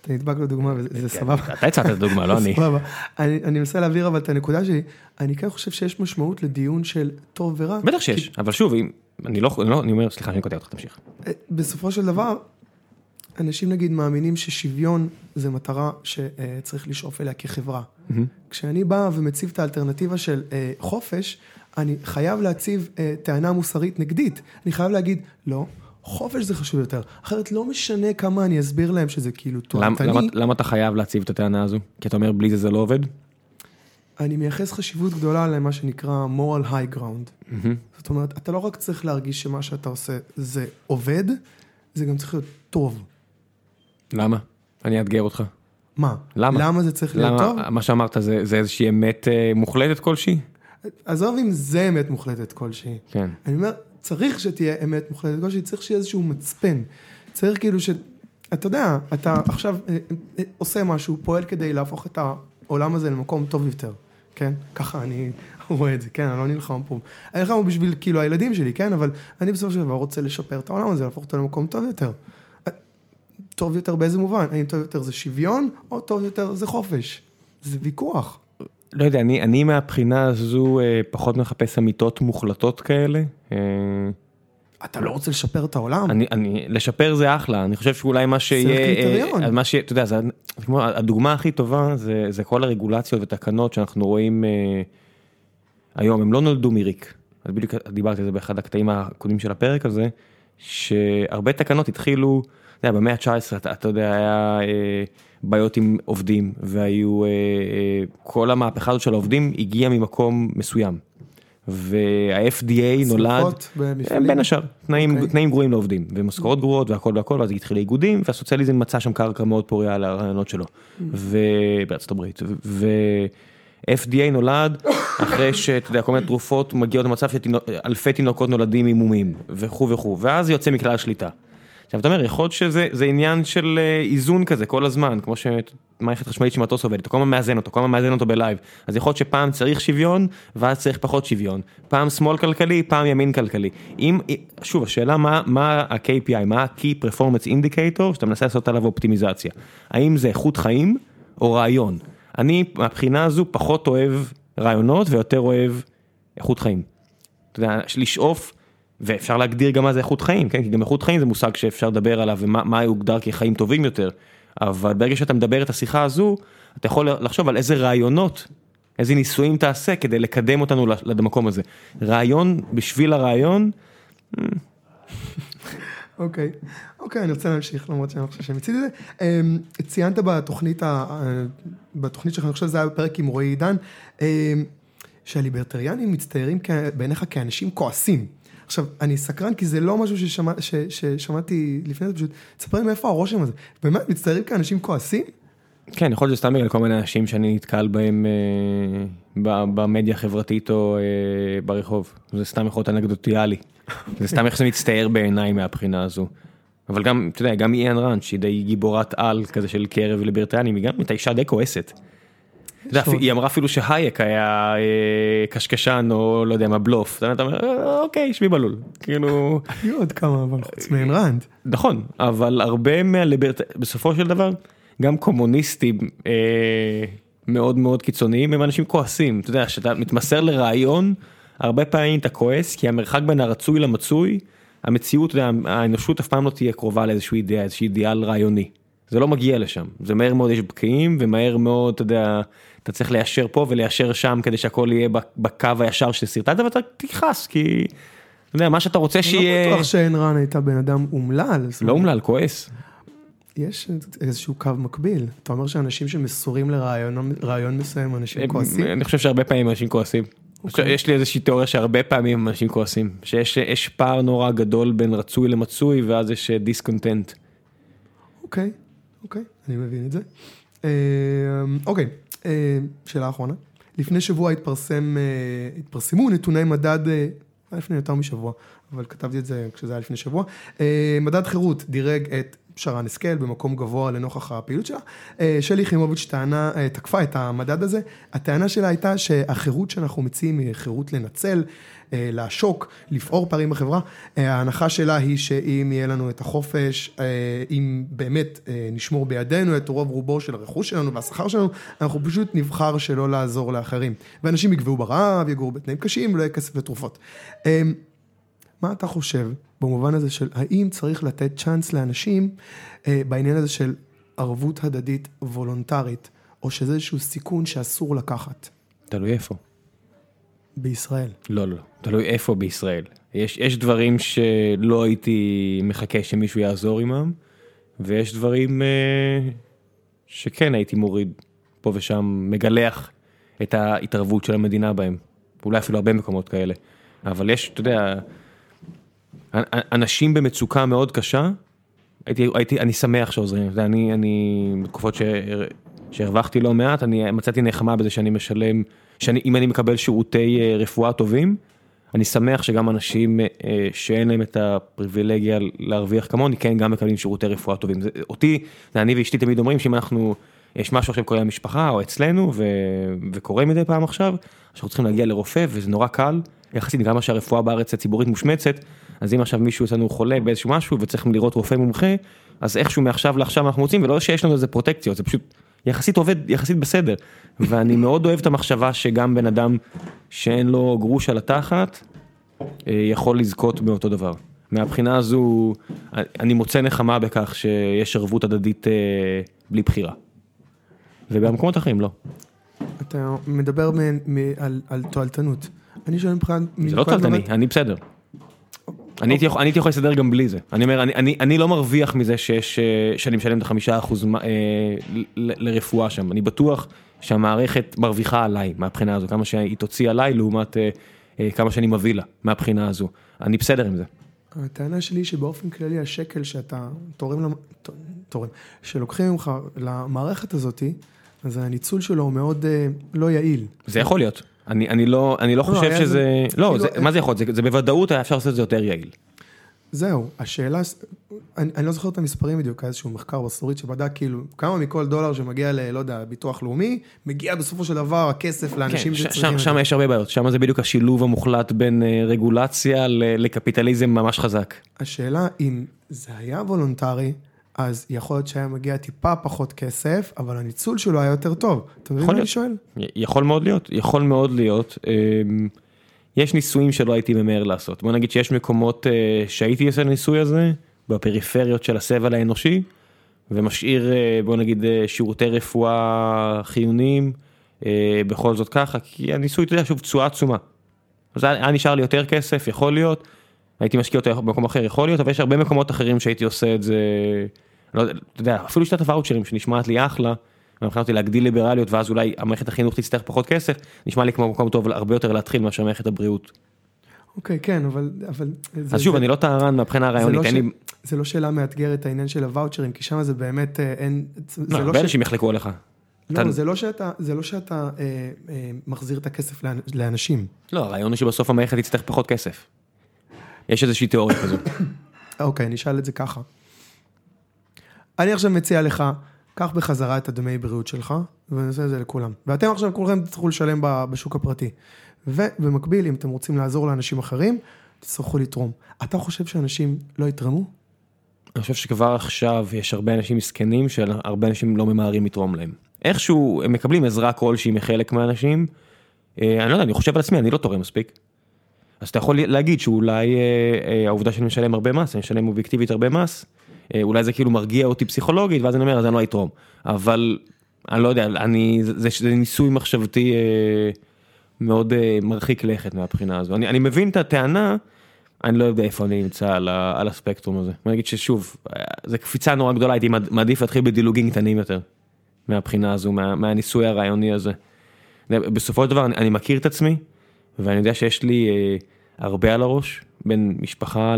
אתה נדבק לדוגמה וזה סבבה. אתה הצעת את הדוגמה, לא אני. סבבה. אני מנסה להעביר אבל את הנקודה שלי, אני כן חושב שיש משמעות לדיון של טוב ורע. בטח שיש, אבל שוב, אם, אני לא, אני לא, אני אומר, סליחה, אני קוטע אותך, תמשיך. אה, בסופו של דבר, אנשים נגיד מאמינים ששוויון זה מטרה שצריך לשאוף אליה כחברה. כשאני בא ומציב את האלטרנטיבה של אה, חופש, אני חייב להציב אה, טענה מוסרית נגדית. אני חייב להגיד, לא, חופש זה חשוב יותר. אחרת לא משנה כמה אני אסביר להם שזה כאילו למה, תועלתני. למה, למה אתה חייב להציב את הטענה הזו? כי אתה אומר, בלי זה זה לא עובד? אני מייחס חשיבות גדולה למה שנקרא moral high ground. זאת אומרת, אתה לא רק צריך להרגיש שמה שאתה עושה זה עובד, זה גם צריך להיות טוב. למה? אני אאתגר אותך. מה? למה? למה זה צריך להיות טוב? למה, מה שאמרת זה, זה איזושהי אמת אה, מוחלטת כלשהי? עזוב אם זה אמת מוחלטת כלשהי. כן. אני אומר, צריך שתהיה אמת מוחלטת כלשהי, צריך שיהיה איזשהו מצפן. צריך כאילו ש... אתה יודע, אתה עכשיו אה, אה, עושה משהו, פועל כדי להפוך את העולם הזה למקום טוב יותר, כן? ככה אני רואה את זה, כן? אני לא נלחם פה. אני נלחם בשביל כאילו הילדים שלי, כן? אבל אני בסופו של דבר רוצה לשפר את העולם הזה, להפוך אותו למקום טוב יותר. טוב יותר באיזה מובן? האם טוב יותר זה שוויון, או טוב יותר זה חופש? זה ויכוח. לא יודע, אני, אני מהבחינה הזו אה, פחות מחפש אמיתות מוחלטות כאלה. אה, אתה לא רוצה לשפר את העולם? אני, אני, לשפר זה אחלה, אני חושב שאולי מה שיהיה, קריטריון. אה, מה שיהיה, אתה יודע, זה, זה כמו, הדוגמה הכי טובה זה, זה כל הרגולציות ותקנות שאנחנו רואים אה, היום, הם לא נולדו מריק. אז בדיוק דיברתי על זה באחד הקטעים הקודמים של הפרק הזה, שהרבה תקנות התחילו, במאה ה-19, אתה, אתה יודע, היה אה, בעיות עם עובדים, והיו, אה, אה, כל המהפכה הזאת של העובדים הגיעה ממקום מסוים. וה-FDA נולד, במפעלים? בין השאר, תנאים, אוקיי. תנאים גרועים לעובדים, ומשכורות גרועות והכל והכל, ואז התחיל איגודים, והסוציאליזם מצא שם קרקע מאוד פוריה לרעיונות שלו, ובארצות הברית, ו-FDA נולד אחרי שאתה יודע, כל מיני תרופות מגיעות למצב שאלפי תינוקות נולדים עם מומים, וכו' וכו', ואז יוצא מכלל שליטה. עכשיו אתה אומר, יכול להיות שזה זה עניין של אה, איזון כזה כל הזמן, כמו שמערכת חשמלית שמטוס עובדת, אתה כל הזמן מאזן אותו, כל הזמן מאזן אותו בלייב, אז יכול להיות שפעם צריך שוויון, ואז צריך פחות שוויון, פעם שמאל כלכלי, פעם ימין כלכלי. אם, שוב, השאלה מה, מה ה-KPI, מה ה-Key Performance Indicator, שאתה מנסה לעשות עליו אופטימיזציה, האם זה איכות חיים או רעיון? אני מהבחינה הזו פחות אוהב רעיונות ויותר אוהב איכות חיים. אתה יודע, לשאוף, ואפשר להגדיר גם מה זה איכות חיים, כן? כי גם איכות חיים זה מושג שאפשר לדבר עליו ומה מה יוגדר כחיים טובים יותר, אבל ברגע שאתה מדבר את השיחה הזו, אתה יכול לחשוב על איזה רעיונות, איזה ניסויים תעשה כדי לקדם אותנו למקום הזה. רעיון בשביל הרעיון, אוקיי, אוקיי, אני רוצה להמשיך, למרות שאני לא חושב שמיציתי את זה. ציינת בתוכנית, ה- ה- בתוכנית שלך, אני חושב שזה היה בפרק עם רועי עידן, אמ, שהליברטריאנים מצטיירים בעיניך כאנשים כועסים. עכשיו, אני סקרן כי זה לא משהו ששמע, ש, ששמעתי לפני זה, פשוט, תספר לי מאיפה הרושם הזה. באמת, מצטיירים כאנשים כועסים? כן, יכול להיות שזה סתם בגלל כל מיני אנשים שאני נתקל בהם אה, במדיה החברתית או אה, ברחוב. זה סתם יכול להיות אנקדוטיאלי. זה סתם איך שזה מצטייר בעיניי מהבחינה הזו. אבל גם, אתה יודע, גם איאן ראנד, שהיא די גיבורת על כזה של קרב ליברטריאנים, היא גם הייתה אישה די כועסת. היא אמרה אפילו שהייק היה אה, קשקשן או לא יודע מה בלוף. אתה אומר, "אה, אוקיי, שבי בלול. כאילו, היו עוד כמה, אבל חוץ מאין ראנד. נכון, אבל הרבה מהליברט... בסופו של דבר, גם קומוניסטים אה, מאוד מאוד קיצוניים הם אנשים כועסים. אתה יודע, כשאתה מתמסר לרעיון, הרבה פעמים אתה כועס, כי המרחק בין הרצוי למצוי, המציאות, האנושות אף פעם לא תהיה קרובה לאיזשהו איזשהו אידיאל רעיוני. זה לא מגיע לשם, זה מהר מאוד יש בקיעים, ומהר מאוד, אתה יודע, אתה צריך ליישר פה וליישר שם כדי שהכל יהיה בקו הישר שסרטטת, ואתה תכעס, כי, אתה יודע, מה שאתה רוצה אני שיהיה... לא בטוח שאין ראנד הייתה בן אדם אומלל. לא אומלל, כועס. יש איזשהו קו מקביל. אתה אומר שאנשים שמסורים לרעיון רעיון מסוים, אנשים כועסים? אני חושב שהרבה פעמים אנשים כועסים. אוקיי. יש לי איזושהי תיאוריה שהרבה פעמים אנשים כועסים. שיש יש פער נורא גדול בין רצוי למצוי ואז יש דיסקונטנט. אוקיי, אוקיי, אני מבין את זה. אה, אוקיי, אה, שאלה אחרונה. לפני שבוע התפרסם, אה, התפרסמו נתוני מדד, היה לפני יותר משבוע, אבל כתבתי את זה כשזה היה לפני שבוע. מדד חירות דירג את שרן השכל במקום גבוה לנוכח הפעילות שלה. שלי יחימוביץ' טענה, תקפה את המדד הזה. הטענה שלה הייתה שהחירות שאנחנו מציעים היא חירות לנצל, לעשוק, לפעור פערים בחברה. אה, ההנחה שלה היא שאם יהיה לנו את החופש, אה, אם באמת אה, נשמור בידינו את רוב רובו של הרכוש שלנו והשכר שלנו, אנחנו פשוט נבחר שלא לעזור לאחרים. ואנשים יגבו ברעב, יגורו בתנאים קשים, לא יהיה כסף לתרופות. אה, מה אתה חושב במובן הזה של האם צריך לתת צ'אנס לאנשים אה, בעניין הזה של ערבות הדדית וולונטרית, או שזה איזשהו סיכון שאסור לקחת תלוי איפה. בישראל? לא, לא, לא. תלוי איפה בישראל. יש, יש דברים שלא הייתי מחכה שמישהו יעזור עמם, ויש דברים אה, שכן הייתי מוריד פה ושם, מגלח את ההתערבות של המדינה בהם. אולי אפילו הרבה מקומות כאלה. אבל יש, אתה יודע, אנשים במצוקה מאוד קשה, הייתי, הייתי, אני שמח שעוזרים, אתה יודע, אני, אני, בתקופות שהרווחתי לא מעט, אני מצאתי נחמה בזה שאני משלם, שאני, אם אני מקבל שירותי אה, רפואה טובים, אני שמח שגם אנשים אה, שאין להם את הפריבילגיה להרוויח כמוני, כן, גם מקבלים שירותי רפואה טובים. זה, אותי, זה אני ואשתי תמיד אומרים שאם אנחנו, יש משהו עכשיו קורה במשפחה או אצלנו, ו, וקורה מדי פעם עכשיו, שאנחנו צריכים להגיע לרופא וזה נורא קל, יחסית גם מה שהרפואה בארץ הציבורית מושמצת, אז אם עכשיו מישהו אצלנו חולה באיזשהו משהו וצריכים לראות רופא מומחה, אז איכשהו מעכשיו לעכשיו אנחנו מוצאים, ולא שיש לנו איזה פרוטקציות, זה פשוט יחסית עובד, יחסית בסדר. ואני מאוד אוהב את המחשבה שגם בן אדם שאין לו גרוש על התחת, אה, יכול לזכות באותו דבר. מהבחינה הזו, אני מוצא נחמה בכך שיש ערבות הדדית אה, בלי בחירה. ובמקומות אחרים לא. אתה מדבר מ- מ- על, על תועלתנות. אני שואל מבחינת... זה לא תועלתני, אני בסדר. אני הייתי יכול- להסתדר גם בלי זה. אני אומר, אני- לא מרוויח מזה שיש, אה, שאני משלם את החמישה אחוז אה, לרפואה שם. אני בטוח שהמערכת מרוויחה עליי מהבחינה הזו, כמה שהיא תוציא עליי לעומת אה, כמה שאני מביא לה מהבחינה הזו. אני בסדר עם זה. הטענה שלי היא שבאופן כללי השקל שאתה תורם, תורם, שלוקחים ממך למערכת הזאתי, אז הניצול שלו הוא מאוד לא יעיל. זה יכול להיות. אני, אני לא, אני לא לא, חושב שזה, זה- לא, כאילו, זה, מה זה יכול להיות? זה, זה בוודאות היה אפשר לעשות את זה יותר יעיל. זהו, השאלה, אני, אני לא זוכר את המספרים בדיוק, היה איזשהו מחקר בסורית שבדק כאילו כמה מכל דולר שמגיע ל... לא יודע, ביטוח לאומי, מגיע בסופו של דבר הכסף לאנשים כן, שצריכים שם. יש הרבה בעיות, שם זה בדיוק השילוב המוחלט בין אה, רגולציה לקפיטליזם ממש חזק. השאלה אם זה היה וולונטרי, אז יכול להיות שהיה מגיע טיפה פחות כסף, אבל הניצול שלו היה יותר טוב. אתה מבין מה אני. שואל? יכול מאוד להיות, יכול מאוד להיות. אמ, יש ניסויים שלא הייתי ממהר לעשות. בוא נגיד שיש מקומות אה, שהייתי עושה ניסוי הזה, בפריפריות של הסבל האנושי, ומשאיר, אה, בוא נגיד, אה, שירותי רפואה חיוניים, בכל זאת ככה, כי הניסוי, אתה יודע, שוב, תשואה עצומה. אז היה נשאר לי יותר כסף, יכול להיות, הייתי משקיע אותו במקום אחר, יכול להיות, אבל יש הרבה מקומות אחרים שהייתי עושה את זה, לא יודע, אפילו שיטת הוואוצ'רים שנשמעת לי אחלה, ומבחינת אותי להגדיל ליברליות, ואז אולי המערכת החינוך תצטרך פחות כסף, נשמע לי כמו מקום טוב הרבה יותר להתחיל מאשר מערכת הבריאות. אוקיי, כן, אבל... אבל זה- אז שוב, זה- אני לא טהרן מהבחינה זה הרעיונית, לא אין ש- לי, זה לא שאלה מאתגרת העניין של הוואוצ'רים, כי שם זה באמת אה, אין... זה לא, לא הרבה ש- אנשים יחלקו עליך. לא, אתה- זה לא שאתה, זה לא שאתה אה, אה, מחזיר את הכסף לאנ- לאנשים. לא, הרעיון הוא שבסוף המערכת תצטרך פחות כסף. יש איזושהי תיאוריה כזו. אוקיי, נשאל את זה ככה. אני עכשיו מציע לך, קח בחזרה את הדמי בריאות שלך, ונעשה את זה לכולם. ואתם עכשיו כולכם תצטרכו לשלם בשוק הפרטי. ובמקביל, אם אתם רוצים לעזור לאנשים אחרים, תצטרכו לתרום. אתה חושב שאנשים לא יתרמו? אני חושב שכבר עכשיו יש הרבה אנשים מסכנים שהרבה אנשים לא ממהרים לתרום להם. איכשהו הם מקבלים עזרה כלשהי מחלק מהאנשים. אה, אני לא יודע, אני חושב על עצמי, אני לא תורם מספיק. אז אתה יכול להגיד שאולי אה, אה, העובדה שאני משלם הרבה מס, אני משלם אובייקטיבית הרבה מס, אה, אולי זה כאילו מרגיע אותי פסיכולוגית, ואז אני אומר, אז אני לא אתרום. אבל אני לא יודע, אני, זה, זה, ניסוי מחשבתי מאוד מרחיק לכת מהבחינה הזו. אני, אני מבין את הטענה, אני לא יודע איפה אני נמצא על, על הספקטרום הזה. אני אגיד ששוב, זו קפיצה נורא גדולה, הייתי מעד- מעדיף להתחיל בדילוגים קטנים יותר, מהבחינה הזו, מה, מהניסוי הרעיוני הזה. בסופו של דבר אני, אני מכיר את עצמי, ואני יודע שיש לי אה, הרבה על הראש, בין משפחה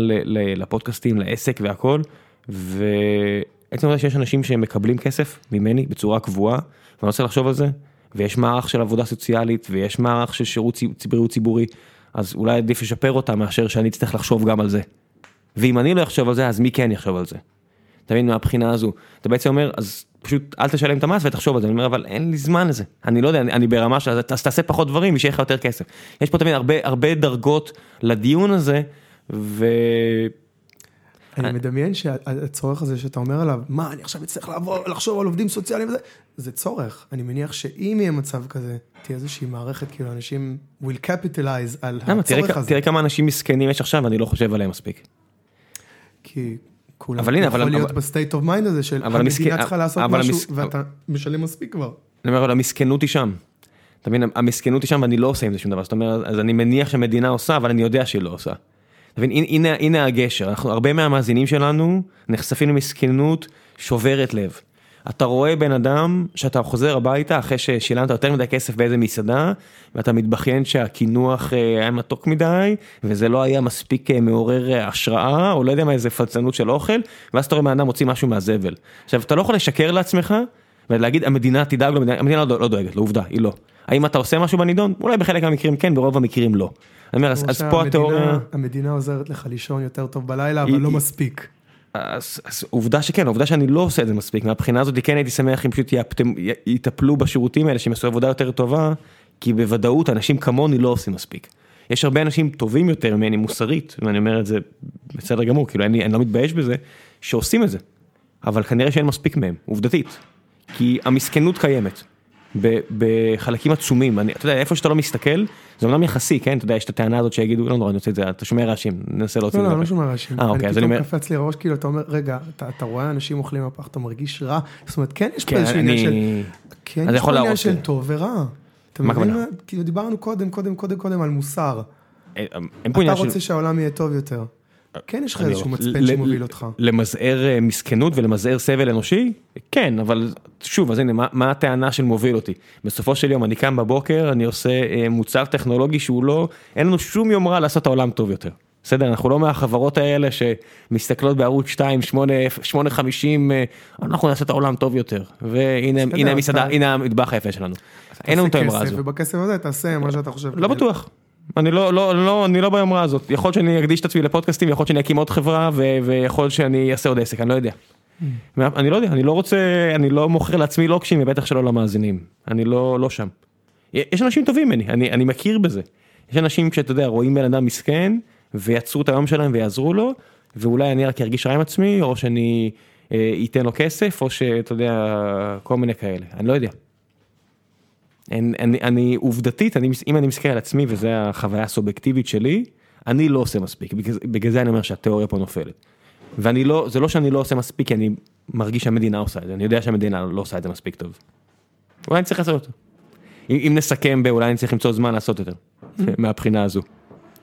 לפודקאסטים, לעסק והכל, ועצם העובדה שיש אנשים שמקבלים כסף ממני בצורה קבועה, ואני רוצה לחשוב על זה, ויש מערך של עבודה סוציאלית, ויש מערך של שירות ציב- בריאות ציבורי, אז אולי עדיף לשפר אותה מאשר שאני אצטרך לחשוב גם על זה. ואם אני לא אחשוב על זה, אז מי כן יחשוב על זה? אתה מבין מהבחינה הזו, אתה בעצם אומר, אז פשוט אל תשלם את המס ותחשוב על זה, אני אומר, אבל אין לי זמן לזה, אני לא יודע, אני, אני ברמה של, אז תעשה פחות דברים ושיהיה לך יותר כסף. יש פה תמיד הרבה, הרבה דרגות לדיון הזה, ו... אני מדמיין שהצורך הזה שאתה אומר עליו, מה, אני עכשיו אצטרך לעבור, לחשוב על עובדים סוציאליים וזה, זה צורך. אני מניח שאם יהיה מצב כזה, תהיה איזושהי מערכת, כאילו אנשים will capitalize על למה, תראה, הצורך כ- הזה. תראה כמה אנשים מסכנים יש עכשיו, ואני לא חושב עליהם מספיק. כי כולם אבל הנה, יכול אבל- להיות אבל- ב state of mind הזה של המדינה צריכה לעשות משהו ואתה משלם מספיק כבר. אני אומר, אבל המסכנות היא שם. אתה מבין, המסכנות היא שם ואני לא עושה עם זה שום דבר, זאת אומרת, אז אני מניח שהמדינה עושה, אבל אני יודע שהיא לא עושה. אתה מבין, הנה, הנה הגשר, אנחנו, הרבה מהמאזינים שלנו נחשפים למסכנות שוברת לב. אתה רואה בן אדם שאתה חוזר הביתה אחרי ששילמת יותר מדי כסף באיזה מסעדה, ואתה מתבכיין שהקינוח אה, היה מתוק מדי, וזה לא היה מספיק אה, מעורר אה, השראה, או לא יודע מה, איזה פלצנות של אוכל, ואז אתה רואה בן אדם מוציא משהו מהזבל. עכשיו, אתה לא יכול לשקר לעצמך, ולהגיד המדינה תדאג לו, המדינה, לא, לא דואגת, לעובדה, היא לא. האם אתה עושה משהו בנידון? אולי בחלק מהמקרים כן, ברוב המקרים לא. אני אומר, אז, פה התיאוריה... המדינה עוזרת לך לישון יותר טוב בלילה, אבל היא- לא מספיק. אז, אז עובדה שכן, עובדה שאני לא עושה את זה מספיק, מהבחינה הזאת כן הייתי שמח אם פשוט יטפלו בשירותים האלה, שהם יעשו עבודה יותר טובה, כי בוודאות אנשים כמוני לא עושים מספיק. יש הרבה אנשים טובים יותר ממני מוסרית, ואני אומר את זה בסדר גמור, כאילו אני, אני לא מתבייש בזה, שעושים את זה, אבל כנראה שאין מספיק מהם, עובדתית, כי המסכנות קיימת. בחלקים עצומים, אני, אתה יודע, איפה שאתה לא מסתכל, זה אומנם יחסי, כן, אתה יודע, יש את הטענה הזאת שיגידו, לא נורא, אני רוצה את זה, אתה שומע רעשים, ננסה להוציא לא, את לא, זה. אני לא מהפה. שומע רעשים. אה, אוקיי, אז אני פתאום אומר, קפץ לי הראש, כאילו, אתה אומר, רגע, אתה אתה רואה אנשים אוכלים בפח, אתה מרגיש רע? זאת אומרת, כן יש פה כן, איזשהו עניין של... אני... כן, יש פה עניין של. טוב ורע. אתה מבין? כאילו דיברנו קודם, קודם, קודם, קודם על מוסר. אין פה אתה. רוצה שהעולם יהיה טוב יותר. כן יש לך איזשהו מצפן שמוביל אותך. למזער אה, מסכנות ולמזער סבל אנושי? כן, אבל שוב, אז הנה, מה, מה הטענה של מוביל אותי? בסופו של יום אני קם בבוקר, אני עושה אה, מוצר טכנולוגי שהוא לא, אין לנו שום יומרה לעשות את העולם טוב יותר. בסדר, אנחנו לא מהחברות האלה שמסתכלות בערוץ 2, 8, 850, אה, אנחנו נעשה את העולם טוב יותר. והנה בסדר, הנה המסעדה, הנה המטבח היפה שלנו. אין לנו את תעשה הזו. כסף, ובכסף הזה תעשה מה שאתה חושב. לא בטוח. אני לא, לא, לא, אני לא ביומרה הזאת. יכול להיות שאני אקדיש את עצמי לפודקאסטים, יכול להיות שאני אקים עוד חברה, ויכול להיות שאני אעשה עוד עסק, אני לא יודע. אני לא יודע, אני לא רוצה, אני לא מוכר לעצמי לוקשים, ובטח שלא למאזינים. אני לא, לא שם. יש אנשים טובים ממני, אני, אני מכיר בזה. יש אנשים שאתה יודע, רואים בן אדם מסכן, ויצרו את היום שלהם ויעזרו לו, ואולי אני רק ארגיש רע עם עצמי, או שאני אה, לו כסף, או שאתה יודע, כל מיני כאלה. אני לא יודע. אני, אני, אני עובדתית, אני, אם אני מסתכל על עצמי וזו החוויה הסובייקטיבית שלי, אני לא עושה מספיק, בגלל, בגלל זה אני אומר שהתיאוריה פה נופלת. ואני לא, זה לא שאני לא עושה מספיק, כי אני מרגיש שהמדינה עושה את זה, אני יודע שהמדינה לא עושה את זה מספיק טוב. אולי אני צריך לעשות אותו. אם, אם נסכם באולי אני צריך למצוא זמן לעשות יותר, מהבחינה הזו.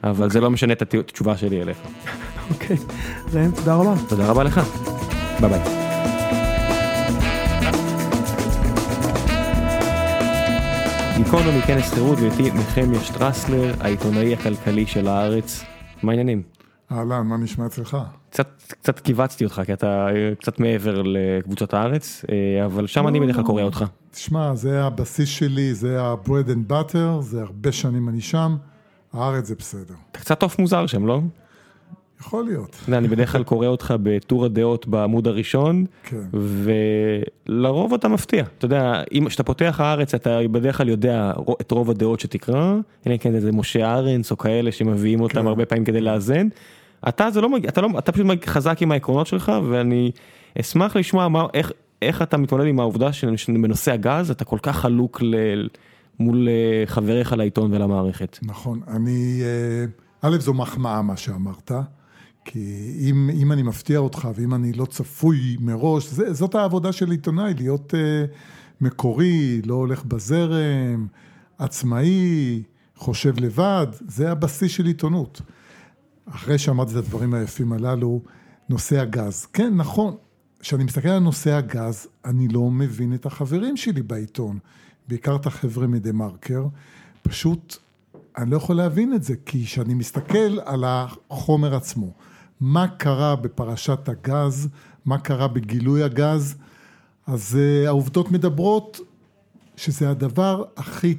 אבל זה לא משנה את התשובה שלי אליך. אוקיי. ראם, תודה רבה. תודה רבה לך. ביי ביי. גיקונומי, כנס חירות, ואיתי נחמיה שטרסלר, העיתונאי הכלכלי של הארץ. מה העניינים? אהלן, מה נשמע אצלך? קצת קצת כיווצתי אותך כי אתה אה, קצת מעבר לקבוצות הארץ אה, אבל שם אני בדרך כלל קורא אותך. תשמע זה הבסיס שלי זה ה-bread and butter זה הרבה שנים אני שם הארץ זה בסדר. אתה קצת עוף מוזר שם לא? יכול להיות. אני בדרך כלל קורא אותך בטור הדעות בעמוד הראשון כן. ולרוב אתה מפתיע אתה יודע כשאתה פותח הארץ אתה בדרך כלל יודע את רוב הדעות שתקרא אלא אם כן איזה משה ארנס או כאלה שמביאים אותם כן. הרבה פעמים כדי לאזן. אתה זה לא מגיע אתה לא אתה פשוט חזק עם העקרונות שלך ואני אשמח לשמוע מה איך איך אתה מתמודד עם העובדה שבנושא הגז אתה כל כך חלוק ל, מול אה, חבריך לעיתון ולמערכת. נכון, אני, אה, א' זו מחמאה מה שאמרת, כי אם, אם אני מפתיע אותך ואם אני לא צפוי מראש, זה, זאת העבודה של עיתונאי, להיות uh, מקורי, לא הולך בזרם, עצמאי, חושב לבד, זה הבסיס של עיתונות. אחרי שאמרתי את הדברים היפים הללו, נושא הגז. כן, נכון, כשאני מסתכל על נושא הגז, אני לא מבין את החברים שלי בעיתון, בעיקר את החבר'ה מדה מרקר, פשוט אני לא יכול להבין את זה, כי כשאני מסתכל על החומר עצמו, מה קרה בפרשת הגז, מה קרה בגילוי הגז, אז uh, העובדות מדברות שזה הדבר הכי,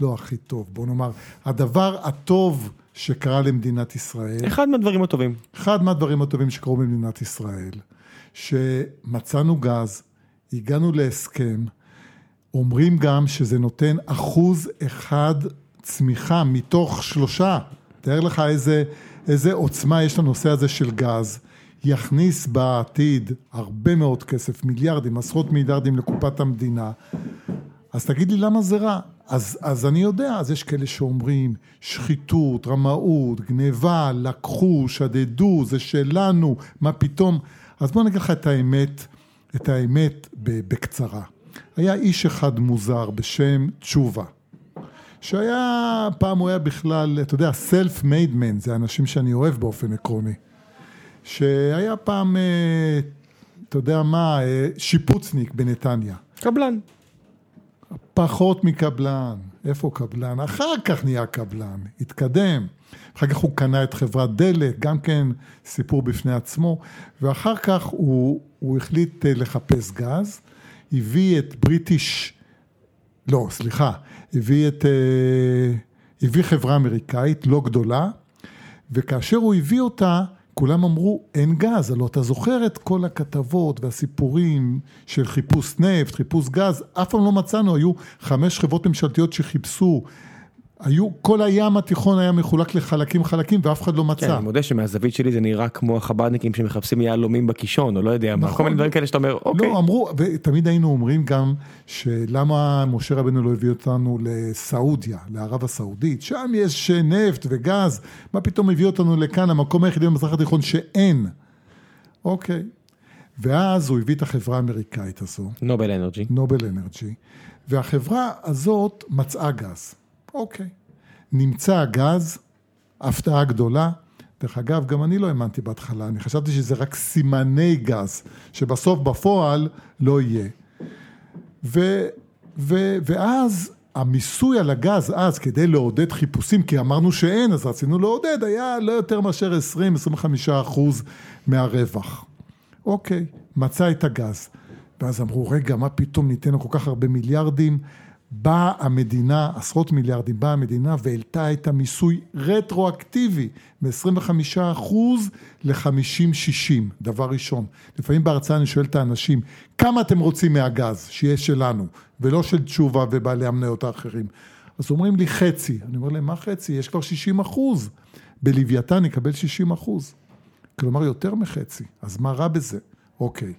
לא הכי טוב, בוא נאמר, הדבר הטוב שקרה למדינת ישראל. אחד מהדברים הטובים. אחד מהדברים הטובים שקרו במדינת ישראל, שמצאנו גז, הגענו להסכם, אומרים גם שזה נותן אחוז אחד צמיחה מתוך שלושה. תאר לך איזה, איזה עוצמה יש לנושא הזה של גז. יכניס בעתיד הרבה מאוד כסף, מיליארדים, עשרות מיליארדים לקופת המדינה. אז תגיד לי למה זה רע? אז, אז אני יודע, אז יש כאלה שאומרים שחיתות, רמאות, גניבה, לקחו, שדדו, זה שלנו, מה פתאום? אז בוא נגיד לך את האמת, את האמת בקצרה. היה איש אחד מוזר בשם תשובה. שהיה, פעם הוא היה בכלל, אתה יודע, self made man, זה אנשים שאני אוהב באופן עקרוני. שהיה פעם, אה, אתה יודע מה, אה, שיפוצניק בנתניה. קבלן. פחות מקבלן, איפה קבלן? אחר כך נהיה קבלן, התקדם. אחר כך הוא קנה את חברת דלק, גם כן סיפור בפני עצמו, ואחר כך הוא, הוא החליט אה, לחפש גז, הביא את בריטיש, לא, סליחה, הביא את, הביא חברה אמריקאית לא גדולה, וכאשר הוא הביא אותה, כולם אמרו, אין גז, הלוא אתה זוכר את כל הכתבות והסיפורים של חיפוש נפט, חיפוש גז, אף פעם לא מצאנו, היו חמש חברות ממשלתיות שחיפשו, היו, כל הים התיכון היה מחולק לחלקים חלקים ואף אחד לא מצא. כן, אני מודה שמהזווית שלי זה נראה כמו החב"דניקים שמחפשים יהלומים בקישון, או לא יודע מה, כל מיני דברים כאלה שאתה אומר, אוקיי. לא, אמרו, ותמיד היינו אומרים גם, שלמה משה רבנו לא הביא אותנו לסעודיה, לערב הסעודית, שם יש נפט וגז, מה פתאום הביא אותנו לכאן, המקום היחידי במזרח התיכון שאין. אוקיי. ואז הוא הביא את החברה האמריקאית הזו. נובל אנרג'י. נובל אנרג'י. והחברה הזאת מצאה גז. אוקיי. נמצא הגז, הפתעה גדולה. דרך אגב, גם אני לא האמנתי בהתחלה, אני חשבתי שזה רק סימני גז, שבסוף בפועל לא יהיה. ו, ו, ואז המיסוי על הגז אז, כדי לעודד חיפושים, כי אמרנו שאין, אז רצינו לעודד, היה לא יותר מאשר 20-25 אחוז מהרווח. אוקיי, מצא את הגז. ואז אמרו, רגע, מה פתאום ניתן לו כל כך הרבה מיליארדים? באה המדינה, עשרות מיליארדים, באה המדינה והעלתה את המיסוי רטרואקטיבי מ-25% ל-50-60, דבר ראשון. לפעמים בהרצאה אני שואל את האנשים, כמה אתם רוצים מהגז שיהיה שלנו, ולא של תשובה ובעלי המניות האחרים? אז אומרים לי חצי, אני אומר להם, מה חצי? יש כבר 60 אחוז. בלוויתן נקבל 60 אחוז. כלומר, יותר מחצי. אז מה רע בזה? אוקיי.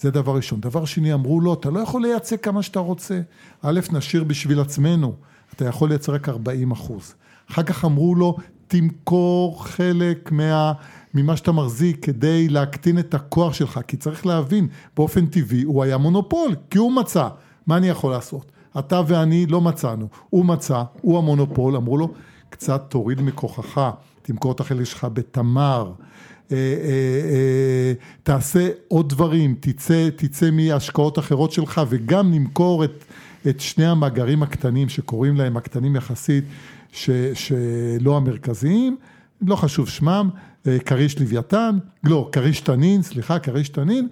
זה דבר ראשון. דבר שני, אמרו לו, אתה לא יכול לייצא כמה שאתה רוצה. א', נשאיר בשביל עצמנו, אתה יכול לייצר רק 40 אחוז. אחר כך אמרו לו, תמכור חלק מה, ממה שאתה מחזיק כדי להקטין את הכוח שלך, כי צריך להבין, באופן טבעי הוא היה מונופול, כי הוא מצא. מה אני יכול לעשות? אתה ואני לא מצאנו, הוא מצא, הוא המונופול, אמרו לו, קצת תוריד מכוחך, תמכור את החלק שלך בתמר, תעשה עוד דברים, תצא, תצא מהשקעות אחרות שלך וגם נמכור את, את שני המאגרים הקטנים שקוראים להם הקטנים יחסית, ש, שלא המרכזיים, לא חשוב שמם, אה, כריש לוויתן, לא, כריש תנין, סליחה, כריש תנין,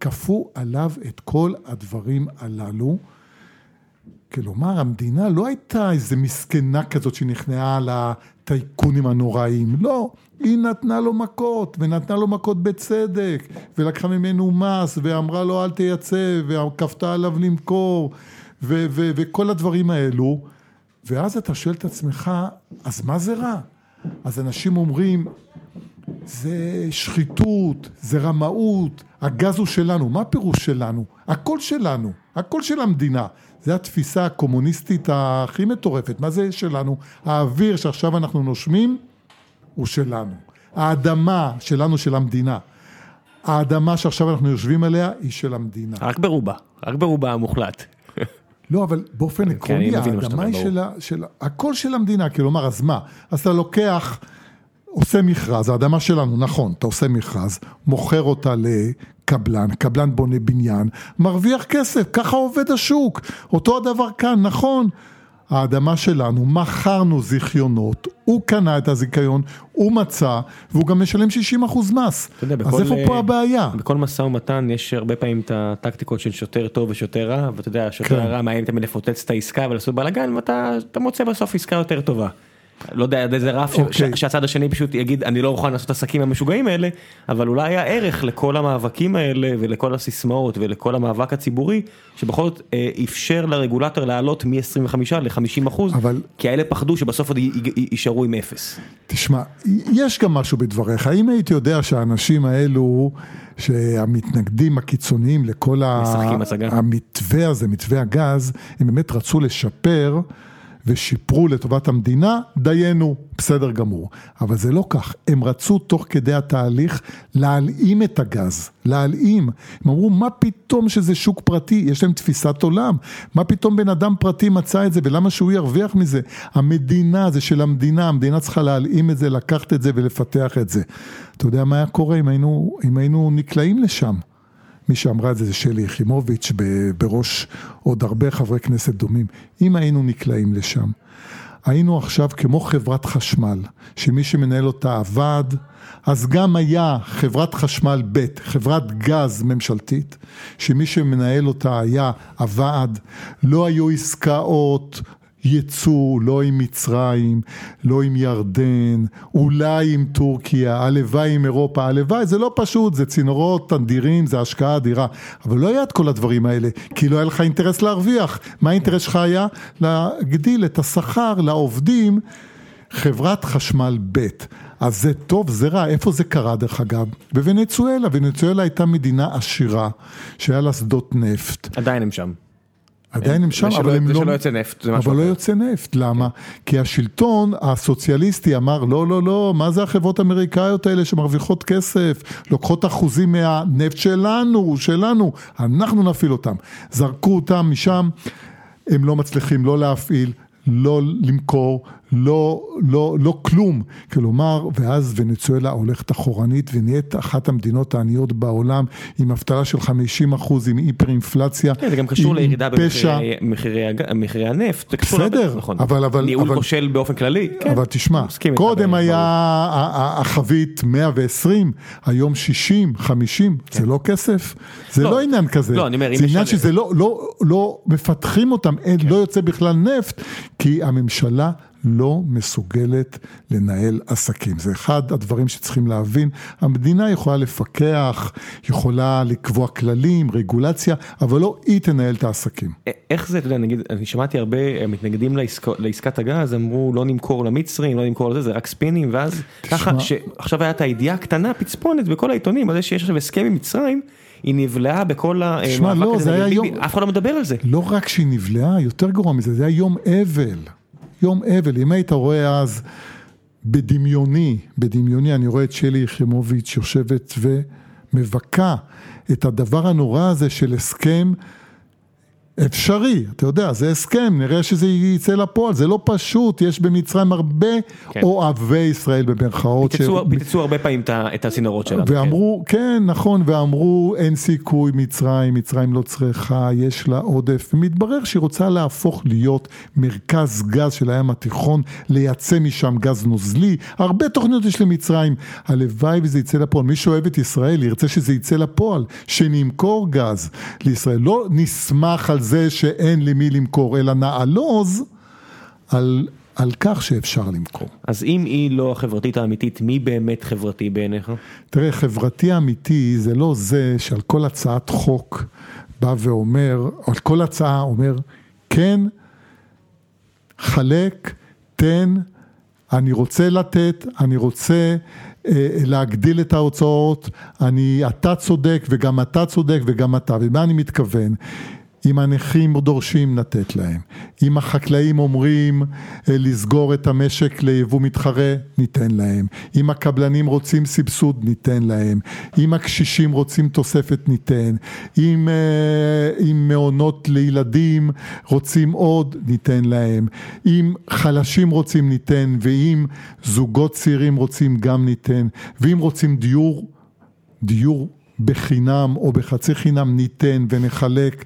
וכפו עליו את כל הדברים הללו. כלומר, המדינה לא הייתה איזה מסכנה כזאת שנכנעה לטייקונים הנוראים, לא, היא נתנה לו מכות, ונתנה לו מכות בצדק, ולקחה ממנו מס, ואמרה לו אל תייצא, וכפתה עליו למכור, ו- ו- וכל הדברים האלו, ואז אתה שואל את עצמך, אז מה זה רע? אז אנשים אומרים, זה שחיתות, זה רמאות, הגז הוא שלנו, מה הפירוש שלנו? הכל שלנו, הכל של המדינה. זה התפיסה הקומוניסטית הכי מטורפת, מה זה שלנו? האוויר שעכשיו אנחנו נושמים הוא שלנו. האדמה שלנו של המדינה. האדמה שעכשיו אנחנו יושבים עליה היא של המדינה. רק ברובה, רק ברובה המוחלט. לא, אבל באופן אני עקרוני, האדמה היא של, של, הכל של המדינה, כלומר, אז מה? אז אתה לוקח, עושה מכרז, האדמה שלנו, נכון, אתה עושה מכרז, מוכר אותה לקבלן, קבלן בונה בניין, מרוויח כסף, ככה עובד השוק. אותו הדבר כאן, נכון. האדמה שלנו, מכרנו זיכיונות, הוא קנה את הזיכיון, הוא מצא, והוא גם משלם 60 אחוז מס. אתה יודע, אז בכל, איפה אה, פה הבעיה? בכל משא ומתן יש הרבה פעמים את הטקטיקות של שוטר טוב ושוטר רע, ואתה יודע, השוטר כן. הרע מאיים תמיד לפוצץ את העסקה ולעשות בלאגן, ואתה אתה מוצא בסוף עסקה יותר טובה. לא יודע עד איזה רף אוקיי. שהצד השני פשוט יגיד אני לא מוכן לעשות עסקים המשוגעים האלה, אבל אולי היה ערך לכל המאבקים האלה ולכל הסיסמאות ולכל המאבק הציבורי, שבכל זאת אה, אפשר לרגולטור לעלות מ-25 ל-50 אחוז, אבל- כי האלה פחדו שבסוף עוד יישארו עם אפס. תשמע, יש גם משהו בדבריך. אם הייתי יודע שהאנשים האלו, שהמתנגדים הקיצוניים לכל ה... המתווה הזה, מתווה הגז, הם באמת רצו לשפר ושיפרו לטובת המדינה, דיינו, בסדר גמור. אבל זה לא כך, הם רצו תוך כדי התהליך להלאים את הגז, להלאים. הם אמרו, מה פתאום שזה שוק פרטי, יש להם תפיסת עולם. מה פתאום בן אדם פרטי מצא את זה ולמה שהוא ירוויח מזה? המדינה זה של המדינה, המדינה צריכה להלאים את זה, לקחת את זה ולפתח את זה. אתה יודע מה היה קורה אם היינו, אם היינו נקלעים לשם? מי שאמרה את זה זה שלי יחימוביץ' בראש עוד הרבה חברי כנסת דומים. אם היינו נקלעים לשם, היינו עכשיו כמו חברת חשמל, שמי שמנהל אותה עבד, אז גם היה חברת חשמל ב', חברת גז ממשלתית, שמי שמנהל אותה היה הוועד, לא היו עסקאות, ייצוא, לא עם מצרים, לא עם ירדן, אולי עם טורקיה, הלוואי עם אירופה, הלוואי זה לא פשוט, זה צינורות אדירים, זה השקעה אדירה, אבל לא היה את כל הדברים האלה, כי לא היה לך אינטרס להרוויח. מה האינטרס שלך היה? להגדיל את השכר לעובדים, חברת חשמל ב'. אז זה טוב, זה רע, איפה זה קרה דרך אגב? בוונצואלה, ונצואלה הייתה מדינה עשירה, שהיה לה שדות נפט. עדיין הם שם. עדיין הם שם, אבל הם לא... ושלא יוצא נפט, זה משהו אבל לא אחר. יוצא נפט, למה? כי השלטון הסוציאליסטי אמר, לא, לא, לא, מה זה החברות האמריקאיות האלה שמרוויחות כסף, לוקחות אחוזים מהנפט שלנו, שלנו, אנחנו נפעיל אותם. זרקו אותם משם, הם לא מצליחים לא להפעיל, לא למכור, לא, לא, לא כלום. כלומר, ואז ונצואלה הולכת אחורנית ונהיית אחת המדינות העניות בעולם, עם אבטלה של 50 אחוז, עם היפר-אינפלציה. כן, זה גם קשור לירידה. במחירי הנפט. בסדר, נכון. אבל- אבל- ניהול אבל- כושל באופן כללי. כן. אבל תשמע, קודם. היה החבית 120, היום 60, 50, זה לא כסף? זה לא. לא עניין כזה. לא, אני אומר, זה עניין שזה לא- לא- לא מפתחים אותם, אין- לא יוצא בכלל נפט, כי הממשלה לא מסוגלת לנהל עסקים. זה אחד הדברים שצריכים להבין. המדינה יכולה לפקח, יכולה לקבוע כללים, רגולציה, אבל לא היא תנהל את העסקים. איך זה, אתה יודע, נגיד, אני שמעתי הרבה אה, מתנגדים לעסקו- לעסקת הגז, אמרו לא נמכור למצרים, לא נמכור לזה, זה רק ספינים, ואז ככה, שעכשיו את הידיעה הקטנה, פצפונת בכל העיתונים, על זה שיש עכשיו הסכם עם מצרים, היא נבלעה בכל תשמע, המאבק לא, הזה זה היה ביבי, יום- אף אחד לא מדבר על זה. לא רק שהיא נבלעה, יותר גרוע מזה, זה היה יום אבל. יום אבל. אם היית רואה אז בדמיוני, בדמיוני אני רואה את שלי יחימוביץ' יושבת ומבכה את הדבר הנורא הזה של הסכם אפשרי, אתה יודע, זה הסכם, נראה שזה יצא לפועל, זה לא פשוט, יש במצרים הרבה כן. אוהבי ישראל במרכאות. פיצצו, ש- פיצצו הרבה פעמים את הצינורות שלנו. ואמרו, כן, נכון, ואמרו, אין סיכוי, מצרים, מצרים לא צריכה, יש לה עודף. ומתברר שהיא רוצה להפוך להיות מרכז גז של הים התיכון, לייצא משם גז נוזלי. הרבה תוכניות יש למצרים. הלוואי וזה יצא לפועל. מי שאוהב את ישראל ירצה שזה יצא לפועל, שנמכור גז לישראל. לא נסמך על זה שאין למי למכור, אלא נעלוז על, על כך שאפשר למכור. אז אם היא לא החברתית האמיתית, מי באמת חברתי בעיניך? תראה, חברתי אמיתי זה לא זה שעל כל הצעת חוק בא ואומר, או על כל הצעה אומר, כן, חלק, תן, אני רוצה לתת, אני רוצה אה, להגדיל את ההוצאות, אני, אתה צודק וגם אתה צודק וגם אתה, ומה אני מתכוון? אם הנכים דורשים לתת להם, אם החקלאים אומרים אה, לסגור את המשק ליבוא מתחרה, ניתן להם, אם הקבלנים רוצים סבסוד, ניתן להם, אם הקשישים רוצים תוספת, ניתן, אם, אה, אם מעונות לילדים רוצים עוד, ניתן להם, אם חלשים רוצים, ניתן, ואם זוגות צעירים רוצים, גם ניתן, ואם רוצים דיור, דיור בחינם או בחצי חינם ניתן ונחלק.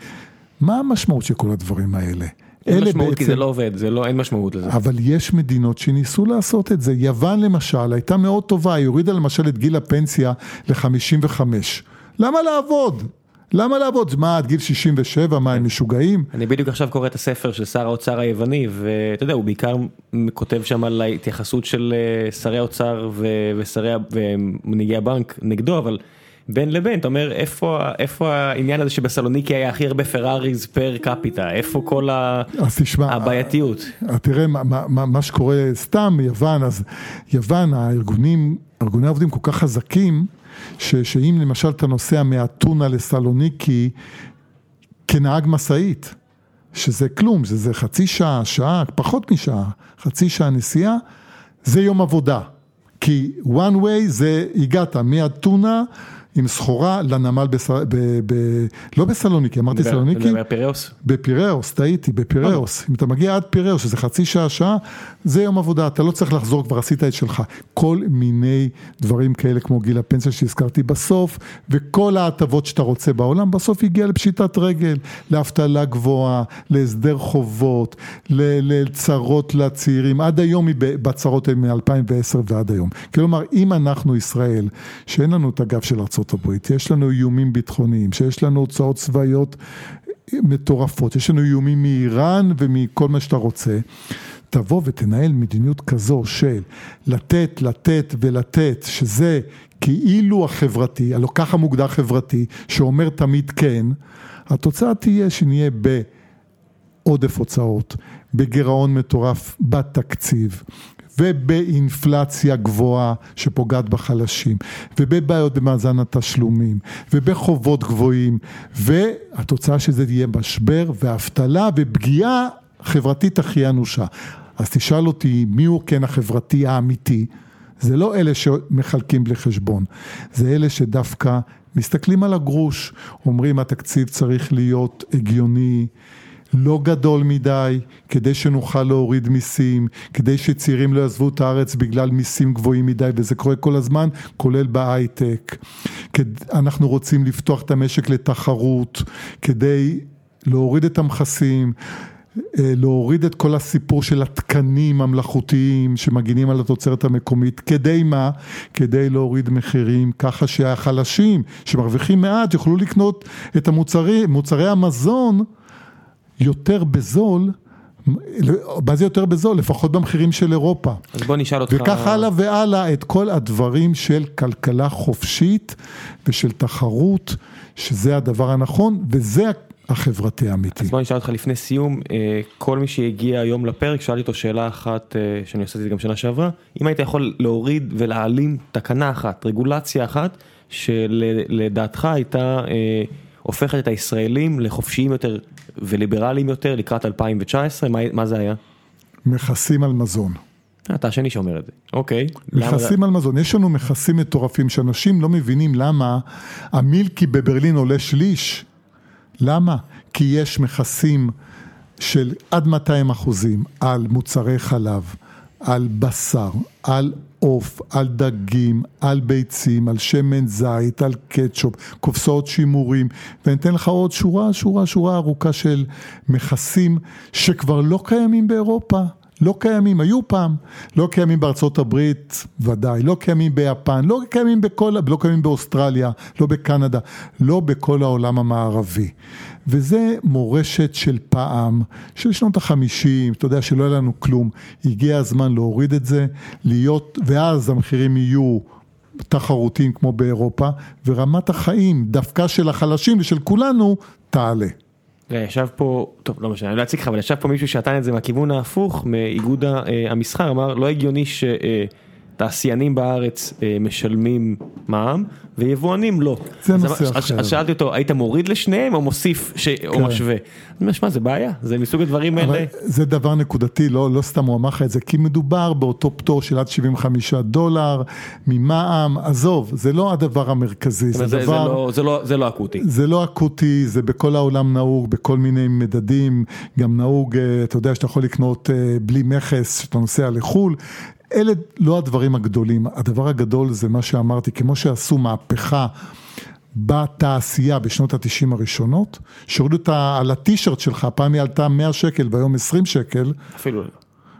מה המשמעות של כל הדברים האלה? אין משמעות כי בעצם- זה לא עובד, זה לא, אין משמעות לזה. אבל יש מדינות שניסו לעשות את זה. יוון למשל הייתה מאוד טובה, היא הורידה למשל את גיל הפנסיה ל-55. למה לעבוד? למה לעבוד? מה, עד גיל 67? מה, הם משוגעים? אני בדיוק עכשיו קורא את הספר של שר האוצר היווני, ואתה יודע, הוא בעיקר כותב שם על ההתייחסות של אה, שרי האוצר ושרי ומנהיגי הבנק נגדו, אבל בין לבין, אתה אומר, איפה, איפה העניין הזה שבסלוניקי היה הכי הרבה פראריז פר קפיטה, איפה כל ה- אז תשמע, הבעייתיות? תראה מה, מה, מה, מה שקורה סתם יוון, אז יוון, הארגונים, ארגוני העובדים כל כך חזקים, ש, שאם למשל אתה נוסע מאתונה לסלוניקי כנהג משאית, שזה כלום, שזה חצי שעה, שעה, פחות משעה, חצי שעה נסיעה, זה יום עבודה. כי one way זה הגעת מאתונה עם סחורה לנמל, בס... ב... ב... לא בסלוניקי, אמרתי מדבר- סלוניקי? מדבר פיראוס? בפיראוס, טעיתי, בפיראוס. אם אתה מגיע עד פיראוס, שזה חצי שעה, שעה, זה יום עבודה, אתה לא צריך לחזור, כבר עשית את שלך. כל מיני דברים כאלה, כמו גיל הפנסיה שהזכרתי בסוף, וכל ההטבות שאתה רוצה בעולם, בסוף הגיע לפשיטת רגל, לאבטלה גבוהה, להסדר חובות, ל- לצרות לצעירים. עד היום היא בצרות הן מ-2010 ועד היום. כלומר, אם אנחנו ישראל, שאין לנו את הגב של ארה"ב, יש לנו איומים ביטחוניים, שיש לנו הוצאות צבאיות מטורפות, יש לנו איומים מאיראן ומכל מה שאתה רוצה, תבוא ותנהל מדיניות כזו של לתת, לתת ולתת, שזה כאילו החברתי, הלא ככה מוגדר חברתי, שאומר תמיד כן, התוצאה תהיה שנהיה בעודף הוצאות, בגירעון מטורף בתקציב. ובאינפלציה גבוהה שפוגעת בחלשים, ובבעיות במאזן התשלומים, ובחובות גבוהים, והתוצאה של זה תהיה משבר ואבטלה ופגיעה חברתית הכי אנושה. אז תשאל אותי מיהו כן החברתי האמיתי, זה לא אלה שמחלקים בלי חשבון, זה אלה שדווקא מסתכלים על הגרוש, אומרים התקציב צריך להיות הגיוני, לא גדול מדי, כדי שנוכל להוריד מיסים, כדי שצעירים לא יעזבו את הארץ בגלל מיסים גבוהים מדי, וזה קורה כל הזמן, כולל בהייטק. אנחנו רוצים לפתוח את המשק לתחרות, כדי להוריד את המכסים. אה, להוריד את כל הסיפור של התקנים המלאכותיים שמגינים על התוצרת המקומית, כדי מה? כדי להוריד מחירים ככה שהחלשים שמרוויחים מעט יוכלו לקנות את המוצרים, מוצרי המזון יותר בזול, מה זה יותר בזול? לפחות במחירים של אירופה. אז בוא נשאל אותך... וכך הלאה והלאה את כל הדברים של כלכלה חופשית ושל תחרות, שזה הדבר הנכון וזה החברתי האמיתי. אז בוא נשאל אותך לפני סיום, אה, כל מי שהגיע היום לפרק, שאלתי אותו שאלה אחת אה, שאני עשיתי את זה גם שנה שעברה, אם היית יכול להוריד ולהעלים תקנה אחת, רגולציה אחת, שלדעתך הייתה אה, הופכת את הישראלים לחופשיים יותר וליברליים יותר לקראת 2019, מה, מה זה היה? מכסים על מזון. אה, אתה השני שאומר את זה, אוקיי. מכסים על מזון, יש לנו מכסים מטורפים שאנשים לא מבינים למה המילקי בברלין עולה שליש. למה? כי יש מכסים של עד 200 אחוזים על מוצרי חלב, על בשר, על עוף, על דגים, על ביצים, על שמן זית, על קטשופ, קופסאות שימורים, ואני אתן לך עוד שורה, שורה, שורה ארוכה של מכסים שכבר לא קיימים באירופה. לא קיימים, היו פעם, לא קיימים בארצות הברית, ודאי, לא קיימים ביפן, לא קיימים בכל, לא קיימים באוסטרליה, לא בקנדה, לא בכל העולם המערבי. וזה מורשת של פעם, של שנות החמישים, אתה יודע שלא היה לנו כלום, הגיע הזמן להוריד את זה, להיות, ואז המחירים יהיו תחרותיים כמו באירופה, ורמת החיים, דווקא של החלשים ושל כולנו, תעלה. ישב פה, טוב לא משנה, אני לא אציג לך, אבל ישב פה מישהו שנתן את זה מהכיוון ההפוך, מאיגוד המסחר, אמר לא הגיוני שתעשיינים בארץ משלמים מע"מ ויבואנים לא. זה נושא אחר. אז שאלתי אותו, היית מוריד לשניהם או מוסיף או משווה? אני אומר, שמע, זה בעיה, זה מסוג הדברים האלה. זה דבר נקודתי, לא סתם הוא אמר לך את זה, כי מדובר באותו פטור של עד 75 דולר ממע"מ, עזוב, זה לא הדבר המרכזי, זה דבר... זה לא אקוטי. זה לא אקוטי, זה בכל העולם נהוג, בכל מיני מדדים, גם נהוג, אתה יודע שאתה יכול לקנות בלי מכס, שאתה נוסע לחו"ל. אלה לא הדברים הגדולים, הדבר הגדול זה מה שאמרתי, כמו שעשו מהפכה בתעשייה בשנות התשעים הראשונות, שהורידו אותה על הטישרט שלך, פעם היא עלתה 100 שקל והיום 20 שקל. אפילו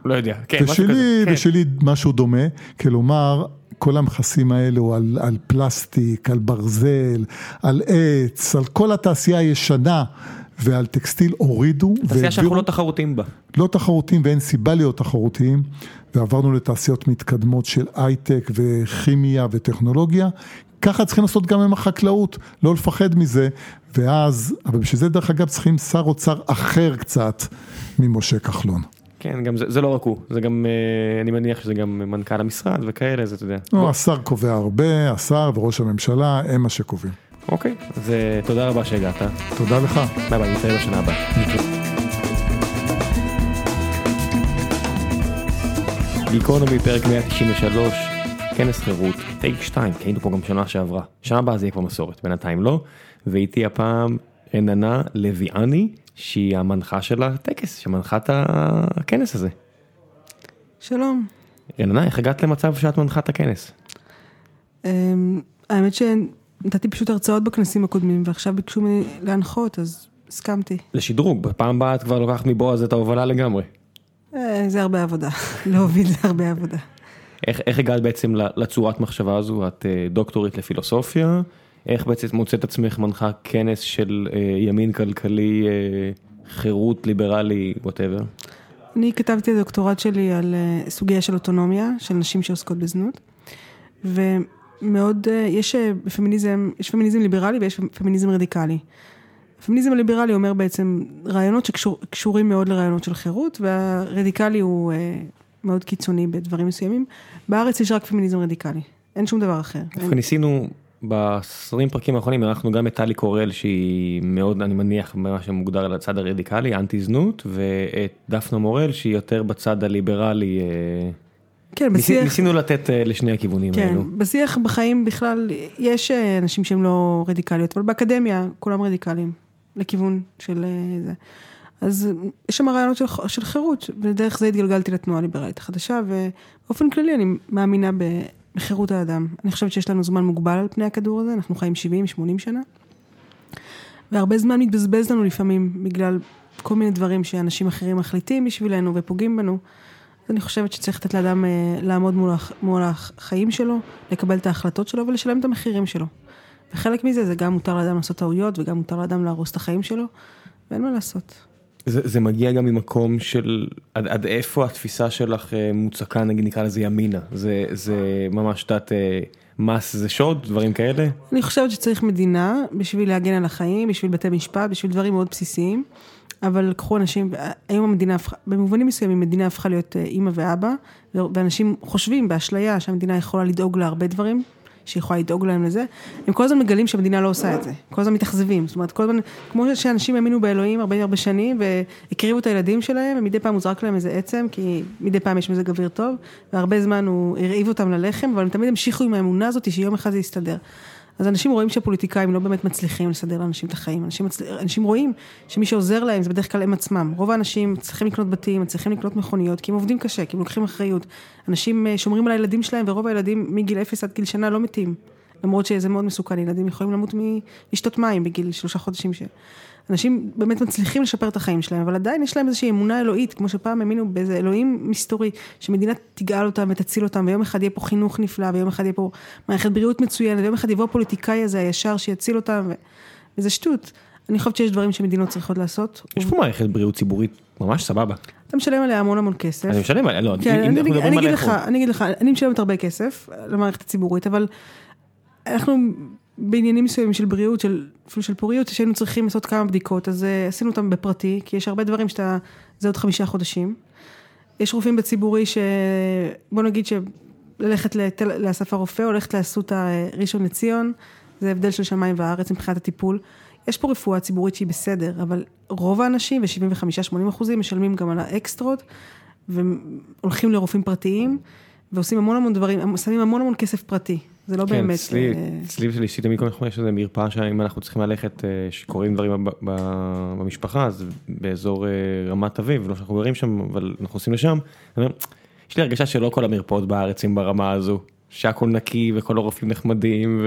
לא יודע, כן, ושלי, משהו כזה. כן. ושלי משהו דומה, כלומר, כל המכסים האלו על, על פלסטיק, על ברזל, על עץ, על כל התעשייה הישנה. ועל טקסטיל הורידו. תעשייה שאנחנו לא תחרותיים בה. לא תחרותיים ואין סיבה להיות תחרותיים, ועברנו לתעשיות מתקדמות של הייטק וכימיה וטכנולוגיה. ככה צריכים לעשות גם עם החקלאות, לא לפחד מזה, ואז, אבל בשביל זה דרך אגב צריכים שר אוצר אחר קצת ממשה כחלון. כן, גם זה, זה לא רק הוא, זה גם, אני מניח שזה גם מנכ"ל המשרד וכאלה, זה אתה יודע. לא, השר קובע הרבה, השר וראש הממשלה הם מה שקובעים. אוקיי, אז תודה רבה שהגעת. תודה לך. ביי ביי, נתראה בשנה הבאה. גיקונומי פרק 193, כנס חירות, take 2, כי היינו פה גם שנה שעברה. שנה הבאה זה יהיה כבר מסורת, בינתיים לא. ואיתי הפעם רננה לויאני, שהיא המנחה של הטקס, שמנחה את הכנס הזה. שלום. רננה, איך הגעת למצב שאת מנחה את הכנס? האמת ש... נתתי פשוט הרצאות בכנסים הקודמים, ועכשיו ביקשו ממני להנחות, אז הסכמתי. לשדרוג, בפעם הבאה את כבר לוקחת מבועז את ההובלה לגמרי. זה הרבה עבודה, להוביל זה הרבה עבודה. איך, איך הגעת בעצם לצורת מחשבה הזו? את דוקטורית לפילוסופיה, איך בעצם מוצאת עצמך מנחה כנס של ימין כלכלי, חירות, ליברלי, ווטאבר? אני כתבתי את הדוקטורט שלי על סוגיה של אוטונומיה, של נשים שעוסקות בזנות, ו... מאוד, יש בפמיניזם, יש פמיניזם ליברלי ויש פמיניזם רדיקלי. הפמיניזם הליברלי אומר בעצם רעיונות שקשורים מאוד לרעיונות של חירות, והרדיקלי הוא מאוד קיצוני בדברים מסוימים. בארץ יש רק פמיניזם רדיקלי, אין שום דבר אחר. דווקא ניסינו בעשרים פרקים האחרונים, אנחנו גם את טלי קורל שהיא מאוד, אני מניח, מה שמוגדר על הצד הרדיקלי, אנטי זנות, ואת דפנה מורל שהיא יותר בצד הליברלי. כן, בשיח... ניסינו לתת לשני הכיוונים כן, האלו. בשיח בחיים בכלל, יש אנשים שהם לא רדיקליות, אבל באקדמיה כולם רדיקליים, לכיוון של זה. אז יש שם רעיונות של, של חירות, ודרך זה התגלגלתי לתנועה הליברלית החדשה, ובאופן כללי אני מאמינה בחירות האדם. אני חושבת שיש לנו זמן מוגבל על פני הכדור הזה, אנחנו חיים 70-80 שנה, והרבה זמן מתבזבז לנו לפעמים, בגלל כל מיני דברים שאנשים אחרים מחליטים בשבילנו ופוגעים בנו. אני חושבת שצריך לתת לאדם לעמוד מול, מול החיים שלו, לקבל את ההחלטות שלו ולשלם את המחירים שלו. וחלק מזה זה גם מותר לאדם לעשות טעויות וגם מותר לאדם להרוס את החיים שלו, ואין מה לעשות. זה, זה מגיע גם ממקום של עד, עד איפה התפיסה שלך מוצקה, נגיד נקרא לזה ימינה, זה, זה ממש דת מס זה שוד, דברים כאלה? אני חושבת שצריך מדינה בשביל להגן על החיים, בשביל בתי משפט, בשביל דברים מאוד בסיסיים. אבל לקחו אנשים, היום המדינה הפכה, במובנים מסוימים המדינה הפכה להיות אימא ואבא, ואנשים חושבים באשליה שהמדינה יכולה לדאוג להרבה דברים, שהיא יכולה לדאוג להם לזה, הם כל הזמן מגלים שהמדינה לא עושה את זה, כל הזמן מתאכזבים, זאת אומרת, כל הזמן, כמו שאנשים האמינו באלוהים הרבה הרבה שנים, והקריבו את הילדים שלהם, ומדי פעם הוא זרק להם איזה עצם, כי מדי פעם יש מזג אוויר טוב, והרבה זמן הוא הרעיב אותם ללחם, אבל הם תמיד המשיכו עם האמונה הזאת שיום אחד זה יסתדר. אז אנשים רואים שהפוליטיקאים לא באמת מצליחים לסדר לאנשים את החיים, אנשים, מצל... אנשים רואים שמי שעוזר להם זה בדרך כלל הם עצמם, רוב האנשים צריכים לקנות בתים, צריכים לקנות מכוניות, כי הם עובדים קשה, כי הם לוקחים אחריות, אנשים אה, שומרים על הילדים שלהם ורוב הילדים מגיל אפס עד גיל שנה לא מתים, למרות שזה מאוד מסוכן, ילדים יכולים למות מלשתות מים בגיל שלושה חודשים ש... אנשים באמת מצליחים לשפר את החיים שלהם, אבל עדיין יש להם איזושהי אמונה אלוהית, כמו שפעם האמינו באיזה אלוהים מסתורי, שמדינה תגאל אותם ותציל אותם, ויום אחד יהיה פה חינוך נפלא, ויום אחד יהיה פה מערכת בריאות מצוינת, ויום אחד יבוא הפוליטיקאי הזה הישר שיציל אותם, ו... וזה שטות. אני חושבת שיש דברים שמדינות צריכות לעשות. יש פה מערכת בריאות ציבורית ממש סבבה. אתה משלם עליה המון המון כסף. אני משלם עליה, לא, כן, אם אני, אנחנו מדברים אני על אגיד לך. אני אגיד לך, אני משלמת הרבה כסף למערכת הציבורית, אבל אנחנו בעניינים מסוימים של בריאות, של, אפילו של פוריות, שהיינו צריכים לעשות כמה בדיקות, אז אה, עשינו אותם בפרטי, כי יש הרבה דברים שאתה, זה עוד חמישה חודשים. יש רופאים בציבורי ש... בוא נגיד שללכת לתל, לאסף הרופא, או ללכת לאסותא אה, ראשון לציון, זה הבדל של שמיים וארץ מבחינת הטיפול. יש פה רפואה ציבורית שהיא בסדר, אבל רוב האנשים, ו-75-80 אחוזים, משלמים גם על האקסטרות, והולכים לרופאים פרטיים, ועושים המון המון דברים, שמים המון המון כסף פרטי, זה לא כן, באמת... אצלי, אה, אצלי שלי תמיד כל יש איזה מרפאה שאם אנחנו צריכים ללכת, אה, שקורים דברים ב- ב- במשפחה, אז באזור אה, רמת אביב, לא שאנחנו גרים שם, אבל אנחנו עושים לשם, יש לי הרגשה שלא כל המרפאות בארץ הם ברמה הזו, שהכל נקי וכל הרופאים נחמדים,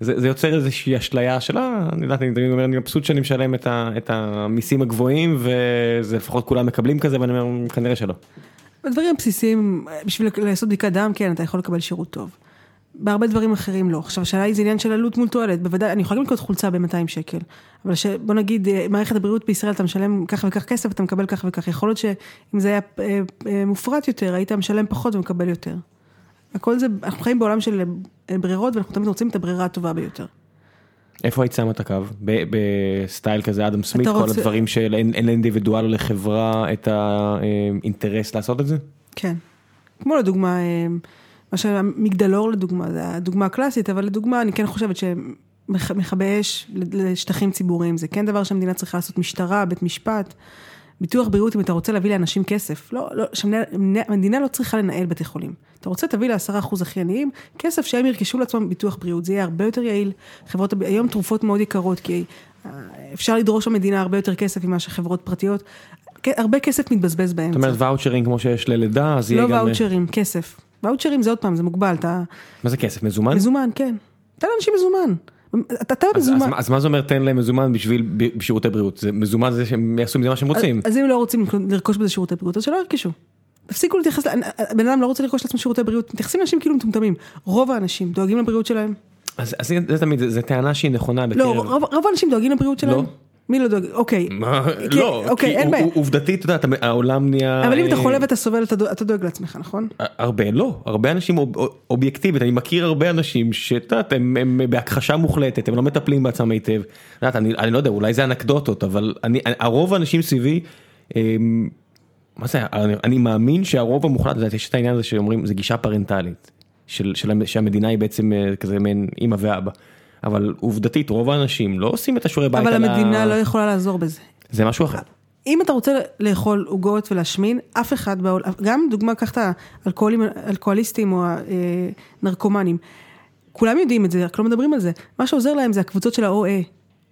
וזה זה יוצר איזושהי אשליה של, אה, אני יודעת, אני תמיד אומר, אני מבסוט שאני משלם את, ה, את המיסים הגבוהים, וזה לפחות כולם מקבלים כזה, ואני אומר, כנראה שלא. בדברים הבסיסיים, בשביל לעשות בדיקת דם, כן, אתה יכול לקבל שירות טוב. בהרבה דברים אחרים לא. עכשיו, השאלה היא זה עניין של עלות מול תועלת, בוודאי, אני יכולה גם לקנות חולצה ב-200 שקל, אבל ש... בוא נגיד, אה, מערכת הבריאות בישראל, אתה משלם כך וכך כסף, אתה מקבל כך וכך. יכול להיות שאם זה היה אה, אה, מופרט יותר, היית משלם פחות ומקבל יותר. הכל זה, אנחנו חיים בעולם של ברירות, ואנחנו תמיד רוצים את הברירה הטובה ביותר. איפה היית שמה את הקו? בסטייל כזה אדם סמית, כל רוצה- הדברים של אין אין לאינדיבידואל או לחברה את האינטרס לעשות את זה? כן. כמו לדוגמה, מה שמגדלור לדוגמה, זה הדוגמה הקלאסית, אבל לדוגמה, אני כן חושבת שמכבי אש לשטחים ציבוריים, זה כן דבר שהמדינה צריכה לעשות, משטרה, בית משפט, ביטוח בריאות, אם אתה רוצה להביא לאנשים כסף, לא, לא, שהמדינה המדינה לא צריכה לנהל בתי חולים. אתה רוצה, תביא לעשרה אחוז הכי עניים, כסף שהם ירכשו לעצמם ביטוח בריאות, זה יהיה הרבה יותר יעיל. חברות, היום תרופות מאוד יקרות, כי אה, אפשר לדרוש במדינה הרבה יותר כסף ממה שחברות פרטיות, הרבה כסף מתבזבז באמצע. זאת אומרת ואוצ'רים כמו שיש ללידה, אז יהיה לא גם... ואוצ'רים, כסף. ואוצ'רים זה עוד פעם, זה מוגבל, אתה... מה זה כסף? מזומן? מזומן, כן. תן לאנשים מזומן. אתה אתה אז- אז מזומן. אז מה זה אומר תן להם מזומן בשביל בשירותי בריאות? זה מזומן זה שהם יעשו עם זה מה שהם רוצים. אז אם לא רוצים לרכוש בזה שירותי בריאות, אז שלא ירכשו. תפסיקו להתייחס, בן אדם לא רוצה לרכוש לעצמו שירותי בריאות, מתייחסים לאנשים כאילו מטומטמים. רוב האנשים דואגים לבריאות שלהם. אז אז זה זה תמיד, זה טענה שהיא נכונה לא, בקרב... רוב רוב האנשים דואגים לבריאות שלהם. לא. מי לא דואג? אוקיי. מה? כי- לא, אוקיי, כי אין בעיה. עובדתית, אתה יודע, העולם נהיה... אבל אם אתה אה, חולה ואתה סובל, אתה דואג- אתה דואג לעצמך, נכון? הרבה לא, הרבה אנשים אוב- אובייקטיבית, אני מכיר הרבה אנשים שאת יודעת, הם הם בהכחשה מוחלטת, הם לא מטפלים בעצמם היטב. אני אני לא יודע, אולי זה אנקדוטות, אבל אני, הרוב האנשים סביבי, הם, מה זה, אני, אני מאמין שהרוב המוחלט, יש את העניין הזה שאומרים, זה גישה פרנטלית, של, של, המ- שהמדינה היא בעצם אה, כזה מעין אימא ואבא. אבל עובדתית, רוב האנשים לא עושים את השיעורי בית אבל המדינה לא יכולה לעזור בזה. זה משהו אחר. אם אתה רוצה לאכול עוגות ולהשמין, אף אחד בעולם, גם דוגמה, קח את האלכוהוליסטים או הנרקומנים, כולם יודעים את זה, רק לא מדברים על זה. מה שעוזר להם זה הקבוצות של ה-OA,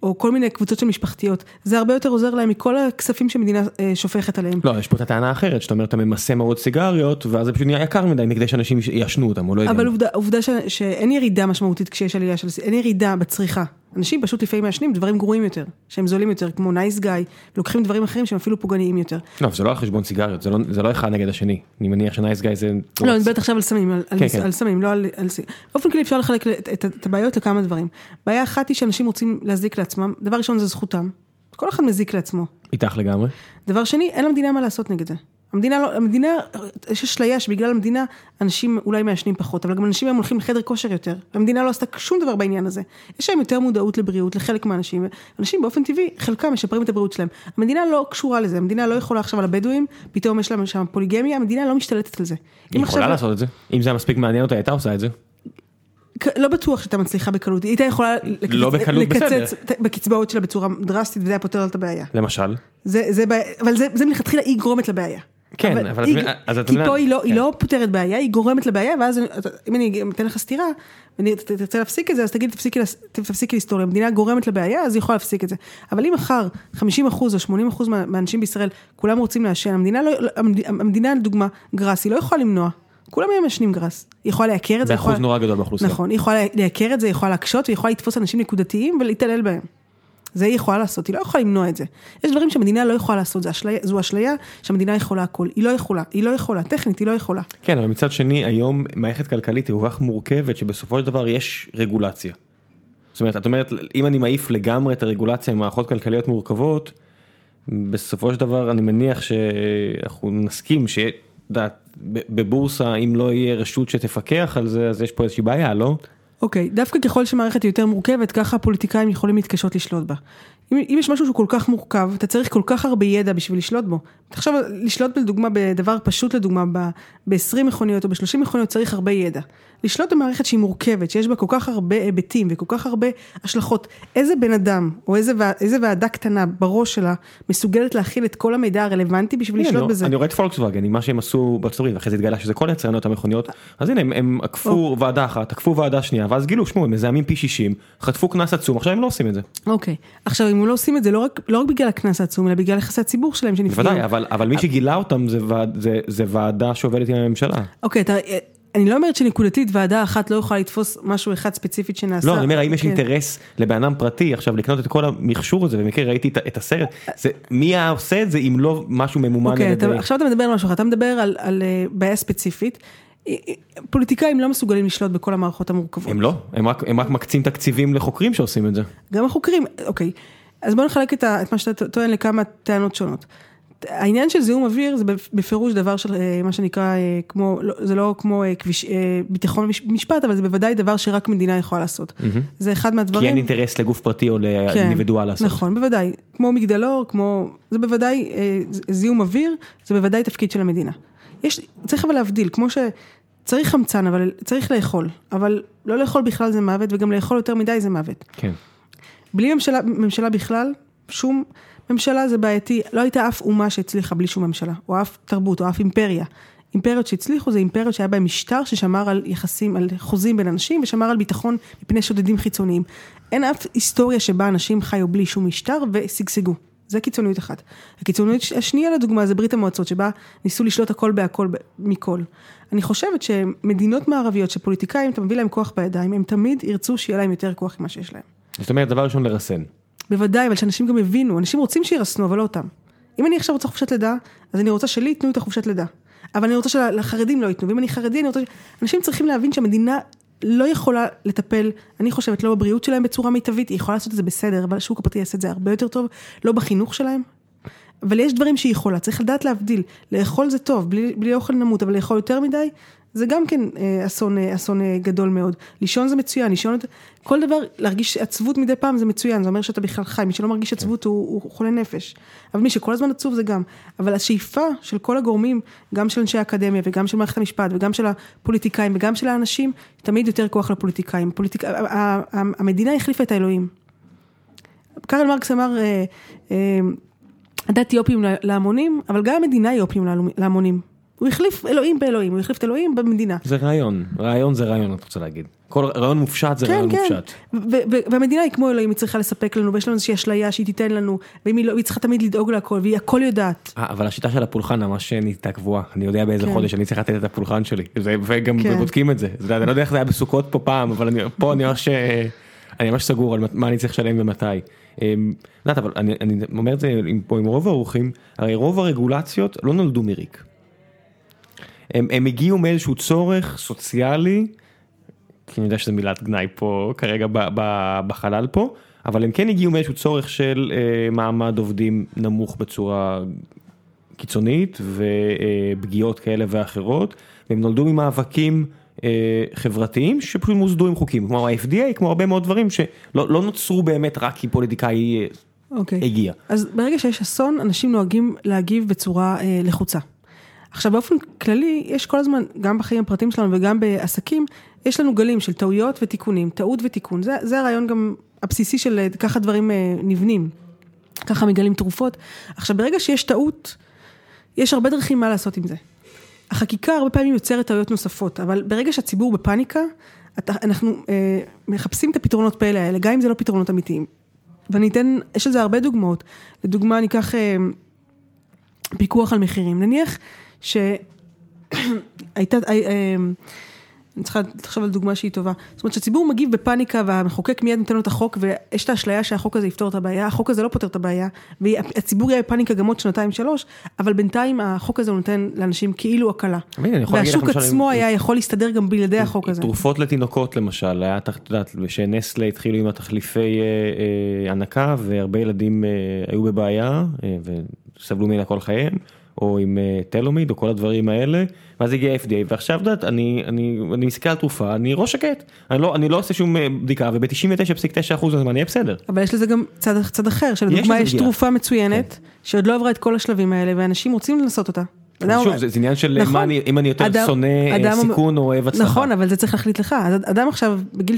או כל מיני קבוצות של משפחתיות. זה הרבה יותר עוזר להם מכל הכספים שמדינה אה, שופכת עליהם. לא, יש פה את הטענה האחרת, שאתה אומר, אתה ממסה מאוד סיגריות, ואז זה פשוט נהיה יקר מדי, מכדי שאנשים יעשנו אותם, או לא יודע. אבל. עובדה, עובדה ש, שאין ירידה משמעותית כשיש עלייה של, אין ירידה בצריכה. אנשים פשוט לפעמים מעשנים דברים גרועים יותר, שהם זולים יותר, כמו נייס גיא, לוקחים דברים אחרים שהם אפילו פוגעניים יותר. לא, זה לא על חשבון סיגריות, זה לא, זה לא אחד נגד השני. אני מניח שנייס גיא זה... לא, אני מדברת עכשיו על סמים, על, על, כן, כן. על סמים, לא על, על סמים. באופן כללי אפשר לחלק את, את, את הבעיות לכמה דברים. בעיה אחת היא שאנשים רוצים להזיק לעצמם, דבר ראשון זה זכותם. כל אחד מזיק לעצמו. איתך לגמרי. דבר שני, אין למדינה מה לעשות נגד זה. המדינה לא, המדינה, יש אשליה שבגלל המדינה אנשים אולי מעשנים פחות, אבל גם אנשים היום הולכים לחדר כושר יותר. המדינה לא עשתה שום דבר בעניין הזה. יש להם יותר מודעות לבריאות לחלק מהאנשים, אנשים באופן טבעי, חלקם משפרים את הבריאות שלהם. המדינה לא קשורה לזה, המדינה לא יכולה עכשיו על הבדואים, פתאום יש להם שם פוליגמיה, המדינה לא משתלטת על זה. היא יכולה עכשיו- לעשות את זה. אם זה היה מספיק מעניין אותה, הייתה עושה את זה. לא בטוח שהייתה מצליחה בקלות, היא הייתה יכולה לקצץ, לא בקלות, לקצץ בסדר. בקצבאות שלה בצורה דרסטית וזה היה פותר לה את הבעיה. למשל. זה, זה אבל זה, זה מלכתחילה היא גורמת לבעיה. כן, אבל היא- את מבינה- אז את כי מבינה- פה היא לא- היא כן. לא פותרת בעיה, היא גורמת לבעיה, ואז אם אני אתן לך סטירה, ואני תרצה להפסיק את זה, אז תגיד, תפסיקי לס- תפסיקי לסתור, המדינה גורמת לבעיה, אז היא יכולה להפסיק את זה. אבל אם מחר 50 אחוז או 80 אחוז מה- מהאנשים בישראל, כולם רוצים לעשן, המדינה לא, לא- המד- המדינה לדוגמה, גראס, היא לא יכולה למנוע. כולם היום מעשנים גראס. היא יכולה לייקר את זה. היא באחוז יכולה- נורא גדול באוכלוסייה. נכון, היא יכולה לייקר את זה, היא יכולה להקשות, והיא יכולה לתפוס אנשים נקודתיים ולהתעלל בהם. זה היא יכולה לעשות, היא לא יכולה למנוע את זה. יש דברים שהמדינה לא יכולה לעשות, זה אשליה, זו אשליה שהמדינה יכולה הכל. היא לא יכולה, היא לא יכולה, טכנית היא לא יכולה. כן, אבל מצד שני, היום מערכת כלכלית היא כל כך מורכבת שבסופו של דבר יש רגולציה. זאת אומרת, את אומרת, אם אני מעיף לגמרי את הרגולציה עם מערכות כלכליות מורכבות, בסופו של דבר אני מניח שאנחנו נסכים ש... ב- בבורסה, אם לא יהיה רשות שתפקח על זה, אז יש פה איזושהי בעיה, לא? אוקיי, דווקא ככל שמערכת היא יותר מורכבת, ככה הפוליטיקאים יכולים להתקשות לשלוט בה. אם, אם יש משהו שהוא כל כך מורכב, אתה צריך כל כך הרבה ידע בשביל לשלוט בו. תחשוב, לשלוט לדוגמה בדבר פשוט לדוגמה, ב-20 מכוניות או ב-30 מכוניות צריך הרבה ידע. לשלוט במערכת שהיא מורכבת, שיש בה כל כך הרבה היבטים וכל כך הרבה השלכות, איזה בן אדם או איזה, איזה ועדה קטנה בראש שלה מסוגלת להכיל את כל המידע הרלוונטי בשביל לשלוט אני- בזה. אני רואה את פולקסווגן, עם מה שהם עשו בארצות הברית, ואחרי זה התגלה שזה כל יצרנות המכוניות, אז הנה, הם- הם עקפו ועדה אחת, עקפו ועדה שנייה, ואז גילו, שמעו, הם מזהמים פי 60, חטפו קנס עצום, עכשיו הם לא עושים את זה. אוקיי, עכשיו אם הם לא עושים את זה לא רק, לא רק בגלל הקנס העצום, אלא בגלל יחסי הציבור שלהם שנפגעו. בוודאי, אבל, אבל מי שגילה אותם זה, ועד, זה, זה ועדה שעובדת עם הממשלה. אוקיי, אתה, אני לא אומרת שנקודתית ועדה אחת לא יכולה לתפוס משהו אחד ספציפית שנעשה. לא, אני אומר, האם יש כן. אינטרס לבן אדם פרטי עכשיו לקנות את כל המכשור הזה, במקרה ראיתי את, הסרט, מי היה עושה את זה אם לא משהו ממומן אוקיי, על אתה, ידי... עכשיו אתה מדבר על משהו אחר, אתה מדבר על, אה, בעיה ספציפית. אה, אה, פוליטיקאים לא מסוגלים לשלוט בכל המערכות המורכבות. הם לא, הם רק, הם רק מקצים תקציבים לחוקרים שעושים את זה. גם החוקרים, אוקיי. אז בוא נחלק את, ה, את מה שאתה טוען לכמה טענות שונות. העניין של זיהום אוויר זה בפירוש דבר של אה, מה שנקרא אה, כמו, לא, זה לא כמו אה, כביש, ביטחון מש- משפט, אבל זה בוודאי דבר שרק מדינה יכולה לעשות. זה אחד מהדברים. כי אין אינטרס לגוף פרטי או לאינדיבידואל לעשות. נכון, בוודאי. כמו מגדלור, כמו... זה בוודאי, זיהום אוויר, זה בוודאי תפקיד של המדינה. יש, צריך אבל להבדיל, כמו שצריך חמצן, אבל צריך לאכול. אבל לא לאכול בכלל זה מוות, וגם לאכול יותר מדי זה מוות. כן. בלי ממשלה, ממשלה בכלל, שום ממשלה זה בעייתי. לא הייתה אף אומה שהצליחה בלי שום ממשלה, או אף תרבות, או אף אימפריה. אימפריות שהצליחו זה אימפריות שהיה בהן משטר ששמר על יחסים, על חוזים בין אנשים, ושמר על ביטחון מפני שודדים חיצוניים. אין אף היסטוריה שבה אנשים חיו בלי שום משטר ושגשגו. זה קיצוניות אחת. הקיצוניות השנייה לדוגמה זה ברית המועצות, שבה ניסו לשלוט הכל בהכל מכל. אני חושבת שמדינות מערביות שפוליטיקאים, אתה מביא להם כוח בידיים, הם תמיד ירצו שיהיה להם יותר כוח ממה שיש להם. זאת אומרת, דבר ראשון לרסן. בוודאי, אבל שאנשים גם יבינו, אנשים רוצים שירסנו, אבל לא אותם. אם אני עכשיו רוצה חופשת לידה, אז אני רוצה שלי ייתנו את החופשת לידה. אבל אני רוצה שלחרדים לא ייתנו, ואם אני חרדי, אני רוצה... אנשים צריכים להבין שהמדינה לא יכולה לטפל, אני חושבת, לא בבריאות שלהם בצורה מיטבית, היא יכולה לעשות את זה בסדר, אבל השוק הפרטי יעשה את זה הרבה יותר טוב, לא בחינוך שלהם. אבל יש דברים שהיא יכולה, צריך לדעת להבדיל. לאכול זה טוב, בלי, בלי אוכל נמות, אבל לאכול יותר מדי, זה גם כן אה, אסון, אה, אסון אה, גדול מאוד. לישון זה מצוין, לישון, כל דבר, להרגיש עצבות מדי פעם זה מצוין, זה אומר שאתה בכלל חי, מי שלא מרגיש עצבות הוא, הוא חולה נפש. אבל מי שכל הזמן עצוב זה גם. אבל השאיפה של כל הגורמים, גם של אנשי האקדמיה וגם של מערכת המשפט וגם של הפוליטיקאים וגם של האנשים, תמיד יותר כוח לפוליטיקאים. פוליטיק... המדינה החליפה את האלוהים. קרל מרקס אמר, הדת היא אופיום להמונים, אבל גם המדינה היא אופיום להמונים. הוא החליף אלוהים באלוהים, הוא החליף את אלוהים במדינה. זה רעיון, רעיון זה רעיון, את רוצה להגיד. כל רעיון מופשט זה רעיון מופשט. ו- ו- והמדינה היא כמו אלוהים, היא צריכה לספק לנו, ויש לנו איזושהי אשליה שהיא תיתן לנו, ואם היא לא, צריכה תמיד לדאוג להכל, והיא הכל יודעת. אה, אבל השיטה של הפולחן ממש נהייתה קבועה, אני יודע באיזה כן. חודש אני צריך לתת את הפולחן שלי, זה- וגם כן. בודקים את זה, יודע, אני לא יודע איך זה היה בסוכות פה פעם, אבל אני- פה אני ממש, אה, אני ממש סגור על מה אני צריך לשלם ומתי. אה, יודעת, אבל אני אני אומר את זה פה עם רוב האורחים, הרי רוב הרגולציות לא נולדו מריק. הם הם הגיעו מאיזשהו צורך סוציאלי, כי אני יודע שזו מילת גנאי פה כרגע ב- ב- בחלל פה, אבל הם כן הגיעו מאיזשהו צורך של אה, מעמד עובדים נמוך בצורה קיצונית ופגיעות כאלה ואחרות, והם נולדו ממאבקים אה, חברתיים שפשוט מוסדו עם חוקים, כמו ה-FDA, כמו הרבה מאוד דברים שלא לא נוצרו באמת רק כי פוליטיקאי אה, אוקיי. הגיע. אז ברגע שיש אסון, אנשים נוהגים להגיב בצורה אה, לחוצה. עכשיו באופן כללי, יש כל הזמן, גם בחיים הפרטיים שלנו וגם בעסקים, יש לנו גלים של טעויות ותיקונים, טעות ותיקון. זה, זה הרעיון גם הבסיסי של אה, ככה דברים אה, נבנים. ככה מגלים תרופות. עכשיו ברגע שיש טעות, יש הרבה דרכים מה לעשות עם זה. החקיקה הרבה פעמים יוצרת טעויות נוספות, אבל ברגע שהציבור בפאניקה, אנחנו אה, מחפשים את הפתרונות פלא האלה, גם אם זה לא פתרונות אמיתיים. ואני אתן, יש לזה הרבה דוגמאות. לדוגמה, אני אקח אה, פיקוח על מחירים. נניח שהייתה, אה, אה, אני צריכה לחשוב על דוגמה שהיא טובה. זאת אומרת שהציבור מגיב בפאניקה והמחוקק מיד נותן לו את החוק ויש את האשליה שהחוק הזה יפתור את הבעיה, החוק הזה לא פותר את הבעיה והציבור יהיה בפאניקה גם עוד שנתיים שלוש, אבל בינתיים החוק הזה נותן לאנשים כאילו הקלה. והשוק עצמו היה יכול להסתדר גם בלעדי החוק הזה. תרופות לתינוקות למשל, היה, את יודעת, שנסלה התחילו עם התחליפי אה, הנקה והרבה ילדים היו בבעיה וסבלו ממנה כל חייהם, או עם אה, טלומיד או כל הדברים האלה, ואז הגיע ה-FDA ועכשיו, יודעת, אני, אני, אני מסתכל על תרופה, אני ראש שקט, אני לא, אני לא עושה שום אה, בדיקה וב-99.9% מהזמן יהיה בסדר. אבל יש לזה גם צד, צד אחר, שלדוגמה יש פגיעה. תרופה מצוינת, שעוד לא עברה את כל השלבים האלה, ואנשים רוצים לנסות אותה. אדם שוב, זה, זה עניין של נכון. אני, אם אני יותר אדם- שונא אה, אדם- סיכון או אוהב הצלחה. נכון, אבל זה צריך להחליט לך. אז אדם עכשיו, בגיל,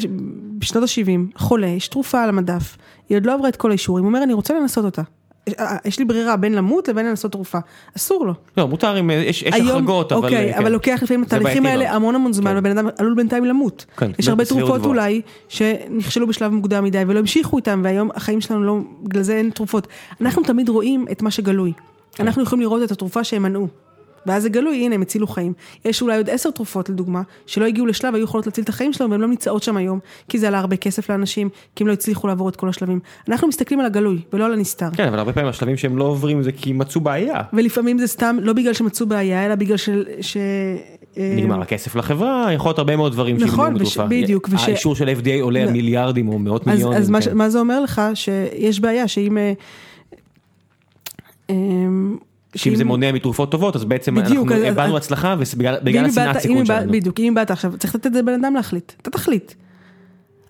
בשנות ה-70, חולה, יש תרופה על המדף, היא עוד לא עברה את כל האישורים, הוא אומר, אני רוצה לנסות אותה. יש- אה, יש לי ברירה בין למות לבין לנסות תרופה. אסור לו. לא, מותר אם, יש, יש החרגות, אבל... אוקיי, כן. אבל לוקח לפעמים התהליכים האלה. המון המון זמן, כן. ובן אדם עלול בינתיים למות. כן, יש הרבה תרופות. אולי, שנכשלו בשלב מוקדם מדי ולא המשיכו איתם, והיום החיים שלנו לא, בגלל זה אין תרופות. אנחנו תמיד רואים את מה שגלוי. אנחנו יכולים לראות את התרופה שהם מנעו. ואז זה גלוי, הנה, הם הצילו חיים. יש אולי עוד עשר תרופות, לדוגמה, שלא הגיעו לשלב, היו יכולות להציל את החיים שלהם, והן לא נמצאות שם היום, כי זה עלה הרבה כסף לאנשים, כי הם לא הצליחו לעבור את כל השלבים. אנחנו מסתכלים על הגלוי, ולא על הנסתר. כן, אבל הרבה פעמים השלבים שהם לא עוברים זה כי מצאו בעיה. ולפעמים זה סתם, לא בגלל שמצאו בעיה, אלא בגלל של- ש... אה, נגמר הכסף לחברה, יכול להיות הרבה מאוד דברים נכון, וש-. בדיוק, וש- האישור של FDA עולה על לא. מיליארדים או מאות מיליונים. אז ש- כן. מה זה אומר לך? שיש בעיה, שאם... אה, שאם זה מונע מתרופות טובות, אז בעצם אנחנו אז- הצלחה ובגלל ואם השנאת איבדת- סיכון אם איבד- שלנו. בדיוק, אם איבדת עכשיו, צריך לתת את זה לבן אדם להחליט, אתה תחליט.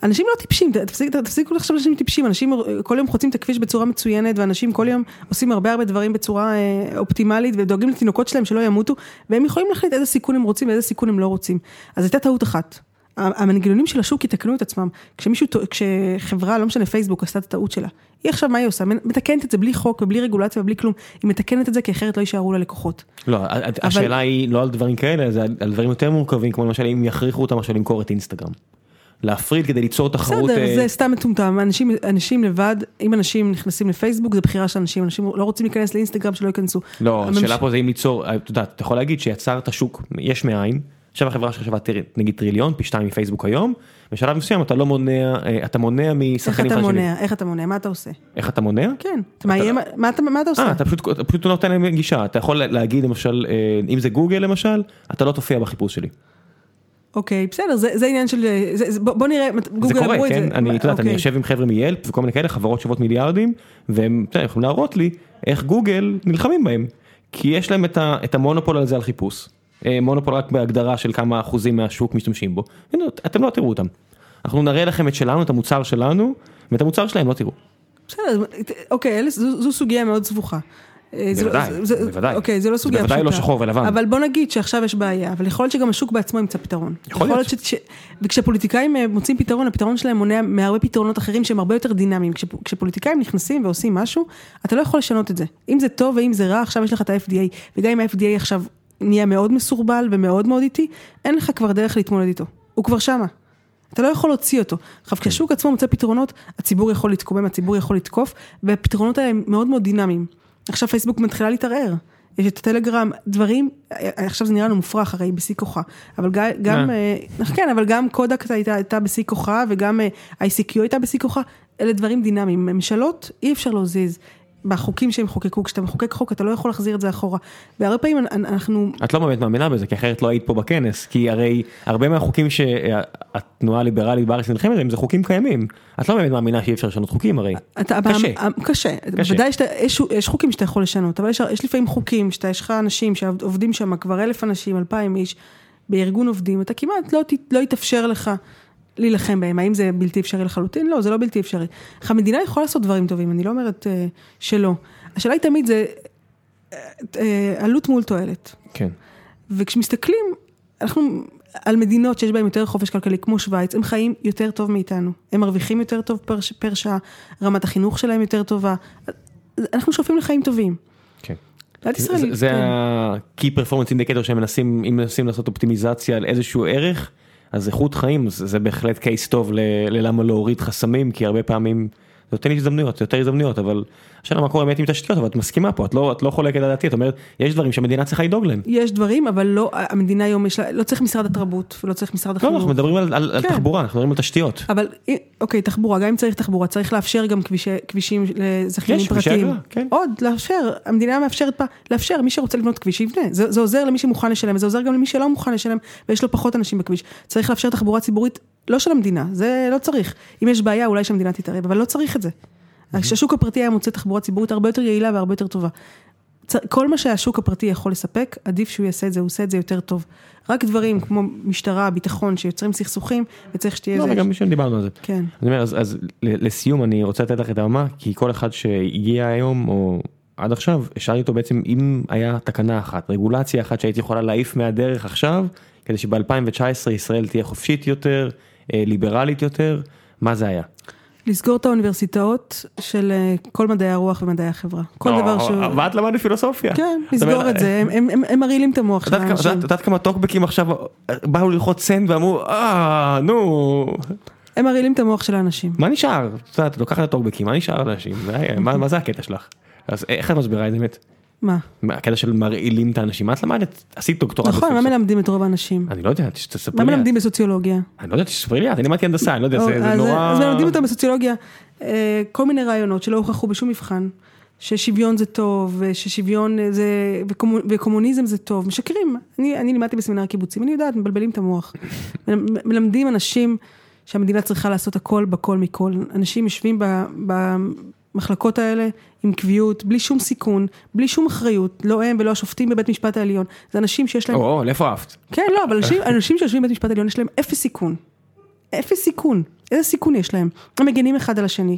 אנשים לא טיפשים, תפסיק- תפסיקו לחשוב שאנשים טיפשים, אנשים כל יום חוצים את הכביש בצורה מצוינת, ואנשים כל יום עושים הרבה הרבה דברים בצורה אה, אופטימלית, ודואגים לתינוקות שלהם שלא ימותו, והם יכולים להחליט איזה סיכון הם רוצים ואיזה סיכון הם לא רוצים. אז הייתה טעות אחת. המנגנונים של השוק יתקנו את עצמם. כשמישהו, כשחברה, לא משנה פייסבוק, עשתה את הטעות שלה, היא עכשיו, מה היא עושה? מתקנת את זה בלי חוק ובלי רגולציה ובלי כלום. היא מתקנת את זה כי אחרת לא יישארו לה לקוחות. לא, ה- השאלה היא לא על דברים כאלה, זה על- דברים יותר מורכבים, כמו למשל אם יכריחו אותם עכשיו למכור את אינסטגרם. להפריד כדי ליצור תחרות. בסדר, אה, זה סתם מטומטם, אנשים, אנשים לבד, אם אנשים נכנסים לפייסבוק, זה בחירה של אנשים, אנשים לא רוצים להיכנס לאינסטגרם, שלא ייכנסו. לא, הממש- השאלה פה זה אם ליצור, אתה יודע, אתה יכול להגיד שיצרת שוק יש מאין, עכשיו החברה שלך שווה נגיד טריליון, פי שתיים מפייסבוק היום, בשלב מסוים אתה לא מונע, אה, אתה מונע איך משחקנים אתה חדשים. מונע, איך אתה מונע, מה אתה עושה? איך אתה מונע? כן, אתה מאיים, מה אתה מה אתה עושה? אה, אתה פשוט, אתה פשוט נותן להם גישה, אתה יכול להגיד למשל, אה, אם זה גוגל למשל, אתה לא תופיע בחיפוש שלי. אוקיי, בסדר, זה זה עניין של, זה- זה- בוא בוא נראה, זה גוגל קורה, אמרו את כן? זה. אני, את יודעת, אני אוקיי. יושב עם חבר'ה מיילפ וכל מיני כאלה, חברות שוות מיליארדים, והם אתה יודע, יכולים להראות לי איך גוגל נלחמים בהם. כי יש להם את ה- את המונופול על זה על חיפוש. אה, מונופול רק בהגדרה של כמה אחוזים מהשוק משתמשים בו. אתם לא תראו אותם. אנחנו נראה לכם את שלנו, את המוצר שלנו, ואת המוצר שלהם לא תראו. בסדר, אוקיי, זו זו סוגיה מאוד סבוכה. אה, לא- בוודאי, זה- בוודאי. אוקיי, זה לא סוגיה בוודאי לא פשוטה. שחור ולבן. אבל בוא נגיד שעכשיו יש בעיה, אבל יכול להיות שגם השוק בעצמו ימצא פתרון. יכול להיות. ש- וכשפוליטיקאים אה, מוצאים פתרון, הפתרון שלהם מונע מהרבה פתרונות אחרים שהם הרבה יותר דינמיים. כשפ- כשפוליטיקאים נכנסים ועושים משהו, אתה לא יכול לשנות את זה. אם זה טוב ואם זה רע, עכשיו יש לך את ה-FDA, וגם אם ה-FDA עכשיו נהיה מאוד מסורבל ומאוד מאוד איטי, אין לך כבר דרך להתמודד איתו. הוא כבר שמה. אתה לא יכול להוציא אותו. עכשיו, כשהשוק עצמו מוצא פתרונות, הציבור יכול להתקומם, הציבור יכול לתקוף, והפתרונות האלה הם מאוד מאוד דינמיים. עכשיו פייסבוק מתחילה להתערער. יש את הטלגרם, דברים, עכשיו זה נראה לנו מופרך, הרי היא בשיא כוחה, אבל גם, גם אה, כן, אבל גם קודק הייתה, הייתה בשיא כוחה, וגם אה, ICQ הייתה בשיא כוחה, אלה דברים דינמיים. ממשלות, אי אפשר להזיז. בחוקים שהם חוקקו, כשאתה מחוקק חוק אתה לא יכול להחזיר את זה אחורה. והרבה פעמים אנחנו את לא באמת מאמינה בזה, כי אחרת לא היית פה בכנס, כי הרי הרבה מהחוקים שהתנועה הליברלית בארץ נלחמת עליהם זה חוקים קיימים. את לא באמת מאמינה שאי אפשר לשנות חוקים הרי. אתה, קשה. קשה, קשה, בוודאי שאתה, יש, יש חוקים שאתה יכול לשנות, אבל יש, יש לפעמים חוקים שאתה, יש לך אנשים שעובדים שם כבר אלף אנשים, אלפיים איש, בארגון עובדים, אתה כמעט לא, לא יתאפשר לך להילחם בהם, האם זה בלתי אפשרי לחלוטין? לא, זה לא בלתי אפשרי. אך המדינה יכולה לעשות דברים טובים, אני לא אומרת אה, שלא. השאלה היא תמיד זה אה, אה, עלות מול תועלת. כן. וכשמסתכלים, אנחנו על מדינות שיש בהן יותר חופש כלכלי, כמו שווייץ, הם חיים יותר טוב מאיתנו. הם מרוויחים יותר טוב פר, פר שעה, רמת החינוך שלהם יותר טובה. אנחנו שואפים לחיים טובים. כן. ישראל, זה- זה כן. ה-key performance indicator שהם מנסים, אם מנסים לעשות אופטימיזציה על איזשהו ערך, אז איכות חיים זה זה בהחלט קייס טוב ללמה להוריד חסמים, כי הרבה פעמים זה נותן הזדמנויות, יותר הזדמנויות, אבל השאלה מה קורה באמת עם תשתיות, אבל את מסכימה פה, את לא, את לא חולקת על דעתי, את אומרת, יש דברים שהמדינה צריכה לדאוג להם. יש דברים, אבל לא, המדינה היום יש לה, לא צריך משרד התרבות ולא צריך משרד לא, החינוך. אנחנו מדברים על, על, על כן. תחבורה, אנחנו מדברים על תשתיות. אבל אוקיי, תחבורה, גם אם צריך תחבורה, צריך לאפשר גם כבישי, כבישים לזכיינים פרטיים. כן. עוד, לאפשר, המדינה מאפשרת, פה- לאפשר, מי שרוצה לבנות כביש, שיבנה. זה, זה עוזר למי שמוכן לשלם, וזה עוזר גם למי שלא מוכן לשלם, ויש לו פחות אנשים בכביש. צריך לאפשר תחבורה ציבורית, לא של המדינה, זה לא צריך. אם יש בעיה, אולי שהמדינה תתערב, אבל לא צריך את זה. השוק הפרטי היה מוצא תחבורה ציבורית הרבה יותר יעילה והרבה יותר טובה. כל מה שהשוק הפרטי יכול לספק, עדיף שהוא יעשה את זה, הוא עושה את זה יותר טוב. רק דברים כמו משטרה, ביטחון, שיוצרים סכסוכים, וצריך שתהיה לא, איזה... וגם משם דיברנו על זה. כן. אני אומר, אז, אז לסיום אני רוצה לתת לך את הבמה, כי כל אחד שהגיע היום, או עד עכשיו, השארתי אותו בעצם, אם היה תקנה אחת, רגולציה אחת שהייתי יכולה להעיף מהדרך עכשיו, כדי שב-2019 ישראל תהיה חופשית יותר, אה, ליברלית יותר, מה זה היה? לסגור את האוניברסיטאות של אה, כל מדעי הרוח ומדעי החברה. כל דבר שהוא... ואת למדת פילוסופיה. כן, זאת אומרת, לסגור את זה, הם- הם- הם הם מרעילים את המוח של את האנשים. יודעת- את יודעת כמה טוקבקים עכשיו באו ללחוץ סנד ואמרו, אה, נו, הם מרעילים את המוח של האנשים. מה נשאר? את יודעת, את לוקחת את הטוקבקים, מה נשאר לאנשים? מה מה זה הקטע שלך? אז איך את מסבירה את זה באמת? מה? מה, הקטע של מרעילים את האנשים, מה את למדת? עשית דוקטורט. נכון, מה. מלמדים את רוב האנשים? אני לא יודע, תספרי מה לי. מלמדים בסוציולוגיה? אני לא יודע, תספרי לי, אני לימדתי הנדסה, אני לא יודע, זה זה נורא... אז מלמדים אותם בסוציולוגיה אה, כל מיני רעיונות שלא הוכחו בשום מבחן. ששוויון זה טוב, וששוויון אה, זה, וקומו- וקומוניזם זה טוב, משקרים. אני, לימדתי בסמינר הקיבוצים, אני יודעת, מבלבלים את המוח. מלמדים אנשים שהמדינה צריכה לעשות הכל בכל מכל. אנשים יושבים במחלקות האלה עם קביעות, בלי שום סיכון, בלי שום אחריות, לא הם ולא השופטים בבית משפט העליון. זה אנשים שיש להם... או, לאיפה עפת? כן, לא, אבל אנשים, אנשים שיושבים בבית משפט העליון יש להם אפס סיכון. אפס סיכון. איזה סיכון יש להם? הם מגנים אחד על השני.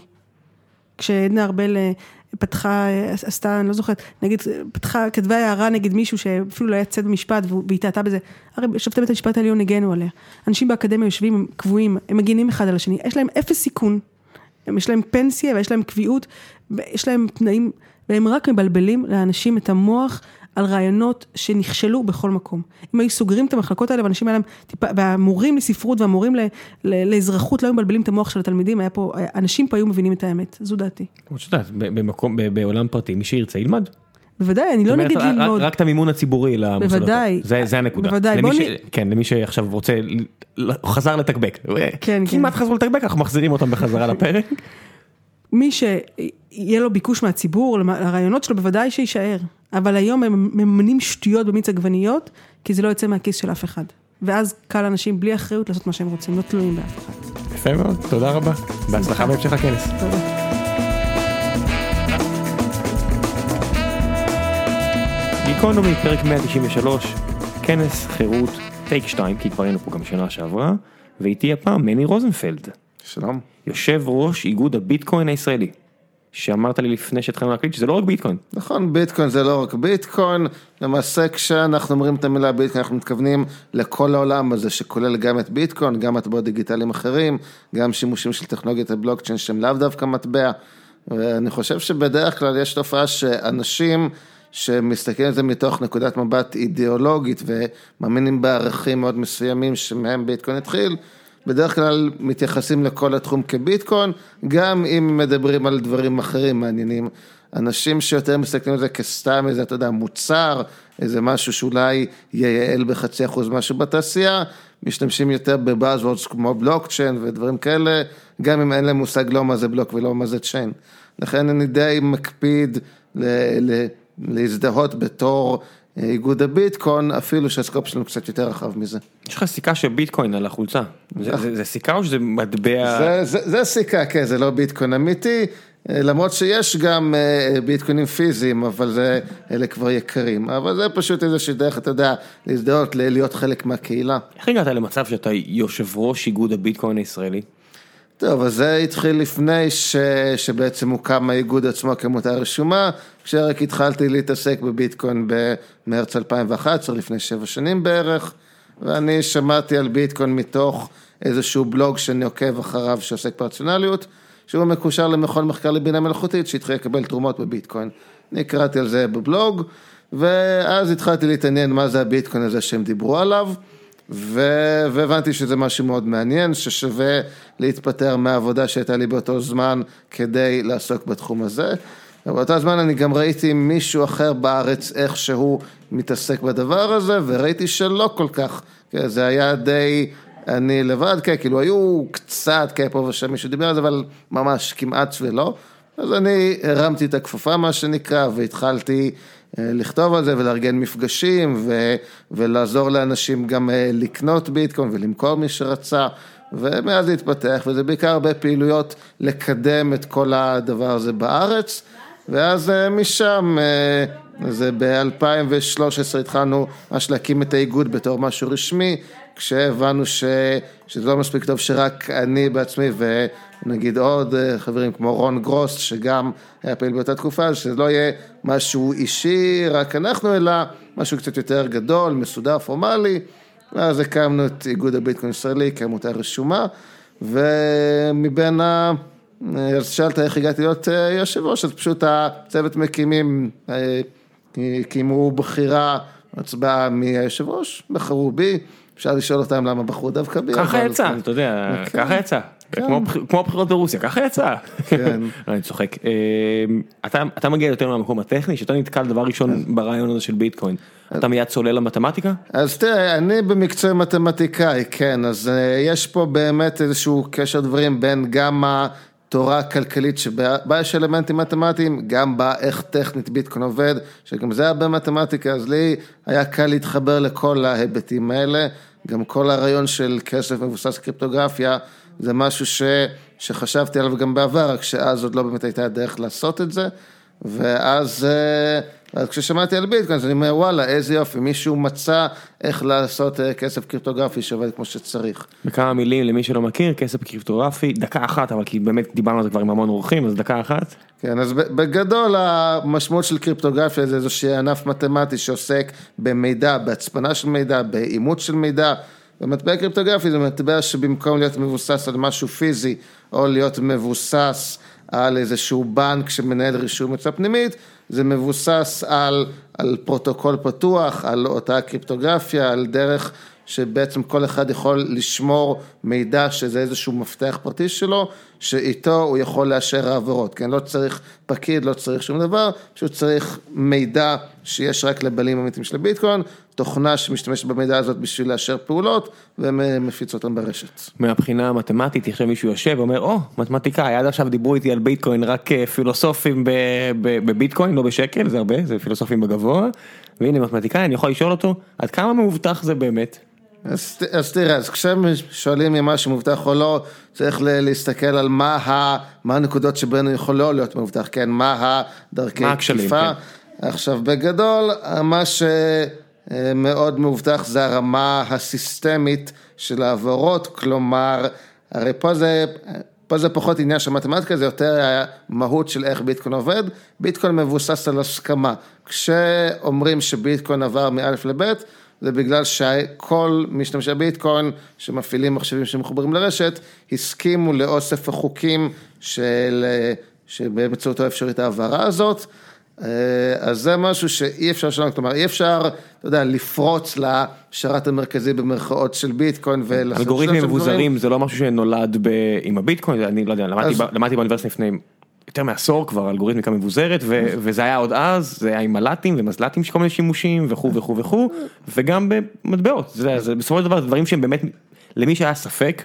כשעדנה ארבל אה, פתחה, אה, עשתה, אני לא זוכרת, נגיד, פתחה, כתבה הערה נגד מישהו שאפילו לא היה צד במשפט והיא טעתה בזה, הרי שופטי בית המשפט העליון הגנו עליה. אנשים באקדמיה יושבים, הם קבועים, הם מגינים אחד על השני, יש להם אפס סיכון. הם- יש להם פנסיה ויש להם קביעות, יש להם תנאים, והם רק מבלבלים לאנשים את המוח על רעיונות שנכשלו בכל מקום. אם היו סוגרים את המחלקות האלה ואנשים היה להם טיפה, והמורים לספרות והמורים ל, ל, לאזרחות לא היו מבלבלים את המוח של התלמידים, היה פה, אנשים פה היו מבינים את האמת, זו דעתי. כמו שאת יודעת, במקום, בעולם פרטי, מי שירצה ילמד. בוודאי, אני לא נגד ללמוד. רק את המימון הציבורי למוסדות. בוודאי. זה זה הנקודה. בוודאי, בוא נ- כן, למי שעכשיו רוצה, חזר לתקבק. כן. כמעט חזרו לתקבק, אנחנו מחזירים אותם בחזרה לפרק. מי שיהיה לו ביקוש מהציבור, לרעיונות שלו, בוודאי שיישאר. אבל היום הם מממנים שטויות במיץ עגבניות, כי זה לא יוצא מהכיס של אף אחד. ואז קל לאנשים בלי אחריות לעשות מה שהם רוצים, לא תלויים באף אחד. יפה מאוד, תודה רבה. בהצלחה בהמשך הכנס. תודה. גיקונומי, פרק 193, כנס חירות, טייק 2, כי כבר היינו פה גם שנה שעברה, ואיתי הפעם מני רוזנפלד, שלום. יושב ראש איגוד הביטקוין הישראלי, שאמרת לי לפני שהתחלנו להקליט שזה לא רק ביטקוין, נכון, ביטקוין זה לא רק ביטקוין, למעשה כשאנחנו אומרים את המילה ביטקוין אנחנו מתכוונים לכל העולם הזה שכולל גם את ביטקוין, גם מטבעות דיגיטליים אחרים, גם שימושים של טכנולוגיית הבלוקצ'יין שהם לאו דווקא מטבע, ואני חושב שבדרך כלל יש תופעה שאנשים שמסתכלים על זה מתוך נקודת מבט אידיאולוגית ומאמינים בערכים מאוד מסוימים שמהם ביטקוין התחיל, בדרך כלל מתייחסים לכל התחום כביטקוין, גם אם מדברים על דברים אחרים מעניינים. אנשים שיותר מסתכלים על זה כסתם איזה, אתה יודע, מוצר, איזה משהו שאולי ייעל בחצי אחוז משהו בתעשייה, משתמשים יותר בבאזוורדס כמו בלוקצ'יין ודברים כאלה, גם אם אין להם מושג לא מה זה בלוק ולא מה זה צ'יין. לכן אני די מקפיד ל- ל- להזדהות בתור אה, איגוד הביטקוין, אפילו שהסקופ שלנו קצת יותר רחב מזה. יש לך סיכה של ביטקוין על החולצה, זה- זה זה סיכה או שזה מטבע, זה, זה, זה סיכה, כן, זה לא ביטקוין אמיתי, אה, למרות שיש גם אה, ביטקוינים פיזיים, אבל זה, אלה כבר יקרים. אבל זה פשוט איזושהי דרך, אתה יודע, להזדהות, להיות חלק מהקהילה. איך הגעת למצב שאתה יושב ראש איגוד הביטקוין הישראלי? טוב, אז זה התחיל לפני ש... שבעצם הוקם האיגוד עצמו כעמותה רשומה, כשרק התחלתי להתעסק בביטקוין במרץ 2011, לפני שבע שנים בערך, ואני שמעתי על ביטקוין מתוך איזשהו בלוג שאני עוקב אחריו שעוסק ברציונליות, שהוא מקושר למכון מחקר לבינה מלאכותית שהתחיל לקבל תרומות בביטקוין. אני קראתי על זה בבלוג, ואז התחלתי להתעניין מה זה הביטקוין הזה שהם דיברו עליו, ו- והבנתי שזה משהו מאוד מעניין, ששווה להתפטר מהעבודה שהייתה לי באותו זמן כדי לעסוק בתחום הזה. ובאותו זמן אני גם ראיתי מישהו אחר בארץ איך שהוא מתעסק בדבר הזה, וראיתי שלא כל כך, כן, זה היה די, אני לבד, כן, כאילו היו קצת, כן, פה ושם מישהו דיבר על זה, אבל ממש כמעט ולא. אז אני הרמתי את הכפפה, מה שנקרא, והתחלתי אה, לכתוב על זה ולארגן מפגשים ו- ולעזור לאנשים גם אה, לקנות ביטקוין ולמכור מי שרצה. ומאז זה התפתח, וזה בעיקר הרבה פעילויות לקדם את כל הדבר הזה בארץ. ואז אה, משם, זה ב-2013 התחלנו ממש להקים את האיגוד בתור משהו רשמי, כשהבנו ש... שזה לא מספיק טוב שרק אני בעצמי ונגיד עוד אה, חברים כמו רון גרוס, שגם היה פעיל באותה תקופה, שזה לא יהיה משהו אישי, רק אנחנו, אלא משהו קצת יותר גדול, מסודר, פורמלי. ואז הקמנו את איגוד הביטקוין הישראלי כעמותה רשומה, ומבין ה... אז שאלת איך הגעתי להיות אה, יושב ראש, אז פשוט הצוות מקימים, אה, קיימו בחירה, הצבעה מהיושב ראש, בחרו בי, אפשר לשאול אותם למה בחרו דווקא בי. ככה יצא, אתה יודע, כן. ככה יצא. כן. כמו בח- כמו הבחירות ברוסיה, ככה יצא. כן. אני צוחק. אה, אתה- מגיע יותר מהמקום הטכני, שאתה נתקל דבר ראשון ברעיון הזה של ביטקוין. אתה מיד צולל למתמטיקה? אז תראה, אני במקצועי מתמטיקאי, כן, אז יש פה באמת איזשהו קשר דברים בין גם התורה הכלכלית שבה יש אלמנטים מתמטיים, גם באיך טכנית ביטקוין עובד, שגם זה הרבה מתמטיקה, אז לי היה קל להתחבר לכל ההיבטים האלה, גם כל הרעיון של כסף מבוסס קריפטוגרפיה, זה משהו ש, שחשבתי עליו גם בעבר, רק שאז עוד לא באמת הייתה הדרך לעשות את זה. ואז אה, אז כששמעתי על ביטקוין, אז אני אומר, וואלה, איזה יופי, מישהו מצא איך לעשות אה, כסף קריפטוגרפי שעובד כמו שצריך. בכמה מילים למי שלא מכיר, כסף קריפטוגרפי, דקה אחת, אבל כי באמת דיברנו על זה כבר עם המון אורחים, אז דקה אחת. כן, אז בגדול המשמעות של קריפטוגרפיה זה איזשהו ענף מתמטי שעוסק במידע, בהצפנה של מידע, באימות של מידע. ומטבע קריפטוגרפי זה מטבע שבמקום להיות מבוסס על משהו פיזי, או להיות מבוסס על איזשהו בנק שמנהל רישום יוצא פנימית, זה מבוסס על, על פרוטוקול פתוח, על אותה קריפטוגרפיה, על דרך שבעצם כל אחד יכול לשמור מידע שזה איזשהו מפתח פרטי שלו, שאיתו הוא יכול לאשר העברות, כן? לא צריך פקיד, לא צריך שום דבר, פשוט צריך מידע שיש רק לבעלים אמיתיים של הביטקוין, תוכנה שמשתמשת במידע הזאת בשביל לאשר פעולות, ומפיץ אותם ברשת. מהבחינה המתמטית, עכשיו מישהו יושב ואומר, או, מתמטיקאי, עד עכשיו דיברו איתי על ביטקוין רק אה, פילוסופים בביטקוין, לא בשקל, זה הרבה, זה פילוסופים בגבוה, והנה מתמטיקאי, אני יכול לשאול אותו, עד כמה מאובטח זה באמת? אז, אז תראה, אז כשהם שואלים אם משהו מאובטח או לא, צריך להסתכל על מה, ה, מה הנקודות שבהן הוא יכול לא להיות מאובטח, כן, מה הדרכי תקיפה. עכשיו, בגדול, מה שמאוד מאובטח זה הרמה הסיסטמית של העברות, כלומר, הרי פה זה... פה זה פחות עניין של מתמטיקה, זה יותר המהות של איך ביטקוין עובד. ביטקוין מבוסס על הסכמה. כשאומרים שביטקוין עבר מא' לב', זה בגלל שכל משתמשי ביטקוין שמפעילים מחשבים שמחוברים לרשת, הסכימו לאוסף החוקים של, שבאמצעותו אפשרית ההעברה הזאת. אז זה משהו שאי אפשר לשנות, כלומר אי אפשר, אתה יודע, לפרוץ לשרת המרכזי במרכאות של ביטקוין ולעשות... אלגוריתמים. מבוזרים זה לא משהו שנולד ב... עם הביטקוין, אני לא יודע, למדתי, אז- ב... למדתי באוניברסיטה לפני יותר מעשור כבר אלגוריתמיקה מבוזרת, ו... וזה היה עוד אז, זה היה עם מל"טים ומזל"טים של כל מיני שימושים וכו' וכו' וכו', וגם במטבעות, זה, זה בסופו של דבר דברים שהם באמת, למי שהיה ספק,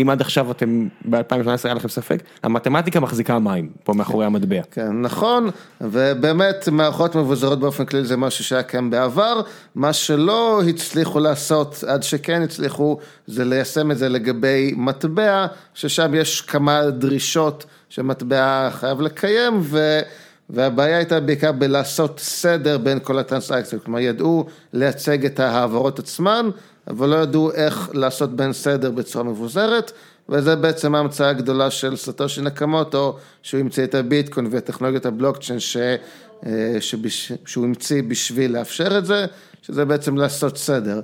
אם עד עכשיו אתם ב-2018 היה לכם ספק, המתמטיקה מחזיקה מים פה מאחורי המטבע. כן, נכון, ובאמת מערכות מבוזרות באופן כללי זה משהו שהיה קיים בעבר, מה שלא הצליחו לעשות עד שכן הצליחו זה ליישם את זה לגבי מטבע, ששם יש כמה דרישות שמטבע חייב לקיים, ו... והבעיה הייתה בעיקר בלעשות סדר בין כל הטרנסקציות, כלומר ידעו לייצג את ההעברות עצמן, אבל לא ידעו איך לעשות בין סדר בצורה מבוזרת, וזה בעצם ההמצאה הגדולה של סטושי נקמוטו, שהוא המציא את הביטקוין ואת טכנולוגיית הבלוקצ'יין ש... אה, שבש... שהוא המציא בשביל לאפשר את זה, שזה בעצם לעשות סדר.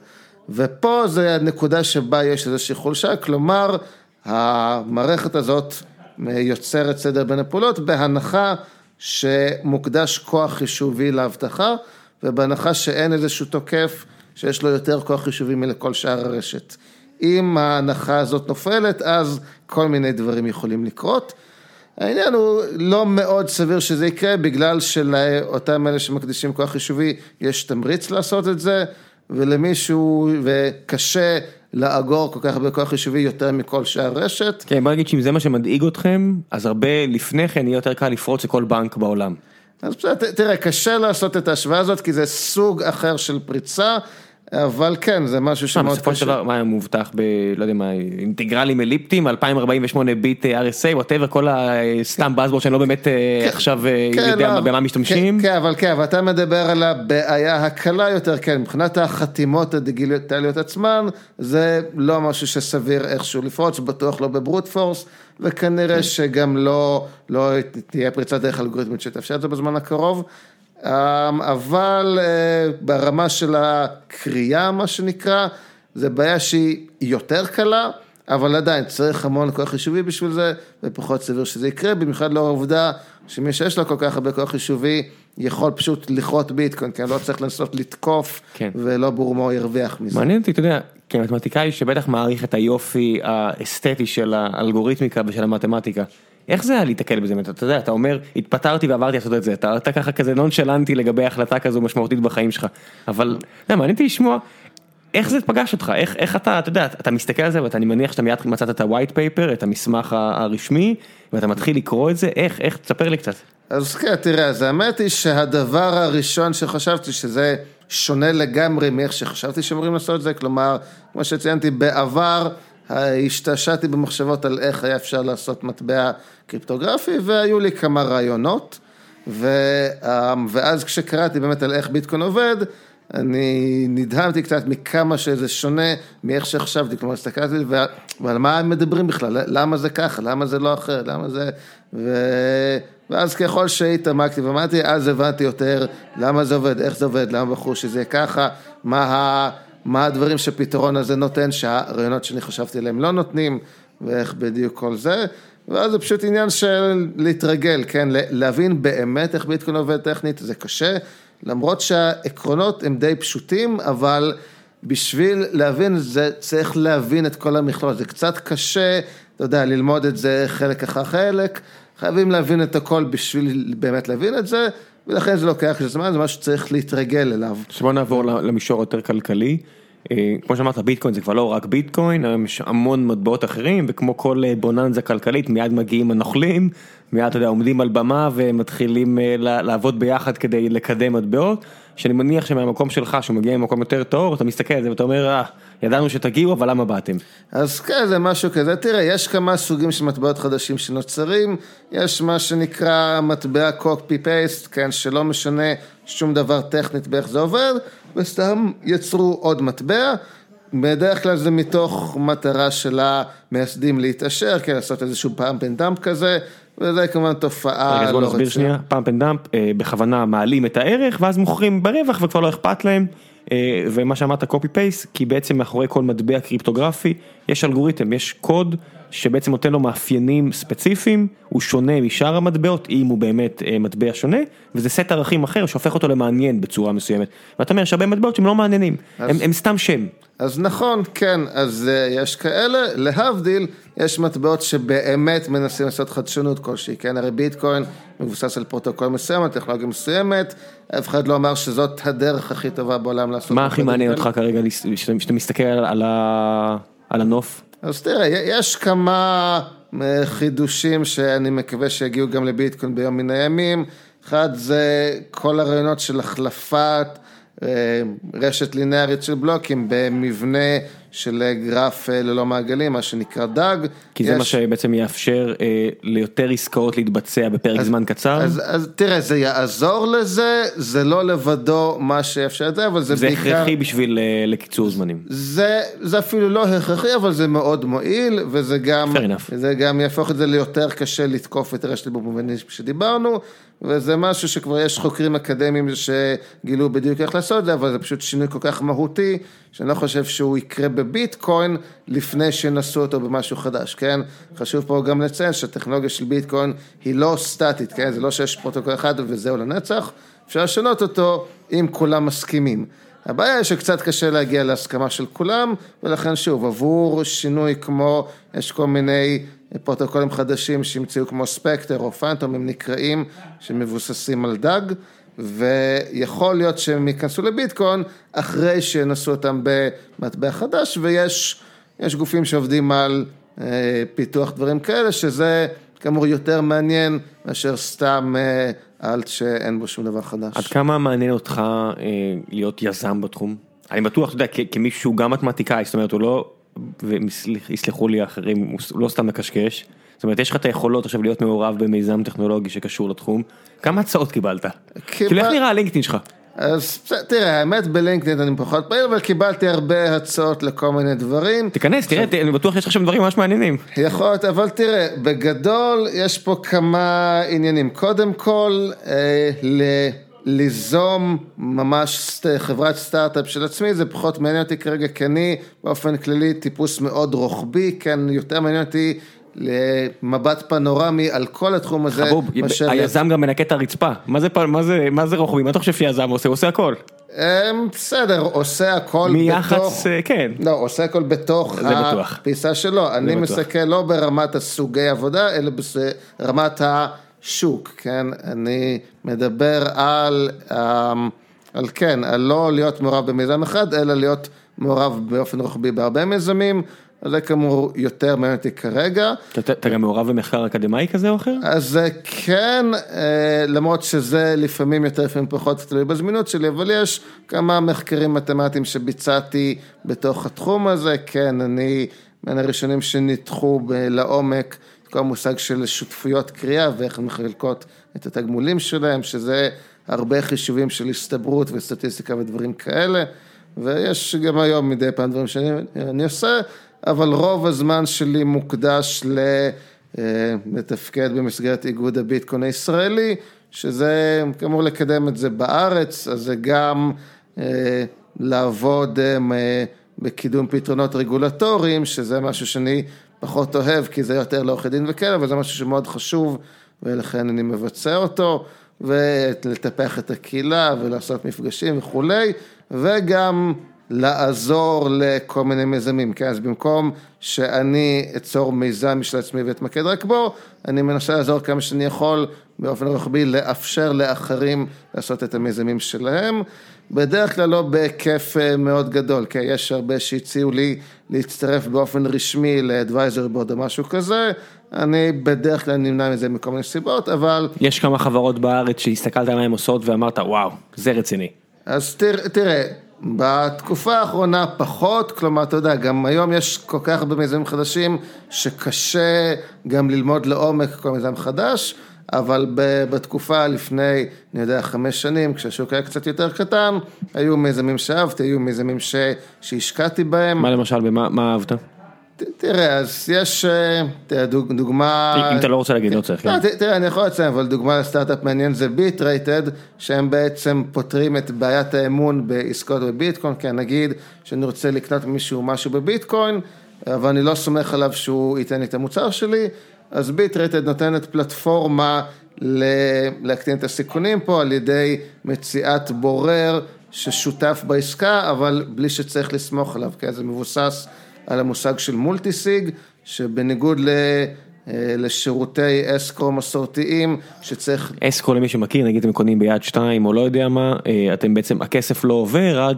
ופה זה הנקודה שבה יש איזושהי חולשה, כלומר, המערכת הזאת יוצרת סדר בין הפעולות, בהנחה שמוקדש כוח חישובי לאבטחה, ובהנחה שאין איזשהו תוקף שיש לו יותר כוח חישובי מלכל שאר הרשת. אם ההנחה הזאת נופלת, אז כל מיני דברים יכולים לקרות. העניין הוא לא מאוד סביר שזה יקרה, בגלל שלאותם אלה שמקדישים כוח חישובי יש תמריץ לעשות את זה, ולמישהו, וקשה לאגור כל כך הרבה כוח חישובי יותר מכל שאר רשת. כן, בוא נגיד שאם זה מה שמדאיג אתכם, אז הרבה לפני כן יהיה יותר קל לפרוץ לכל בנק בעולם. אז בסדר, תראה, קשה לעשות את ההשוואה הזאת, כי זה סוג אחר של פריצה. אבל כן, זה משהו מה, שמאוד בסופו של דבר, מה היה מובטח ב... לא יודע מה, אינטגרלים אליפטיים, 2048 ביט אה, RSA, ווטאבר, כל הסתם באזבורד שאני לא באמת אה, עכשיו אה, כן, יודע לא. במה משתמשים. כן, כן, אבל כן, אבל אתה מדבר על הבעיה הקלה יותר, כן, מבחינת החתימות הדיגיטליות עצמן, זה לא משהו שסביר איכשהו לפרוץ, בטוח לא בברוט פורס, וכנראה שגם לא, לא תהיה פריצת דרך אלגוריתמית שתאפשר את זה בזמן הקרוב. אמ, אבל אה, ברמה של הקריאה, מה שנקרא, זה בעיה שהיא יותר קלה, אבל עדיין צריך המון כוח חישובי בשביל זה, ופחות סביר שזה יקרה, במיוחד לאור העובדה שמי שיש לו כל כך הרבה כוח חישובי, יכול פשוט לכרות ביטקוין, כי אני לא צריך לנסות לתקוף, כן. ולא ברור מה הוא ירוויח מזה. מעניין אותי, אתה יודע, כמתמטיקאי שבטח מעריך את היופי האסתטי של האלגוריתמיקה ושל המתמטיקה. איך זה היה להתקל בזה? אתה יודע, אתה אומר, התפטרתי ועברתי לעשות את זה, אתה, אתה ככה כזה נונשלנטי לגבי החלטה כזו משמעותית בחיים שלך, אבל, יודע, מעניין אותי לשמוע, איך זה פגש אותך, איך, איך אתה, אתה יודע, אתה מסתכל על זה ואני מניח שאתה מיד מצאת את ה-white paper, את המסמך הרשמי, ואתה מתחיל לקרוא את זה, איך, איך, תספר לי קצת. אז כן, תראה, אז האמת היא שהדבר הראשון שחשבתי שזה שונה לגמרי מאיך שחשבתי שאמורים לעשות את זה, כלומר, כמו שציינתי, בעבר השתעשעתי במחשבות על איך היה אפשר לעשות מטבע קריפטוגרפי, והיו לי כמה רעיונות, ו, ואז כשקראתי באמת על איך ביטקוין עובד, אני נדהמתי קצת מכמה שזה שונה מאיך שחשבתי, כלומר הסתכלתי ו- ועל מה הם מדברים בכלל, למה זה ככה, למה זה לא אחר, למה זה... ו... ואז ככל שהתעמקתי ואמרתי, אז הבנתי יותר למה זה עובד, איך זה עובד, למה בחרו שזה ככה, מה, ה... מה הדברים שהפתרון הזה נותן, שהרעיונות שאני חשבתי עליהם לא נותנים, ואיך בדיוק כל זה. ואז זה פשוט עניין של להתרגל, כן, להבין באמת איך ביטקוין עובד טכנית, זה קשה, למרות שהעקרונות הם די פשוטים, אבל בשביל להבין זה צריך להבין את כל המכלול, זה קצת קשה, אתה יודע, ללמוד את זה חלק אחר חלק, חייבים להבין את הכל בשביל באמת להבין את זה, ולכן זה לוקח זמן, זה משהו שצריך להתרגל אליו. אז בוא נעבור למישור יותר כלכלי. אה, כמו שאמרת ביטקוין זה כבר לא רק ביטקוין, היום יש המון מטבעות אחרים וכמו כל אה, בוננזה כלכלית מיד מגיעים הנוכלים, מיד אתה יודע עומדים על במה ומתחילים אה, לעבוד ביחד כדי לקדם מטבעות, שאני מניח שמהמקום שלך שהוא מגיע ממקום יותר טהור אתה מסתכל על זה ואתה אומר אה ידענו שתגיעו אבל למה באתם. אז כן זה משהו כזה, תראה יש כמה סוגים של מטבעות חדשים שנוצרים, יש מה שנקרא מטבע copy paste, כן שלא משנה שום דבר טכנית באיך זה עובד, וסתם יצרו עוד מטבע, בדרך כלל זה מתוך מטרה של המייסדים להתעשר, כן, לעשות איזשהו pump and dump כזה, וזה כמובן תופעה רגע, אז בוא לא נסביר. שנייה, פאמפ and dump, בכוונה מעלים את הערך ואז מוכרים ברווח וכבר לא אכפת להם. אה, ומה שאמרת copy paste, כי בעצם מאחורי כל מטבע קריפטוגרפי יש אלגוריתם, יש קוד שבעצם נותן לו מאפיינים ספציפיים, הוא שונה משאר המטבעות, אם הוא באמת אה, מטבע שונה, וזה סט ערכים אחר שהופך אותו למעניין בצורה מסוימת. ואתה אומר שהרבה מטבעות שהם לא מעניינים, הם, הם סתם שם. אז נכון, כן, אז אה, יש כאלה, להבדיל, יש מטבעות שבאמת מנסים לעשות חדשנות כלשהי, כן, הרי ביטקוין מבוסס על פרוטוקול מסוים, על טכנולוגיה מסוימת, אף אחד לא אמר שזאת הדרך הכי טובה בעולם לעשות. מה הכי מעניין. אותך כרגע, שאתה שאתה מסתכל על, ה, על הנוף? אז תראה, יש כמה אה, חידושים שאני מקווה שיגיעו גם לביטקוין ביום מן הימים. אחד זה כל הרעיונות של החלפת אה, רשת לינארית של בלוקים במבנה של גרף אה, ללא מעגלים, מה שנקרא דאג. כי זה מה שבעצם יאפשר אה, ליותר עסקאות להתבצע בפרק זמן קצר. אז, אז תראה, זה יעזור לזה, זה לא לבדו מה שיאפשר את זה, אבל זה, זה בעיקר... הכרחי בשביל אה, לקיצור זמנים. זה, זה אפילו לא הכרחי, אבל זה מאוד מועיל, וזה. זה גם יהפוך את זה ליותר קשה לתקוף את הרשת במובנים שדיברנו, וזה משהו שכבר יש חוקרים אקדמיים שגילו בדיוק איך לעשות את זה, אבל זה פשוט שינוי כל כך מהותי, שאני לא חושב שהוא יקרה בביטקוין לפני שינסו אותו במשהו חדש, כן? חשוב פה גם לציין שהטכנולוגיה של ביטקוין היא לא סטטית, כן? זה לא שיש פרוטוקול אחד וזהו לנצח, אפשר לשנות אותו אם כולם מסכימים. הבעיה היא שקצת קשה להגיע להסכמה של כולם, ולכן שוב, עבור שינוי כמו, יש כל מיני פרוטוקולים חדשים שהמציאו כמו ספקטר או פנטום, הם נקראים, שמבוססים על DAG, ויכול להיות שהם ייכנסו לביטקוין אחרי שינסו אותם במטבע חדש, ויש יש גופים שעובדים על אה, פיתוח דברים כאלה, שזה כאמור יותר מעניין מאשר סתם אה, אלט שאין בו שום דבר חדש. עד כמה מעניין אותך אה, להיות יזם בתחום? אני בטוח, אתה יודע, כמישהו גם מתמטיקאי, זאת אומרת, הוא לא, ויסלחו לי האחרים, הוא לא סתם מקשקש. זאת אומרת, יש לך את היכולות עכשיו להיות מעורב במיזם טכנולוגי שקשור לתחום. כמה הצעות קיבלת? כאילו, איך נראה הלינקדאין שלך? אז תראה, האמת בלינקדאין אני פחות פעיל, אבל קיבלתי הרבה הצעות לכל מיני דברים. תיכנס, תראה, אני בטוח שיש לך שם דברים ממש מעניינים. יכול להיות, אבל תראה, בגדול יש פה כמה עניינים. קודם כל, אה, ליזום ממש חברת סטארט-אפ של עצמי, זה פחות מעניין אותי כרגע, כי אני באופן כללי טיפוס מאוד רוחבי, כן, יותר מעניין אותי למבט פנורמי על כל התחום הזה. חבוב, מאשר- היזם גם מנקה את הרצפה. מה זה מה זה- מה זה רוחבי? מה אתה חושב שיזם עושה? הוא עושה הכל. אמ, בסדר, עושה הכל בתוך... מיח"צ, אה, כן. לא, עושה הכל בתוך. הפיסה שלו. אני בטוח. מסתכל לא ברמת הסוגי עבודה, אלא ברמת השוק, כן? אני מדבר על, אמ, על כן, על לא להיות מעורב במיזם אחד, אלא להיות מעורב באופן רוחבי בהרבה מיזמים. זה כאמור יותר מעניין אותי כרגע. אתה- אתה גם מעורב במחקר אקדמאי כזה או אחר? אז אה, כן, אה, למרות שזה לפעמים יותר, לפעמים פחות, תלוי בזמינות שלי, אבל יש כמה מחקרים מתמטיים שביצעתי בתוך התחום הזה, כן, אני בין הראשונים שניתחו לעומק כל המושג של שותפויות קריאה ואיך הן מחלקות את התגמולים שלהם, שזה הרבה חישובים של הסתברות וסטטיסטיקה ודברים כאלה, ויש גם היום מדי פעם דברים שאני אני עושה, אבל רוב הזמן שלי מוקדש ל... אה, לתפקד במסגרת איגוד הביטקוין הישראלי, שזה כאמור לקדם את זה בארץ, אז זה גם אה, לעבוד אה, בקידום פתרונות רגולטוריים, שזה משהו שאני פחות אוהב, כי זה יותר לעורכי דין וכאלה, אבל זה משהו שמאוד חשוב, ולכן אני מבצע אותו, ולטפח את הקהילה, ולעשות מפגשים וכולי, וגם לעזור לכל מיני מיזמים, כן, אז במקום שאני אצור מיזם משל עצמי ואתמקד רק בו, אני מנסה לעזור כמה שאני יכול באופן רוחבי לאפשר לאחרים לעשות את המיזמים שלהם, בדרך כלל לא בהיקף אה, מאוד גדול, כי יש הרבה שהציעו לי להצטרף באופן רשמי לאדוויזר בורד או משהו כזה, אני בדרך כלל נמנע מזה מכל מיני סיבות, אבל יש כמה חברות בארץ שהסתכלת על מה הן עושות ואמרת וואו, זה רציני. אז תראה, תראה, בתקופה האחרונה פחות, כלומר, אתה יודע, גם היום יש כל כך הרבה מיזמים חדשים שקשה גם ללמוד לעומק כל מיזם חדש, אבל בתקופה לפני, אני יודע, חמש שנים, כשהשוק היה קצת יותר קטן, היו מיזמים שאהבתי, היו מיזמים ש... שהשקעתי בהם. מה למשל, במה מה אהבת? ת- תראה, אז יש, אה, תראה, דוג- דוגמה... אם אתה לא רוצה להגיד, לא צריך. לא, כן. תראה, אני יכול לציין, אבל דוגמה לסטארט-אפ מעניין זה ביט רייטד, שהם בעצם פותרים את בעיית האמון בעסקאות בביטקוין, כן, נגיד שאני רוצה לקנות ממישהו משהו בביטקוין, אבל אני לא סומך עליו שהוא ייתן לי את המוצר שלי, אז ביט רייטד נותנת פלטפורמה להקטין את הסיכונים פה על ידי מציאת בורר ששותף בעסקה, אבל בלי שצריך לסמוך עליו, כי זה מבוסס על המושג של מולטי סיג, שבניגוד ל... אה, לשירותי אסקרו מסורתיים שצריך, אסקו למי שמכיר, נגיד אתם קונים ביד שתיים או לא יודע מה, אה, אתם בעצם, הכסף לא עובר עד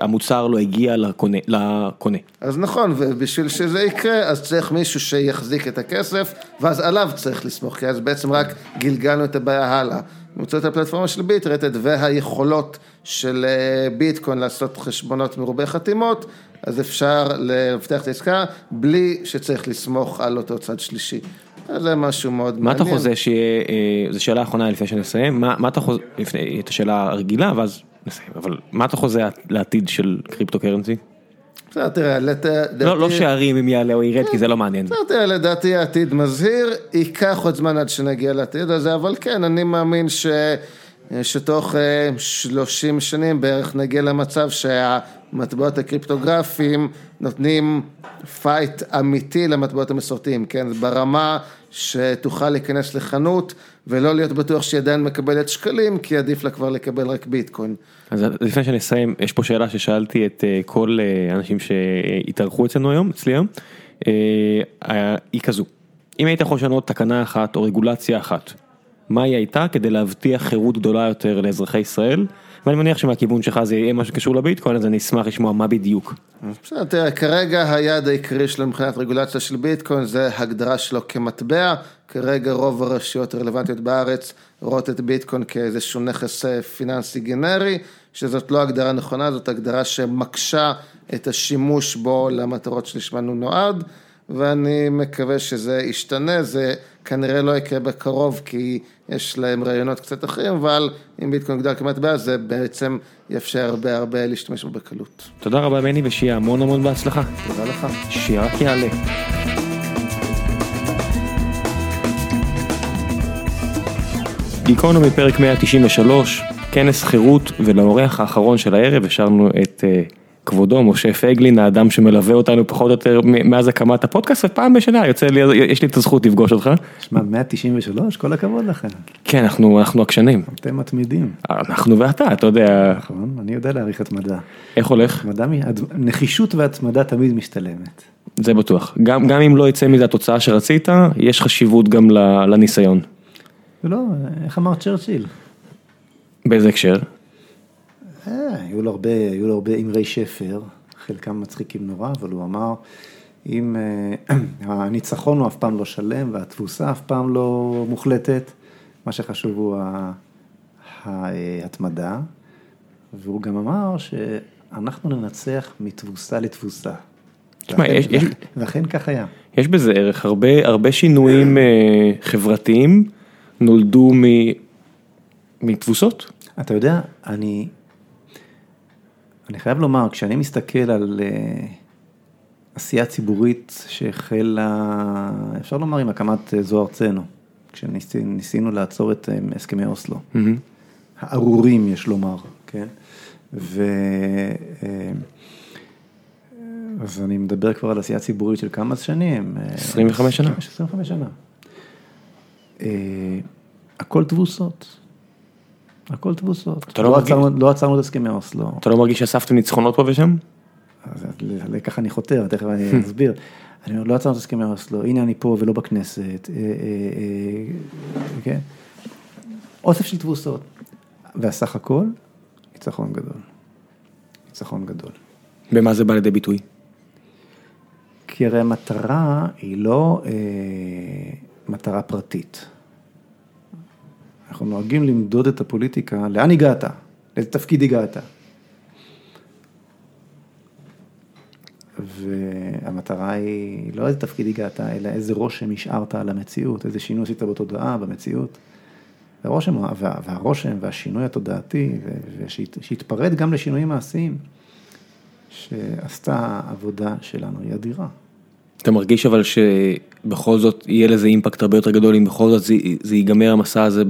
שהמוצר לא הגיע לקונה. לקונה. אז נכון, ובשביל שזה יקרה, אז צריך מישהו שיחזיק את הכסף, ואז עליו צריך לסמוך, כי אז בעצם רק גלגלנו את הבעיה הלאה. באמצעות הפלטפורמה של ביטרטד והיכולות של אה, ביטקוין לעשות חשבונות מרובי חתימות, אז אפשר לבטח את העסקה בלי שצריך לסמוך על אותו צד שלישי. זה משהו מאוד מה אתה מעניין. חוזה שיהיה, אה, זו שאלה אחרונה לפני שנסיים, מה מה אתה חוזה, לפני, את השאלה הרגילה ואז נסיים, אבל מה אתה חוזה לעתיד של קריפטו קרנסי? בסדר, תראה, לת- לא לא לדעתי- שערים אם יעלה או ירד כי זה לא מעניין. בסדר, תראה, לדעתי העתיד מזהיר, ייקח עוד זמן עד שנגיע לעתיד הזה, אבל כן, אני מאמין ש... שתוך אה, 30 שנים בערך נגיע למצב המטבעות הקריפטוגרפיים נותנים פייט אמיתי למטבעות המסורתיים, כן? ברמה שתוכל להיכנס לחנות ולא להיות בטוח שהיא עדיין מקבלת שקלים, כי עדיף לה כבר לקבל רק ביטקוין. אז לפני שאני אסיים, יש פה שאלה ששאלתי את אה, כל אה, האנשים שהתארחו אצלנו היום, אצלי היום, אה, היא כזו, אם היית יכול לשנות תקנה אחת או רגולציה אחת, מה היא הייתה כדי להבטיח חירות גדולה יותר לאזרחי ישראל? ואני מניח שמהכיוון שלך זה יהיה משהו שקשור לביטקוין, אז אני אשמח לשמוע מה בדיוק. בסדר, תראה, כרגע היעד העיקרי שלו מבחינת רגולציה של ביטקוין זה הגדרה שלו כמטבע, כרגע רוב הרשויות הרלוונטיות בארץ רואות את ביטקוין כאיזשהו נכס אה, פיננסי גנרי, שזאת לא הגדרה נכונה, זאת הגדרה שמקשה את השימוש בו למטרות שלשמן הוא נועד. ואני מקווה שזה ישתנה, זה כנראה לא יקרה בקרוב כי יש להם רעיונות קצת אחרים, אבל אם ביטקוין יוגדר כמטבע זה בעצם יאפשר הרבה הרבה להשתמש בו בקלות. תודה רבה בני ושיהיה המון המון בהצלחה. תודה לך. שרק יעלה. גיקונומי פרק 193, כנס חירות ולאורח האחרון של הערב השארנו את uh, כבודו משה פייגלין האדם שמלווה אותנו פחות או יותר מאז הקמת הפודקאסט ופעם בשנה יוצא לי יש לי את הזכות לפגוש אותך. שמע 193 כל הכבוד לכם. כן אנחנו אנחנו עקשנים. אתם מתמידים. אנחנו ואתה אתה יודע. נכון אני יודע להעריך התמדה. איך הולך? מדע, נחישות והתמדה תמיד משתלמת. זה בטוח גם גם אם לא יצא מזה התוצאה שרצית יש חשיבות גם לניסיון. לא איך אמר צ'רצ'יל. באיזה הקשר? היו לו הרבה, היו לו הרבה אמרי שפר, חלקם מצחיקים נורא, אבל הוא אמר, אם הניצחון הוא אף פעם לא שלם והתבוסה אף פעם לא מוחלטת, מה שחשוב הוא ההתמדה, והוא גם אמר שאנחנו ננצח מתבוסה לתבוסה. תשמע, יש, יש, ואכן כך היה. יש בזה ערך, הרבה, הרבה שינויים חברתיים נולדו מתבוסות. אתה יודע, אני אני חייב לומר, כשאני מסתכל על uh, עשייה ציבורית שהחלה, אפשר לומר עם הקמת uh, זו ארצנו, כשניסינו לעצור את um, הסכמי אוסלו, mm-hmm. הארורים יש לומר, כן? ו... Uh, אז אני מדבר כבר על עשייה ציבורית של כמה שנים. 25 שנה. 25 שנה. הכל תבוסות. הכל תבוסות. לא, לא, עצרנו, לא עצרנו את הסכמי אוסלו. אתה לא מרגיש שאספתם ניצחונות פה ושם? לככה אני חותר, תכף אני אסביר. אני אומר, לא עצרנו את הסכמי אוסלו, הנה אני פה ולא בכנסת, אה, אה, אה, כן? אוסף של תבוסות. והסך הכל, ניצחון גדול. ניצחון גדול. במה זה בא לידי ביטוי? כי הרי המטרה היא לא מטרה פרטית. אנחנו נוהגים למדוד את הפוליטיקה, לאן הגעת? לאיזה תפקיד הגעת? והמטרה היא לא איזה תפקיד הגעת, אלא איזה רושם השארת על המציאות, איזה שינוי עשית בתודעה, במציאות. והרושם, והרושם והשינוי התודעתי, שהתפרד גם לשינויים מעשיים, שעשתה העבודה שלנו היא אדירה. אתה מרגיש אבל שבכל זאת יהיה לזה אימפקט הרבה יותר גדול אם בכל זאת זה, זה ייגמר המסע הזה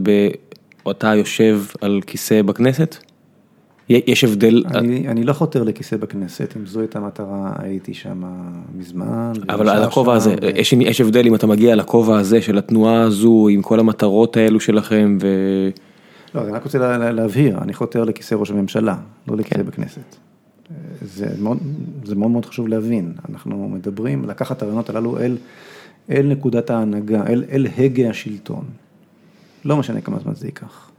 באותה יושב על כיסא בכנסת? יש הבדל? אני, אני לא חותר לכיסא בכנסת, אם זו הייתה המטרה הייתי שם מזמן. אבל על הכובע הזה, ו... יש, יש הבדל אם אתה מגיע לכובע הזה של התנועה הזו עם כל המטרות האלו שלכם ו... לא, אני רק רוצה לה, להבהיר, אני חותר לכיסא ראש הממשלה, לא לכיסא כן. בכנסת. זה מאוד, זה מאוד מאוד חשוב להבין, אנחנו מדברים לקחת את הרעיונות הללו אל, אל נקודת ההנהגה, אל, אל הגה השלטון, לא משנה כמה זמן זה ייקח.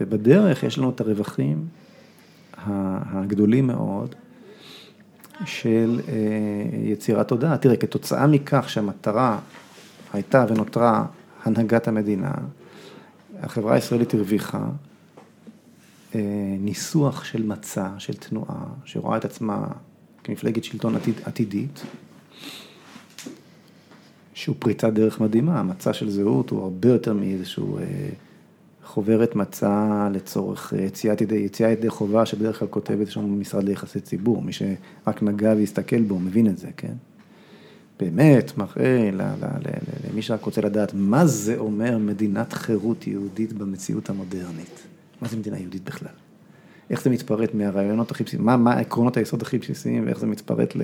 ובדרך יש לנו את הרווחים הגדולים מאוד של אה, יצירת תודעה. תראה, כתוצאה מכך שהמטרה הייתה ונותרה הנהגת המדינה, החברה הישראלית הרוויחה ניסוח של מצע, של תנועה, שרואה את עצמה כמפלגת שלטון עתיד, עתידית, שהוא פריצת דרך מדהימה, המצע של זהות הוא הרבה יותר מאיזשהו אה, חוברת מצע לצורך אה, יציאת ידי, יציאה ידי חובה שבדרך כלל כותבת שם משרד ליחסי ציבור, מי שרק נגע והסתכל בו מבין את זה, כן? באמת מראה למי שרק רוצה לדעת מה זה אומר מדינת חירות יהודית במציאות המודרנית. מה זה מדינה יהודית בכלל? איך זה מתפרט מהרעיונות הכי בסיסיים, מה, מה עקרונות היסוד הכי בסיסיים ואיך זה מתפרט ל,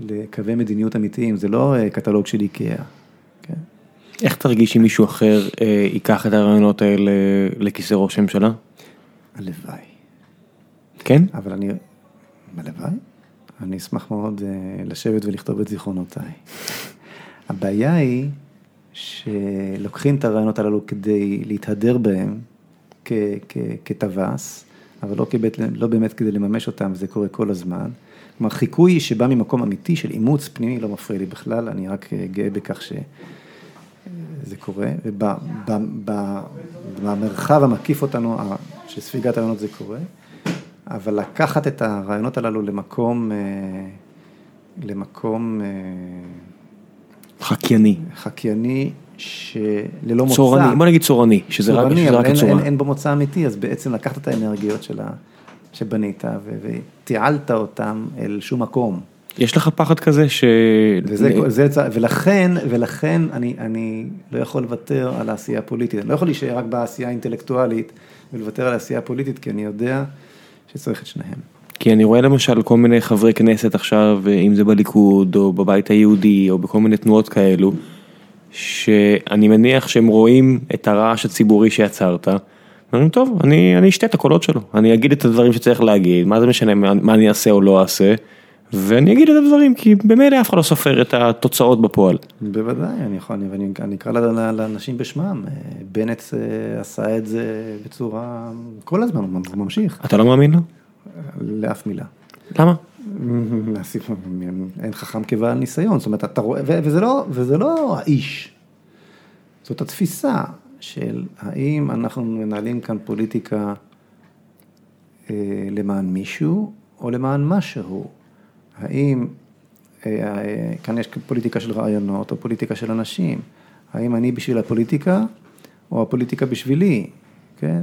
לקווי מדיניות אמיתיים, זה לא אה, קטלוג של איקאה. כן? איך תרגיש אם מישהו אחר אה, ייקח את הרעיונות האלה לכיסא ראש הממשלה? הלוואי. כן? אבל אני, הלוואי, אני אשמח מאוד אה, לשבת ולכתוב את זיכרונותיי. הבעיה היא שלוקחים את הרעיונות הללו כדי להתהדר בהם כ- כ- כטווס, אבל לא, כבית, לא באמת כדי לממש אותם, זה קורה כל הזמן. כלומר, חיקוי שבא ממקום אמיתי של אימוץ פנימי לא מפריע לי בכלל, אני רק אה, גאה בכך שזה קורה, ובמרחב המקיף אותנו, של ספיגת הרעיונות זה קורה, אבל לקחת את הרעיונות הללו למקום, אה, למקום אה, חקייני. חקייני שללא מוצא. צורני, בוא נגיד צורני, שזה רק, צורני, שזה אבל אין, הצורה. בו מוצא אמיתי, אז בעצם לקחת את האנרגיות שלה, שבנית ו- ותיעלת אותם אל שום מקום. יש לך פחד כזה ש... וזה, זה, ולכן, ולכן אני, אני לא יכול לוותר על העשייה הפוליטית, אני לא יכול להישאר רק בעשייה האינטלקטואלית ולוותר על העשייה הפוליטית, כי אני יודע שצריך את שניהם. כי אני רואה למשל כל מיני חברי כנסת עכשיו, אם זה בליכוד או בבית היהודי או בכל מיני תנועות כאלו, שאני מניח שהם רואים את הרעש הציבורי שיצרת, אומרים טוב, אני, אני אשתה את הקולות שלו, אני אגיד את הדברים שצריך להגיד, מה זה משנה מה, מה אני אעשה או לא אעשה, ואני אגיד את הדברים, כי במילא אף אחד לא סופר את התוצאות בפועל. בוודאי, אני יכול, אני אקרא ל- ל- לאנשים בשמם, אה, בנט אה, עשה את זה בצורה, כל הזמן הוא ממשיך, אתה לא מאמין לו? לאף מילה. למה? אין חכם כבעל ניסיון, זאת אומרת, אתה רואה, וזה לא, וזה לא האיש, זאת התפיסה של האם אנחנו מנהלים כאן פוליטיקה אה, למען מישהו או למען משהו, האם אה, אה, כאן יש פוליטיקה של רעיונות או פוליטיקה של אנשים, האם אני בשביל הפוליטיקה או הפוליטיקה בשבילי, כן?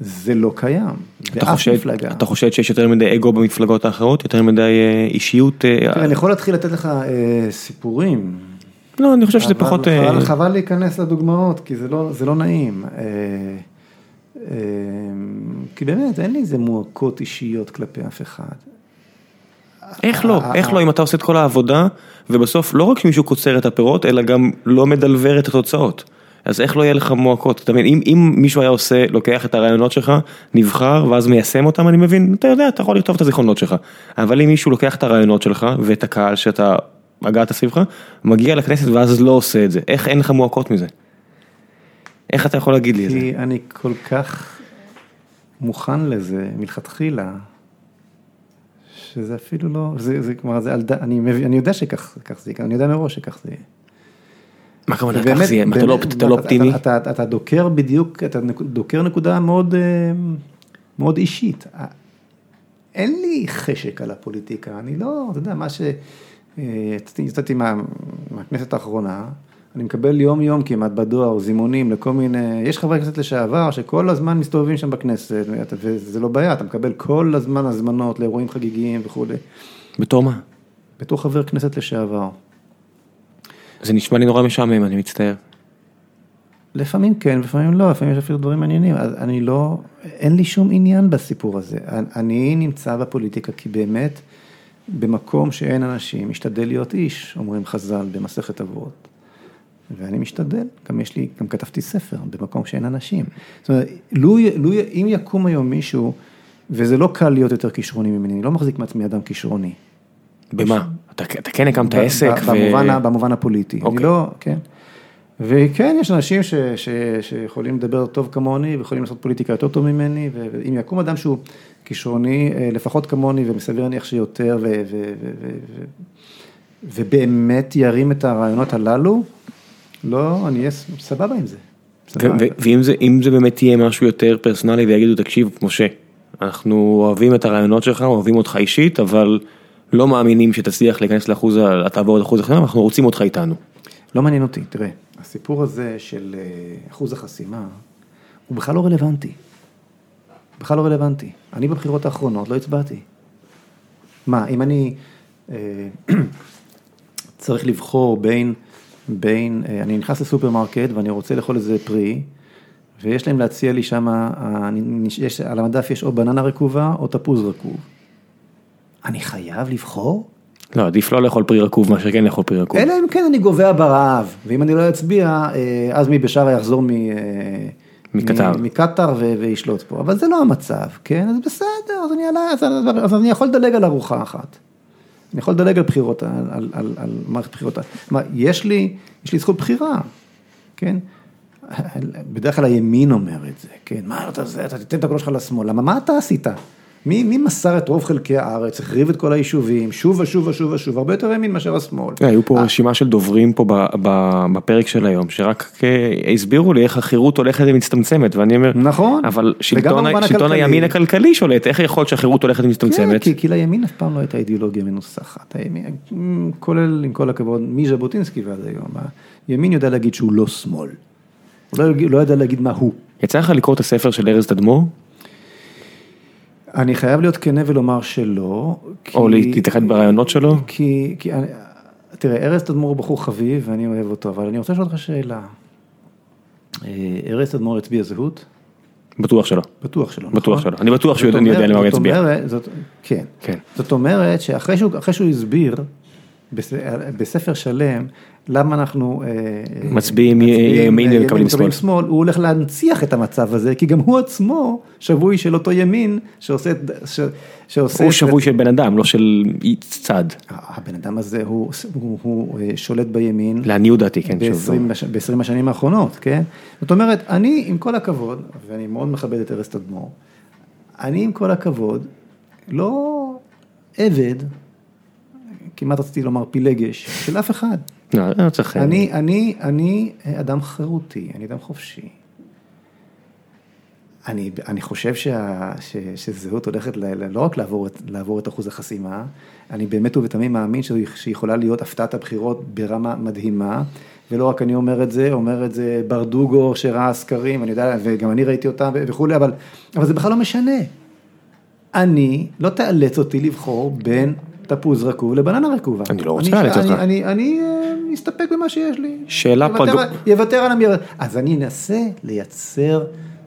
זה לא קיים, באף מפלגה. אתה חושד שיש יותר מדי אגו במפלגות האחרות, יותר מדי אה, אישיות? אה, תראה, אני יכול להתחיל לתת לך אה, סיפורים. לא, אני חושב שזה פחות... אה, חבל, חבל להיכנס לדוגמאות, כי זה לא, זה לא נעים. אה, אה, כי באמת, אין לי איזה מועקות אישיות כלפי אף אחד. איך לא? איך לא אם אתה עושה את כל העבודה ובסוף לא רק שמישהו קוצר את הפירות אלא גם לא מדלבר את התוצאות. אז איך לא יהיה לך מועקות? אתה מבין, אם, אם מישהו היה עושה, לוקח את הרעיונות שלך, נבחר ואז מיישם אותם, אני מבין, אתה יודע, אתה יכול לכתוב את הזיכרונות שלך. אבל אם מישהו לוקח את הרעיונות שלך ואת הקהל שאתה הגעת סביבך, מגיע לכנסת ואז לא עושה את זה, איך אין לך מועקות מזה? איך אתה יכול להגיד לי את זה? כי אני כל כך מוכן לזה מלכתחילה, שזה אפילו לא, זה, זה כלומר, זה על. אני, אני יודע שכך כך זה יקרה, אני יודע מראש שכך זה יהיה. מה הכוונה, ככה זה יהיה? אתה לא- לא אופטימי? אתה, דוקר בדיוק, אתה דוקר נקודה מאוד, אה, מאוד אישית. אה, אין לי חשק על הפוליטיקה, אני לא, אתה יודע, מה ש... אה, יצאתי- יצאתי מה, מהכנסת האחרונה, אני מקבל יום יום כמעט בדואר זימונים לכל מיני, יש חברי כנסת לשעבר שכל הזמן מסתובבים שם בכנסת, וזה לא בעיה, אתה מקבל כל הזמן הזמנות לאירועים חגיגיים וכולי, בתור מה? בתור חבר כנסת לשעבר. זה נשמע לי נורא משעמם, אני מצטער. לפעמים כן, לפעמים לא, לפעמים יש אפילו דברים מעניינים, אז אני לא, אין לי שום עניין בסיפור הזה. אני נמצא בפוליטיקה כי באמת, במקום שאין אנשים, משתדל להיות איש, אומרים חז"ל במסכת אבות. ואני משתדל, גם יש לי, גם כתבתי ספר, במקום שאין אנשים. זאת אומרת, לו, לו, אם יקום היום מישהו, וזה לא קל להיות יותר כישרוני ממני, אני לא מחזיק מעצמי אדם כישרוני. במה? אתה אתה כן הקמת עסק ו... במובן, ה- במובן הפוליטי, אני אוקיי. לא, כן. וכן, יש אנשים ש, ש, שיכולים לדבר טוב כמוני, ויכולים לעשות פוליטיקה יותר טוב ממני, ו- ואם יקום אדם שהוא כישרוני, אה, לפחות כמוני, ומסביר להניח שיותר, ו, ו, ו, ו, ו, ובאמת ירים את הרעיונות הללו, לא, אני אהיה סבבה עם זה. ו- סבבה. ו- ואם זה, זה באמת יהיה משהו יותר פרסונלי ויגידו, תקשיב, משה, אנחנו אוהבים את הרעיונות שלך, אוהבים אותך אישית, אבל לא מאמינים שתצליח להיכנס לאחוז, תעבור את אחוז החסימה, אנחנו רוצים אותך איתנו. לא מעניין אותי, תראה, הסיפור הזה של אה, אחוז החסימה, הוא בכלל לא רלוונטי. בכלל לא רלוונטי. אני בבחירות האחרונות לא הצבעתי. מה, אם אני אה, צריך לבחור בין, בין, אה, אני נכנס לסופרמרקט ואני רוצה לאכול איזה פרי, ויש להם להציע לי שם, יש, על המדף יש או בננה רקובה או תפוז רקוב. אני חייב לבחור? לא, עדיף לא לאכול פרי רקוב מאשר כן לאכול פרי רקוב. אלא אם כן אני גובע ברעב, ואם אני לא אצביע, אה, עזמי בשארה יחזור מ... אה, מקטר. מ- מקטר ו- וישלוט פה, אבל זה לא המצב, כן? אז בסדר, אז אני, עלה, אז, אז אני יכול לדלג על ארוחה אחת. אני יכול לדלג על בחירות, על, על, על, על מערכת בחירות. מה, יש לי, יש לי זכות בחירה, כן? בדרך כלל הימין אומר את זה, כן? מה אתה זה, אתה תיתן את הקול שלך לשמאל, למה מה אתה עשית? מי, מי מסר את רוב חלקי הארץ, החריב את כל היישובים, שוב ושוב ושוב ושוב, הרבה יותר ימין מאשר השמאל. היו פה רשימה של דוברים פה בפרק של היום, שרק אה, הסבירו לי איך החירות הולכת ומצטמצמת, ואני אומר, נכון. אבל שלטון ה- שלטון. הימין הכלכלי שולט, איך יכול להיות שהחירות הולכת כן, ומצטמצמת? כי, כי לימין אף פעם לא הייתה אידיאולוגיה מנוסחת, הימין, כולל עם כל הכבוד מז'בוטינסקי ועד היום, הימין יודע להגיד שהוא לא שמאל, הוא לא, לא יודע להגיד מה הוא. יצא לך לקרוא את הספר של ארז תדמור? אני חייב להיות כנה ולומר שלא. או להתייחד ברעיונות שלו? כי, כי, אני- תראה, ארז תדמור הוא בחור חביב ואני אוהב אותו, אבל אני רוצה לשאול אותך שאלה. אה, ארז תדמור הצביע זהות? בטוח שלא. בטוח שלא, בטוח נכון? שלא. אני בטוח שהוא יודע- למה הוא יצביע. כן. כן. זאת אומרת שאחרי שהוא, שהוא הסביר בספר שלם, למה אנחנו אה, מצביעים ימין ומקבלים שמאל. הוא הולך להנציח את המצב הזה, כי גם הוא עצמו שבוי של אותו ימין שעושה, את- ש- שעושה... הוא את- שבוי של בן אדם, לא של צד. הבן אדם הזה הוא, הוא, הוא אה, שולט בימין. לעניות דעתי, כן. שוב. ב-20 בש- השנים האחרונות, כן? זאת אומרת, אני עם כל הכבוד, ואני מאוד מכבד את ארז תדמור, אני עם כל הכבוד, לא עבד, כמעט רציתי לומר פילגש, של אף אחד. לא, לא צריך... אני, אני, אני אדם חירותי, אני אדם חופשי. אני, אני חושב שה, ש, שזהות הולכת ל, ל- לא רק לעבור, את- לעבור את אחוז החסימה, אני באמת ובתמים מאמין שהיא יכולה להיות הפתעת הבחירות ברמה מדהימה, ולא רק אני אומר את זה, אומר את זה ברדוגו שראה סקרים, אני יודע, וגם אני ראיתי אותם וכולי, אבל, אבל זה בכלל לא משנה. אני, לא תאלץ אותי לבחור בין תפוז רקוב לבננה רקובה. אני לא רוצה לאלץ אותך. אני, אני, אני אה, אסתפק במה שיש לי. שאלה פג- יוותר על המיר... אז אני אנסה לייצר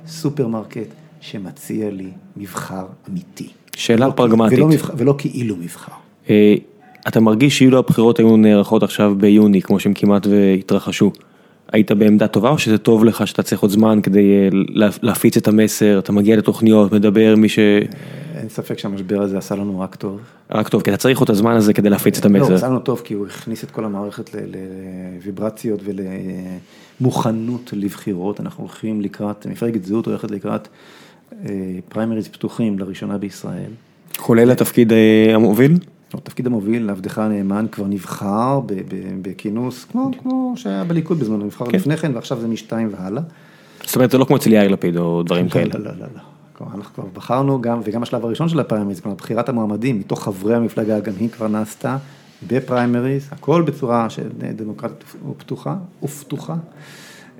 סופרמרקט שמציע לי מבחר אמיתי. שאלה פרגמטית. ולא, כאילו מבחר. אה, אתה מרגיש שאילו הבחירות היו נערכות עכשיו ביוני, כמו שהם כמעט והתרחשו, היית בעמדה טובה או שזה טוב לך שאתה צריך עוד זמן כדי אה, לה- להפיץ את המסר, אתה מגיע לתוכניות, מדבר, מי ש... אין ספק שהמשבר הזה עשה לנו רק טוב. רק טוב, כי אתה צריך עוד את הזמן הזה כדי להפיץ את לא, המסר. עשה לנו טוב כי הוא הכניס את כל המערכת לוויברציות ולמוכנות לבחירות. אנחנו הולכים לקראת, מפלגת זהות הולכת לקראת אה, פריימריז פתוחים לראשונה בישראל. כולל התפקיד אה, המוביל? התפקיד המוביל, לעבדך הנאמן, כבר נבחר בכינוס, כמו, כמו שהיה בליכוד בזמנו, הוא נבחר כן. לפני כן ועכשיו זה משתיים והלאה. זאת אומרת זה לא כמו אצל יאיר לפיד או דברים לא, כאלה. לא, לא, לא, לא. אנחנו כבר בחרנו גם, וגם השלב הראשון של הפריימריז, כלומר בחירת המועמדים מתוך חברי המפלגה, גם היא כבר נעשתה בפריימריז, הכל בצורה של דמוקרטית ופתוחה, ופתוחה.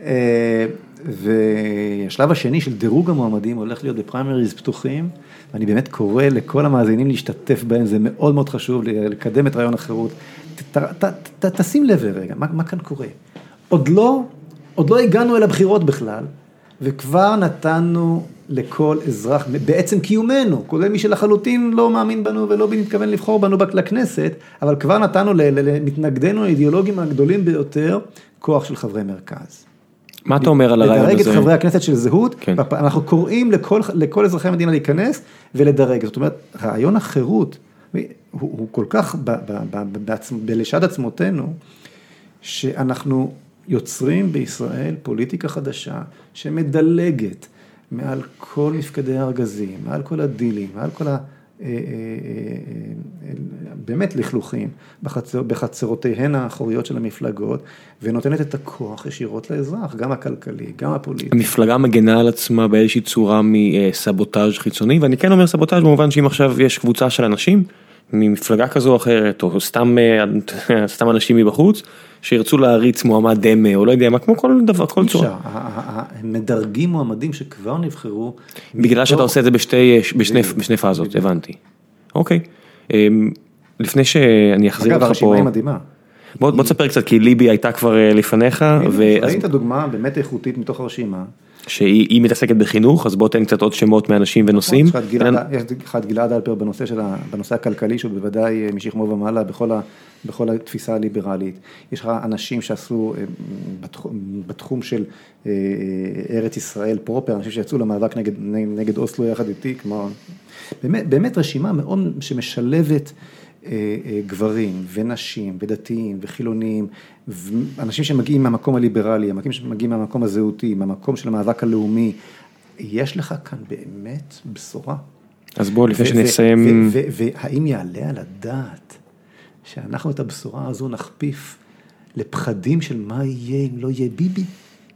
אה, והשלב השני של דירוג המועמדים הולך להיות בפריימריז פתוחים, ואני באמת קורא לכל המאזינים להשתתף בהם, זה מאוד מאוד חשוב לקדם את רעיון החירות. ת, ת, ת, ת, תשים לב רגע, מה, מה כאן קורה? עוד לא, עוד לא הגענו אל הבחירות בכלל, וכבר נתנו לכל אזרח, בעצם קיומנו, כולל מי שלחלוטין לא מאמין בנו ולא מתכוון לבחור בנו לכנסת, אבל כבר נתנו למתנגדינו האידיאולוגיים הגדולים ביותר, כוח של חברי מרכז. מה אתה אומר על הרעיון לדרג את הזה? חברי הכנסת של זהות, כן. אנחנו קוראים לכל, לכל אזרחי המדינה להיכנס ולדרג, זאת אומרת, רעיון החירות הוא, הוא כל כך ב, ב, ב, בעצמ, בלשד עצמותינו, שאנחנו יוצרים בישראל פוליטיקה חדשה שמדלגת מעל כל מפקדי הארגזים, מעל כל הדילים, מעל כל ה... אה, אה, אה, באמת לכלוכים בחצר, בחצרותיהן האחוריות של המפלגות ונותנת את הכוח ישירות לאזרח, גם הכלכלי, גם הפוליטי. המפלגה מגנה על עצמה באיזושהי צורה מסבוטאז' חיצוני, ואני כן אומר סבוטאז' במובן שאם עכשיו יש קבוצה של אנשים ממפלגה כזו או אחרת, או סתם, אה, סתם אנשים מבחוץ, שירצו להריץ מועמד דמה, או לא יודע מה, כמו כל דבר, כל צורה. הם מדרגים מועמדים שכבר נבחרו. בגלל שאתה עושה את זה בשתי, בשני, בדיוק, בשני פאזות. הבנתי. אוקיי. אמ, לפני שאני אחזיר אגב, אותך הרשימה פה, היא מדהימה. בוא תספר קצת, כי ליבי הייתה כבר אה, לפניך, ראית דוגמה באמת איכותית מתוך הרשימה, שהיא היא מתעסקת בחינוך, אז בוא תן קצת עוד שמות מאנשים ונושאים. יש לך את גלעד- אלפר בנושא של בנושא הכלכלי, שהוא בוודאי אה, משכמו ומעלה בכל התפיסה הליברלית. יש לך אנשים שעשו אה, בתחום- של אה, ארץ ישראל פרופר, אנשים שיצאו למאבק נגד, אוסלו יחד איתי, כמו, באמת, רשימה מאוד שמשלבת גברים ונשים ודתיים וחילונים, אנשים שמגיעים מהמקום הליברלי, אנשים שמגיעים מהמקום הזהותי, מהמקום של המאבק הלאומי, יש לך כאן באמת בשורה. אז בוא לפני שנסיים, והאם יעלה על הדעת שאנחנו את הבשורה הזו נכפיף לפחדים של מה יהיה אם לא יהיה ביבי?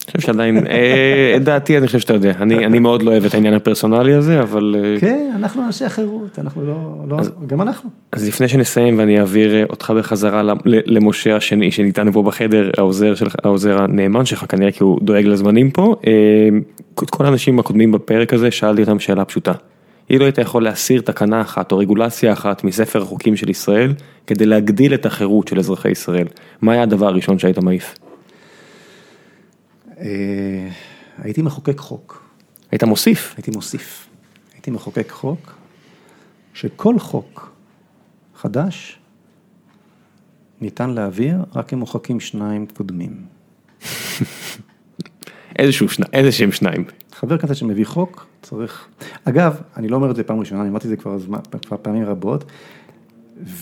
חושב שעדיין, אה, את דעתי אני חושב שאתה יודע, אני מאוד לא אוהב את העניין הפרסונלי הזה, אבל... אה, כן, אנחנו אנשי החירות, אנחנו לא, לא גם אנחנו. אז לפני שנסיים ואני אעביר אה, אותך בחזרה למשה השני שניתן פה בחדר, העוזר הנאמן שלך כנראה כי הוא דואג לזמנים פה, את כל האנשים הקודמים בפרק הזה שאלתי אותם שאלה פשוטה. אילו היית יכול להסיר תקנה אחת או רגולציה אחת מספר החוקים של ישראל כדי להגדיל את החירות של אזרחי ישראל, מה היה הדבר הראשון שהיית מעיף? אה, הייתי מחוקק חוק, היית מוסיף? הייתי מוסיף, הייתי מחוקק חוק, שכל חוק חדש ניתן להעביר רק אם מוחקים שניים קודמים. איזשהו שני, איזה שהם שניים. חבר כנסת שמביא חוק צריך, אגב, אני לא אומר את זה פעם ראשונה, אני אמרתי את זה כבר, זמן, כבר פעמים רבות,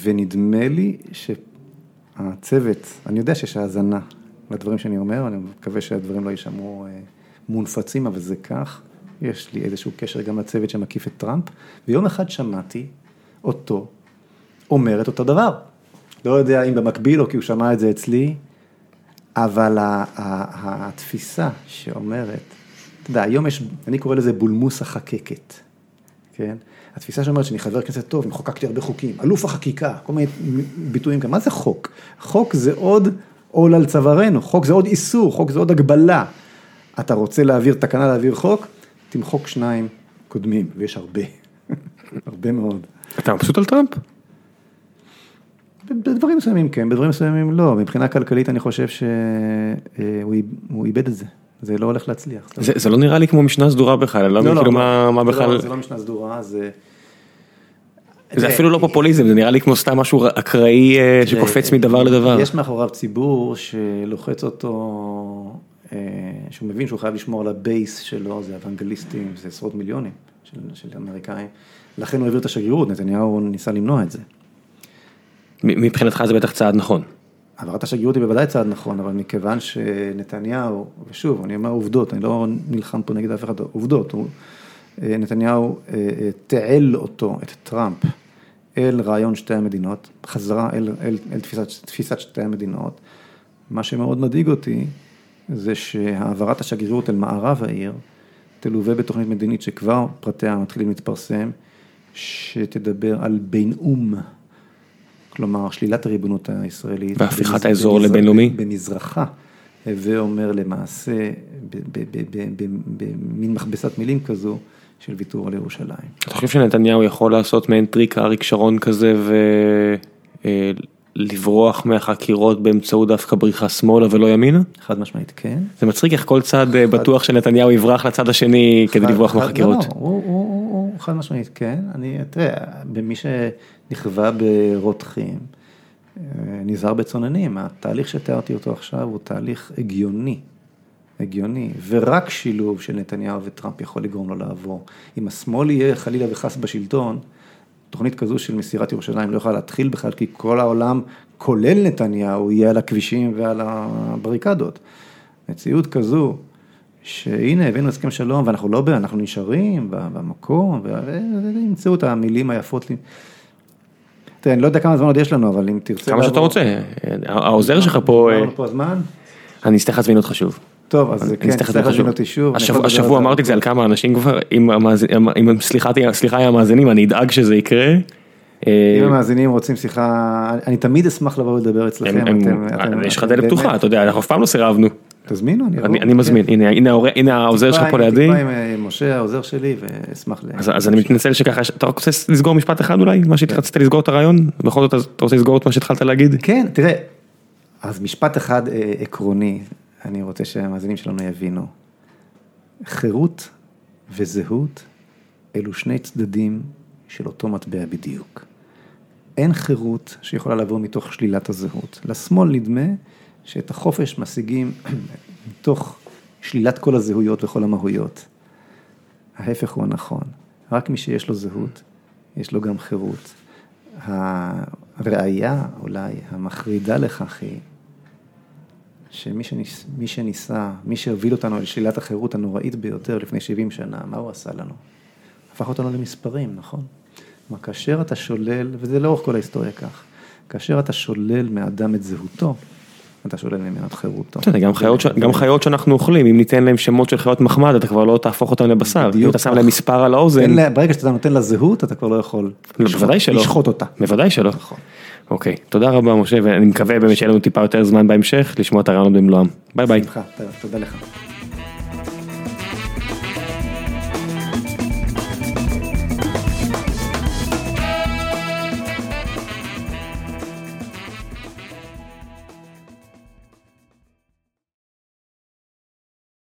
ונדמה לי שהצוות, אני יודע שיש האזנה לדברים שאני אומר, אני מקווה שהדברים לא יישמעו אה, מונפצים, אבל זה כך, יש לי איזשהו קשר גם לצוות שמקיף את טראמפ, ויום אחד שמעתי אותו אומר את אותו דבר. לא יודע אם במקביל או כי הוא שמע את זה אצלי, אבל התפיסה שאומרת, אתה יודע, היום יש, אני קורא לזה בולמוס החקקת, כן? התפיסה שאומרת שאני חבר כנסת טוב, אם חוקקתי הרבה חוקים, אלוף החקיקה, כל מיני ביטויים כאלה, מה זה חוק? חוק זה עוד עול על צווארנו, חוק זה עוד איסור, חוק זה עוד הגבלה. אתה רוצה להעביר תקנה, להעביר חוק, תמחוק שניים קודמים, ויש הרבה, הרבה מאוד. אתה מבסוט על טראמפ? בדברים מסוימים כן, בדברים מסוימים לא, מבחינה כלכלית אני חושב שהוא איבד את זה, זה לא הולך להצליח. זה זה לא נראה לי כמו משנה סדורה בכלל, אני לא מבין כאילו מה מה זה לא- בכלל, זה לא משנה סדורה, זה... זה אפילו לא פופוליזם, זה נראה לי כמו סתם משהו אקראי אה, שקופץ מדבר לדבר. יש מאחוריו ציבור שלוחץ אותו, אה, שהוא מבין שהוא חייב לשמור על ה base שלו, זה אוונגליסטים, זה עשרות מיליונים של, של אמריקאים, לכן הוא העביר את השגרירות, נתניהו ניסה למנוע את זה. מבחינתך זה בטח צעד נכון. העברת השגרירות היא בוודאי צעד נכון, אבל מכיוון שנתניהו, ושוב, אני אומר עובדות, אני לא נלחם פה נגד אף אחד, עובדות, הוא, נתניהו אה, אה, תיעל אותו, את טראמפ, אל רעיון שתי המדינות, חזרה אל, אל, אל תפיסת, תפיסת שתי המדינות. מה שמאוד מדאיג אותי, זה שהעברת השגרירות אל מערב העיר, תלווה בתוכנית מדינית שכבר פרטיה מתחילים להתפרסם, שתדבר על בין אום. כלומר, שלילת הריבונות הישראלית. והפיכת האזור לבינלאומי? במזרחה, הווה אומר למעשה, במין מכבסת מילים כזו, של ויתור על ירושלים. אתה חושב שנתניהו יכול לעשות מעין טריק אריק שרון כזה ולברוח מהחקירות באמצעות דווקא בריחה שמאלה ולא ימינה? חד משמעית כן. זה מצחיק איך כל צד אה, בטוח שנתניהו יברח לצד השני כדי חד- לברוח חד- מהחקירות. לא, לא, הוא, הוא, הוא, הוא חד משמעית כן, אני, תראה, במי שנכווה ברותחים, אה, נזהר בצוננים, התהליך שתיארתי אותו עכשיו הוא תהליך הגיוני, הגיוני, ורק שילוב של נתניהו וטראמפ יכול לגרום לו לעבור. אם השמאל יהיה חלילה וחס בשלטון, תוכנית כזו של מסירת ירושלים לא יכולה להתחיל בכלל, כי כל העולם, כולל נתניהו, יהיה על הכבישים ועל הבריקדות. מציאות כזו, שהנה הבאנו הסכם שלום ואנחנו לא, אנחנו נשארים במקום, וימצאו את המילים היפות. לי. תראה, אני לא יודע כמה זמן עוד יש לנו, אבל אם תרצה... כמה שאתה לעבור- רוצה, העוזר שלך פה, אה, פה הזמן? אני אצטרך להזמין אותך שוב. טוב, אז כן, צריך אותך אותי שוב. השבוע- אמרתי את זה על כמה אנשים כבר, אם סליחה היא המאזינים, אני אדאג שזה יקרה. אה, אם המאזינים רוצים שיחה, אני תמיד אשמח לבוא ולדבר אצלכם. אתם- יש לך דלת פתוחה, אתה יודע, אנחנו אף פעם לא סירבנו. תזמינו, אני אבוא. אני אני מזמין, הנה העוזר שלך פה עם- לידי. טיפה עם אה, משה, העוזר שלי, ואשמח ל... אז אז אני מתנצל שככה, אתה רוצה לסגור משפט אחד אולי? מה שהתחלת לסגור את הרעיון? בכל זאת אתה רוצה לסגור את מה שהתחלת להגיד? כן, תראה, אז משפט אחד אה, עקרוני, אני רוצה שהמאזינים שלנו יבינו. חירות וזהות אלו שני צדדים של אותו מטבע בדיוק. אין חירות שיכולה לבוא מתוך שלילת הזהות. לשמאל נדמה שאת החופש משיגים מתוך שלילת כל הזהויות וכל המהויות. ההפך הוא הנכון, רק מי שיש לו זהות, יש לו גם חירות. הראיה אולי המחרידה לכך היא שמי שניס, מי שניסה, מי שהוביל אותנו לשלילת החירות הנוראית ביותר לפני 70 שנה, מה הוא עשה לנו? הפך אותנו למספרים, נכון? כלומר, כאשר אתה שולל, וזה לאורך כל ההיסטוריה כך, כאשר אתה שולל מאדם את זהותו, אתה שולל ממנו את חירותו. בסדר, גם ש- גם חיות שאנחנו אוכלים, אם ניתן להם שמות של חיות מחמד, אתה כבר לא תהפוך אותם לבשר. אם בדיוק אתה שם. להם מספר על האוזן, לה- ברגע שאתה נותן לה זהות, אתה כבר לא יכול לא, לשחוט- אותה. בוודאי שלא. אוקיי, תודה רבה משה, ואני מקווה באמת שיהיה לנו טיפה יותר זמן בהמשך, לשמוע את הרעיונות במלואם. ביי ביי. שמחה, תודה לך.